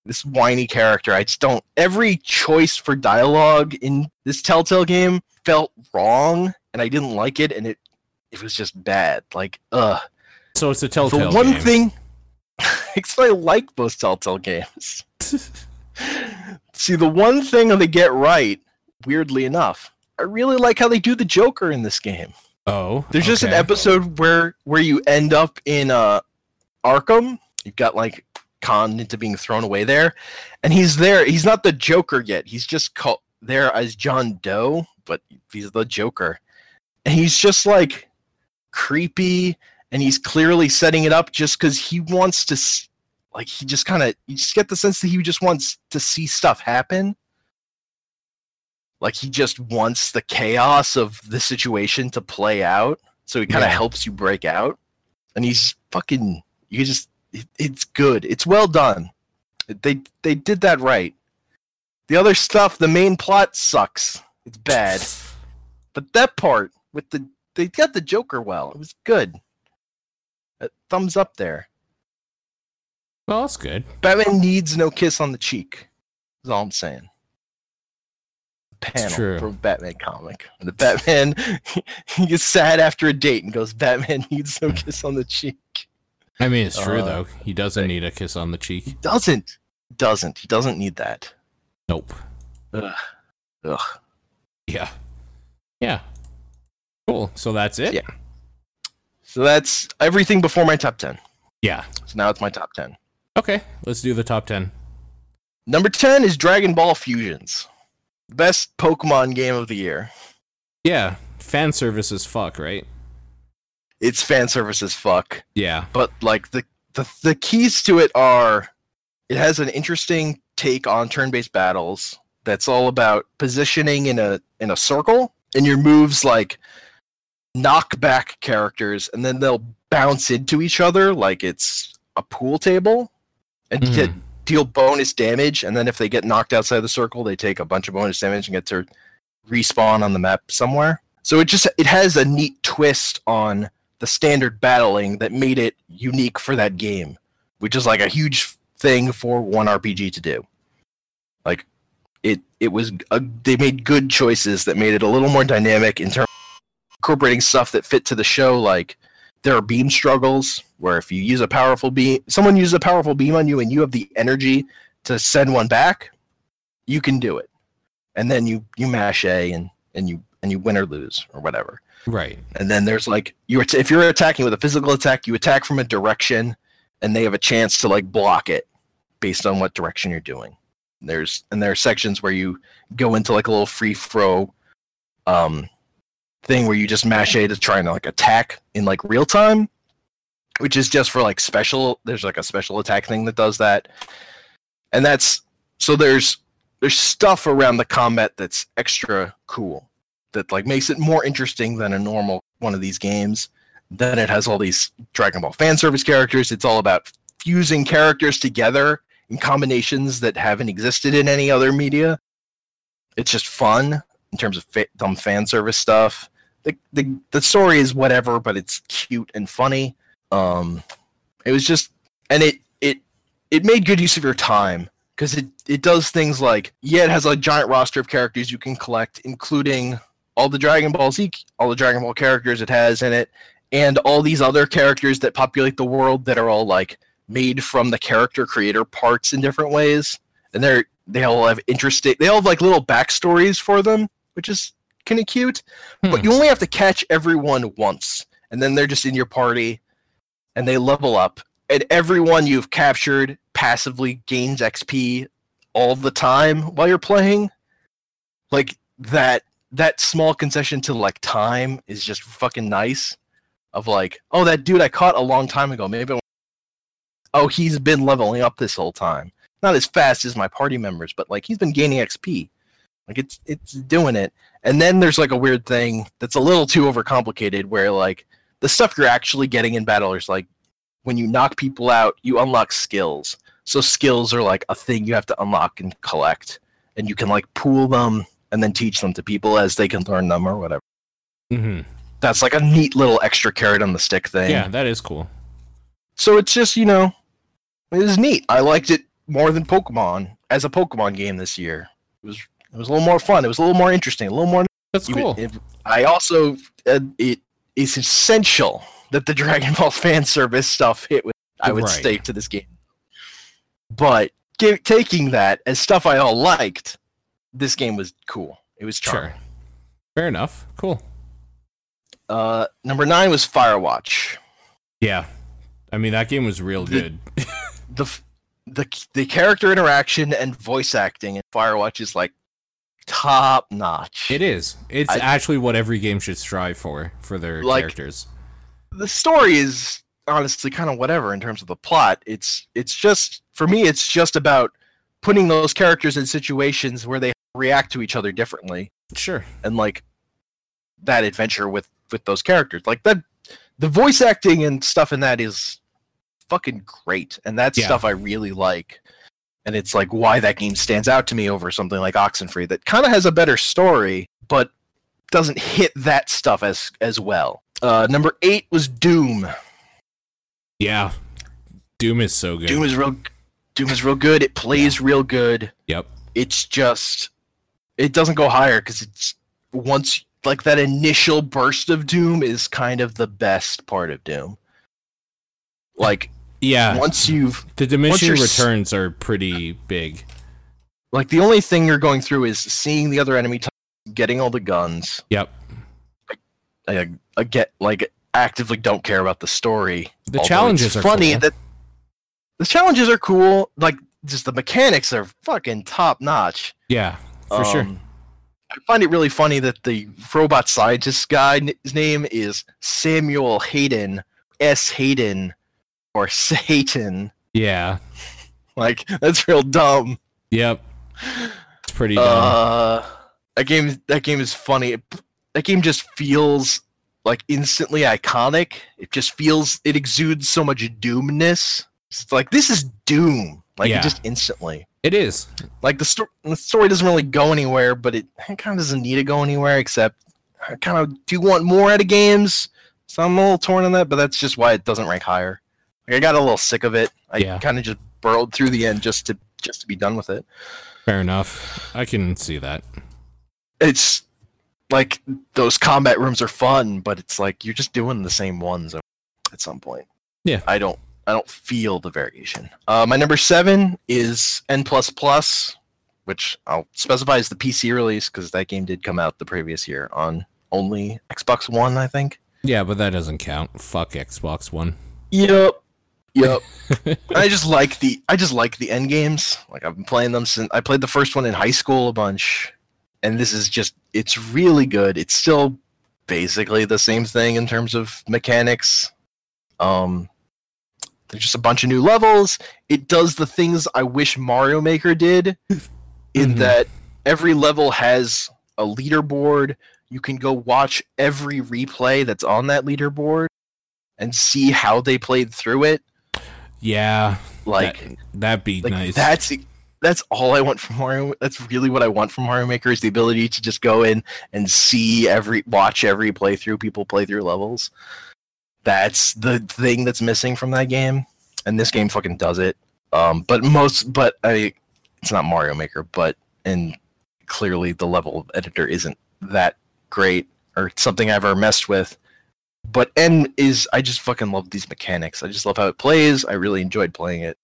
Speaker 2: This whiny character. I just don't. Every choice for dialogue in this Telltale game felt wrong, and I didn't like it, and it it was just bad. Like, ugh.
Speaker 1: So it's a telltale game.
Speaker 2: The one
Speaker 1: game.
Speaker 2: thing, because I like most Telltale games. See, the one thing they get right, weirdly enough, I really like how they do the Joker in this game.
Speaker 1: oh,
Speaker 2: There's just an episode where where you end up in uh Arkham. You've got like conned into being thrown away there, and he's there. He's not the Joker yet. He's just called there as John Doe, but he's the Joker, and he's just like creepy, and he's clearly setting it up just because he wants to. s- Like he just kind of you just get the sense that he just wants to see stuff happen. Like he just wants the chaos of the situation to play out, so he kind of
Speaker 1: Yeah.
Speaker 2: helps you break out. And he's fucking. You just. It, it's good. It's well done. They they did that right. The other stuff, the main plot sucks. It's bad. But that part with the they got the Joker well. It was good. Uh, thumbs up there.
Speaker 1: Well, that's good.
Speaker 2: Batman needs no kiss on the cheek. Is all I'm saying. Panel
Speaker 1: true.
Speaker 2: from Batman comic. The Batman he gets sad after a date and goes, Batman needs no kiss on the cheek.
Speaker 1: I mean, it's true
Speaker 2: Uh,
Speaker 1: though. He doesn't need a kiss on the cheek.
Speaker 2: Doesn't. Doesn't. He doesn't need that.
Speaker 1: Nope.
Speaker 2: Ugh. Ugh.
Speaker 1: Yeah. Yeah. Cool. So that's it.
Speaker 2: Yeah. So that's everything before my top ten.
Speaker 1: Yeah.
Speaker 2: So now it's my top ten.
Speaker 1: Okay. Let's do the top ten.
Speaker 2: Number ten is Dragon Ball Fusions. Best Pokemon game of the year.
Speaker 1: Yeah. Fan service is fuck, right?
Speaker 2: It's fan service as fuck.
Speaker 1: Yeah.
Speaker 2: but like the, the the keys to it are it has an interesting take on turn-based battles that's all about positioning in a in a circle and your moves like knock back characters and then they'll bounce into each other like it's a pool table and
Speaker 1: Mhm.
Speaker 2: get deal bonus damage and then if they get knocked outside the circle they take a bunch of bonus damage and get to respawn on the map somewhere So it just it has a neat twist on the standard battling that made it unique for that game, which is like a huge thing for one RPG to do. Like it it was a, they made good choices that made it a little more dynamic in terms of incorporating stuff that fit to the show. Like there are beam struggles where if you use a powerful beam someone uses a powerful beam on you and you have the energy to send one back you can do it. And then you you mash a and and you and you win or lose or whatever
Speaker 1: Right.
Speaker 2: and then there's like you if you're attacking with a physical attack you attack from a direction and they have a chance to like block it based on what direction you're doing there's and there are sections where you go into like a little free throw um thing where you just mash A to try and like attack in like real time, which is just for like special. There's like a special attack thing that does that, and that's so there's there's stuff around the combat that's extra cool that like makes it more interesting than a normal one of these games. Then it has all these Dragon Ball fan service characters. It's all about fusing characters together in combinations that haven't existed in any other media. It's just fun in terms of fa- dumb fan service stuff. The, the the story is whatever, but it's cute and funny. Um, it was just, and it it it made good use of your time because it it does things like yeah, it has a giant roster of characters you can collect, including all the Dragon Ball Z, all the Dragon Ball characters it has in it, and all these other characters that populate the world that are all like made from the character creator parts in different ways, and they're they all have interesting. They all have like little backstories for them, which is kind of cute. But
Speaker 1: Hmm.
Speaker 2: you only have to catch everyone once, and then they're just in your party, and they level up. And everyone you've captured passively gains XP all the time while you're playing. Like that that small concession to like time is just fucking nice. Of like, oh, that dude I caught a long time ago. Maybe. I Oh, he's been leveling up this whole time. Not as fast as my party members, but like he's been gaining XP. Like it's it's doing it. And then there's like a weird thing that's a little too overcomplicated where like the stuff you're actually getting in battle is like when you knock people out, you unlock skills. So skills are like a thing you have to unlock and collect. And you can like pool them and then teach them to people as they can learn them or whatever.
Speaker 1: hmm
Speaker 2: That's like a neat little extra carrot on the stick thing.
Speaker 1: Yeah, that is cool.
Speaker 2: So it's just, you know, it was neat. I liked it more than Pokemon as a Pokemon game this year. It was it was a little more fun. It was a little more interesting. A little more.
Speaker 1: That's cool.
Speaker 2: I also uh, it is essential that the Dragon Ball fan service stuff hit with. I would
Speaker 1: Right.
Speaker 2: stay to this game. But gi- taking that as stuff I all liked, this game was cool. It was charming.
Speaker 1: Sure. Fair enough. Cool.
Speaker 2: Uh, number nine was Firewatch.
Speaker 1: Yeah. I mean, that game was real
Speaker 2: The-
Speaker 1: good.
Speaker 2: the the the character interaction and voice acting in Firewatch is like top notch.
Speaker 1: It is. It's
Speaker 2: I-
Speaker 1: actually what every game should strive for for their
Speaker 2: Like-
Speaker 1: characters.
Speaker 2: the story is honestly kind of whatever in terms of the plot. It's it's just for me it's just about putting those characters in situations where they react to each other differently
Speaker 1: Sure.
Speaker 2: and like that adventure with with those characters. Like that the voice acting and stuff in that is fucking great and that's
Speaker 1: Yeah.
Speaker 2: stuff I really like. And it's like why that game stands out to me over something like Oxenfree that kind of has a better story but doesn't hit that stuff as as well. Uh, number 8 was Doom.
Speaker 1: Yeah. Doom is so good.
Speaker 2: Doom is real. Doom is real good. It plays real good.
Speaker 1: Yep.
Speaker 2: It's just, it doesn't go higher because it's once like that initial burst of Doom is kind of the best part of Doom. Like
Speaker 1: Yeah.
Speaker 2: once you've
Speaker 1: the diminishing returns are pretty big.
Speaker 2: like the only thing you're going through is seeing the other enemy, types, getting all the guns.
Speaker 1: Yep.
Speaker 2: I, I get like actively don't care about the story.
Speaker 1: The challenges
Speaker 2: it's
Speaker 1: are
Speaker 2: funny
Speaker 1: cool.
Speaker 2: that the challenges are cool. Like just the mechanics are fucking top notch.
Speaker 1: Yeah, for sure.
Speaker 2: Um, I find it really funny that the robot scientist guy, his name is Samuel Hayden, S. Hayden, or Satan.
Speaker 1: Yeah.
Speaker 2: Like that's real dumb.
Speaker 1: Yep. It's pretty dumb.
Speaker 2: Uh, that game, that game is funny. It- that game just feels like instantly iconic. It just feels, it exudes so much doomness. It's like this is Doom. Like
Speaker 1: Yeah.
Speaker 2: just instantly.
Speaker 1: It is.
Speaker 2: like the, sto- the story doesn't really go anywhere, but it kind of doesn't need to go anywhere except I kind of do want more out of games, so I'm a little torn on that. But that's just why it doesn't rank higher. Like I got a little sick of it. I
Speaker 1: Yeah.
Speaker 2: kind of just burrowed through the end just to just to be done with it.
Speaker 1: Fair enough. I can see that.
Speaker 2: It's like those combat rooms are fun, but it's like you're just doing the same ones at some point.
Speaker 1: Yeah.
Speaker 2: I don't I don't feel the variation. Uh, my number seven is N plus plus, which I'll specify as the PC release because that game did come out the previous year on only Xbox One, I think.
Speaker 1: Yeah, but that doesn't count. Fuck Xbox One.
Speaker 2: Yep. Yep. I just like the I just like the N games. Like I've been playing them since I played the first one in high school a bunch. And this is just it's really good. It's still basically the same thing in terms of mechanics. Um there's just a bunch of new levels. It does the things I wish Mario Maker did in
Speaker 1: Mhm.
Speaker 2: that every level has a leaderboard. You can go watch every replay that's on that leaderboard and see how they played through it.
Speaker 1: Yeah,
Speaker 2: Like,
Speaker 1: that, that'd be
Speaker 2: like
Speaker 1: nice.
Speaker 2: that's that's all I want from Mario. That's really what I want from Mario Maker is the ability to just go in and see every watch every playthrough people play through levels. That's the thing that's missing from that game, and this game fucking does it. Um, but most, but I, it's not Mario Maker, but and clearly the level of editor isn't that great or something I've ever messed with. But N is I just fucking love these mechanics. I just love how it plays. I really enjoyed playing it.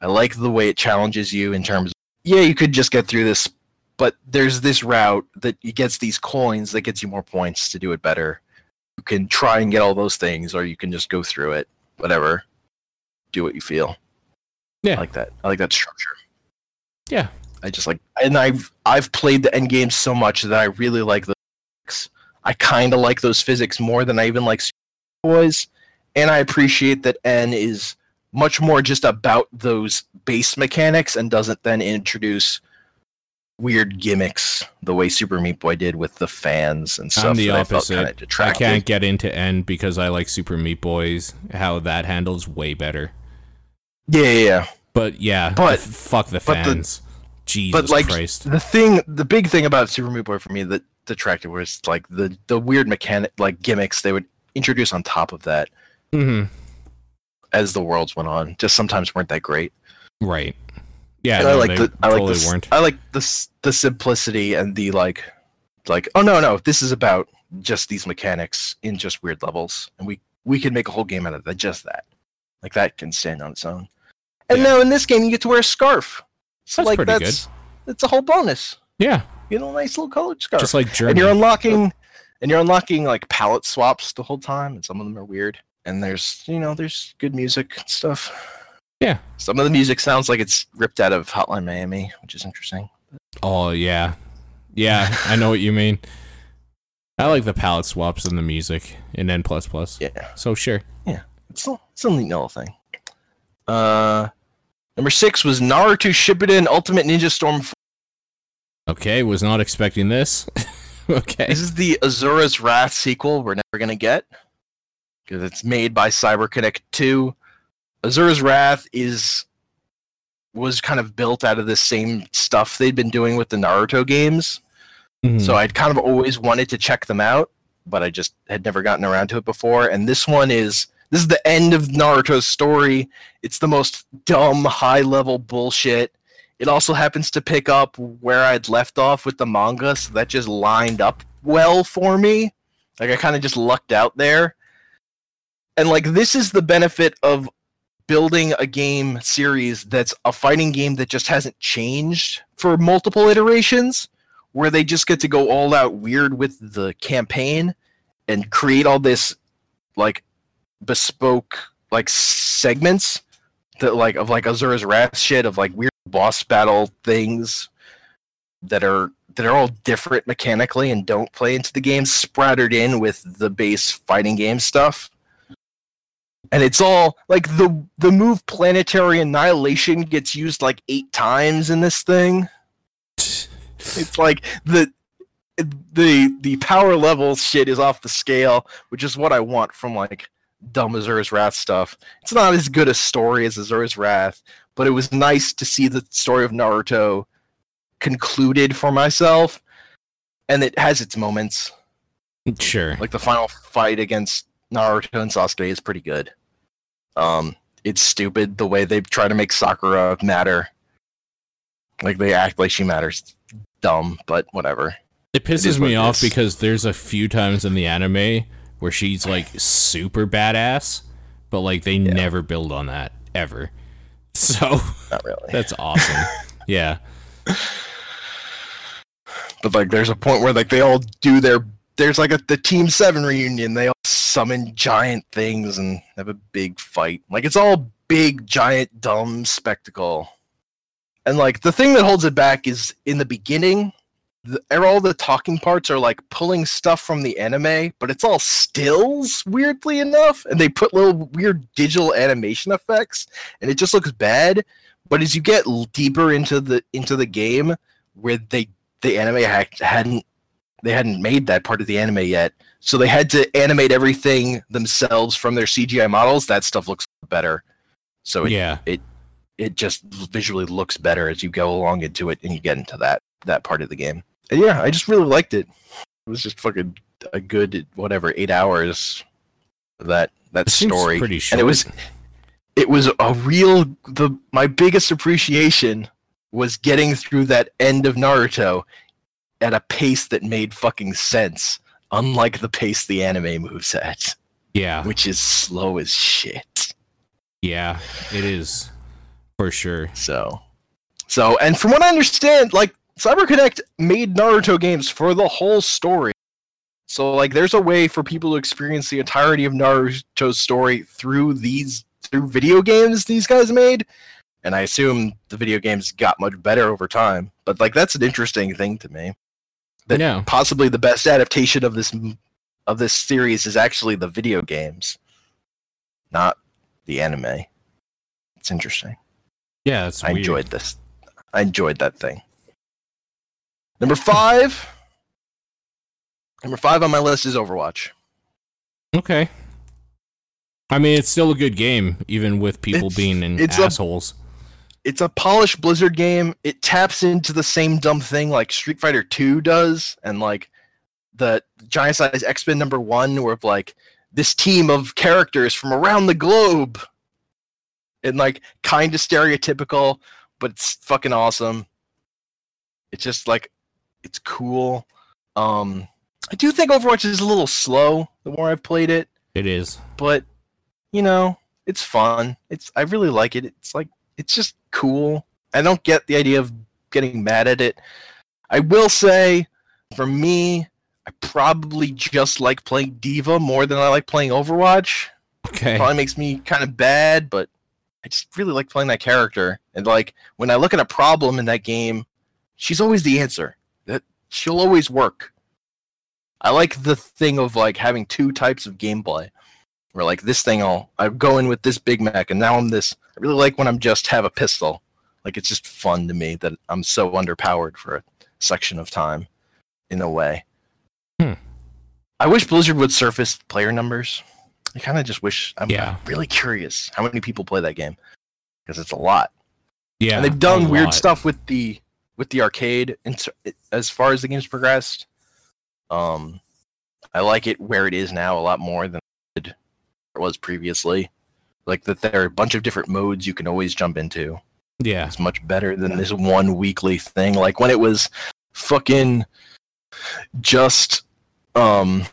Speaker 2: I like the way it challenges you in terms of, yeah, you could just get through this, but there's this route that gets these coins that gets you more points to do it better. You can try and get all those things, or you can just go through it. Whatever. Do what you feel.
Speaker 1: Yeah.
Speaker 2: I like that. I like that structure.
Speaker 1: yeah,
Speaker 2: I just like, and I've I've played the N game so much that I really like the. physics. I kind of like those physics more than I even like Super Boys, and I appreciate that N is much more just about those base mechanics and doesn't then introduce weird gimmicks the way Super Meat Boy did with the fans and stuff.
Speaker 1: I'm the
Speaker 2: that I
Speaker 1: opposite. I can't get into N because I like Super Meat Boys. How that handles way better.
Speaker 2: Yeah, yeah, yeah.
Speaker 1: But yeah,
Speaker 2: But-
Speaker 1: f- fuck the
Speaker 2: but the-
Speaker 1: fans. Jesus
Speaker 2: but like
Speaker 1: Christ.
Speaker 2: the thing the big thing about super meat boy for me that detracted was like the the weird mechanic like gimmicks they would introduce on top of that
Speaker 1: hmm
Speaker 2: as the worlds went on just sometimes weren't that great
Speaker 1: Right. Yeah,
Speaker 2: And i like the i like
Speaker 1: totally
Speaker 2: the,
Speaker 1: weren't.
Speaker 2: i like the the simplicity and the like like oh no no this is about just these mechanics in just weird levels and we we can make a whole game out of that just that. Like that can stand on its own. And
Speaker 1: Yeah.
Speaker 2: now in this game you get to wear a scarf. So
Speaker 1: That's
Speaker 2: like
Speaker 1: pretty
Speaker 2: that's that's a whole bonus.
Speaker 1: Yeah,
Speaker 2: you know a nice little colored scarf.
Speaker 1: Just like
Speaker 2: and you're unlocking and you're unlocking like palette swaps the whole time and some of them are weird. And there's you know there's good music and stuff
Speaker 1: Yeah.
Speaker 2: some of the music sounds like it's ripped out of hotline miami which is interesting
Speaker 1: Oh yeah, yeah. I know what you mean. I like the palette swaps and the music in N plus plus.
Speaker 2: yeah
Speaker 1: So sure. Yeah.
Speaker 2: It's a, it's a neat little thing uh number six was naruto shippuden ultimate ninja storm 4.
Speaker 1: Okay, was not expecting this. okay.
Speaker 2: this is the asura's wrath sequel we're never gonna get because it's made by cyberconnect 2 asura's wrath is was kind of built out of the same stuff they'd been doing with the Naruto games.
Speaker 1: Mhm.
Speaker 2: So I'd kind of always wanted to check them out, but I just had never gotten around to it before. And this one is this is the end of Naruto's story. It's the most dumb, high level bullshit. It also happens to pick up where I'd left off with the manga, so that just lined up well for me. Like I kind of just lucked out there. And like this is the benefit of building a game series that's a fighting game that just hasn't changed for multiple iterations where they just get to go all out weird with the campaign and create all this like bespoke like segments that like of like Asura's Wrath shit of like weird boss battle things that are that are all different mechanically and don't play into the game splattered in with the base fighting game stuff and it's all like the the move planetary annihilation gets used like eight times in this thing it's like the the the power level shit is off the scale, which is what I want from like dumb Asura's Wrath stuff. It's not as good a story as Asura's Wrath, but it was nice to see the story of Naruto concluded for myself, and it has its moments.
Speaker 1: Sure.
Speaker 2: Like the final fight against Naruto and Sasuke is pretty good. Um, it's stupid the way they try to make Sakura matter. Like they act like she matters. Dumb, but whatever.
Speaker 1: It pisses
Speaker 2: what
Speaker 1: me off
Speaker 2: is.
Speaker 1: because there's a few times in the anime where she's like super badass, but like they never build on that ever. So
Speaker 2: Not really.
Speaker 1: that's awesome. yeah.
Speaker 2: but like there's a point where like they all do their there's like a the team seven reunion. They all summon giant things and have a big fight. Like it's all big giant dumb spectacle. And like the thing that holds it back is in the beginning the, er, all the talking parts are like pulling stuff from the anime but it's all stills weirdly enough and they put little weird digital animation effects and it just looks bad. But as you get deeper into the into the game where they the anime ha- hadn't they hadn't made that part of the anime yet. So they had to animate everything themselves from their cgi models. That stuff looks better. So it,
Speaker 1: Yeah.
Speaker 2: it it just visually looks better as you go along into it and you get into that that part of the game. And yeah i just really liked it. It was just fucking a good whatever eight hours that that
Speaker 1: It
Speaker 2: story.
Speaker 1: pretty short.
Speaker 2: and it was it was a real the my biggest appreciation was getting through that end of Naruto at a pace that made fucking sense, unlike the pace the anime moves at,
Speaker 1: Yeah.
Speaker 2: which is slow as shit.
Speaker 1: Yeah. It is for sure.
Speaker 2: So, so, and from what I understand, like CyberConnect made Naruto games for the whole story. So, like, there's a way for people to experience the entirety of Naruto's story through these through video games these guys made. And I assume the video games got much better over time. But like, that's an interesting thing to me. That
Speaker 1: Yeah.
Speaker 2: possibly the best adaptation of this of this series is actually the video games, not the anime. It's interesting.
Speaker 1: Yeah, that's
Speaker 2: I
Speaker 1: weird.
Speaker 2: enjoyed this. I enjoyed that thing. Number five. Number five on my list is Overwatch.
Speaker 1: Okay. I mean, it's still a good game, even with people
Speaker 2: It's-
Speaker 1: being in
Speaker 2: it's a-
Speaker 1: assholes.
Speaker 2: It's a polished Blizzard game. It taps into the same dumb thing like Street Fighter 2 does, and like the Giant Size X Men number one, where like this team of characters from around the globe. And like kind of stereotypical, but it's fucking awesome. It's just like it's cool. Um I do think Overwatch is a little slow the more I've played it,
Speaker 1: It is.
Speaker 2: but you know, it's fun. It's I really like it. It's like it's just cool. I don't get the idea of getting mad at it. I will say for me, I probably just like playing D.Va more than I like playing Overwatch
Speaker 1: Okay.
Speaker 2: probably makes me kind of bad, but I just really like playing that character. And like when I look at a problem in that game, she's always the answer. That she'll always work. I like the thing of like having two types of gameplay. Like this thing I'll I go in with this big Mac and now I'm this I really like when I'm just have a pistol. Like it's just fun to me that I'm so underpowered for a section of time in a way.
Speaker 1: Hmm.
Speaker 2: I wish Blizzard would surface player numbers. I kind of just wish I'm
Speaker 1: Yeah.
Speaker 2: really curious how many people play that game because it's a lot.
Speaker 1: Yeah.
Speaker 2: and they've done weird
Speaker 1: lot.
Speaker 2: stuff with the with the arcade and as far as the game's progressed. Um, I like it where it is now a lot more than it was previously. Like that, there are a bunch of different modes you can always jump into.
Speaker 1: Yeah.
Speaker 2: It's much better than this one weekly thing. Like when it was fucking just um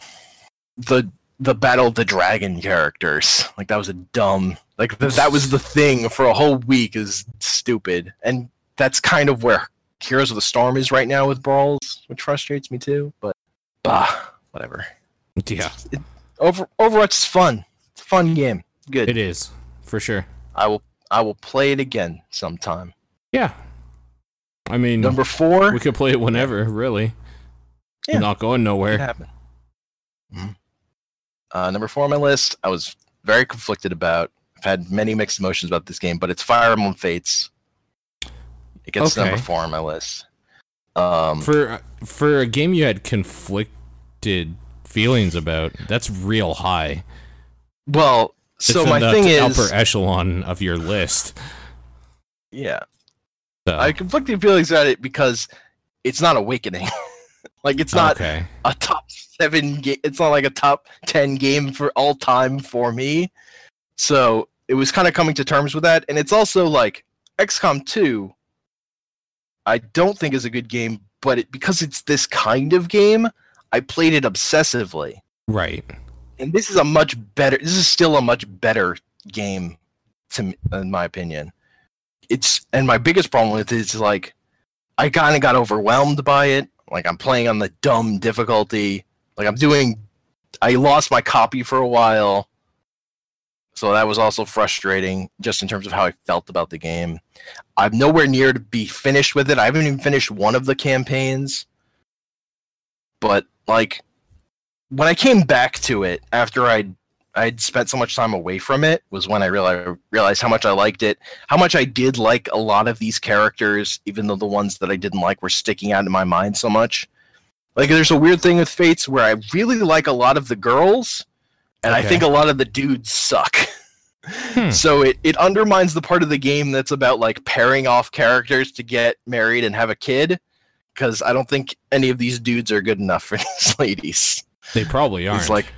Speaker 2: the the battle of the dragon characters. Like that was a dumb like th- that was the thing for a whole week is stupid. And that's kind of where Heroes of the Storm is right now with brawls, which frustrates me too, but bah, whatever.
Speaker 1: Yeah.
Speaker 2: Over Overwatch is fun. It's a fun game. Good.
Speaker 1: It is for sure.
Speaker 2: I will I will play it again sometime.
Speaker 1: Yeah. I mean,
Speaker 2: Number 4
Speaker 1: we could play it whenever, really.
Speaker 2: Yeah.
Speaker 1: Not going
Speaker 2: It
Speaker 1: nowhere.
Speaker 2: happened. Mhm. Uh, number four on my list, I was very conflicted about. I've had many mixed emotions about this game, but it's Fire Emblem Fates. It gets
Speaker 1: Okay.
Speaker 2: number four on my list. Um,
Speaker 1: For for a game you had conflicted feelings about, that's real high.
Speaker 2: Well, so
Speaker 1: It's in
Speaker 2: my
Speaker 1: the
Speaker 2: thing is,
Speaker 1: upper echelon of your list.
Speaker 2: yeah,
Speaker 1: So,
Speaker 2: I conflicting feelings about it because it's not Awakening. like it's not
Speaker 1: okay.
Speaker 2: a top seven game. It's not like a top ten game for all time for me. So it was kind of coming to terms with that, and it's also like XCOM two. I don't think is a good game, but it, because it's this kind of game, I played it obsessively,
Speaker 1: Right.
Speaker 2: And this is a much better. This is still a much better game, to in my opinion. It's and my biggest problem with it is like, I kind of got overwhelmed by it. Like I'm playing on the dumb difficulty. Like I'm doing, I lost my copy for a while, so that was also frustrating, just in terms of how I felt about the game. I'm nowhere near to be finished with it. I haven't even finished one of the campaigns, but like when I came back to it after I'd I'd spent so much time away from it was when I realized realized how much I liked it, how much I did like a lot of these characters, even though the ones that I didn't like were sticking out in my mind so much. Like there's a weird thing with Fates where I really like a lot of the girls, and I think a lot of the dudes suck.
Speaker 1: Hmm.
Speaker 2: So it, it undermines the part of the game that's about like pairing off characters to get married and have a kid. Because I don't think any of these dudes are good enough for these ladies.
Speaker 1: They probably aren't.
Speaker 2: It's like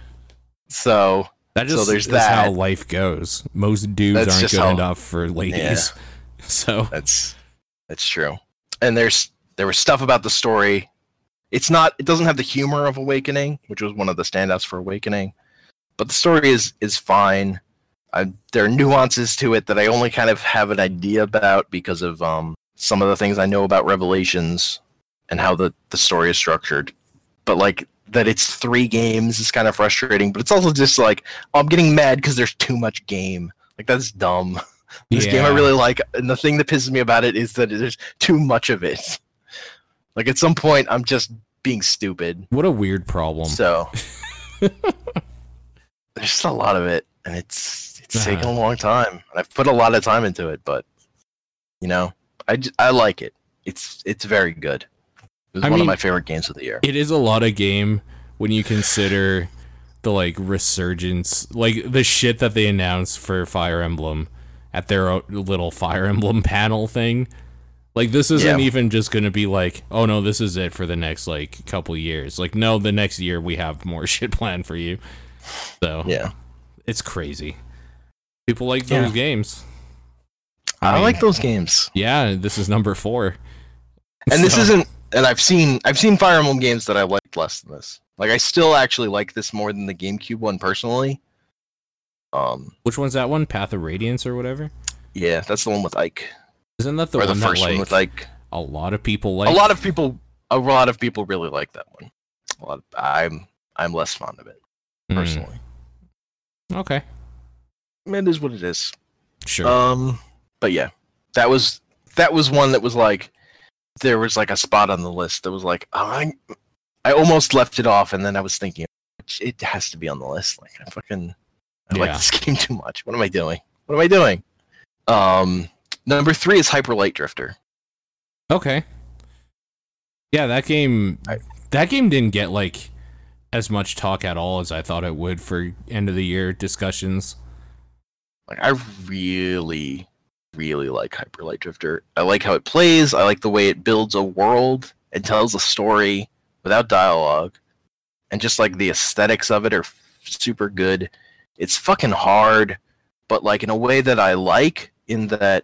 Speaker 2: so
Speaker 1: that
Speaker 2: so
Speaker 1: just
Speaker 2: there's
Speaker 1: is how life goes. Most dudes
Speaker 2: That's
Speaker 1: aren't good
Speaker 2: how-
Speaker 1: enough for ladies. So
Speaker 2: That's that's true. And there's there was stuff about the story. It's not it doesn't have the humor of Awakening, which was one of the standouts for Awakening. But the story is is fine. I, there are nuances to it that I only kind of have an idea about because of um, some of the things I know about Revelations and how the, the story is structured. But like that it's three games is kind of frustrating, but it's also just like oh, I'm getting mad because there's too much game. Like that's dumb. This game I really like, and the thing that pisses me about it is that there's too much of it. Like at some point, I'm just being stupid.
Speaker 1: what a weird problem.
Speaker 2: So there's just a lot of it, and it's it's taken a long time. And I've put a lot of time into it, but you know, I, I like it. It's it's very good. It was
Speaker 1: I
Speaker 2: one
Speaker 1: mean-
Speaker 2: of my favorite games of the year.
Speaker 1: it is a lot of game when you consider the like resurgence, like the shit that they announced for Fire Emblem at their little Fire Emblem panel thing. Like this isn't
Speaker 2: Yeah.
Speaker 1: even just going to be like, oh no, this is it for the next like couple years. Like no, the next year we have more shit planned for you. So
Speaker 2: Yeah,
Speaker 1: it's crazy. People like
Speaker 2: Yeah.
Speaker 1: those games.
Speaker 2: I,
Speaker 1: mean,
Speaker 2: like those games.
Speaker 1: Yeah, this is number four.
Speaker 2: And this isn't. And I've seen I've seen Fire Emblem games that I liked less than this. Like I still actually like this more than the GameCube one personally. Um,
Speaker 1: Which one's that one? Path of Radiance or whatever?
Speaker 2: yeah, that's the one with Ike,
Speaker 1: Isn't that the
Speaker 2: or
Speaker 1: one
Speaker 2: the first
Speaker 1: that
Speaker 2: one
Speaker 1: like,
Speaker 2: with Ike.
Speaker 1: a lot of people like?
Speaker 2: a lot of people, a lot of people really like that one. A lot. Of, I'm I'm less fond of it
Speaker 1: Hmm,
Speaker 2: personally.
Speaker 1: Okay,
Speaker 2: It is what it is.
Speaker 1: sure.
Speaker 2: Um, but yeah, that was that was one that was like there was like a spot on the list that was like oh, I I almost left it off, and then I was thinking it has to be on the list. Like I fucking I like
Speaker 1: Yeah.
Speaker 2: this game too much. What am I doing? What am I doing? Um, number three is Hyper Light Drifter.
Speaker 1: okay. Yeah, that game.
Speaker 2: I-
Speaker 1: that game didn't get like as much talk at all as I thought it would for end of the year discussions.
Speaker 2: Like I really, really like Hyper Light Drifter. I like how it plays. I like the way it builds a world and tells a story without dialogue, and just like the aesthetics of it are super good. It's fucking hard, but like in a way that I like. In that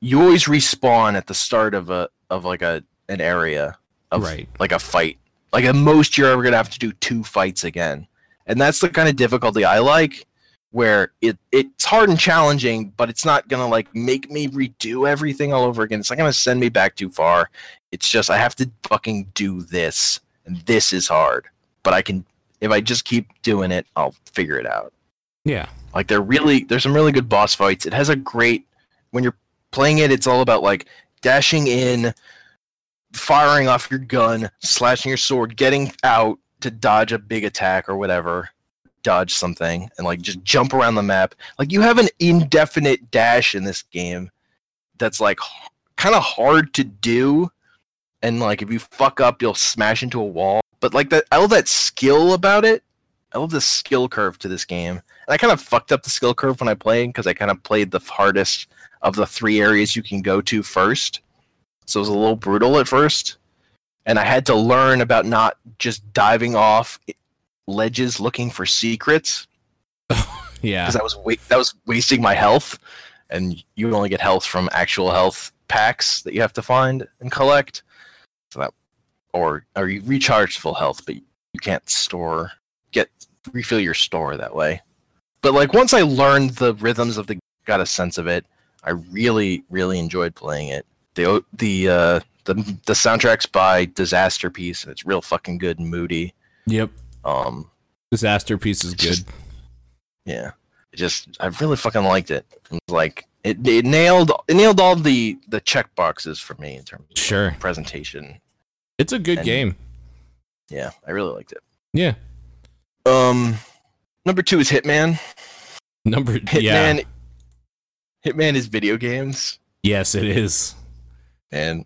Speaker 2: you always respawn at the start of a of like a an area of
Speaker 1: right.
Speaker 2: like a fight. Like at most, you're ever gonna have to do two fights again, and that's the kind of difficulty I like, where it it's hard and challenging, but it's not gonna like make me redo everything all over again. It's not gonna send me back too far. It's just I have to fucking do this, and this is hard, but I can if I just keep doing it, I'll figure it out.
Speaker 1: Yeah.
Speaker 2: Like they're really there's some really good boss fights. It has a great when you're playing it, it's all about like dashing in, firing off your gun, slashing your sword, getting out to dodge a big attack or whatever, dodge something, and like just jump around the map. Like you have an indefinite dash in this game that's like kind of hard to do. And like if you fuck up, you'll smash into a wall. But like that, I love that skill about it. I love the skill curve to this game. And I kind of fucked up the skill curve when I played because I kind of played the hardest of the three areas you can go to first. So it was a little brutal at first. and I had to learn about not just diving off ledges looking for secrets
Speaker 1: Yeah.
Speaker 2: because I was wa- that was wasting my health, and you only get health from actual health packs that you have to find and collect. So that, or or you recharge full health, but you can't store get refill your store that way. But like once I learned the rhythms of the got a sense of it, I really really enjoyed playing it. The the uh, the the soundtrack's by Disasterpeace, and it's real fucking good and moody.
Speaker 1: Yep.
Speaker 2: Um,
Speaker 1: Disasterpeace is
Speaker 2: It's
Speaker 1: good.
Speaker 2: just- yeah it just i really fucking liked it it like it, it nailed it nailed all the the check boxes for me in terms of
Speaker 1: Sure.
Speaker 2: presentation
Speaker 1: It's a good
Speaker 2: And-
Speaker 1: game.
Speaker 2: yeah i really liked it
Speaker 1: Yeah.
Speaker 2: um number two is hitman
Speaker 1: Number
Speaker 2: hitman
Speaker 1: yeah.
Speaker 2: hitman is video games
Speaker 1: Yes, it is.
Speaker 2: and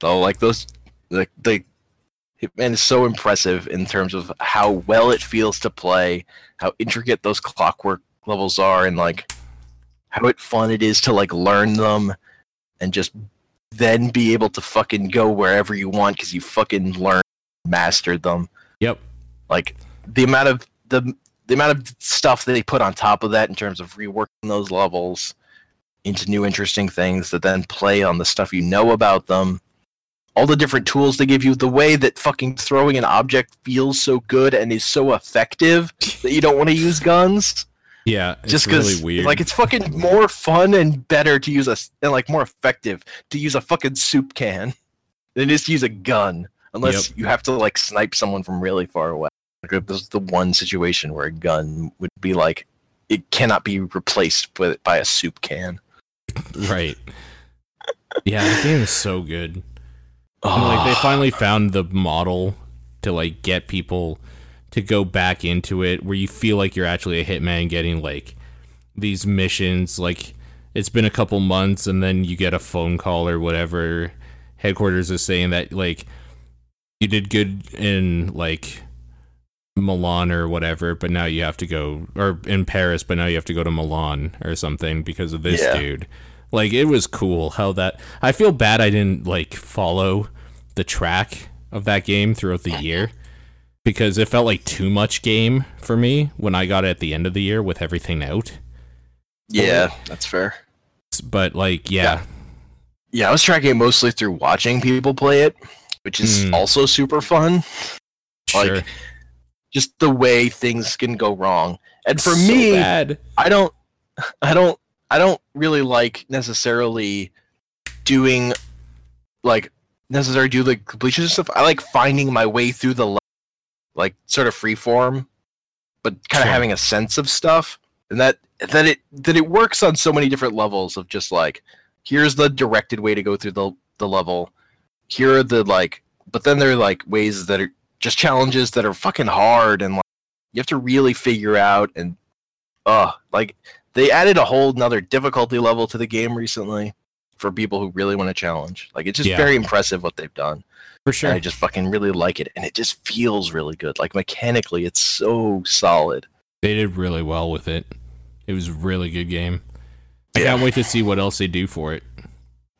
Speaker 2: though like those like the hitman is so impressive in terms of how well it feels to play how intricate those clockwork levels are and like how it fun it is to like learn them and just then be able to fucking go wherever you want because you fucking learned mastered them
Speaker 1: Yep.
Speaker 2: like the amount of the the amount of stuff that they put on top of that in terms of reworking those levels into new interesting things that then play on the stuff you know about them all the different tools they give you the way that fucking throwing an object feels so good and is so effective that you don't want to use guns
Speaker 1: Yeah. It's
Speaker 2: just because
Speaker 1: really
Speaker 2: like it's fucking more fun and better to use a and like more effective to use a fucking soup can than just use a gun unless you have to like snipe someone from really far away like if this is the one situation where a gun would be like it cannot be replaced with by a soup can
Speaker 1: right. Yeah, the game is so good. And, like they finally found the model to like get people to go back into it where you feel like you're actually a hitman getting like these missions. Like it's been a couple months and then you get a phone call or whatever. Headquarters is saying that like you did good in like Milan or whatever but now you have to go or in Paris but now you have to go to Milan or something because of this
Speaker 2: Yeah.
Speaker 1: dude. Like it was cool how that I feel bad I didn't like follow the track of that game throughout the year because it felt like too much game for me when I got it at the end of the year with everything out.
Speaker 2: yeah that's fair
Speaker 1: But like, yeah,
Speaker 2: yeah i was tracking it mostly through watching people play it which is
Speaker 1: Hmm.
Speaker 2: also super fun like,
Speaker 1: sure.
Speaker 2: just the way things can go wrong and for
Speaker 1: So
Speaker 2: me
Speaker 1: bad.
Speaker 2: I don't I don't I don't really like necessarily doing like necessarily do the completion stuff. I like finding my way through the le- like sort of free form, but kind of
Speaker 1: Sure.
Speaker 2: having a sense of stuff. And that that it that it works on so many different levels of just like here's the directed way to go through the the level. Here are the like but then there are like ways that are just challenges that are fucking hard and like you have to really figure out and uh like they added a whole nother difficulty level to the game recently for people who really want to challenge like it's just
Speaker 1: Yeah.
Speaker 2: very impressive what they've done
Speaker 1: For
Speaker 2: and
Speaker 1: sure.
Speaker 2: i just fucking really like it and it just feels really good like mechanically it's so solid
Speaker 1: They did really well with it. It was a really good game. I
Speaker 2: Yeah.
Speaker 1: can't wait to see what else they do for it.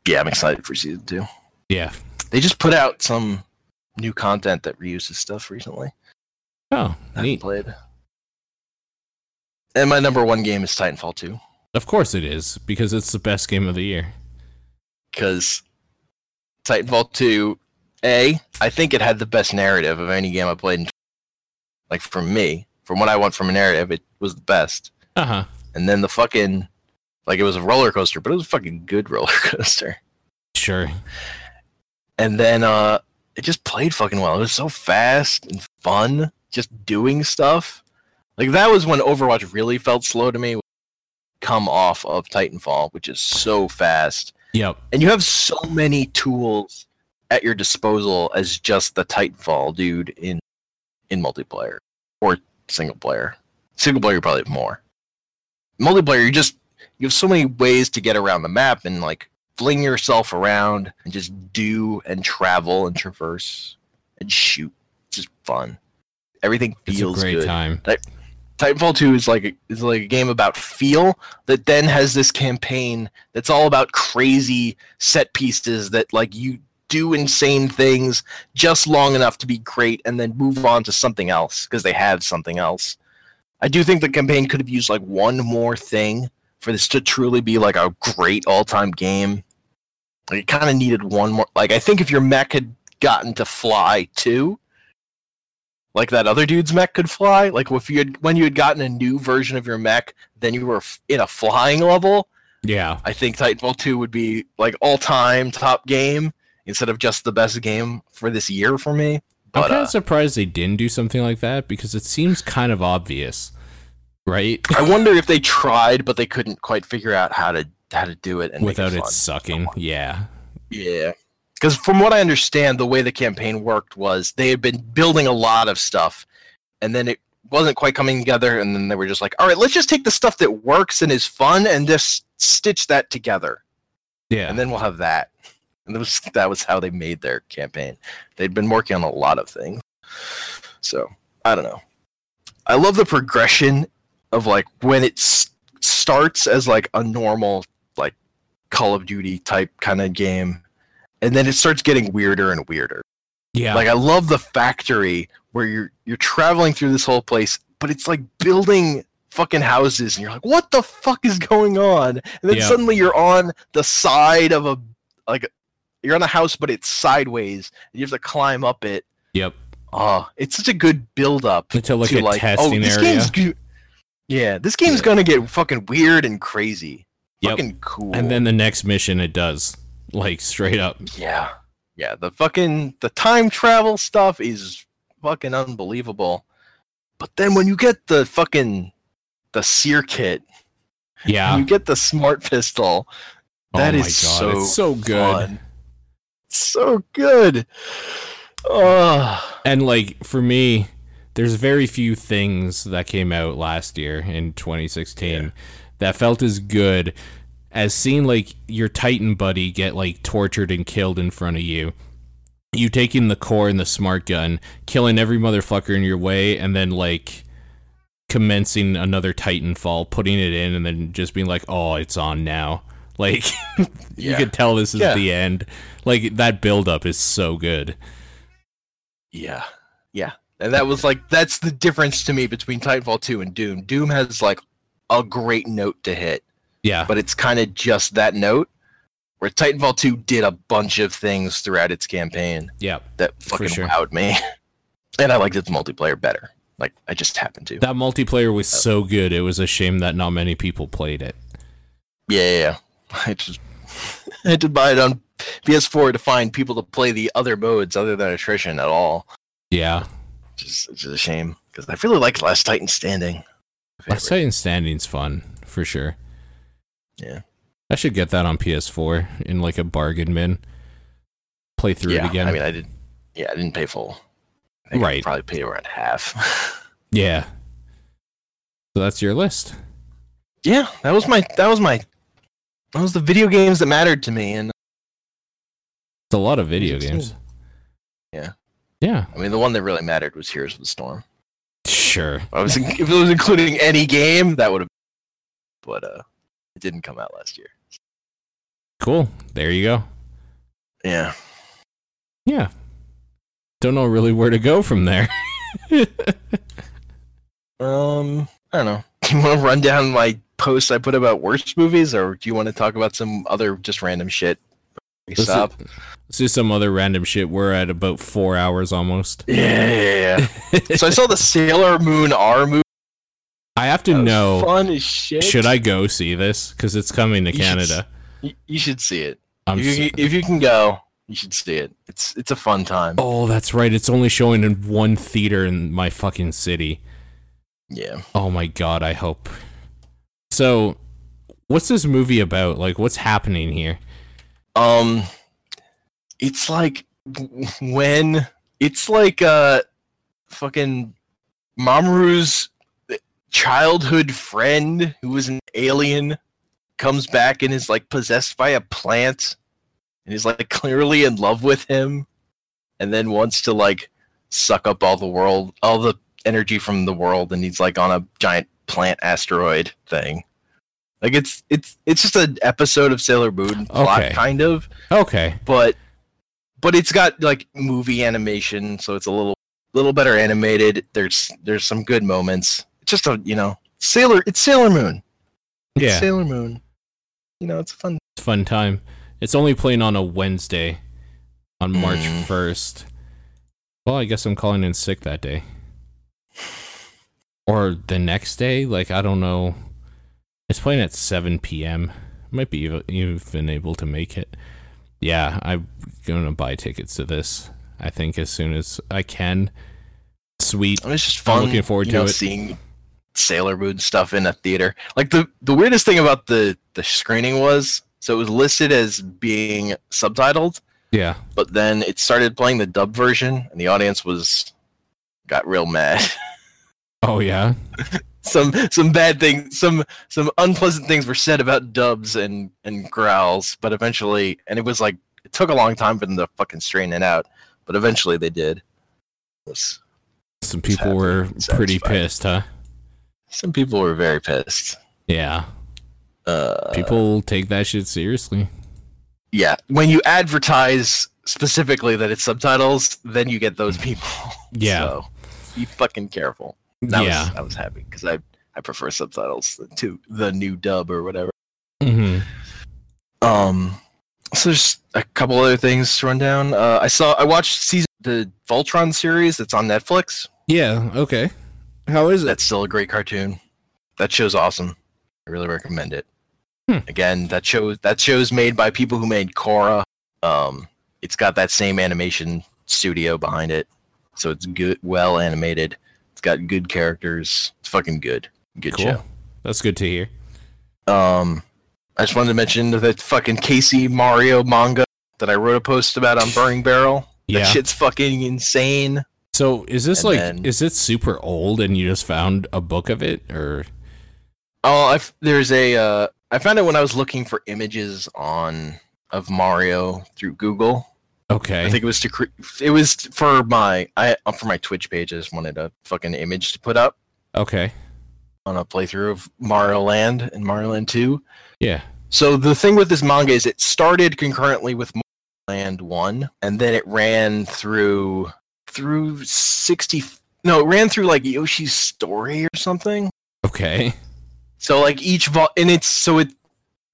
Speaker 2: yeah i'm excited for season two
Speaker 1: Yeah.
Speaker 2: they just put out some new content that reuses stuff recently
Speaker 1: Oh,
Speaker 2: I
Speaker 1: neat.
Speaker 2: played and my number one game is titanfall 2
Speaker 1: Of course it is because it's the best game of the year.
Speaker 2: Because Titanfall 2, A, I think it had the best narrative of any game I played. In, like, from me, from what I want from a narrative, it was the best.
Speaker 1: Uh huh.
Speaker 2: And then the fucking, like, it was a roller coaster, but it was a fucking good roller coaster.
Speaker 1: Sure.
Speaker 2: And then, uh, it just played fucking well. It was so fast and fun, just doing stuff. Like, that was when Overwatch really felt slow to me. Come off of Titanfall, which is so fast.
Speaker 1: Yep.
Speaker 2: and you have so many tools at your disposal as just the Titanfall dude in in multiplayer or single player. Single player you probably have more. Multiplayer, you just you have so many ways to get around the map and like fling yourself around and just do and travel and traverse and shoot. It's just fun. Everything
Speaker 1: It's a
Speaker 2: feels
Speaker 1: great
Speaker 2: good.
Speaker 1: time.
Speaker 2: Titanfall 2 is like a, is like a game about feel that then has this campaign that's all about crazy set pieces that like you do insane things just long enough to be great and then move on to something else because they have something else. I do think the campaign could have used like one more thing for this to truly be like a great all-time game. Like, it kind of needed one more. Like I think if your mech had gotten to fly too, like that other dude's mech could fly. Like if you had when you had gotten a new version of your mech, then you were f- in a flying level.
Speaker 1: Yeah.
Speaker 2: I think Titanfall 2 would be like all-time top game instead of just the best game for this year for me.
Speaker 1: I'm
Speaker 2: But
Speaker 1: kind
Speaker 2: uh,
Speaker 1: of surprised they didn't do something like that because it seems kind of obvious, right?
Speaker 2: I wonder if they tried, but they couldn't quite figure out how to how to do it and
Speaker 1: Without it
Speaker 2: fun.
Speaker 1: sucking. Yeah.
Speaker 2: Yeah. Because from what I understand, the way the campaign worked was they had been building a lot of stuff, and then it wasn't quite coming together, and then they were just like, "All right, let's just take the stuff that works and is fun, and just stitch that together,
Speaker 1: Yeah.
Speaker 2: and then we'll have that." And that was that was how they made their campaign. They'd been working on a lot of things, so I don't know. I love the progression of like when it s- starts as like a normal like Call of Duty type kind of game, and then it starts getting weirder and weirder.
Speaker 1: yeah.
Speaker 2: Like I love the factory where you're you're traveling through this whole place, but it's like building fucking houses, and you're like, what the fuck is going on? And then
Speaker 1: Yeah.
Speaker 2: suddenly you're on the side of a like you're on a house, but it's sideways, and you have to climb up it.
Speaker 1: yep.
Speaker 2: Oh, it's such a good build up
Speaker 1: Into like
Speaker 2: to like, oh, this
Speaker 1: area.
Speaker 2: game's go- yeah, this game's
Speaker 1: Yeah.
Speaker 2: gonna get fucking weird and crazy.
Speaker 1: Yep.
Speaker 2: Fucking cool.
Speaker 1: And then the next mission it does. Like straight up.
Speaker 2: Yeah. Yeah, the fucking the time travel stuff is fucking unbelievable. But then when you get the fucking the sear kit,
Speaker 1: Yeah.
Speaker 2: you get the smart pistol, oh that
Speaker 1: oh
Speaker 2: is so
Speaker 1: it's so good.
Speaker 2: fun. So good. Oh,
Speaker 1: And like for me, there's very few things that came out last year in 2016
Speaker 2: Yeah.
Speaker 1: that felt as good as seeing like your Titan buddy get like tortured and killed in front of you. You taking the core and the smart gun, killing every motherfucker in your way, and then like commencing another Titanfall, putting it in, and then just being like, "Oh, it's on now." Like you could tell this is
Speaker 2: Yeah.
Speaker 1: the end. Like that build up is so good.
Speaker 2: yeah. Yeah. And that was like that's the difference to me between Titanfall 2 and Doom. Doom has like a great note to hit.
Speaker 1: Yeah.
Speaker 2: but it's kind of just that note. Where Titanfall 2 did a bunch of things throughout its campaign
Speaker 1: Yeah.
Speaker 2: that fucking
Speaker 1: sure.
Speaker 2: wowed me. and I liked its multiplayer better. Like I just happened to.
Speaker 1: That multiplayer was uh, so good. It was a shame that not many people played it.
Speaker 2: Yeah, yeah, yeah. I just I had to buy it on PS4 to find people to play the other modes other than attrition at all.
Speaker 1: Yeah.
Speaker 2: Just just a shame because I really like Last Titan Standing.
Speaker 1: Last Titan Standing's fun for sure.
Speaker 2: Yeah.
Speaker 1: I should get that on PS4 in like a bargain bin. Play through
Speaker 2: yeah,
Speaker 1: it again.
Speaker 2: I mean, I did. Yeah, I didn't pay full. I think I
Speaker 1: Right.
Speaker 2: probably paid around half.
Speaker 1: yeah. So that's your list.
Speaker 2: yeah, that was my. That was my. That was the video games that mattered to me, and
Speaker 1: It's a lot of video games.
Speaker 2: Yeah.
Speaker 1: Yeah.
Speaker 2: I mean, the one that really mattered was Heroes of the Storm.
Speaker 1: Sure.
Speaker 2: I was if it was including any game, that would have. But uh, it didn't come out last year.
Speaker 1: Cool. There you go.
Speaker 2: Yeah.
Speaker 1: Yeah. Don't know really where to go from there.
Speaker 2: Um, I don't know. Do you want to run down my post I put about worst movies, or do you want to talk about some other just random shit?
Speaker 1: Let's
Speaker 2: stop.
Speaker 1: do, let's do some other random shit. We're at about four hours almost.
Speaker 2: Yeah, yeah, yeah. so I saw the Sailor Moon R movie.
Speaker 1: I have to know
Speaker 2: Fun as shit.
Speaker 1: should I go see this? Because it's coming to
Speaker 2: You
Speaker 1: Canada.
Speaker 2: Y- You should see it.
Speaker 1: I'm
Speaker 2: If you, can- if you can go, you should see it. It's it's a fun time.
Speaker 1: Oh, that's right. It's only showing in one theater in my fucking city.
Speaker 2: Yeah.
Speaker 1: Oh my god, I hope. So, what's this movie about? Like, what's happening here?
Speaker 2: Um, it's like when it's like uh, fucking Mamoru's childhood friend who was an alien comes back and is like possessed by a plant and is like clearly in love with him and then wants to like suck up all the world all the energy from the world and he's like on a giant plant asteroid thing like it's it's it's just an episode of sailor moon plot
Speaker 1: Okay.
Speaker 2: kind of
Speaker 1: Okay.
Speaker 2: but but it's got like movie animation, so it's a little little better animated. There's there's some good moments. Just a you know Sailor. It's Sailor Moon. It's
Speaker 1: Yeah.
Speaker 2: Sailor Moon. You know, it's fun.
Speaker 1: It's fun time. It's only playing on a Wednesday on March
Speaker 2: Mm.
Speaker 1: 1st. Well, I guess I'm calling in sick that day. Or the next day? Like, I don't know. It's playing at 7 p.m. Might be even, able to make it. Yeah, I'm going to buy tickets to this, I think, as soon as I can. Sweet.
Speaker 2: It's just
Speaker 1: I'm
Speaker 2: fun.
Speaker 1: looking forward
Speaker 2: you
Speaker 1: to
Speaker 2: know,
Speaker 1: it.
Speaker 2: Seeing Sailor Moon stuff in a theater. Like the the weirdest thing about the the screening was so it was listed as being subtitled,
Speaker 1: Yeah.
Speaker 2: but then it started playing the dub version, and the audience was got real mad.
Speaker 1: Oh, yeah.
Speaker 2: some some bad things, some some unpleasant things were said about dubs and and growls, but eventually, and it was like it took a long time for them to fucking straighten it out, but eventually they did. It was-
Speaker 1: Some people were pretty pissed, huh?
Speaker 2: Some people were very pissed.
Speaker 1: Yeah.
Speaker 2: Uh,
Speaker 1: People take that shit seriously.
Speaker 2: yeah, when you advertise specifically that it's subtitles, then you get those people.
Speaker 1: Yeah.
Speaker 2: so be fucking careful. That
Speaker 1: yeah.
Speaker 2: was, I was happy because I I prefer subtitles to the new dub or whatever.
Speaker 1: hmm
Speaker 2: Um, so there's a couple other things to run down. Uh, I saw I watched season the Voltron series that's on Netflix.
Speaker 1: Yeah. Okay. How is it?
Speaker 2: That's still a great cartoon. That show's awesome. I really recommend it.
Speaker 1: Hmm.
Speaker 2: Again, that show that show's made by people who made Korra. Um, it's got that same animation studio behind it, so it's good, well animated. It's got good characters. It's fucking good. Good
Speaker 1: Cool.
Speaker 2: show.
Speaker 1: That's good to hear.
Speaker 2: Um, I just wanted to mention that fucking KC Mario manga that I wrote a post about on Burning Barrel.
Speaker 1: Yeah.
Speaker 2: That shit's fucking insane.
Speaker 1: So is this
Speaker 2: And
Speaker 1: like
Speaker 2: then-
Speaker 1: is it super old and you just found a book of it or
Speaker 2: Oh, I've, there's a. Uh, I found it when I was looking for images on of Mario through Google.
Speaker 1: okay?
Speaker 2: I think it was to. Cre- it was for my. I uh, for my Twitch page. I just wanted a fucking image to put up
Speaker 1: okay.
Speaker 2: on a playthrough of Mario Land and Mario Land Two.
Speaker 1: Yeah.
Speaker 2: So the thing with this manga is it started concurrently with Mario Land One, and then it ran through through sixty. No, it ran through like Yoshi's story or something.
Speaker 1: Okay.
Speaker 2: So like each vol and it's so it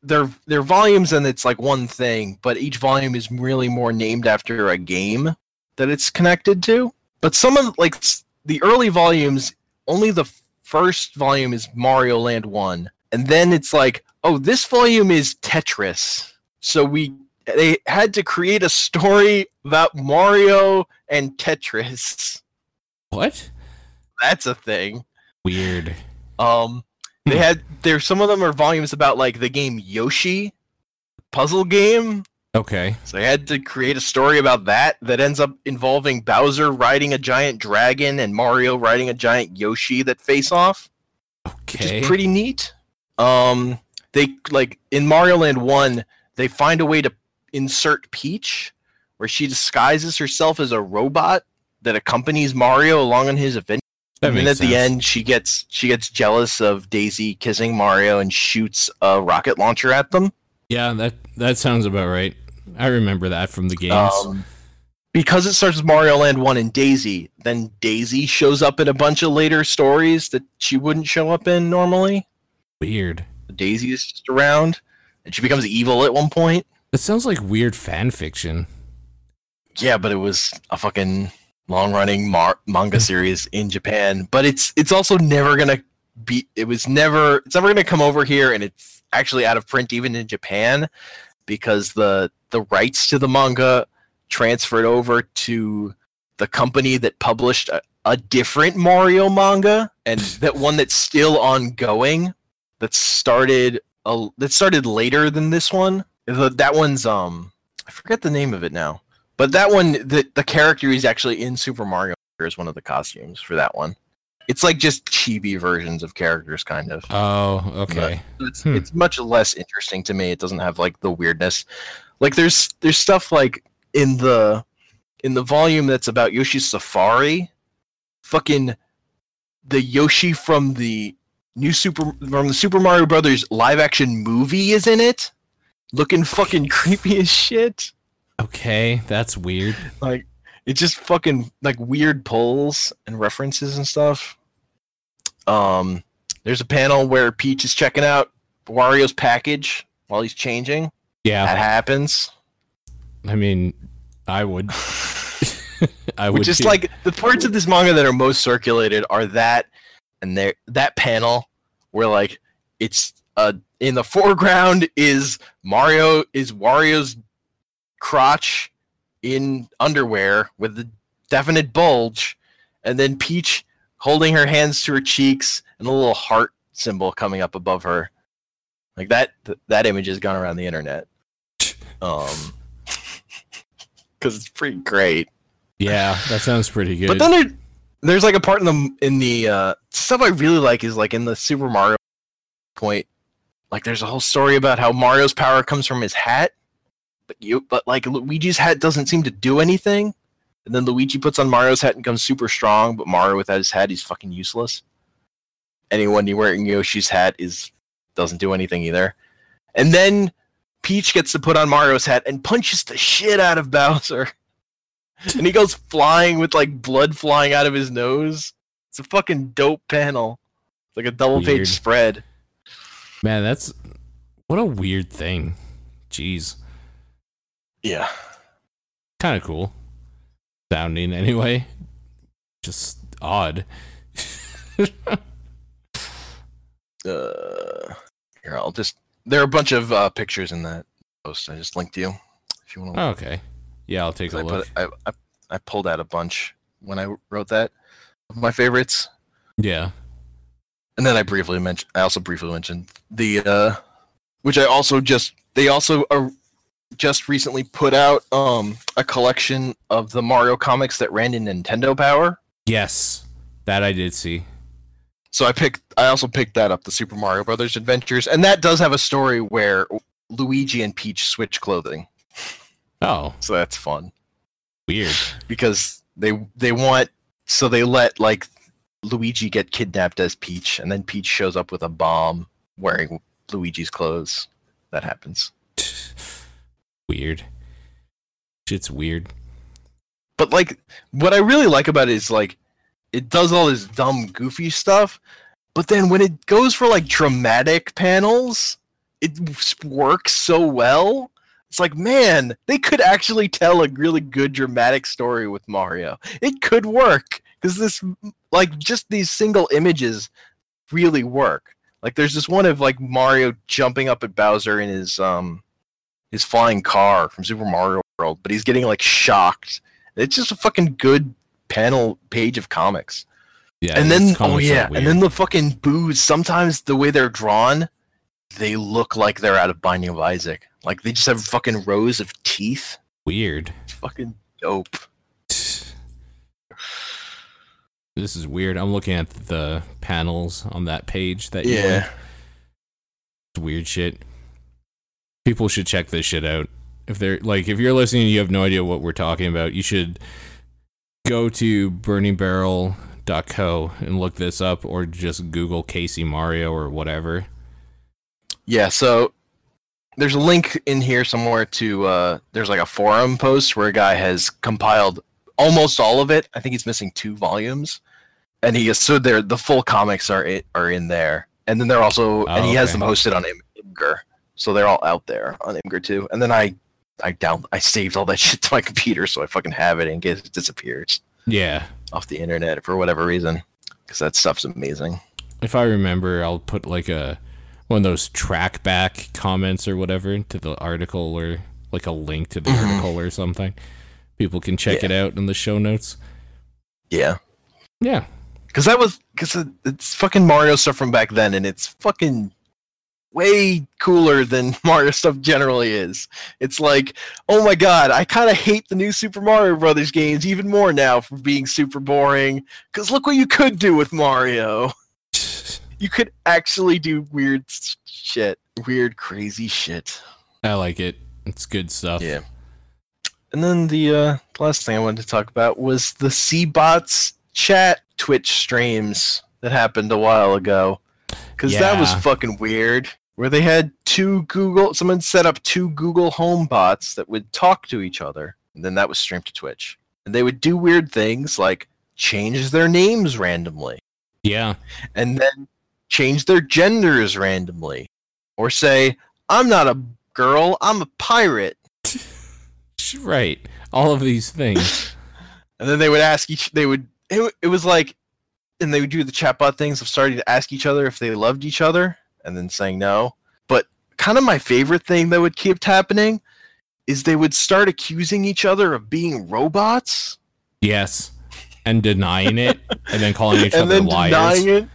Speaker 2: they're they're volumes and it's like one thing, but each volume is really more named after a game that it's connected to. But some of like the early volumes, only the first volume is Mario Land 1, and then it's like, oh, this volume is Tetris. So we they had to create a story about Mario and Tetris.
Speaker 1: What?
Speaker 2: That's a thing.
Speaker 1: Weird.
Speaker 2: Um, they
Speaker 1: Hmm.
Speaker 2: had there. Some of them are volumes about like the game Yoshi, puzzle game.
Speaker 1: Okay.
Speaker 2: So they had to create a story about that that ends up involving Bowser riding a giant dragon and Mario riding a giant Yoshi that face off, which
Speaker 1: Okay.
Speaker 2: is pretty neat. Um, they like in Mario Land One, they find a way to insert Peach, where she disguises herself as a robot that accompanies Mario along on his adventure. And then at the end, she gets she gets jealous of Daisy kissing Mario and shoots a rocket launcher at them.
Speaker 1: Yeah, that that sounds about right. I remember that from the games.
Speaker 2: Um, because it starts with Mario Land One and Daisy, then Daisy shows up in a bunch of later stories that she wouldn't show up in normally.
Speaker 1: Weird.
Speaker 2: Daisy is just around, and she becomes evil at one point.
Speaker 1: That sounds like weird fan fiction.
Speaker 2: Yeah, but it was a fucking long-running mar- manga series in Japan. But it's it's also never gonna be. It was never. It's never gonna come over here, and it's actually out of print even in Japan because the the rights to the manga transferred over to the company that published a, a different Mario manga, and that one that's still ongoing. That started a, that started later than this one. The, that one's um I forget the name of it now. But that one, the the character is actually in Super Mario as one of the costumes for that one. It's like just chibi versions of characters, kind of.
Speaker 1: Oh, okay.
Speaker 2: It's
Speaker 1: Hmm.
Speaker 2: it's much less interesting to me. It doesn't have like the weirdness. Like there's there's stuff like in the in the volume that's about Yoshi's Safari, fucking the Yoshi from the new Super from the Super Mario Brothers live action movie is in it, looking fucking creepy as shit.
Speaker 1: Okay, that's weird.
Speaker 2: Like it's just fucking like weird pulls and references and stuff. Um, there's a panel where Peach is checking out Wario's package while he's changing.
Speaker 1: Yeah,
Speaker 2: That happens.
Speaker 1: I mean, I would. I would
Speaker 2: is like the parts of this manga that are most circulated are that and there that panel where like it's uh in the foreground is Mario is Wario's crotch in underwear with a definite bulge, and then Peach holding her hands to her cheeks and a little heart symbol coming up above her. Like that th- that image has gone around the internet. Um because it's pretty great.
Speaker 1: yeah, that sounds pretty good.
Speaker 2: But then there, there's like a part in the in the uh, stuff I really like is like in the Super Mario point. Like there's a whole story about how Mario's power comes from his hat, but you but like Luigi's hat doesn't seem to do anything. And then Luigi puts on Mario's hat and becomes super strong, but Mario without his hat he's fucking useless. Anyone wearing Yoshi's hat is doesn't do anything either. And then Peach gets to put on Mario's hat and punches the shit out of Bowser and he goes flying with like blood flying out of his nose. It's a fucking dope panel. It's like a double
Speaker 1: Weird.
Speaker 2: page spread.
Speaker 1: Man, that's what a weird thing. Jeez,
Speaker 2: Yeah.
Speaker 1: kind of cool sounding anyway. Just odd.
Speaker 2: Uh, here, I'll just. There are a bunch of uh, pictures in that post. I just linked you. If you want to.
Speaker 1: okay, yeah, I'll take a
Speaker 2: I,
Speaker 1: look.
Speaker 2: put, I, I, I pulled out a bunch when I wrote that of my favorites,
Speaker 1: Yeah,
Speaker 2: and then I briefly mentioned. I also briefly mentioned the, uh, which I also just. They also are just recently put out um a collection of the Mario comics that ran in Nintendo Power.
Speaker 1: yes, that I did see.
Speaker 2: So I picked. I also picked that up, the Super Mario Brothers Adventures, and that does have a story where Luigi and Peach switch clothing.
Speaker 1: Oh,
Speaker 2: So that's fun
Speaker 1: weird.
Speaker 2: because they they want so they let like Luigi get kidnapped as Peach, and then Peach shows up with a bomb wearing Luigi's clothes. That happens.
Speaker 1: weird. Shit's weird.
Speaker 2: But like, what I really like about it is like, it does all this dumb, goofy stuff, but then when it goes for like dramatic panels, it works so well. It's like, man, they could actually tell a really good dramatic story with Mario. It could work because this, like, just these single images really work. Like, there's this one of like Mario jumping up at Bowser in his um his flying car from Super Mario World, but he's getting like shocked it's just a fucking good panel page of comics.
Speaker 1: Yeah,
Speaker 2: and then oh yeah, and then the fucking boos. Sometimes the way they're drawn, they look like they're out of Binding of Isaac. Like they just have fucking rows of teeth.
Speaker 1: weird.
Speaker 2: It's fucking dope.
Speaker 1: This is weird. I'm looking at the panels on that page that you
Speaker 2: Yeah.
Speaker 1: weird shit. People should check this shit out. If they're like, if you're listening, and you have no idea what we're talking about. You should go to burningbarrel.co and look this up, or just Google KC Mario or whatever.
Speaker 2: Yeah, so there's a link in here somewhere to uh there's like a forum post where a guy has compiled almost all of it. I think he's missing two volumes. And he so there the full comics are i- are in there. And then they're also and
Speaker 1: Oh,
Speaker 2: he has them hosted on Im- Imgur. So they're all out there on Imgur too. And then I I down I saved all that shit to my computer so I fucking have it in case it disappears
Speaker 1: Yeah.
Speaker 2: off the internet for whatever reason. Because that stuff's amazing.
Speaker 1: If I remember, I'll put like a one of those track back comments or whatever to the article or like a link to the
Speaker 2: Mhm.
Speaker 1: article or something. People can check
Speaker 2: Yeah.
Speaker 1: it out in the show notes.
Speaker 2: Yeah.
Speaker 1: Yeah.
Speaker 2: Because that was because it's fucking Mario stuff from back then, and it's fucking way cooler than Mario stuff generally is. It's like, oh my god, I kind of hate the new Super Mario Brothers games even more now for being super boring. Because look what you could do with Mario. You could actually do weird shit, weird, crazy shit.
Speaker 1: I like it. It's good stuff.
Speaker 2: Yeah. And then the uh, last thing I wanted to talk about was the Cbots chat Twitch streams that happened a while ago. Because that was fucking weird. where they had two Google someone set up two Google Home bots that would talk to each other, and then that was streamed to Twitch. And they would do weird things like change their names randomly,
Speaker 1: Yeah.
Speaker 2: and then change their genders randomly, or say, "I'm not a girl, I'm a pirate."
Speaker 1: Right. All of these things.
Speaker 2: And then they would ask each. They would. It, it was like, and they would do the chatbot things of starting to ask each other if they loved each other, and then saying no. But kind of my favorite thing that would keep happening is they would start accusing each other of being robots,
Speaker 1: yes. And denying it and then calling each
Speaker 2: and
Speaker 1: other
Speaker 2: then
Speaker 1: liars.
Speaker 2: denying it.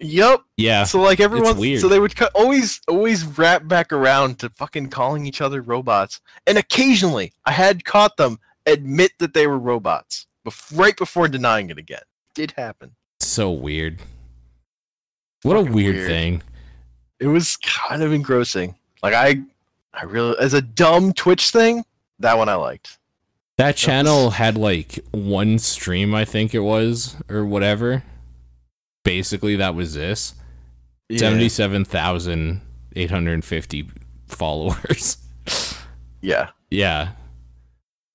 Speaker 2: Yep.
Speaker 1: Yeah.
Speaker 2: So like everyone, so they would cu- always always wrap back around to fucking calling each other robots, and occasionally I had caught them admit that they were robots, bef- right before denying it again. Did happen.
Speaker 1: So weird. What a weird,
Speaker 2: weird.
Speaker 1: thing.
Speaker 2: It was kind of engrossing. Like I, I really as a dumb Twitch thing, that one I liked.
Speaker 1: That channel had like one stream, I think it was, or whatever. Basically, that was this.
Speaker 2: Yeah.
Speaker 1: 77,850 followers.
Speaker 2: Yeah,
Speaker 1: yeah.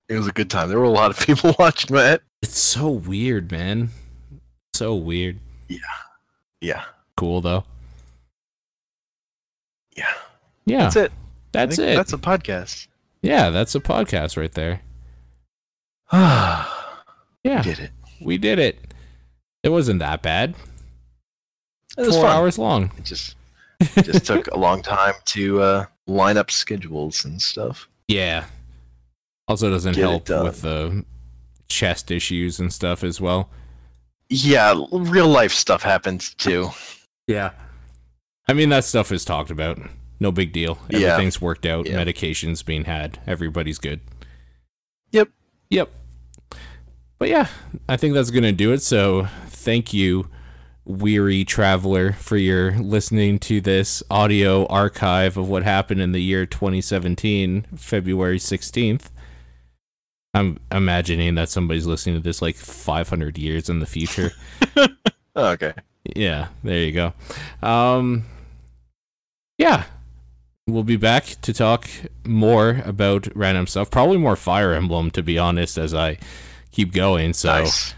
Speaker 2: it was a good time. There were a lot of people watching that.
Speaker 1: It's so weird, man. So weird.
Speaker 2: Yeah, Yeah.
Speaker 1: Cool, though.
Speaker 2: yeah.
Speaker 1: Yeah.
Speaker 2: That's it.
Speaker 1: That's it.
Speaker 2: That's a podcast.
Speaker 1: yeah, that's a podcast right there.
Speaker 2: yeah,
Speaker 1: Yeah,
Speaker 2: did it.
Speaker 1: we did it. It wasn't that bad.
Speaker 2: It was
Speaker 1: Four
Speaker 2: fun.
Speaker 1: hours long.
Speaker 2: It just it just took a long time to uh, line up schedules and stuff.
Speaker 1: Yeah. Also doesn't
Speaker 2: Get
Speaker 1: help
Speaker 2: done.
Speaker 1: with the chest issues and stuff as well.
Speaker 2: Yeah, real life stuff happens too.
Speaker 1: Yeah. I mean that stuff is talked about. No big deal.
Speaker 2: Yeah.
Speaker 1: Everything's worked out.
Speaker 2: Yeah.
Speaker 1: Medication's being had. Everybody's good.
Speaker 2: Yep.
Speaker 1: Yep. But yeah, I think that's gonna do it. So thank you, weary traveler, for your listening to this audio archive of what happened in the year 2017, February 16th. I'm imagining that somebody's listening to this like 500 years in the future.
Speaker 2: Oh, okay.
Speaker 1: Yeah, there you go. Um, yeah, we'll be back to talk more about random stuff. Probably more Fire Emblem, to be honest, as I keep going. So
Speaker 2: nice.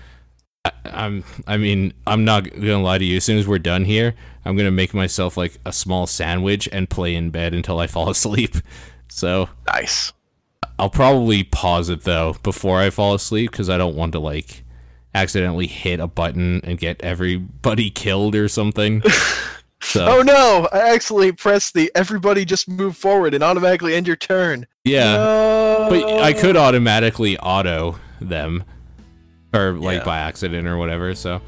Speaker 1: I, I'm, I mean, I'm not gonna lie to you. As soon as we're done here, I'm gonna make myself like a small sandwich and play in bed until I fall asleep. So
Speaker 2: Nice.
Speaker 1: I'll probably pause it though before I fall asleep because I don't want to like accidentally hit a button and get everybody killed or something. So
Speaker 2: Oh no! I actually pressed the everybody just move forward and automatically end your turn.
Speaker 1: yeah,
Speaker 2: No.
Speaker 1: but I could automatically auto them or like
Speaker 2: Yeah.
Speaker 1: by accident or whatever. So,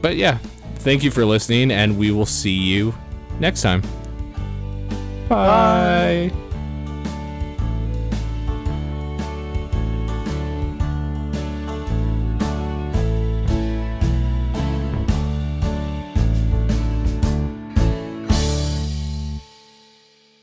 Speaker 1: but yeah, thank you for listening, and we will see you next time. Bye.